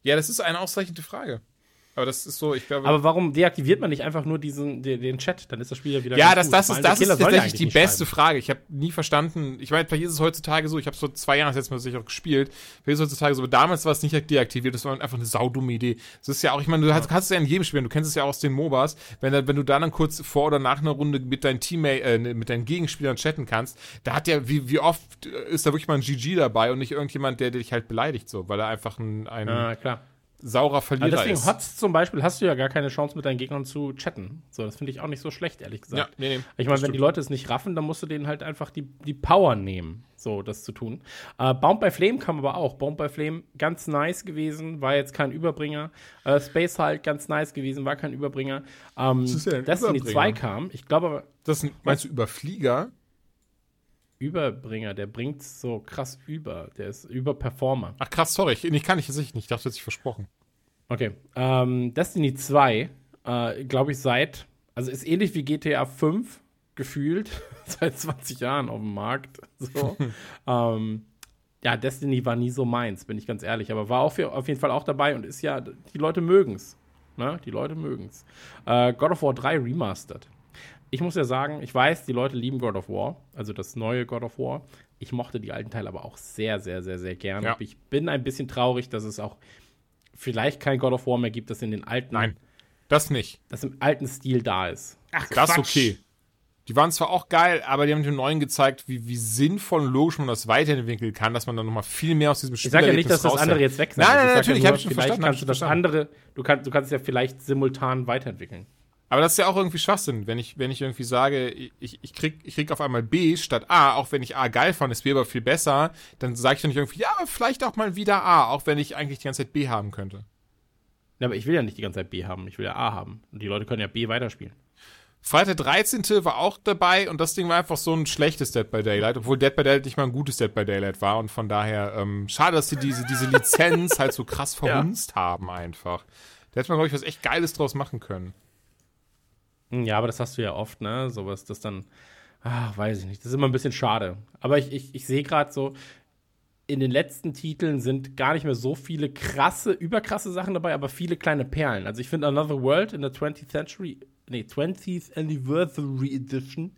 Ja, das ist eine ausreichende Frage. Aber das ist so, ich glaube. Aber warum deaktiviert man nicht einfach nur diesen, den, den Chat? Dann ist das Spiel ja wieder. Ja, ganz das, das Vor ist, das ist tatsächlich die beste. Frage. Ich habe nie verstanden, ich meine, vielleicht ist es heutzutage so, ich habe so zwei Jahre jetzt mal sicher auch gespielt, vielleicht ist es heutzutage so, aber damals war es nicht deaktiviert, das war einfach eine saudumme Idee. Das ist ja auch, ich meine, du hast, hast es ja in jedem Spiel, du kennst es ja auch aus den MOBAs, wenn, wenn du da dann kurz vor oder nach einer Runde mit deinen Teammate, äh, mit deinen Gegenspielern chatten kannst, da hat ja, wie, wie oft ist da wirklich mal ein GG dabei und nicht irgendjemand, der, der dich halt beleidigt, so, weil er einfach ein, ein Ja, klar. Saurer Aber Verlierer deswegen ist. Hots zum Beispiel hast du ja gar keine Chance mit deinen Gegnern zu chatten. So, das finde ich auch nicht so schlecht, ehrlich gesagt. Ja, nee, nee, ich das meine, wenn stimmt. die Leute es nicht raffen, dann musst du denen halt einfach die, die Power nehmen, so das zu tun. Äh, Bound by Flame kam aber auch. Bound by Flame ganz nice gewesen, war jetzt kein Überbringer. Äh, Space halt ganz nice gewesen, war kein Überbringer. Ähm, ist ja ein Destiny Überbringer. 2 kam. Ich glaube aber, Das sind, meinst du Überflieger? Überbringer, der bringt so krass über. Der ist Überperformer. Ach krass, sorry, ich, ich kann ich jetzt nicht, ich dachte, jetzt ich versprochen. Okay. Ähm, Destiny 2, äh, glaube ich, seit, also ist ähnlich wie GTA 5 gefühlt, seit 20 Jahren auf dem Markt. So. ähm, ja, Destiny war nie so meins, bin ich ganz ehrlich, aber war auch für, auf jeden Fall auch dabei und ist ja, die Leute mögen's. Ne? Die Leute mögen's. Äh, God of War 3 Remastered. Ich muss ja sagen, ich weiß, die Leute lieben God of War, also das neue God of War. Ich mochte die alten Teile aber auch sehr, sehr, sehr, sehr gerne. Ja. Ich bin ein bisschen traurig, dass es auch vielleicht kein God of War mehr gibt, das in den alten, Nein, das nicht. das im alten Stil da ist. Ach, das ist okay. Die waren zwar auch geil, aber die haben dem Neuen gezeigt, wie, wie sinnvoll und logisch man das weiterentwickeln kann, dass man dann nochmal viel mehr aus diesem Spiel Ich sage ja nicht, dass das andere jetzt weg sein Nein, nein, sag natürlich, ja hab nur, ich schon vielleicht verstanden, kannst du das verstanden. andere, du kannst, du kannst es ja vielleicht simultan weiterentwickeln. Aber das ist ja auch irgendwie Schwachsinn, wenn ich, wenn ich irgendwie sage, ich, ich, krieg, ich krieg auf einmal B statt A, auch wenn ich A geil fand, ist B aber viel besser, dann sage ich doch nicht irgendwie, ja, aber vielleicht auch mal wieder A, auch wenn ich eigentlich die ganze Zeit B haben könnte. Ja, aber ich will ja nicht die ganze Zeit B haben, ich will ja A haben. Und die Leute können ja B weiterspielen. Freitag 13. war auch dabei und das Ding war einfach so ein schlechtes Dead by Daylight, obwohl Dead by Daylight nicht mal ein gutes Dead by Daylight war und von daher, ähm, schade, dass sie diese, diese Lizenz halt so krass verhunzt haben einfach. Da hätte man, glaube ich, was echt Geiles draus machen können. Hm, Ja, aber das hast du ja oft, ne? Sowas, das dann, ah, weiß ich nicht. Das ist immer ein bisschen schade. Aber ich, ich, ich sehe gerade so, in den letzten Titeln sind gar nicht mehr so viele krasse, überkrasse Sachen dabei, aber viele kleine Perlen. Also ich finde Another World in der 20th Century, nee, 20th Anniversary Edition,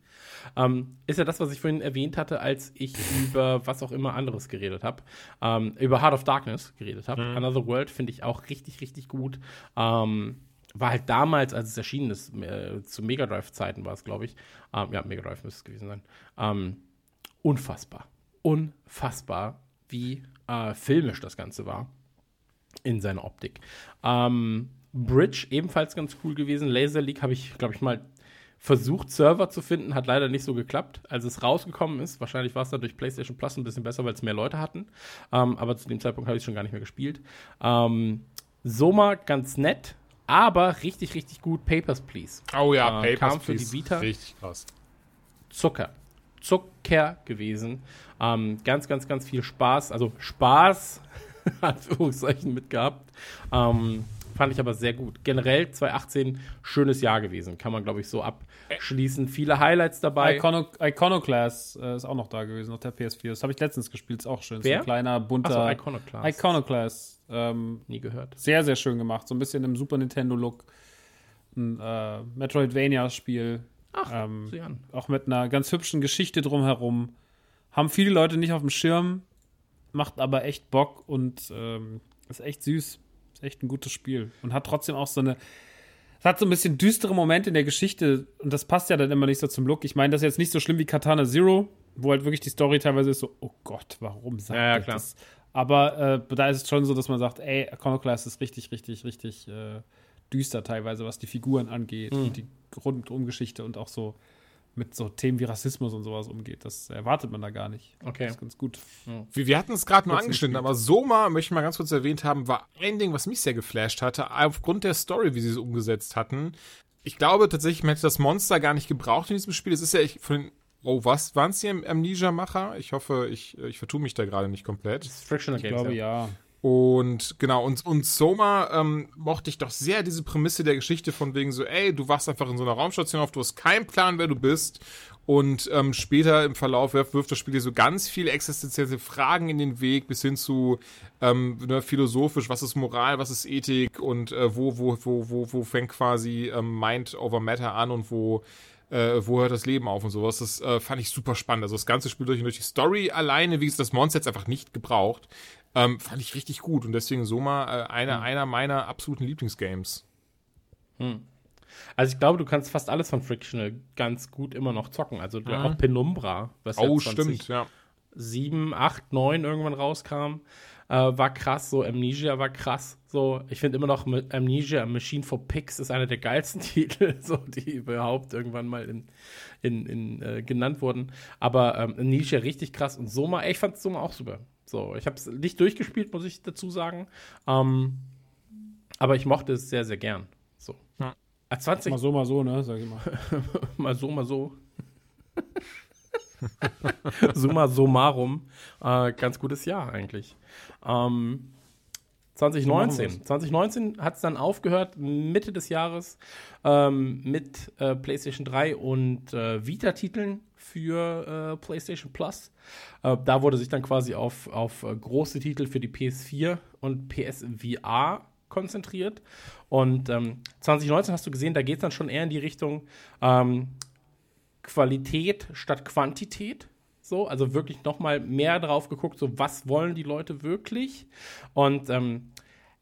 ähm, ist ja das, was ich vorhin erwähnt hatte, als ich über was auch immer anderes geredet habe. Ähm, über Heart of Darkness geredet habe. Another World finde ich auch richtig, richtig gut. Ähm, war halt damals, als es erschienen ist, äh, zu Mega Drive-Zeiten war es, glaube ich. Ähm, ja, Mega Drive müsste es gewesen sein. Ähm, unfassbar. Unfassbar, wie äh, filmisch das Ganze war in seiner Optik. Ähm, Bridge ebenfalls ganz cool gewesen. Laser League habe ich, glaube ich, mal versucht, Server zu finden, hat leider nicht so geklappt. Als es rausgekommen ist, wahrscheinlich war es dann durch PlayStation Plus ein bisschen besser, weil es mehr Leute hatten. Ähm, aber zu dem Zeitpunkt habe ich schon gar nicht mehr gespielt. Ähm, Soma ganz nett, aber richtig, richtig gut. Papers, Please. Oh ja, Äh, Papers, kam für die Please. Vita. Richtig krass. Zucker. Zucker gewesen. Ähm, ganz, ganz, ganz viel Spaß. Also Spaß, Anführungszeichen, mitgehabt. Ähm, fand ich aber sehr gut. Generell 2018 schönes Jahr gewesen. Kann man, glaube ich, so abschließen. Viele Highlights dabei. Icono Iconoclast äh, ist auch noch da gewesen, auf der PS4. Das habe ich letztens gespielt, ist auch schön. Wer? So ein kleiner, bunter. Achso, Iconoclast. Iconoclast. Ähm, Nie gehört. sehr, sehr schön gemacht. So ein bisschen im Super Nintendo-Look. Ein äh, Metroidvania-Spiel. Ach, Ähm, sieh an. auch mit einer ganz hübschen Geschichte drumherum. Haben viele Leute nicht auf dem Schirm, macht aber echt Bock und ähm, ist echt süß. Ist echt ein gutes Spiel. Und hat trotzdem auch so eine. Es hat so ein bisschen düstere Momente in der Geschichte und das passt ja dann immer nicht so zum Look. Ich meine, das ist jetzt nicht so schlimm wie Katana Zero, wo halt wirklich die Story teilweise ist so, oh Gott, warum sagt Ja, ja, er klar. das? Aber äh, da ist es schon so, dass man sagt, ey, Iconoclast ist richtig, richtig, richtig äh, düster teilweise, was die Figuren angeht Hm. und die Rundumgeschichte und auch so mit so Themen wie Rassismus und sowas umgeht. Das erwartet man da gar nicht. Okay. Das ist ganz gut. Wir, wir hatten es gerade nur angeschnitten, aber Soma, möchte ich mal ganz kurz erwähnt haben, war ein Ding, was mich sehr geflasht hatte, aufgrund der Story, wie sie es umgesetzt hatten. Ich glaube tatsächlich, man hätte das Monster gar nicht gebraucht in diesem Spiel. Es ist ja ich, von den, oh, was waren es die Am- Amnesia-Macher? Ich hoffe, ich, ich vertue mich da gerade nicht komplett. Das ist Frictional Ich Games. glaube, ja. Und genau, und, und Soma ähm, mochte ich doch sehr diese Prämisse der Geschichte von wegen so, ey, du wachst einfach in so einer Raumstation auf, du hast keinen Plan, wer du bist Und ähm, später im Verlauf wirft, wirft das Spiel dir so ganz viele existenzielle Fragen in den Weg, bis hin zu ähm, ne, philosophisch, was ist Moral, was ist Ethik und äh, wo, wo, wo, wo, wo fängt quasi ähm, Mind over Matter an und wo, äh, wo hört das Leben auf und sowas. Das äh, fand ich super spannend. Also das ganze Spiel durch und durch die Story alleine, wie gesagt, das Monster jetzt einfach nicht gebraucht, ähm, fand ich richtig gut. Und deswegen Soma äh, einer, Hm. einer meiner absoluten Lieblingsgames. Also ich glaube, du kannst fast alles von Frictional ganz gut immer noch zocken. Also Mhm. auch Penumbra, was ja Oh, 20 stimmt, ja. 7, 8, 9 irgendwann rauskam, äh, war krass. So Amnesia war krass. So, ich finde immer noch Amnesia Machine for Pigs ist einer der geilsten Titel, so die überhaupt irgendwann mal in, in, in, äh, genannt wurden. Aber ähm, Amnesia richtig krass und Soma, ey, ich fand Soma auch super. So, ich habe es nicht durchgespielt, muss ich dazu sagen. Ähm, aber ich mochte es sehr, sehr gern. So. Ja. Ah, 20, Mal so, mal so, ne? Sag ich mal. mal so, mal so. Summa summarum. Äh, ganz gutes Jahr eigentlich. Ähm, 2019. 2019 hat es dann aufgehört, Mitte des Jahres, ähm, mit äh, PlayStation 3 und äh, Vita-Titeln für äh, PlayStation Plus. Äh, da wurde sich dann quasi auf, auf äh, große Titel für die PS4 und PSVR konzentriert. Und ähm, 2019 hast du gesehen, da geht es dann schon eher in die Richtung ähm, Qualität statt Quantität. So, also wirklich nochmal mehr drauf geguckt, so was wollen die Leute wirklich? Und ähm,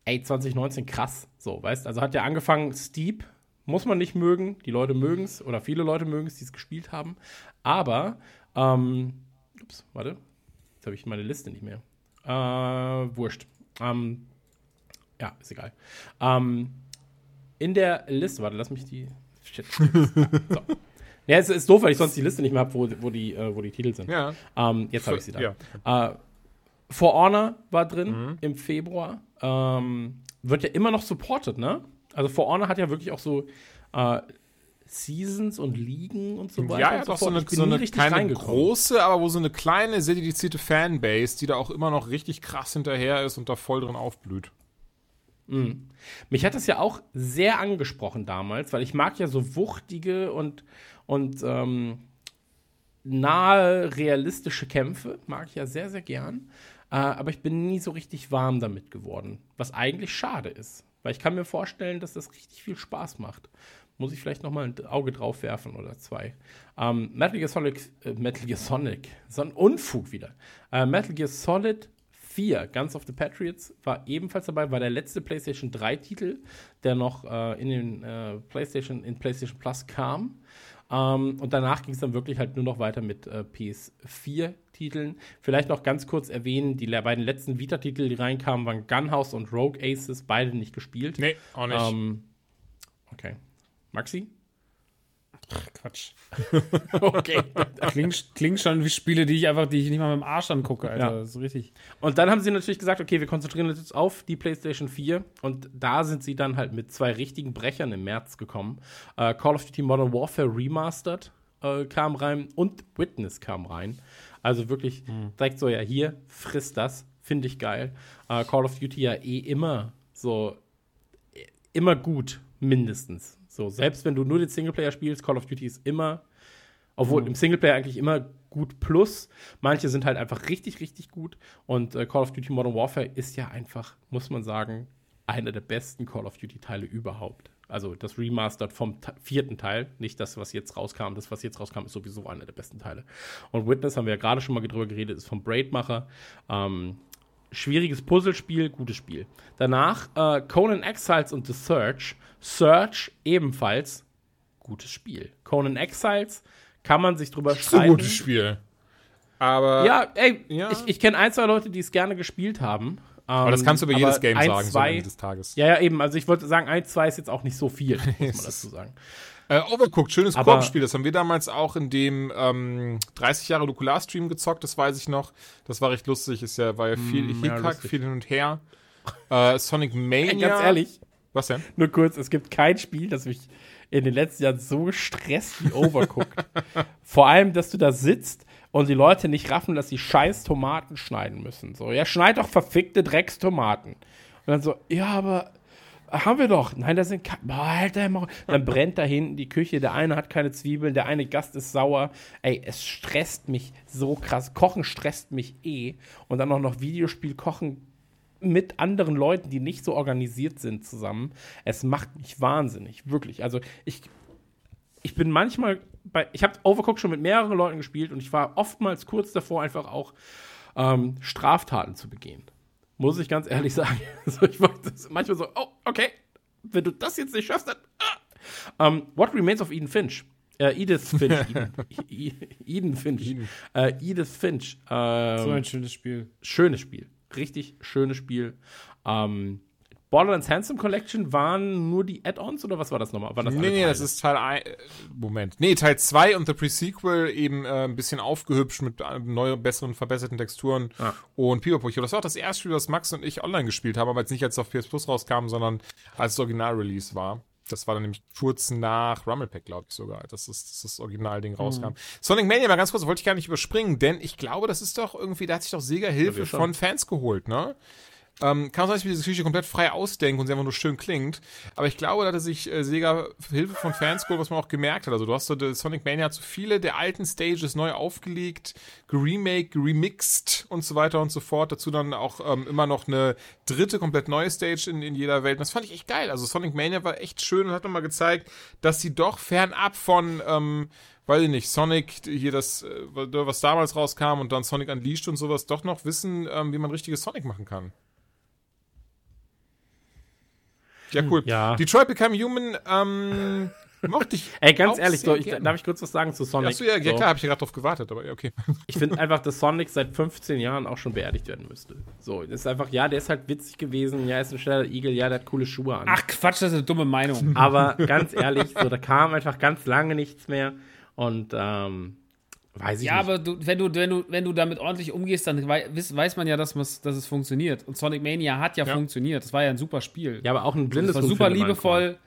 ey, 2019 krass, so, weißt also hat ja angefangen, Steep, muss man nicht mögen, die Leute mögen es oder viele Leute mögen es, die es gespielt haben, aber, ähm, ups, warte, jetzt habe ich meine Liste nicht mehr. Äh, wurscht. Ähm, ja, ist egal. Ähm, in der Liste, warte, lass mich die. Shit. so. Ja, es ist doof, weil ich sonst die Liste nicht mehr habe, wo, wo, die, äh, wo die Titel sind. Ja. Ähm, jetzt habe ich sie da. Ja. Äh, For Honor war drin Mhm. im Februar. Ähm, wird ja immer noch supported, ne? Also For Honor hat ja wirklich auch so äh, Seasons und Ligen und so weiter. Ja, ja, doch so so eine, so eine keine große, aber wo so eine kleine, sehr dedizierte Fanbase, die da auch immer noch richtig krass hinterher ist und da voll drin aufblüht. Mich hat das ja auch sehr angesprochen damals, weil ich mag ja so wuchtige und, und ähm, nahe realistische Kämpfe, mag ich ja sehr, sehr gern. Äh, aber ich bin nie so richtig warm damit geworden, was eigentlich schade ist. Weil ich kann mir vorstellen, dass das richtig viel Spaß macht. Muss ich vielleicht noch mal ein Auge drauf werfen oder zwei. Ähm, Metal Gear Solid, äh, Metal Gear Sonic, so ein Unfug wieder. Äh, Metal Gear Solid 4, Guns of the Patriots, war ebenfalls dabei, war der letzte PlayStation 3-Titel, der noch äh, in den äh, PlayStation, in PlayStation Plus kam. Ähm, und danach ging es dann wirklich halt nur noch weiter mit äh, PS4-Titeln. Vielleicht noch ganz kurz erwähnen, die beiden letzten Vita-Titel, die reinkamen, waren Gunhouse und Rogue Aces, beide nicht gespielt. Nee, auch nicht. Ähm, okay. Maxi? Quatsch. Okay. Klingt, klingt schon wie Spiele, die ich einfach, die ich nicht mal mit dem Arsch angucke, Alter. Ja. Das ist richtig. Und dann haben sie natürlich gesagt, okay, wir konzentrieren uns jetzt auf die PlayStation 4. Und da sind sie dann halt mit zwei richtigen Brechern im März gekommen. Äh, Call of Duty Modern Warfare Remastered äh, kam rein und Witness kam rein. Also wirklich direkt so, ja, hier, frisst das. Finde ich geil. Äh, Call of Duty ja eh immer so, eh, immer gut, mindestens. So, selbst wenn du nur den Singleplayer spielst, Call of Duty ist immer obwohl im Singleplayer eigentlich immer gut plus. Manche sind halt einfach richtig, richtig gut. Und äh, Call of Duty Modern Warfare ist ja einfach, muss man sagen, einer der besten Call of Duty-Teile überhaupt. Also das Remastered vom te- vierten Teil, nicht das, was jetzt rauskam. Das, was jetzt rauskam, ist sowieso einer der besten Teile. Und Witness haben wir ja gerade schon mal drüber geredet, ist vom Braidmacher. Ähm, schwieriges Puzzlespiel, gutes Spiel. Danach äh, Conan Exiles und The Search. Search ebenfalls gutes Spiel. Conan Exiles kann man sich drüber so ein streiten. gutes Spiel. Aber, Ja, ey, Ja. ich, ich kenne ein, zwei Leute, die es gerne gespielt haben. aber das kannst du über jedes Game ein, sagen, so am zwei, Ende des Tages. Ja, ja, eben. Also ich wollte sagen, 1, 2 ist jetzt auch nicht so viel, muss man dazu sagen. Äh, Overcooked, schönes Koop-Spiel. Das haben wir damals auch in dem ähm, 30 Jahre Nukular-Stream gezockt, das weiß ich noch. Das war recht lustig. Ist ja, war ja viel Mm, Hickhack, viel hin und her. Äh, Sonic Mania. Ganz ehrlich, Was denn? nur kurz, es gibt kein Spiel, das mich in den letzten Jahren so gestresst wie Overcooked. Vor allem, dass du da sitzt und die Leute nicht raffen, dass sie scheiß Tomaten schneiden müssen. So, ja, schneid doch verfickte Dreckstomaten. Und dann so, ja, aber haben wir doch. Nein, da sind keine. Boah, Alter. Dann brennt da hinten die Küche. Der eine hat keine Zwiebeln, der eine Gast ist sauer. Ey, es stresst mich so krass. Kochen stresst mich eh. Und dann auch noch Videospiel kochen mit anderen Leuten, die nicht so organisiert sind zusammen. Es macht mich wahnsinnig, wirklich. Also ich, ich bin manchmal bei, ich habe Overcooked schon mit mehreren Leuten gespielt und ich war oftmals kurz davor, einfach auch ähm, Straftaten zu begehen. Muss ich ganz ehrlich sagen. Also ich war das manchmal so, oh, okay, wenn du das jetzt nicht schaffst, dann. Ah. Um, What Remains of Eden Finch? Äh, Edith Finch. Eden, Eden Finch. Eden. Äh, Edith Finch. Ähm, so ein schönes Spiel. Schönes Spiel. Richtig schönes Spiel. Ähm, Borderlands Handsome Collection waren nur die Add-ons oder was war das nochmal? War das nee, nee, das ist Teil 1. Äh, Moment. Nee, Teil 2 und The Pre-Sequel eben äh, ein bisschen aufgehübscht mit äh, neuen, besseren, verbesserten Texturen Ah. und Pipapocho. Das war auch das erste Spiel, das Max und ich online gespielt haben, aber jetzt nicht als es auf PS Plus rauskam, sondern als das Original-Release war. Das war dann nämlich kurz nach Rumblepack, glaube ich sogar, dass das, dass das Originalding rauskam. Sonic Mania, mal ganz kurz, wollte ich gar nicht überspringen, denn ich glaube, das ist doch irgendwie, da hat sich doch Sega Hilfe schon. von Fans geholt, ne? Ähm, kann sein, dass ich mir diese Geschichte komplett frei ausdenke und sie einfach nur schön klingt. Aber ich glaube, da hatte sich äh, Sega Hilfe von Fans geholt, was man auch gemerkt hat. Also du hast so Sonic Mania hat so viele der alten Stages neu aufgelegt, geremake, geremixed und so weiter und so fort. Dazu dann auch ähm, immer noch eine dritte komplett neue Stage in, in jeder Welt. Und das fand ich echt geil. Also Sonic Mania war echt schön und hat nochmal gezeigt, dass sie doch fernab von ähm, weiß ich nicht, Sonic, hier das, äh, was damals rauskam und dann Sonic Unleashed und sowas, doch noch wissen, ähm, wie man richtiges Sonic machen kann. Ja, cool. Ja. Detroit Become Human, ähm, mochte ich. Ey, ganz auch ehrlich, sehr so, ich, darf ich kurz was sagen zu Sonic? Achso, ja, ja So. klar, habe ich ja gerade drauf gewartet, aber ja, okay. Ich finde einfach, dass Sonic seit 15 Jahren auch schon beerdigt werden müsste. So, das ist einfach, ja, der ist halt witzig gewesen, ja, ist ein schneller Igel, ja, der hat coole Schuhe an. Ach Quatsch, das ist eine dumme Meinung. Aber ganz ehrlich, so, da kam einfach ganz lange nichts mehr und, ähm, weiß ich Ja, nicht. aber du, wenn, du, wenn, du, wenn du damit ordentlich umgehst, dann wei weiß, weiß man ja, dass, dass es funktioniert. Und Sonic Mania hat ja, Ja. funktioniert. Das war ja ein super Spiel. ja, aber auch ein blindes das war super liebevoll.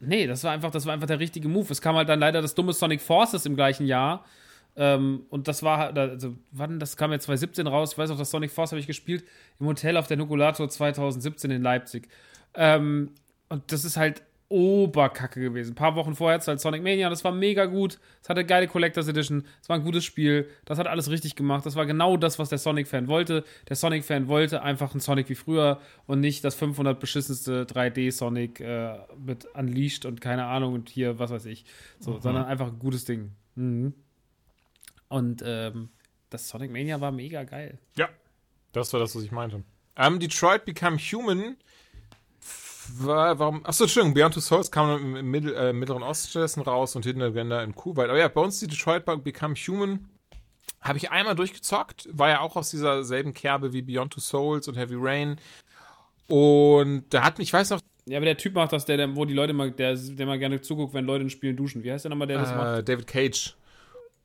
Nee, das war einfach, das war einfach der richtige Move. Es kam halt dann leider das dumme Sonic Forces im gleichen Jahr. Ähm, und das war halt, also, wann, das kam jetzt 2017 raus. Ich weiß auch, das Sonic Force habe ich gespielt im Hotel auf der Nukulator 2017 in Leipzig. Ähm, und das ist halt Oberkacke gewesen. Ein paar Wochen vorher hatte halt Sonic Mania, das war mega gut. Es hatte geile Collectors Edition, es war ein gutes Spiel, das hat alles richtig gemacht. Das war genau das, was der Sonic-Fan wollte. Der Sonic-Fan wollte einfach ein Sonic wie früher und nicht das 500 beschissenste 3D-Sonic äh, mit Unleashed und keine Ahnung und hier, was weiß ich. So, sondern einfach ein gutes Ding. Mhm. Und ähm, das Sonic Mania war mega geil. Ja, das war das, was ich meinte. Ähm, Detroit Become Human war, warum, achso, Entschuldigung, Beyond Two Souls kam im, im Mittel, äh, Mittleren Osten raus und Hidden Agenda in Kuwait. Aber ja, bei uns die Detroit Become Human habe ich einmal durchgezockt, war ja auch aus dieser selben Kerbe wie Beyond Two Souls und Heavy Rain. Und da hat mich, ich weiß noch, Ja, aber der Typ macht das, der, der wo die Leute mal, der, der mal gerne zuguckt, wenn Leute in Spielen duschen. Wie heißt der nochmal, der das macht? äh, David Cage.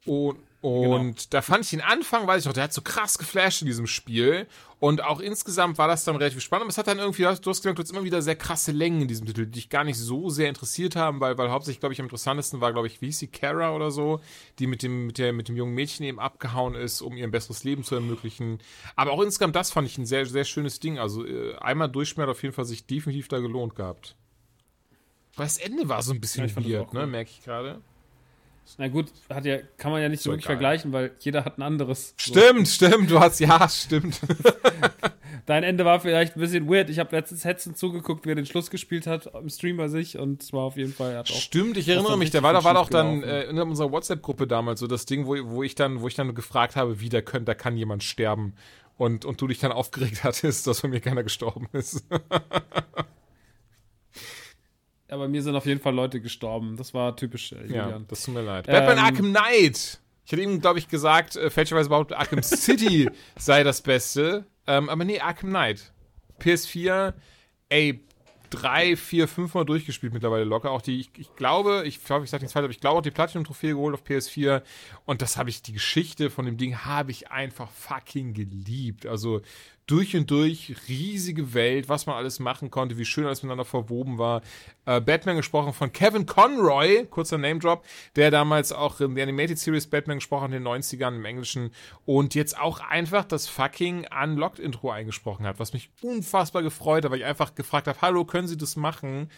Und, und da fand ich den Anfang, weiß ich noch, der hat so krass geflasht in diesem Spiel. Und auch insgesamt war das dann relativ spannend. Aber es hat dann irgendwie, du hast gesagt, du hast immer wieder sehr krasse Längen in diesem Titel, die dich gar nicht so sehr interessiert haben, weil, weil hauptsächlich, glaube ich, am interessantesten war, glaube ich, wie hieß sie, Kara oder so, die mit dem, mit, der, mit dem jungen Mädchen eben abgehauen ist, um ihr ein besseres Leben zu ermöglichen. Aber auch insgesamt, das fand ich ein sehr, sehr schönes Ding. Also äh, einmal durchschmerz hat auf jeden Fall sich definitiv da gelohnt gehabt. Weil das Ende war so ein bisschen Ja, weird, ne, merke ich gerade. Na gut, hat ja, kann man ja nicht so So wirklich egal. vergleichen, weil jeder hat ein anderes. So. Stimmt, stimmt, du hast, ja, stimmt. Dein Ende war vielleicht ein bisschen weird. Ich habe letztens Hetzen zugeguckt, wie er den Schluss gespielt hat, im Stream bei sich und es war auf jeden Fall. Stimmt, ich erinnere mich, da war, da war doch dann äh, in unserer WhatsApp-Gruppe damals so das Ding, wo, wo ich dann, wo ich dann gefragt habe, wie da könnt, da kann jemand sterben. Und, und du dich dann aufgeregt hattest, dass von mir keiner gestorben ist. Ja, bei mir sind auf jeden Fall Leute gestorben. Das war typisch äh, ja, Julian. das tut mir leid. Ähm, Batman Arkham Knight. Ich hatte ihm, glaube ich, gesagt, äh, fälschlicherweise behauptet, Arkham City sei das Beste. Ähm, aber nee, Arkham Knight. PS4, ey, drei, vier, fünf Mal durchgespielt mittlerweile locker. Auch die, ich, ich glaube, ich glaube, ich sage nichts falsch, aber ich glaube auch die Platinum-Trophäe geholt auf PS4. Und das habe ich, die Geschichte von dem Ding habe ich einfach fucking geliebt. Also, durch und durch, riesige Welt, was man alles machen konnte, wie schön alles miteinander verwoben war. Äh, Batman gesprochen von Kevin Conroy, kurzer Name Drop, der damals auch in der Animated Series Batman gesprochen hat in den 90ern im Englischen und jetzt auch einfach das fucking Unlocked Intro eingesprochen hat, was mich unfassbar gefreut hat, weil ich einfach gefragt habe, hallo, können Sie das machen?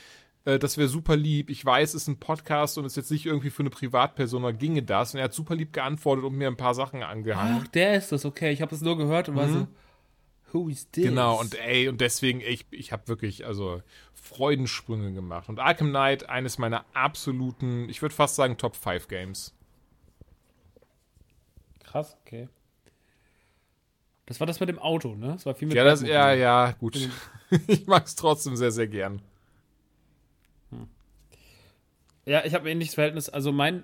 Äh, das wäre super lieb. Ich weiß, es ist ein Podcast und es ist jetzt nicht irgendwie für eine Privatperson, oder ginge das. Und er hat super lieb geantwortet und mir ein paar Sachen angehangen. Ach, der ist das, okay. Ich habe das nur gehört und war so, who is this? Genau, und ey, und deswegen, ich, ich habe wirklich, also, Freudensprünge gemacht. Und Arkham Knight, eines meiner absoluten, ich würde fast sagen, Top 5 Games. Krass, okay. Das war das mit dem Auto, ne? Das war viel mit Ja, das, ja, ja, gut. ich mag es trotzdem sehr, sehr gern. Ja, ich habe ein ähnliches Verhältnis. Also mein,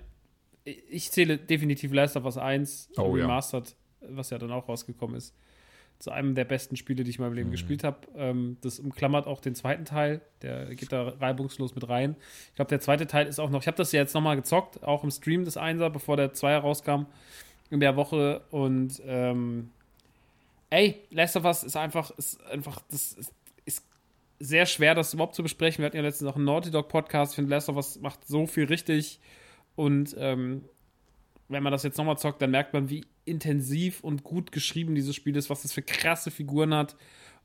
ich zähle definitiv Last of Us 1 Oh, ja. Remastered, was ja dann auch rausgekommen ist, zu einem der besten Spiele, die ich in meinem Mhm. Leben gespielt habe. Ähm, das umklammert auch den zweiten Teil, der geht da reibungslos mit rein. Ich glaube, der zweite Teil ist auch noch, ich habe das ja jetzt nochmal gezockt, auch im Stream des Einser, bevor der Zweier rauskam in der Woche und ähm, ey, Last of Us ist einfach, ist einfach, das ist, ist sehr schwer, das überhaupt zu besprechen. Wir hatten ja letztens auch einen Naughty Dog Podcast. Ich finde, Last of Us macht so viel richtig. Und ähm, wenn man das jetzt nochmal zockt, dann merkt man, wie intensiv und gut geschrieben dieses Spiel ist, was es für krasse Figuren hat.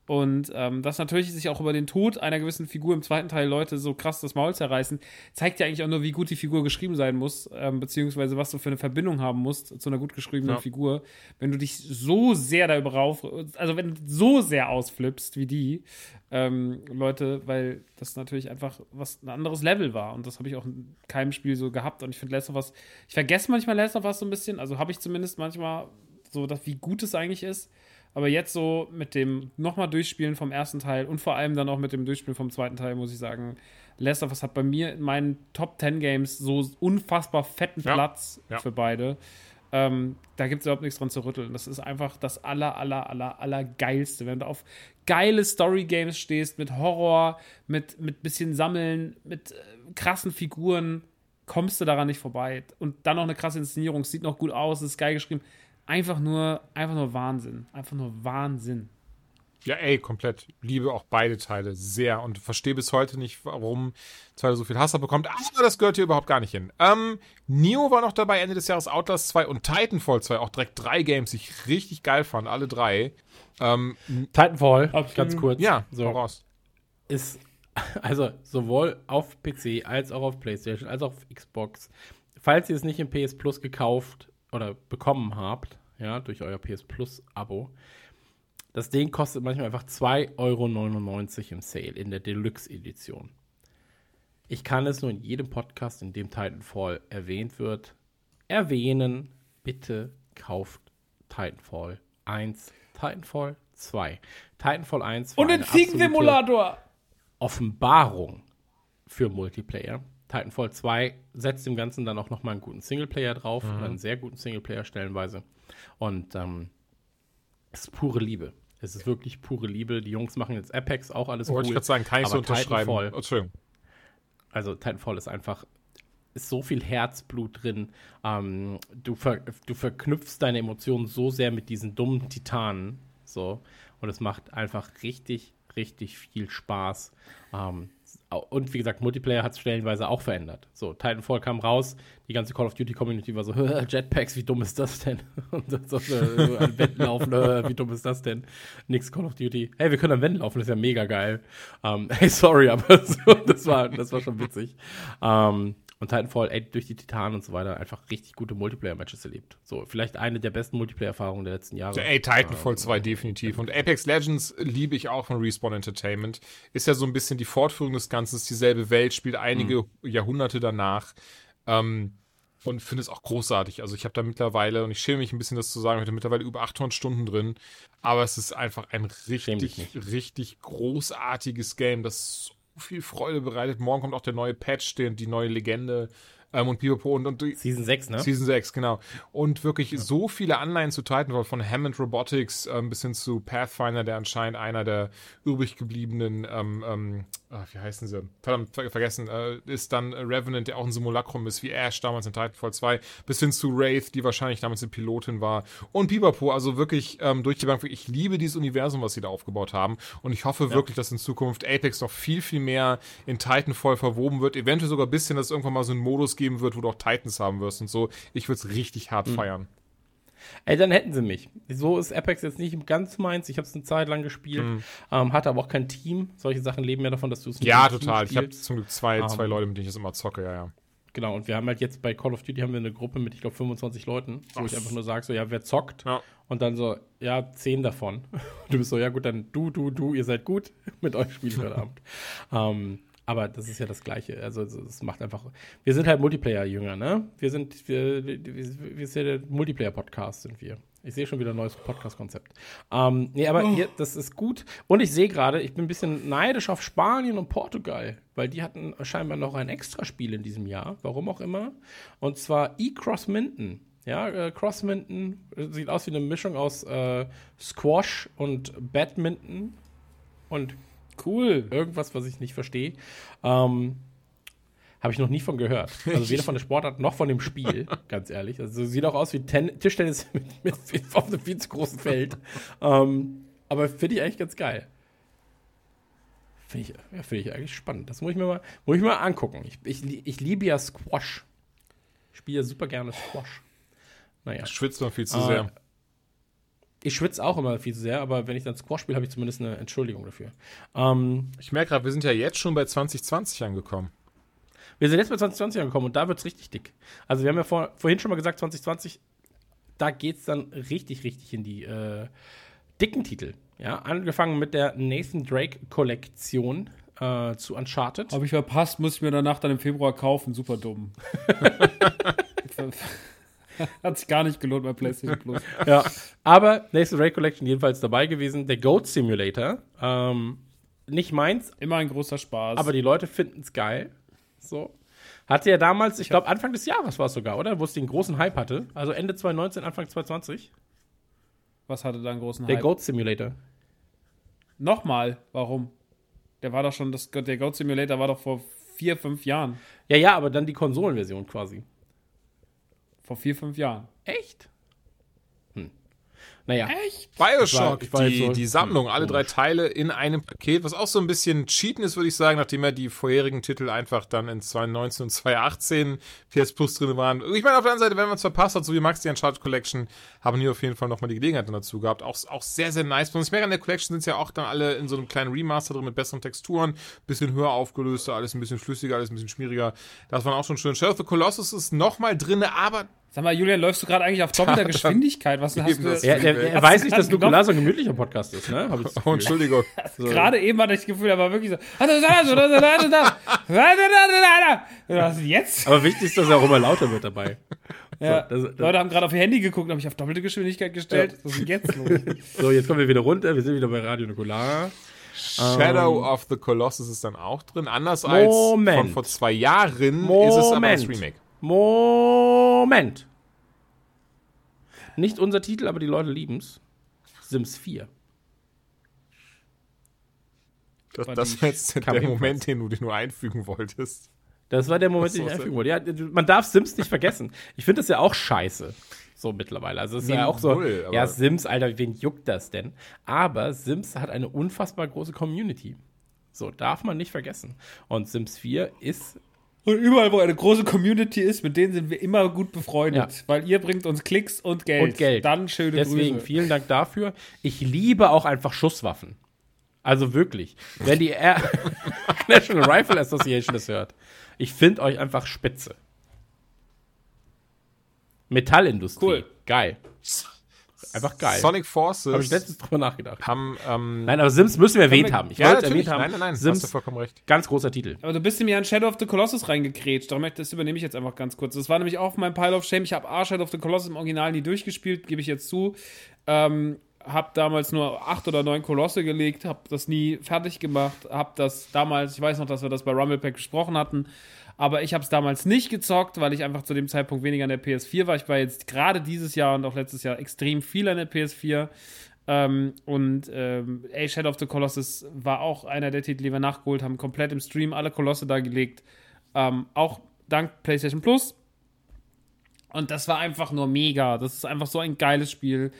Und ähm, dass natürlich sich auch über den Tod einer gewissen Figur im zweiten Teil Leute so krass das Maul zerreißen, zeigt ja eigentlich auch nur, wie gut die Figur geschrieben sein muss, ähm, beziehungsweise was du für eine Verbindung haben musst zu einer gut geschriebenen Ja. Figur. Wenn du dich so sehr darüber rauf, also wenn du so sehr ausflippst wie die ähm, Leute, weil das natürlich einfach was ein anderes Level war. Und das habe ich auch in keinem Spiel so gehabt. Und ich finde Last of Us, ich vergesse manchmal Last of Us so ein bisschen, also habe ich zumindest manchmal so, dass, wie gut es eigentlich ist. Aber jetzt so mit dem nochmal Durchspielen vom ersten Teil und vor allem dann auch mit dem Durchspielen vom zweiten Teil, muss ich sagen, Last of Us hat bei mir in meinen Top 10 Games so unfassbar fetten Ja. Platz Ja. für beide. Ähm, da gibt es überhaupt nichts dran zu rütteln. Das ist einfach das aller, aller, aller, aller geilste. Wenn du auf geile Story-Games stehst, mit Horror, mit, mit bisschen Sammeln, mit äh, krassen Figuren, kommst du daran nicht vorbei. Und dann noch eine krasse Inszenierung, sieht noch gut aus, ist geil geschrieben. Einfach nur, einfach nur Wahnsinn. Einfach nur Wahnsinn. Ja, ey, komplett. Liebe auch beide Teile sehr und verstehe bis heute nicht, warum Teile so viel Hass bekommt. Aber das gehört hier überhaupt gar nicht hin. Ähm, Neo war noch dabei, Ende des Jahres Outlast 2 und Titanfall 2. Auch direkt drei Games, die ich richtig geil fand, alle drei. Ähm, Titanfall, Absolut. ganz kurz. ja, so. voraus. ist also sowohl auf PC als auch auf PlayStation als auch auf Xbox. Falls ihr es nicht im PS Plus gekauft oder bekommen habt, ja, durch euer PS Plus Abo, das Ding kostet manchmal einfach 2,99 Euro im Sale in der Deluxe Edition. Ich kann es nur in jedem Podcast, in dem Titanfall erwähnt wird, erwähnen. Bitte kauft Titanfall 1, Titanfall 2. Titanfall 1 war Und den Ziegensimulator! Offenbarung für Multiplayer. Titanfall 2 setzt dem Ganzen dann auch nochmal einen guten Singleplayer drauf, Mhm. einen sehr guten Singleplayer stellenweise. Und ähm, es ist pure Liebe. Es ist wirklich pure Liebe. Die Jungs machen jetzt Apex auch alles Wollte ich cool. gerade sagen, kann ich so unterschreiben. Titanfall- Entschuldigung. Also Titanfall ist einfach ist so viel Herzblut drin. Ähm, du, ver, du verknüpfst deine Emotionen so sehr mit diesen dummen Titanen. So. Und es macht einfach richtig, richtig viel Spaß. Ähm, und wie gesagt, Multiplayer hat es stellenweise auch verändert. So, Titanfall kam raus, die ganze Call of Duty Community war so, Jetpacks, wie dumm ist das denn? Und dann so, äh, an Wänden laufen, wie dumm ist das denn? Nix Call of Duty. Hey, wir können an Wänden laufen, das ist ja mega geil. Ähm, hey, sorry, aber so, das, war, das war schon witzig. Ähm, und Titanfall, ey, durch die Titanen und so weiter, einfach richtig gute Multiplayer-Matches erlebt. So, vielleicht eine der besten Multiplayer-Erfahrungen der letzten Jahre. Ey, Titanfall 2 definitiv. Und Apex Legends liebe ich auch von Respawn Entertainment. Ist ja so ein bisschen die Fortführung des Ganzen, ist dieselbe Welt, spielt einige Jahrhunderte danach. Ähm, und finde es auch großartig. Also ich habe da mittlerweile, und ich schäme mich ein bisschen, das zu sagen, ich habe da mittlerweile über 800 Stunden drin. Aber es ist einfach ein richtig, richtig großartiges Game, das viel Freude bereitet. Morgen kommt auch der neue Patch, der, die neue Legende ähm, und Pipapo und, und die- Season 6, ne? Season 6, genau. Und wirklich so viele Anleihen zu Titanfall, von Hammond Robotics ähm, bis hin zu Pathfinder, der anscheinend einer der übrig gebliebenen ähm, ach, wie heißen sie? Verdammt, ver vergessen, äh, ist dann Revenant, der auch ein Simulacrum ist, wie Ash damals in Titanfall 2, bis hin zu Wraith, die wahrscheinlich damals eine Pilotin war. Und Pipapo, also wirklich ähm, durch die Bank, ich liebe dieses Universum, was sie da aufgebaut haben. Und ich hoffe wirklich, dass in Zukunft Apex noch viel, viel mehr in Titanfall verwoben wird. Eventuell sogar ein bisschen, dass es irgendwann mal so einen Modus geben wird, wo du auch Titans haben wirst und so. Ich würde es richtig hart Mhm. feiern. Ey, dann hätten sie mich. So ist Apex jetzt nicht ganz meins. Ich habe es eine Zeit lang gespielt, ähm, hatte aber auch kein Team. Solche Sachen leben ja davon, dass du es Mhm. Ja, total. Ich habe zum Glück zwei, Ähm. zwei Leute, mit denen ich das immer zocke, ja, ja. Genau, und wir haben halt jetzt bei Call of Duty haben wir eine Gruppe mit, ich glaube, 25 Leuten, wo ich einfach nur sage, so, ja, wer zockt? Ja. Und dann so, ja, 10 davon. Du bist so, ja gut, dann du, du, du, ihr seid gut, mit euch spiele ich heute Abend. Ähm, aber das ist ja das Gleiche. Also es- macht einfach. Wir sind halt Multiplayer-Jünger, ne? Wir sind, wir, wir, wir sind ja der Multiplayer-Podcast, sind wir. Ich sehe schon wieder ein neues Podcast-Konzept. Ähm, nee, aber hier, das ist gut. Und ich sehe gerade, ich bin ein bisschen neidisch auf Spanien und Portugal, weil die hatten scheinbar noch ein Extraspiel in diesem Jahr, warum auch immer. Und zwar E-Cross Minden. Ja, äh, Crossminton äh, sieht aus wie eine Mischung aus äh, Squash und Badminton und Cool. irgendwas, was ich nicht verstehe. Ähm, Habe ich noch nie von gehört. Also weder von der Sportart noch von dem Spiel, ganz ehrlich. Also sieht auch aus wie Ten Tischtennis mit, mit, auf einem viel zu großen Feld. ähm, aber finde ich eigentlich ganz geil. Finde ich, ja, find ich eigentlich spannend. Das muss ich mir mal, muss ich mal angucken. Ich, ich, ich liebe ja Squash. Ich spiele ja super gerne Squash. Naja. Schwitzt man viel zu Ah, sehr. Ich schwitze auch immer viel zu sehr, aber wenn ich dann Squash spiele, habe ich zumindest eine Entschuldigung dafür. Ähm, Ich merke gerade, wir sind ja jetzt schon bei 2020 angekommen. Wir sind jetzt bei 2020 angekommen und da wird es richtig dick. Also wir haben ja vor, vorhin schon mal gesagt, 2020, da geht es dann richtig, richtig in die äh, dicken Titel. Ja, angefangen mit der Nathan Drake Kollektion äh, zu Uncharted. Habe ich verpasst, muss ich mir danach dann im Februar kaufen. Super dumm. Hat sich gar nicht gelohnt bei PlayStation Plus. ja, aber Nathan Drake Collection jedenfalls dabei gewesen. Der Goat Simulator, ähm, nicht meins, Immer ein großer Spaß. aber die Leute finden es geil. So. Hatte ja damals, ich glaube Anfang des Jahres war es sogar, oder? Wo es den großen Hype hatte. Also Ende 2019, Anfang 2020. was hatte da einen großen Der Hype? Goat Simulator. Nochmal, warum? Der war doch schon, das, der Goat Simulator war doch vor vier, fünf Jahren. Ja, ja, aber dann die Konsolenversion quasi. Vor vier, fünf Jahren. Echt? Naja. Echt? Bioshock, Ich war- ich war die, so- die Sammlung, alle drei Teile in einem Paket, was auch so ein bisschen Cheaten ist, würde ich sagen, nachdem ja die vorherigen Titel einfach dann in 2019 und 2018 PS Plus drin waren. Ich meine, auf der anderen Seite, wenn man es verpasst hat, so wie Max die Uncharted Collection, haben hier auf jeden Fall nochmal die Gelegenheit dann dazu gehabt. Auch, auch sehr, sehr nice. Und ich merke, an der Collection sind es ja auch dann alle in so einem kleinen Remaster drin mit besseren Texturen, bisschen höher aufgelöster, alles ein bisschen flüssiger, alles ein bisschen schwieriger. Das war auch schon schön. Shadow of the Colossus ist nochmal drin, aber Sag mal, Julian, läufst du gerade eigentlich auf doppelter Geschwindigkeit? Was hast du? das- Er, er, er weiß nicht, dass Nukular so ein gemütlicher Podcast ist, ne? Hab ich das oh. Entschuldigung. Gerade eben hatte ich das Gefühl, er war wirklich so. Was ist jetzt? Aber wichtig ist, dass er auch immer lauter wird dabei. Ja, das- das- Leute haben gerade auf ihr Handy geguckt, habe ich auf doppelte Geschwindigkeit gestellt. Was ist jetzt los? So, jetzt kommen wir wieder runter. Wir sind wieder bei Radio Nukular. Shadow of the Colossus ist dann auch drin. Anders als Moment. von vor zwei Jahren ist es aber das Moment. Remake. Moment. Nicht unser Titel, aber die Leute lieben's. Sims 4. Das, War das war jetzt der. Moment, den du dir nur einfügen wolltest. Das war der Moment, den ich einfügen wollte. Ja, man darf Sims nicht vergessen. Ich finde das ja auch scheiße. So mittlerweile. Also es ist Nee, ja auch so. null, ja, Sims, Alter, wen juckt das denn? Aber Sims hat eine unfassbar große Community. So, darf man nicht vergessen. Und Sims 4 ist. Und überall, wo eine große Community ist, mit denen sind wir immer gut befreundet. Ja. Weil ihr bringt uns Klicks und Geld. Und Geld. Dann schöne Deswegen Grüße. vielen Dank dafür. Ich liebe auch einfach Schusswaffen. Also wirklich. Wenn die Air National Rifle Association das hört, ich finde euch einfach spitze. Metallindustrie. Cool. Geil. Einfach geil. Sonic Forces Habe ich letztens drüber nachgedacht. haben. Ähm, Nein, aber Sims müssen wir erwähnt wir- haben. Ich ja, wollte erwähnt haben. Nein, nein, nein. Hast Sims, du vollkommen recht. ganz großer Titel. Aber du bist mir an Shadow of the Colossus reingekrätscht. Darum das übernehme ich jetzt einfach ganz kurz. Das war nämlich auch mein Pile of Shame. Ich habe A, Shadow of the Colossus im Original nie durchgespielt, gebe ich jetzt zu. Ähm, hab damals nur acht oder neun Kolosse gelegt, hab das nie fertig gemacht, hab das damals, ich weiß noch, dass wir das bei Rumblepack besprochen hatten, aber ich habe es damals nicht gezockt, weil ich einfach zu dem Zeitpunkt weniger an der PS4 war. Ich war jetzt gerade dieses Jahr und auch letztes Jahr extrem viel an der PS4. Ähm, und ähm, Shadow of the Colossus war auch einer der Titel, die wir nachgeholt haben, komplett im Stream, alle Kolosse da gelegt. Ähm, auch dank PlayStation Plus. Und das war einfach nur mega. Das ist einfach so ein geiles Spiel.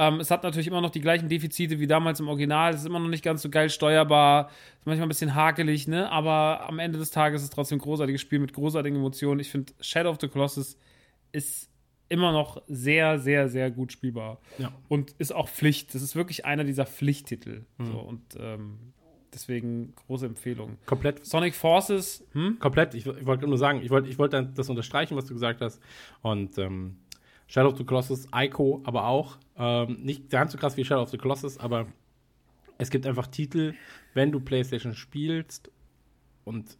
Ähm, es hat natürlich immer noch die gleichen Defizite wie damals im Original. Es ist immer noch nicht ganz so geil steuerbar. Ist manchmal ein bisschen hakelig, ne? Aber am Ende des Tages ist es trotzdem ein großartiges Spiel mit großartigen Emotionen. Ich finde, Shadow of the Colossus ist immer noch sehr, sehr, sehr gut spielbar. Ja. Und ist auch Pflicht. Das ist wirklich einer dieser Pflichttitel. So, und ähm, deswegen große Empfehlung. Komplett Sonic Forces, hm? Komplett. Ich, ich wollte nur sagen, ich wollte ich wollte das unterstreichen, was du gesagt hast. Und ähm, Shadow of the Colossus, Ico aber auch. Ähm, nicht ganz so krass wie Shadow of the Colossus, aber es gibt einfach Titel, wenn du PlayStation spielst und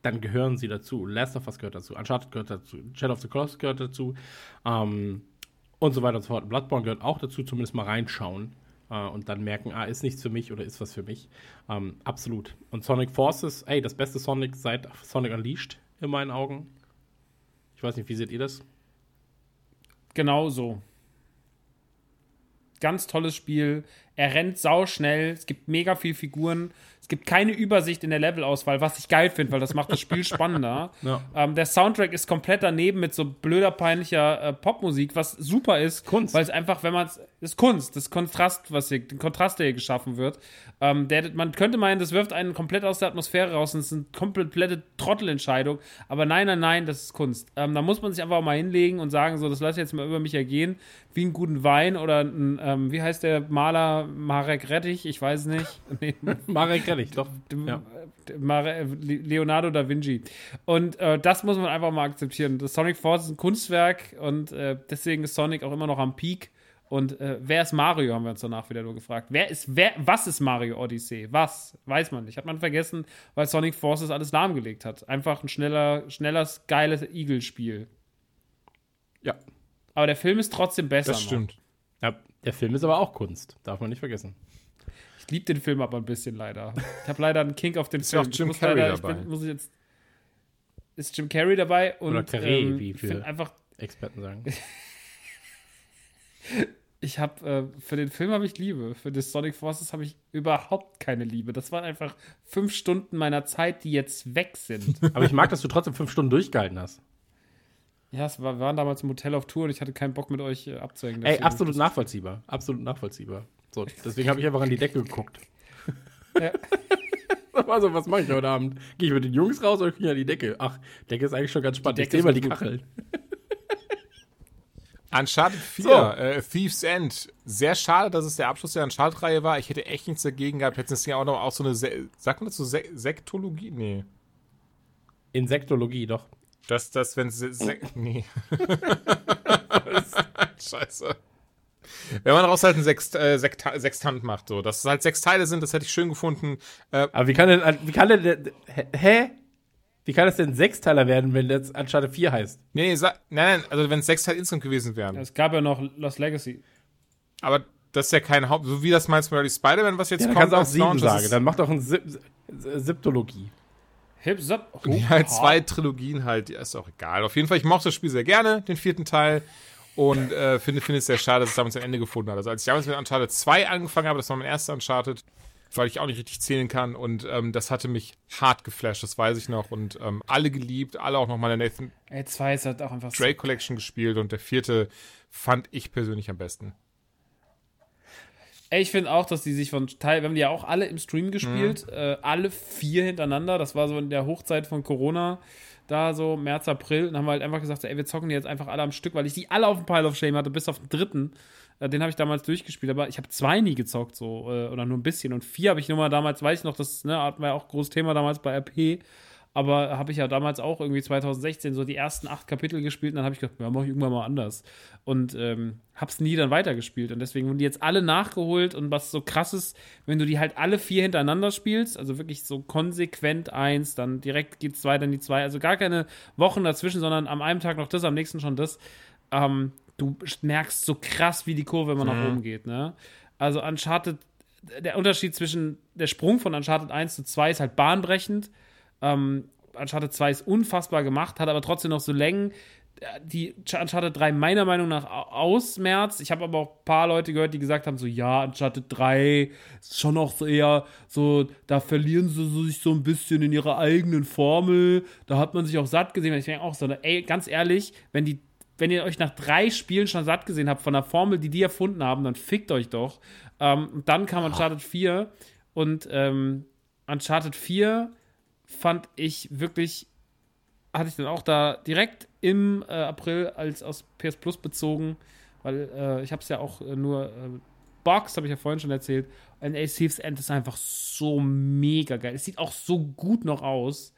dann gehören sie dazu. Last of Us gehört dazu, Uncharted gehört dazu, Shadow of the Colossus gehört dazu ähm, und so weiter und so fort. Bloodborne gehört auch dazu, zumindest mal reinschauen äh, und dann merken, ah, ist nichts für mich oder ist was für mich. Ähm, absolut. Und Sonic Forces, ey, das beste Sonic seit Sonic Unleashed in meinen Augen. Ich weiß nicht, wie seht ihr das? Genau so. Ganz tolles Spiel. Er rennt sauschnell. Es gibt mega viel Figuren. Es gibt keine Übersicht in der Levelauswahl, was ich geil finde, weil das macht das Spiel spannender. Ja. Ähm, der Soundtrack ist komplett daneben mit so blöder, peinlicher äh, Popmusik, was super ist. Kunst. Weil es einfach, wenn man es. ist Kunst, das Kontrast, was hier, den Kontrast, der hier geschaffen wird. Ähm, der, man könnte meinen, das wirft einen komplett aus der Atmosphäre raus und es ist eine komplette Trottelentscheidung. Aber nein, nein, nein, das ist Kunst. Ähm, da muss man sich einfach mal hinlegen und sagen, so, das lasse ich jetzt mal über mich ergehen, wie einen guten Wein oder ein, ähm, wie heißt der Maler Marek Rettich? Ich weiß es nicht. Nee, Marek Rettich, doch. Ja. Mare- Leonardo da Vinci. Und äh, das muss man einfach mal akzeptieren. Das Sonic Force ist ein Kunstwerk und äh, deswegen ist Sonic auch immer noch am Peak. Und äh, wer ist Mario, haben wir uns danach wieder nur gefragt. Wer ist, wer, was ist Mario Odyssey? Was? Weiß man nicht. Hat man vergessen, weil Sonic Forces alles lahmgelegt hat. Einfach ein schneller, schnelles, geiles Eagle-Spiel. Ja. Aber der Film ist trotzdem besser. Das stimmt. ja. Der Film ist aber auch Kunst. Darf man nicht vergessen. Ich liebe den Film aber ein bisschen leider. Ich habe leider einen Kink auf den Film. auch Jim ich Carrey leider, dabei. Bin, muss ich jetzt, ist Jim Carrey dabei und Oder Carrey, ähm, wie ich viele- einfach Experten sagen. ich habe äh, für den Film habe ich Liebe, für das Sonic Forces habe ich überhaupt keine Liebe. Das waren einfach fünf Stunden meiner Zeit, die jetzt weg sind. Aber ich mag, dass du trotzdem fünf Stunden durchgehalten hast. ja, es war, wir waren damals im Hotel auf Tour und ich hatte keinen Bock mit euch äh, abzuhängen. Ey, absolut nachvollziehbar. Absolut nachvollziehbar. So, deswegen habe ich einfach an die Decke geguckt. Ja. Also, was mache ich heute Abend? Gehe ich mit den Jungs raus oder gehe ich an die Decke? Ach, Decke ist eigentlich schon ganz spannend. Ich Decke sehe mal die. Kacheln. Uncharted 4, So. äh, Thieves End. Sehr schade, dass es der Abschluss der Uncharted-Reihe war. Ich hätte echt nichts dagegen gehabt. Hätten es ja auch noch auch so eine, Se sagt man das so, Se Sektologie? Nee. Insektologie, doch. Das, das, wenn Se Se nee. Scheiße. Wenn man daraus halt einen Sext, äh, Sekta Sextant macht, so. Dass es halt sechs Teile sind, das hätte ich schön gefunden. Äh, Aber wie kann denn, wie kann denn, der- hä? Wie kann das denn ein Sechsteiler werden, wenn das Uncharted 4 heißt? nee, nee, nein, nein, also wenn es sechs Teile insgesamt gewesen wären. Es gab ja noch Lost Legacy. Aber das ist ja kein Haupt, so wie das meinst du bei Spider-Man, was jetzt Ja, dann kommt. kannst du auch als sieben sagen. ist- Dann mach doch ein Sip Siptologie. Hip, zap, oh, Ja, halt zwei Trilogien halt, ja, ist auch egal. Auf jeden Fall, ich mochte das Spiel sehr gerne, den vierten Teil. Und äh, finde, finde es sehr schade, dass es damals ein Ende gefunden hat. Also als ich damals mit Uncharted 2 angefangen habe, das war mein erster Uncharted, weil ich auch nicht richtig zählen kann. Und ähm, das hatte mich hart geflasht, das weiß ich noch. Und ähm, alle geliebt, alle auch noch mal in der Nathan Ey, zwei ist halt auch einfach so Drake Collection gespielt. Und der vierte fand ich persönlich am besten. Ey, ich finde auch, dass die sich von Teil, wir haben die ja auch alle im Stream gespielt, äh, alle vier hintereinander. Das war so in der Hochzeit von Corona, da so März, April. Und haben wir halt einfach gesagt, ey, wir zocken die jetzt einfach alle am Stück, weil ich die alle auf dem Pile of Shame hatte, bis auf den dritten. Äh, den habe ich damals durchgespielt, aber ich habe zwei nie gezockt, so, äh, oder nur ein bisschen. Und vier habe ich nur mal damals, weiß ich noch, das ne, wir ja auch großes Thema damals bei RP. Aber habe ich ja damals auch irgendwie 2016 so die ersten acht Kapitel gespielt und dann habe ich gedacht, ja, mach ich irgendwann mal anders. Und ähm, hab's nie dann weitergespielt. Und deswegen wurden die jetzt alle nachgeholt und was so krass ist, wenn du die halt alle vier hintereinander spielst, also wirklich so konsequent eins, dann direkt geht's weiter in die zwei, also gar keine Wochen dazwischen, sondern am einen Tag noch das, am nächsten schon das. Ähm, du merkst so krass, wie die Kurve immer nach oben geht, ne? Also Uncharted, der Unterschied zwischen der Sprung von Uncharted 1 zu 2 ist halt bahnbrechend. Ähm, Uncharted 2 ist unfassbar gemacht, hat aber trotzdem noch so Längen, die Uncharted 3 meiner Meinung nach ausmerzt. Ich habe aber auch ein paar Leute gehört, die gesagt haben, so ja, Uncharted 3 ist schon noch so eher so, da verlieren sie sich so ein bisschen in ihrer eigenen Formel. Da hat man sich auch satt gesehen. Ich denke auch so, ey, ganz ehrlich, wenn die wenn ihr euch nach drei Spielen schon satt gesehen habt von der Formel, die die erfunden haben, dann fickt euch doch. Ähm, und dann kam Uncharted 4 und ähm, Uncharted 4 fand ich wirklich hatte ich dann auch da direkt im äh, April als aus PS Plus bezogen, weil äh, ich habe es ja auch äh, nur äh, Box, habe ich ja vorhin schon erzählt. Und ey, Thieves End ist einfach so mega geil. Es sieht auch so gut noch aus.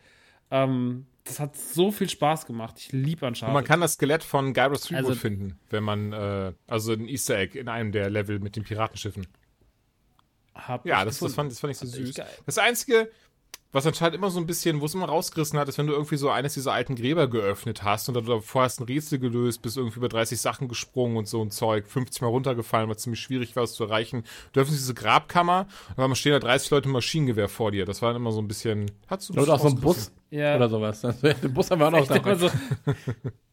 Ähm, das hat so viel Spaß gemacht. Ich liebe Uncharted. Und man kann das Skelett von Gyros Threepwood Also- finden, wenn man, äh, also ein Easter Egg in einem der Level mit den Piratenschiffen. Hab Ja, ich das, das, fand, das fand ich so ich süß. geil. Das Einzige, was anscheinend immer so ein bisschen, wo es immer rausgerissen hat, ist, wenn du irgendwie so eines dieser alten Gräber geöffnet hast und dann davor hast ein Rätsel gelöst, bist irgendwie über 30 Sachen gesprungen und so ein Zeug, 50 Mal runtergefallen, weil es ziemlich schwierig war, es zu erreichen. Du öffnest diese Grabkammer und dann stehen da 30 Leute im Maschinengewehr vor dir. Das war dann immer so ein bisschen. Hat's Oder auch so ein Bus Ja. oder sowas. Den Bus haben wir auch noch dabei. so.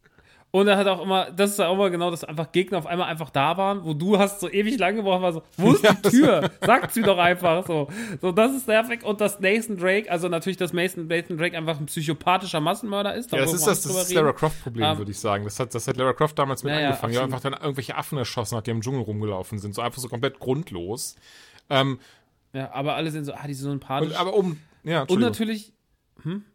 Und er hat auch immer, das ist auch immer genau, dass einfach Gegner auf einmal einfach da waren, wo du hast so ewig lange gebraucht, war so, wo ist die Tür? Sagt's mir doch einfach so. So, das ist nervig. Und dass Nathan Drake, also natürlich, dass Nathan, Nathan Drake einfach ein psychopathischer Massenmörder ist. Ja, das ist das, das ist Lara. Croft-Problem, Ähm, würde ich sagen. Das hat, das hat Lara Croft damals mit Ja, ja, angefangen. Ja, einfach dann irgendwelche Affen erschossen hat, die im Dschungel rumgelaufen sind. So einfach so komplett grundlos. Ähm, Ja, aber alle sind so, ah, die sind so sympathisch. und, aber um. Ja, Und natürlich, hm,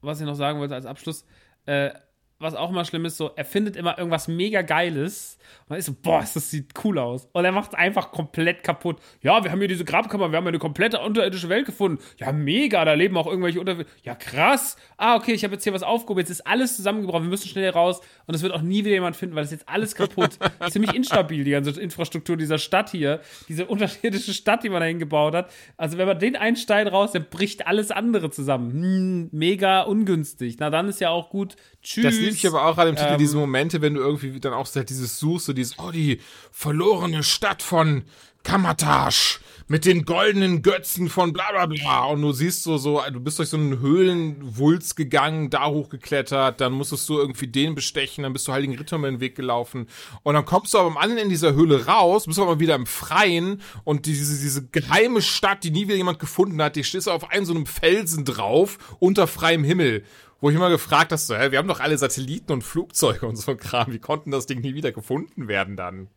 was ich noch sagen wollte als Abschluss, äh, was auch immer schlimm ist, so, er findet immer irgendwas mega Geiles und man ist so, boah, das sieht cool aus. Und er macht es einfach komplett kaputt. Ja, wir haben hier diese Grabkammer, wir haben eine komplette unterirdische Welt gefunden. Ja, mega, da leben auch irgendwelche Unter... Ja, krass. Ah, okay, ich habe jetzt hier was aufgehoben, jetzt ist alles zusammengebrochen, wir müssen schnell raus und es wird auch nie wieder jemand finden, weil das ist jetzt alles kaputt. Ziemlich instabil, die ganze Infrastruktur dieser Stadt hier, diese unterirdische Stadt, die man da hingebaut hat. Also wenn man den einen Stein raus, dann bricht alles andere zusammen. Hm, mega ungünstig. Na, dann ist ja auch gut. Tschüss. Liebe ich aber auch an dem Titel, Ähm, diese Momente, wenn du irgendwie dann auch halt dieses suchst, so dieses, oh, die verlorene Stadt von Kamatasch mit den goldenen Götzen von bla bla bla. Und du siehst so, so, du bist durch so einen Höhlenwulst gegangen, da hochgeklettert, dann musstest du irgendwie den bestechen, dann bist du Heiligen Ritter über den Weg gelaufen. Und dann kommst du aber am anderen Ende dieser Höhle raus, bist aber wieder im Freien und diese, diese geheime Stadt, die nie wieder jemand gefunden hat, die stehst du auf einem so einem Felsen drauf, unter freiem Himmel. Wo ich immer gefragt hast, so, hä, wir haben doch alle Satelliten und Flugzeuge und so ein Kram. Wie konnten das Ding nie wieder gefunden werden dann?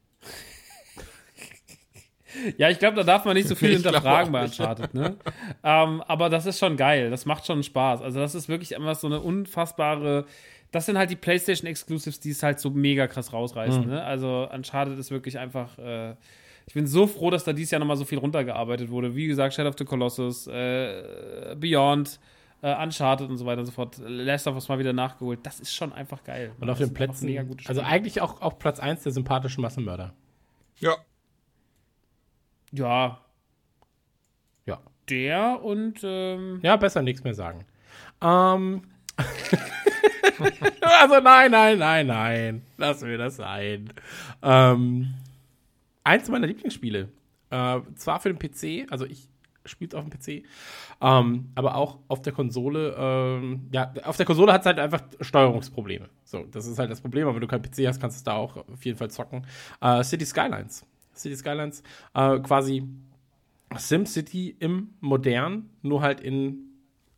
Ja, ich glaube, da darf man nicht so viel Ich hinterfragen bei. Uncharted, ne? ähm, aber das ist schon geil. Das macht schon Spaß. Also, das ist wirklich einfach so eine unfassbare. Das sind halt die PlayStation Exclusives, die es halt so mega krass rausreißen, Mhm. ne? Also, Uncharted ist wirklich einfach. Äh, ich bin so froh, dass da dieses Jahr nochmal so viel runtergearbeitet wurde. Wie gesagt, Shadow of the Colossus, äh, Beyond, äh, Uncharted und so weiter und so fort. Last of Us mal wieder nachgeholt. Das ist schon einfach geil. Und auf Das den Plätzen, mega gute also eigentlich auch auf Platz 1 der sympathischen Massenmörder. Ja. Ja, Ja. der und. Ähm, Ja, besser nichts mehr sagen. Ähm. also nein, nein, nein, nein. Lass mir das sein. Ähm, eins meiner Lieblingsspiele. Äh, zwar für den PC, also ich spiele es auf dem PC, ähm, aber auch auf der Konsole. Ähm, ja, auf der Konsole hat es halt einfach Steuerungsprobleme. So, das ist halt das Problem. Aber wenn du keinen PC hast, kannst du es da auch auf jeden Fall zocken. Äh, City Skylines. City Skylines, äh, quasi SimCity im Modern, nur halt in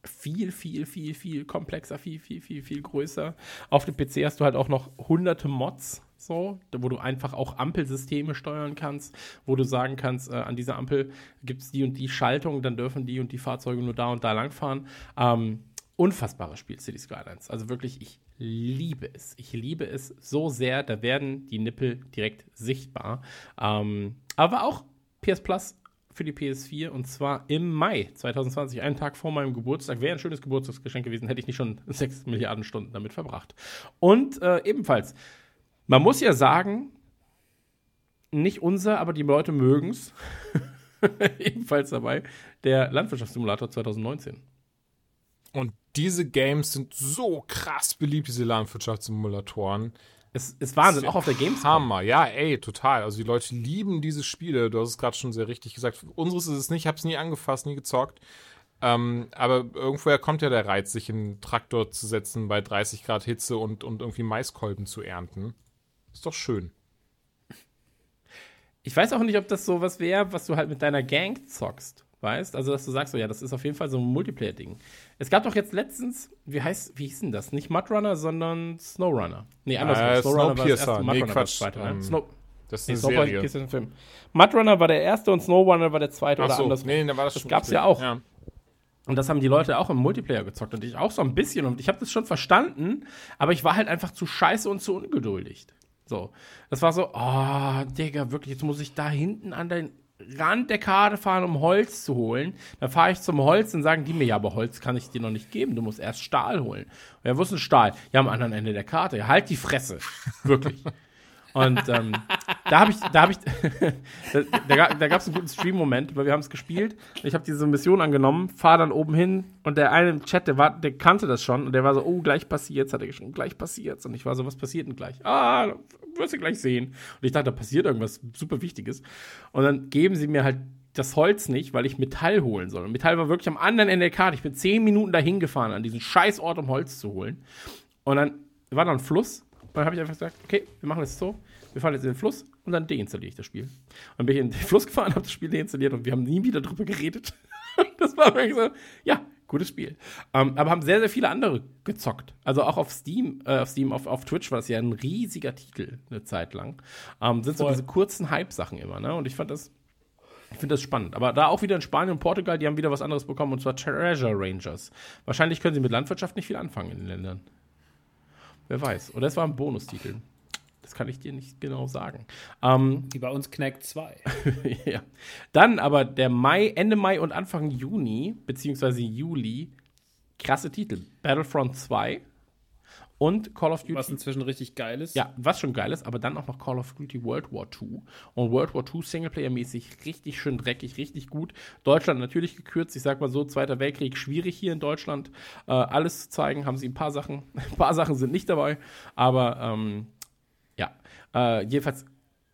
viel, viel, viel, viel komplexer, viel, viel, viel, viel größer. Auf dem PC hast du halt auch noch hunderte Mods, so, wo du einfach auch Ampelsysteme steuern kannst, wo du sagen kannst, äh, an dieser Ampel gibt es die und die Schaltung, dann dürfen die und die Fahrzeuge nur da und da langfahren. Ähm, unfassbares Spiel, City Skylines. Also wirklich, ich liebe es. Ich liebe es so sehr, da werden die Nippel direkt sichtbar. Ähm, aber auch PS Plus für die PS4 und zwar im Mai 2020, einen Tag vor meinem Geburtstag. Wäre ein schönes Geburtstagsgeschenk gewesen, hätte ich nicht schon 6 Milliarden Stunden damit verbracht. Und äh, ebenfalls, man muss ja sagen, nicht unser, aber die Leute mögen es. ebenfalls dabei, der Landwirtschaftssimulator 2019. Und diese Games sind so krass beliebt, diese Landwirtschaftssimulatoren. Es ist Wahnsinn, auch auf der Gamescom. Hammer, ja, ey, total. Also die Leute lieben diese Spiele. Du hast es gerade schon sehr richtig gesagt. Unseres ist es nicht, ich habe es nie angefasst, nie gezockt. Ähm, aber irgendwoher kommt ja der Reiz, sich in einen Traktor zu setzen bei 30 Grad Hitze und, und irgendwie Maiskolben zu ernten. Ist doch schön. Ich weiß auch nicht, ob das so was wäre, was du halt mit deiner Gang zockst. Weißt? Also, dass du sagst, so, ja, das ist auf jeden Fall so ein Multiplayer-Ding. Es gab doch jetzt letztens, wie heißt, wie hieß denn das? Nicht Mudrunner, sondern Snowrunner. Nee, andersrum. Äh, Snowrunner war das erste, Nee, Mudrunner war das zweite. ne? Ähm, Snow Das ist nee, Snowpiercer Serie. ist ein Film. Mudrunner war der erste und Snowrunner war der zweite oder Ach so, andersrum. nee, da war das, Das gab's ja auch. Ja. Und das haben die Leute auch im Multiplayer gezockt und ich auch so ein bisschen. Und ich habe das schon verstanden, aber ich war halt einfach zu scheiße und zu ungeduldig. So. Das war so, oh, Digga, wirklich, jetzt muss ich da hinten an den Rand der Karte fahren, um Holz zu holen. Dann fahre ich zum Holz und sagen die mir, ja, aber Holz kann ich dir noch nicht geben. Du musst erst Stahl holen. Ja, wo ist ein Stahl? Ja, am anderen Ende der Karte. Ja, halt die Fresse. Wirklich. Und ähm, da habe ich, da habe ich, da, da, gab es einen guten Stream-Moment, weil wir haben es gespielt. Ich habe diese Mission angenommen, fahre dann oben hin und der eine im Chat, der, war, der kannte das schon und der war so, oh, gleich passiert's, hat er geschrieben, gleich passiert's. Und ich war so, was passiert denn gleich? Ah, wirst du gleich sehen. Und ich dachte, da passiert irgendwas super Wichtiges. Und dann geben sie mir halt das Holz nicht, weil ich Metall holen soll. Und Metall war wirklich am anderen Ende der Karte. Ich bin zehn Minuten dahin gefahren, an diesen Scheißort, um Holz zu holen. Und dann war da ein Fluss. Und dann habe ich einfach gesagt, okay, wir machen das so. Wir fahren jetzt in den Fluss und dann deinstalliere ich das Spiel. Und dann bin ich in den Fluss gefahren, habe das Spiel deinstalliert und wir haben nie wieder drüber geredet. das war wirklich so, ja, gutes Spiel. Ähm, aber haben sehr, sehr viele andere gezockt. Also auch auf Steam, äh, auf Steam, auf, auf Twitch war es ja ein riesiger Titel eine Zeit lang. Ähm, sind so Voll. diese kurzen Hype-Sachen immer, ne? Und ich fand das, ich finde das spannend. Aber da auch wieder in Spanien und Portugal, die haben wieder was anderes bekommen, und zwar Treasure Rangers. Wahrscheinlich können sie mit Landwirtschaft nicht viel anfangen in den Ländern. Wer weiß. Oder es war ein Bonustitel. Das kann ich dir nicht genau sagen. Ähm, Wie bei uns Knack 2. ja. Dann aber der Mai, Ende Mai und Anfang Juni, beziehungsweise Juli, krasse Titel. Battlefront 2 und Call of Duty. Was inzwischen richtig geil ist. Ja, was schon geil ist, aber dann auch noch Call of Duty World War II. Und World War II Singleplayer-mäßig richtig schön dreckig, richtig gut. Deutschland natürlich gekürzt. Ich sag mal so, Zweiter Weltkrieg schwierig hier in Deutschland. Äh, alles zu zeigen, haben sie ein paar Sachen. Ein paar Sachen sind nicht dabei, aber ähm, ja, äh, jedenfalls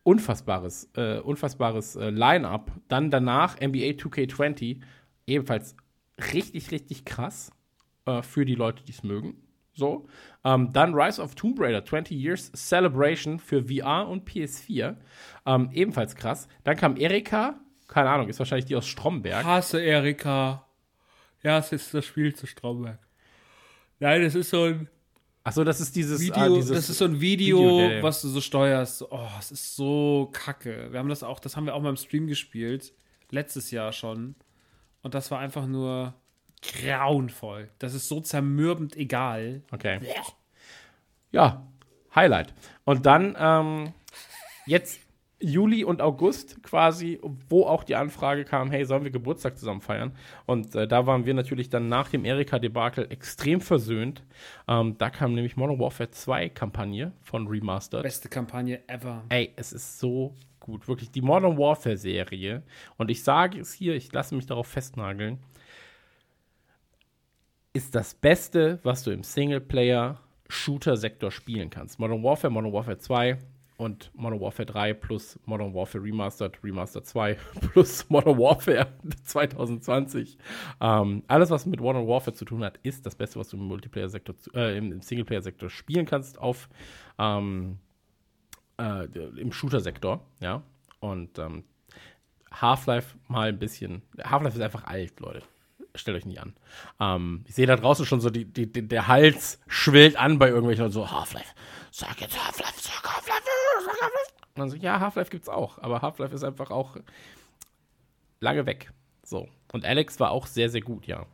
unfassbares, äh, unfassbares äh, Line-Up. Dann danach NBA 2K20, ebenfalls richtig, richtig krass äh, für die Leute, die es mögen. So. Ähm, dann Rise of Tomb Raider 20 Years Celebration für VR und PS4. Ähm, ebenfalls krass. Dann kam Erika, keine Ahnung, ist wahrscheinlich die aus Stromberg. Hasse Erika. Ja, es ist das Spiel zu Stromberg. Nein, das ist so ein Achso, das ist dieses. Video, ah, dieses das ist so ein Video, Video, was du so steuerst. Oh, es ist so kacke. Wir haben das auch, das haben wir auch beim Stream gespielt. Letztes Jahr schon. Und das war einfach nur grauenvoll. Das ist so zermürbend egal. Okay. Ja, Highlight. Und dann ähm, jetzt Juli und August quasi, wo auch die Anfrage kam, hey, sollen wir Geburtstag zusammen feiern? Und äh, da waren wir natürlich dann nach dem Erika-Debakel extrem versöhnt. Ähm, da kam nämlich Modern Warfare 2 Kampagne von Remastered. Beste Kampagne ever. Ey, es ist so gut. Wirklich die Modern Warfare Serie. Und ich sage es hier, ich lasse mich darauf festnageln. Ist das Beste, was du im Singleplayer-Shooter-Sektor spielen kannst. Modern Warfare, Modern Warfare 2 und Modern Warfare 3 plus Modern Warfare Remastered, Remastered 2 plus Modern Warfare 2020. Ähm, alles, was mit Modern Warfare zu tun hat, ist das Beste, was du im Multiplayer-Sektor, äh, im Singleplayer-Sektor spielen kannst auf ähm, äh, im Shooter-Sektor, ja. Und ähm, Half-Life mal ein bisschen. Half-Life ist einfach alt, Leute. Stellt euch nicht an. Ähm, ich sehe da draußen schon so, die, die, die, der Hals schwillt an bei irgendwelchen und so, Half-Life, sag jetzt Half-Life, sag Half-Life, sag Half-Life. Und dann so, ja, Half-Life gibt's auch, aber Half-Life ist einfach auch lange weg. So. Und Alex war auch sehr, sehr gut, ja.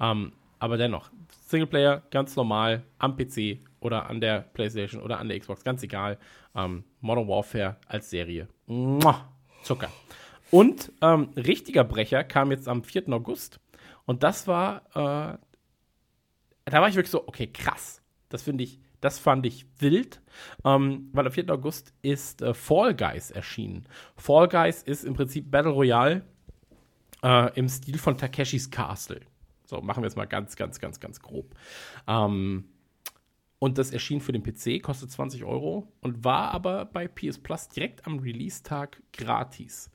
Ähm, aber dennoch, Singleplayer, ganz normal, am PC oder an der Playstation oder an der Xbox, ganz egal. Ähm, Modern Warfare als Serie. Mua, Zucker. Und ähm, richtiger Brecher kam jetzt am 4. August. Und das war, äh, da war ich wirklich so, okay, krass. Das finde ich, das fand ich wild, ähm, weil am 4. August ist äh, Fall Guys erschienen. Fall Guys ist im Prinzip Battle Royale äh, im Stil von Takeshis Castle. So, machen wir jetzt mal ganz, ganz, ganz, ganz grob. Ähm, und das erschien für den PC, kostet 20 Euro und war aber bei PS Plus direkt am Release-Tag gratis.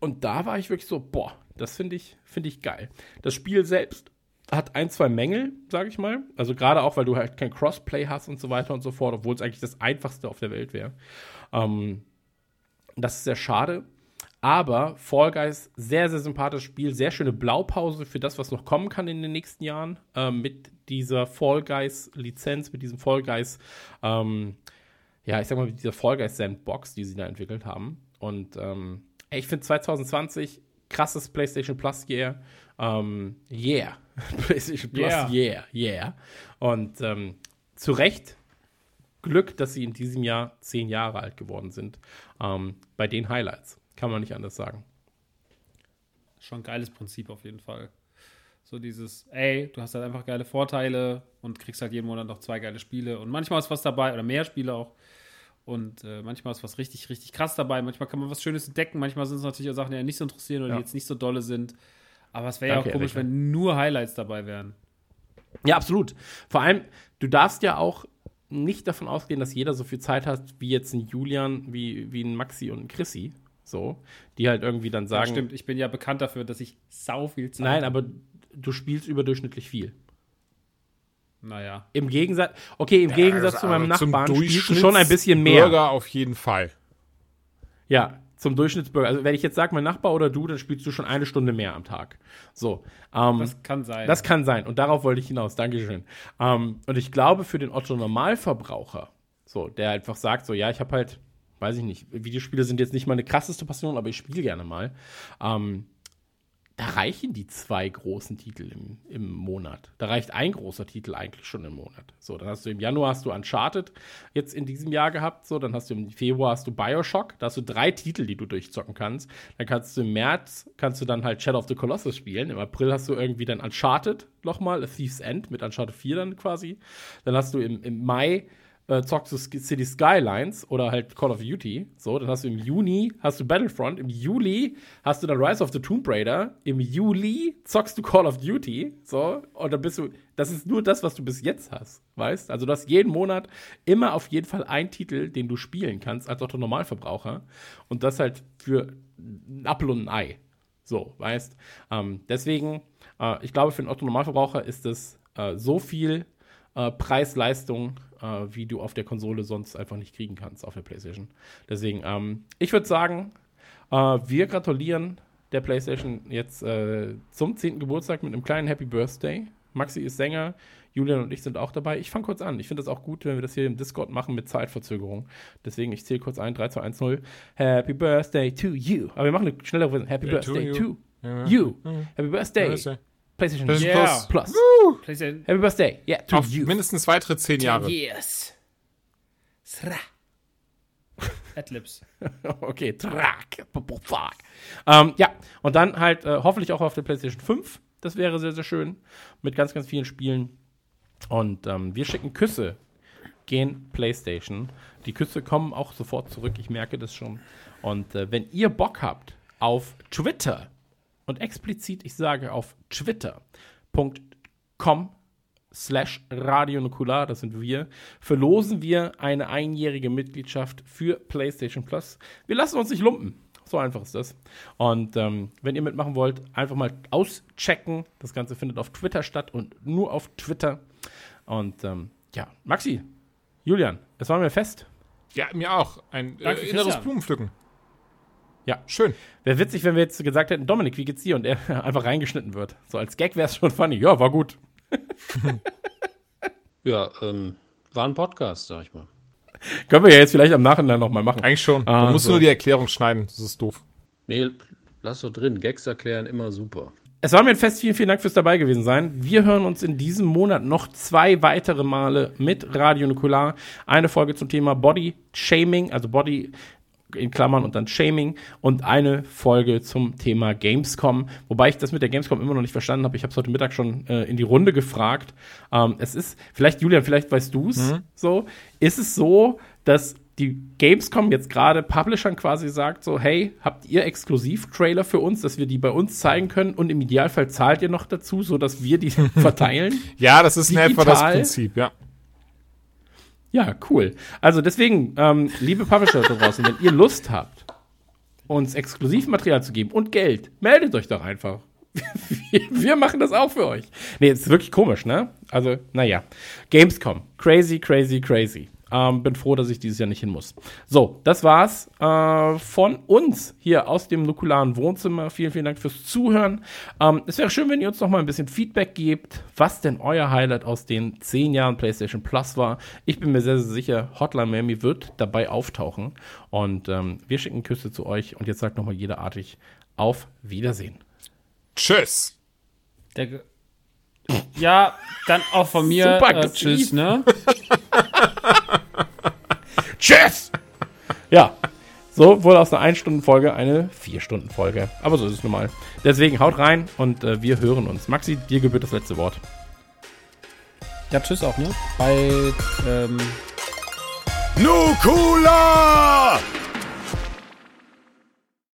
Und da war ich wirklich so, boah, Das finde ich, finde ich geil. Das Spiel selbst hat ein, zwei Mängel, sage ich mal. Also gerade auch, weil du halt kein Crossplay hast und so weiter und so fort, obwohl es eigentlich das einfachste auf der Welt wäre. Ähm, das ist sehr schade. Aber Fall Guys, sehr, sehr sympathisches Spiel, sehr schöne Blaupause für das, was noch kommen kann in den nächsten Jahren äh, mit dieser Fall Guys Lizenz, mit diesem Fall Guys, ähm, ja, ich sag mal, mit dieser Fall Guys Sandbox, die sie da entwickelt haben. Und ähm, ich finde 2020 krasses PlayStation Plus Year. Ähm, yeah. PlayStation Plus Yeah. yeah, yeah. Und ähm, zu Recht Glück, dass sie in diesem Jahr zehn Jahre alt geworden sind. Ähm, bei den Highlights. Kann man nicht anders sagen. Schon ein geiles Prinzip auf jeden Fall. So dieses, ey, du hast halt einfach geile Vorteile und kriegst halt jeden Monat noch zwei geile Spiele. Und manchmal ist was dabei, oder mehr Spiele auch. Und äh, manchmal ist was richtig, richtig krass dabei. Manchmal kann man was Schönes entdecken. Manchmal sind es natürlich auch Sachen, die einen nicht so interessieren oder Ja. die jetzt nicht so dolle sind. Aber es wäre ja auch komisch, Erika. wenn nur Highlights dabei wären. Ja, absolut. Vor allem, du darfst ja auch nicht davon ausgehen, dass jeder so viel Zeit hat, wie jetzt ein Julian, wie, wie ein Maxi und ein Chrissy. So, die halt irgendwie dann Ja, sagen, stimmt, ich bin ja bekannt dafür, dass ich sau viel Zeit nein, aber du spielst überdurchschnittlich viel. Naja. Im Gegensatz, okay, im Gegensatz zu meinem Also Nachbarn spielst du schon ein bisschen mehr. Bürger auf jeden Fall. Ja, zum Durchschnittsbürger. Also wenn ich jetzt sage, mein Nachbar oder du, dann spielst du schon eine Stunde mehr am Tag. So. Ähm, Das kann sein. Das kann sein. Und darauf wollte ich hinaus. Dankeschön. Ähm, und ich glaube, für den Otto Normalverbraucher, so, der einfach sagt, so, ja, ich habe halt, weiß ich nicht, Videospiele sind jetzt nicht meine krasseste Passion, aber ich spiele gerne mal. Ähm, da reichen die zwei großen Titel im, im Monat. Da reicht ein großer Titel eigentlich schon im Monat. So, dann hast du im Januar hast du Uncharted jetzt in diesem Jahr gehabt. So, dann hast du im Februar hast du Bioshock. Da hast du drei Titel, die du durchzocken kannst. Dann kannst du im März kannst du dann halt Shadow of the Colossus spielen. Im April hast du irgendwie dann Uncharted nochmal, A Thief's End mit Uncharted 4 dann quasi. Dann hast du im, im Mai äh, zockst du City Skylines oder halt Call of Duty. So, dann hast du im Juni hast du Battlefront, im Juli hast du dann Rise of the Tomb Raider, im Juli zockst du Call of Duty. So, und dann bist du, das ist nur das, was du bis jetzt hast, weißt? Also du hast jeden Monat immer auf jeden Fall einen Titel, den du spielen kannst als Otto Normalverbraucher. Und das halt für ein Apfel und ein Ei. So, weißt? Ähm, deswegen, äh, ich glaube, für einen Otto Normalverbraucher ist es äh, so viel äh, Preis-Leistung, äh, wie du auf der Konsole sonst einfach nicht kriegen kannst, auf der PlayStation. Deswegen, ähm, ich würde sagen, äh, wir gratulieren der PlayStation jetzt äh, zum 10. Geburtstag mit einem kleinen Happy Birthday. Maxi ist Sänger, Julian und ich sind auch dabei. Ich fange kurz an. Ich finde das auch gut, wenn wir das hier im Discord machen mit Zeitverzögerung. Deswegen, ich zähle kurz ein, 3, 2, 1, 0. Happy Birthday to you. Aber wir machen eine schnellere Version. Happy to Birthday you. to you. Mhm. Happy Birthday. Birthday. PlayStation PlayStation Yeah. Plus. PlayStation Happy Birthday. Yeah, to Auf you. mindestens weitere zehn Jahre. Yes. Sra. Adlibs. okay, track. Fuck. Ähm, ja, und dann halt äh, hoffentlich auch auf der PlayStation 5. Das wäre sehr, sehr schön. Mit ganz, ganz vielen Spielen. Und ähm, wir schicken Küsse gehen PlayStation. Die Küsse kommen auch sofort zurück. Ich merke das schon. Und äh, wenn ihr Bock habt auf Twitter und explizit, ich sage auf twitter.com slash Radio Nukular, das sind wir, verlosen wir eine einjährige Mitgliedschaft für PlayStation Plus. Wir lassen uns nicht lumpen. So einfach ist das. Und ähm, wenn ihr mitmachen wollt, einfach mal auschecken. Das Ganze findet auf Twitter statt und nur auf Twitter. Und ähm, ja, Maxi, Julian, es war mir fest. Ja, mir auch. Ein äh, inneres Christian. Blumenpflücken. Ja. Schön. Wäre witzig, wenn wir jetzt gesagt hätten, Dominik, wie geht's dir? Und er einfach reingeschnitten wird. So als Gag wäre es schon funny. Ja, war gut. Ja, ähm, war ein Podcast, sag ich mal. Können wir ja jetzt vielleicht am Nachhinein nochmal machen. Eigentlich schon. Ah, du musst so. nur die Erklärung schneiden. Das ist doof. Nee, lass doch drin. Gags erklären, immer super. Es war mir ein Fest. Vielen, vielen Dank fürs dabei gewesen sein. Wir hören uns in diesem Monat noch zwei weitere Male mit Radio Nukular. Eine Folge zum Thema Body Shaming, also Body in Klammern und dann Shaming und eine Folge zum Thema Gamescom, wobei ich das mit der Gamescom immer noch nicht verstanden habe. Ich habe es heute Mittag schon äh, in die Runde gefragt. Ähm, es ist, vielleicht Julian, vielleicht weißt du es so, ist es so, dass die Gamescom jetzt gerade Publishern quasi sagt so, hey, habt ihr Exklusiv-Trailer für uns, dass wir die bei uns zeigen können und im Idealfall zahlt ihr noch dazu, so dass wir die verteilen? Ja, das ist in etwa das Digital. Prinzip, ja. Ja, cool. Also deswegen, ähm, liebe Publisher da draußen, wenn ihr Lust habt, uns Exklusivmaterial zu geben und Geld, meldet euch doch einfach. Wir, wir machen das auch für euch. Nee, ist wirklich komisch, ne? Also, naja. Gamescom. Crazy, crazy, crazy. Ähm, bin froh, dass ich dieses Jahr nicht hin muss. So, das war's äh, von uns hier aus dem nukularen Wohnzimmer. Vielen, vielen Dank fürs Zuhören. Ähm, es wäre schön, wenn ihr uns noch mal ein bisschen Feedback gebt, was denn euer Highlight aus den zehn Jahren PlayStation Plus war. Ich bin mir sehr, sehr sicher, Hotline Miami wird dabei auftauchen. Und ähm, wir schicken Küsse zu euch. Und jetzt sagt noch mal jeder artig auf Wiedersehen. Tschüss. Ja, dann auch von mir. Super äh, tschüss, ne? Tschüss! Ja, so wurde aus einer 1-Stunden-Folge eine 4-Stunden-Folge. Aber so ist es nun mal. Deswegen haut rein und äh, wir hören uns. Maxi, dir gebührt das letzte Wort. Ja, tschüss auch, ne? Bei, ähm, Nukula!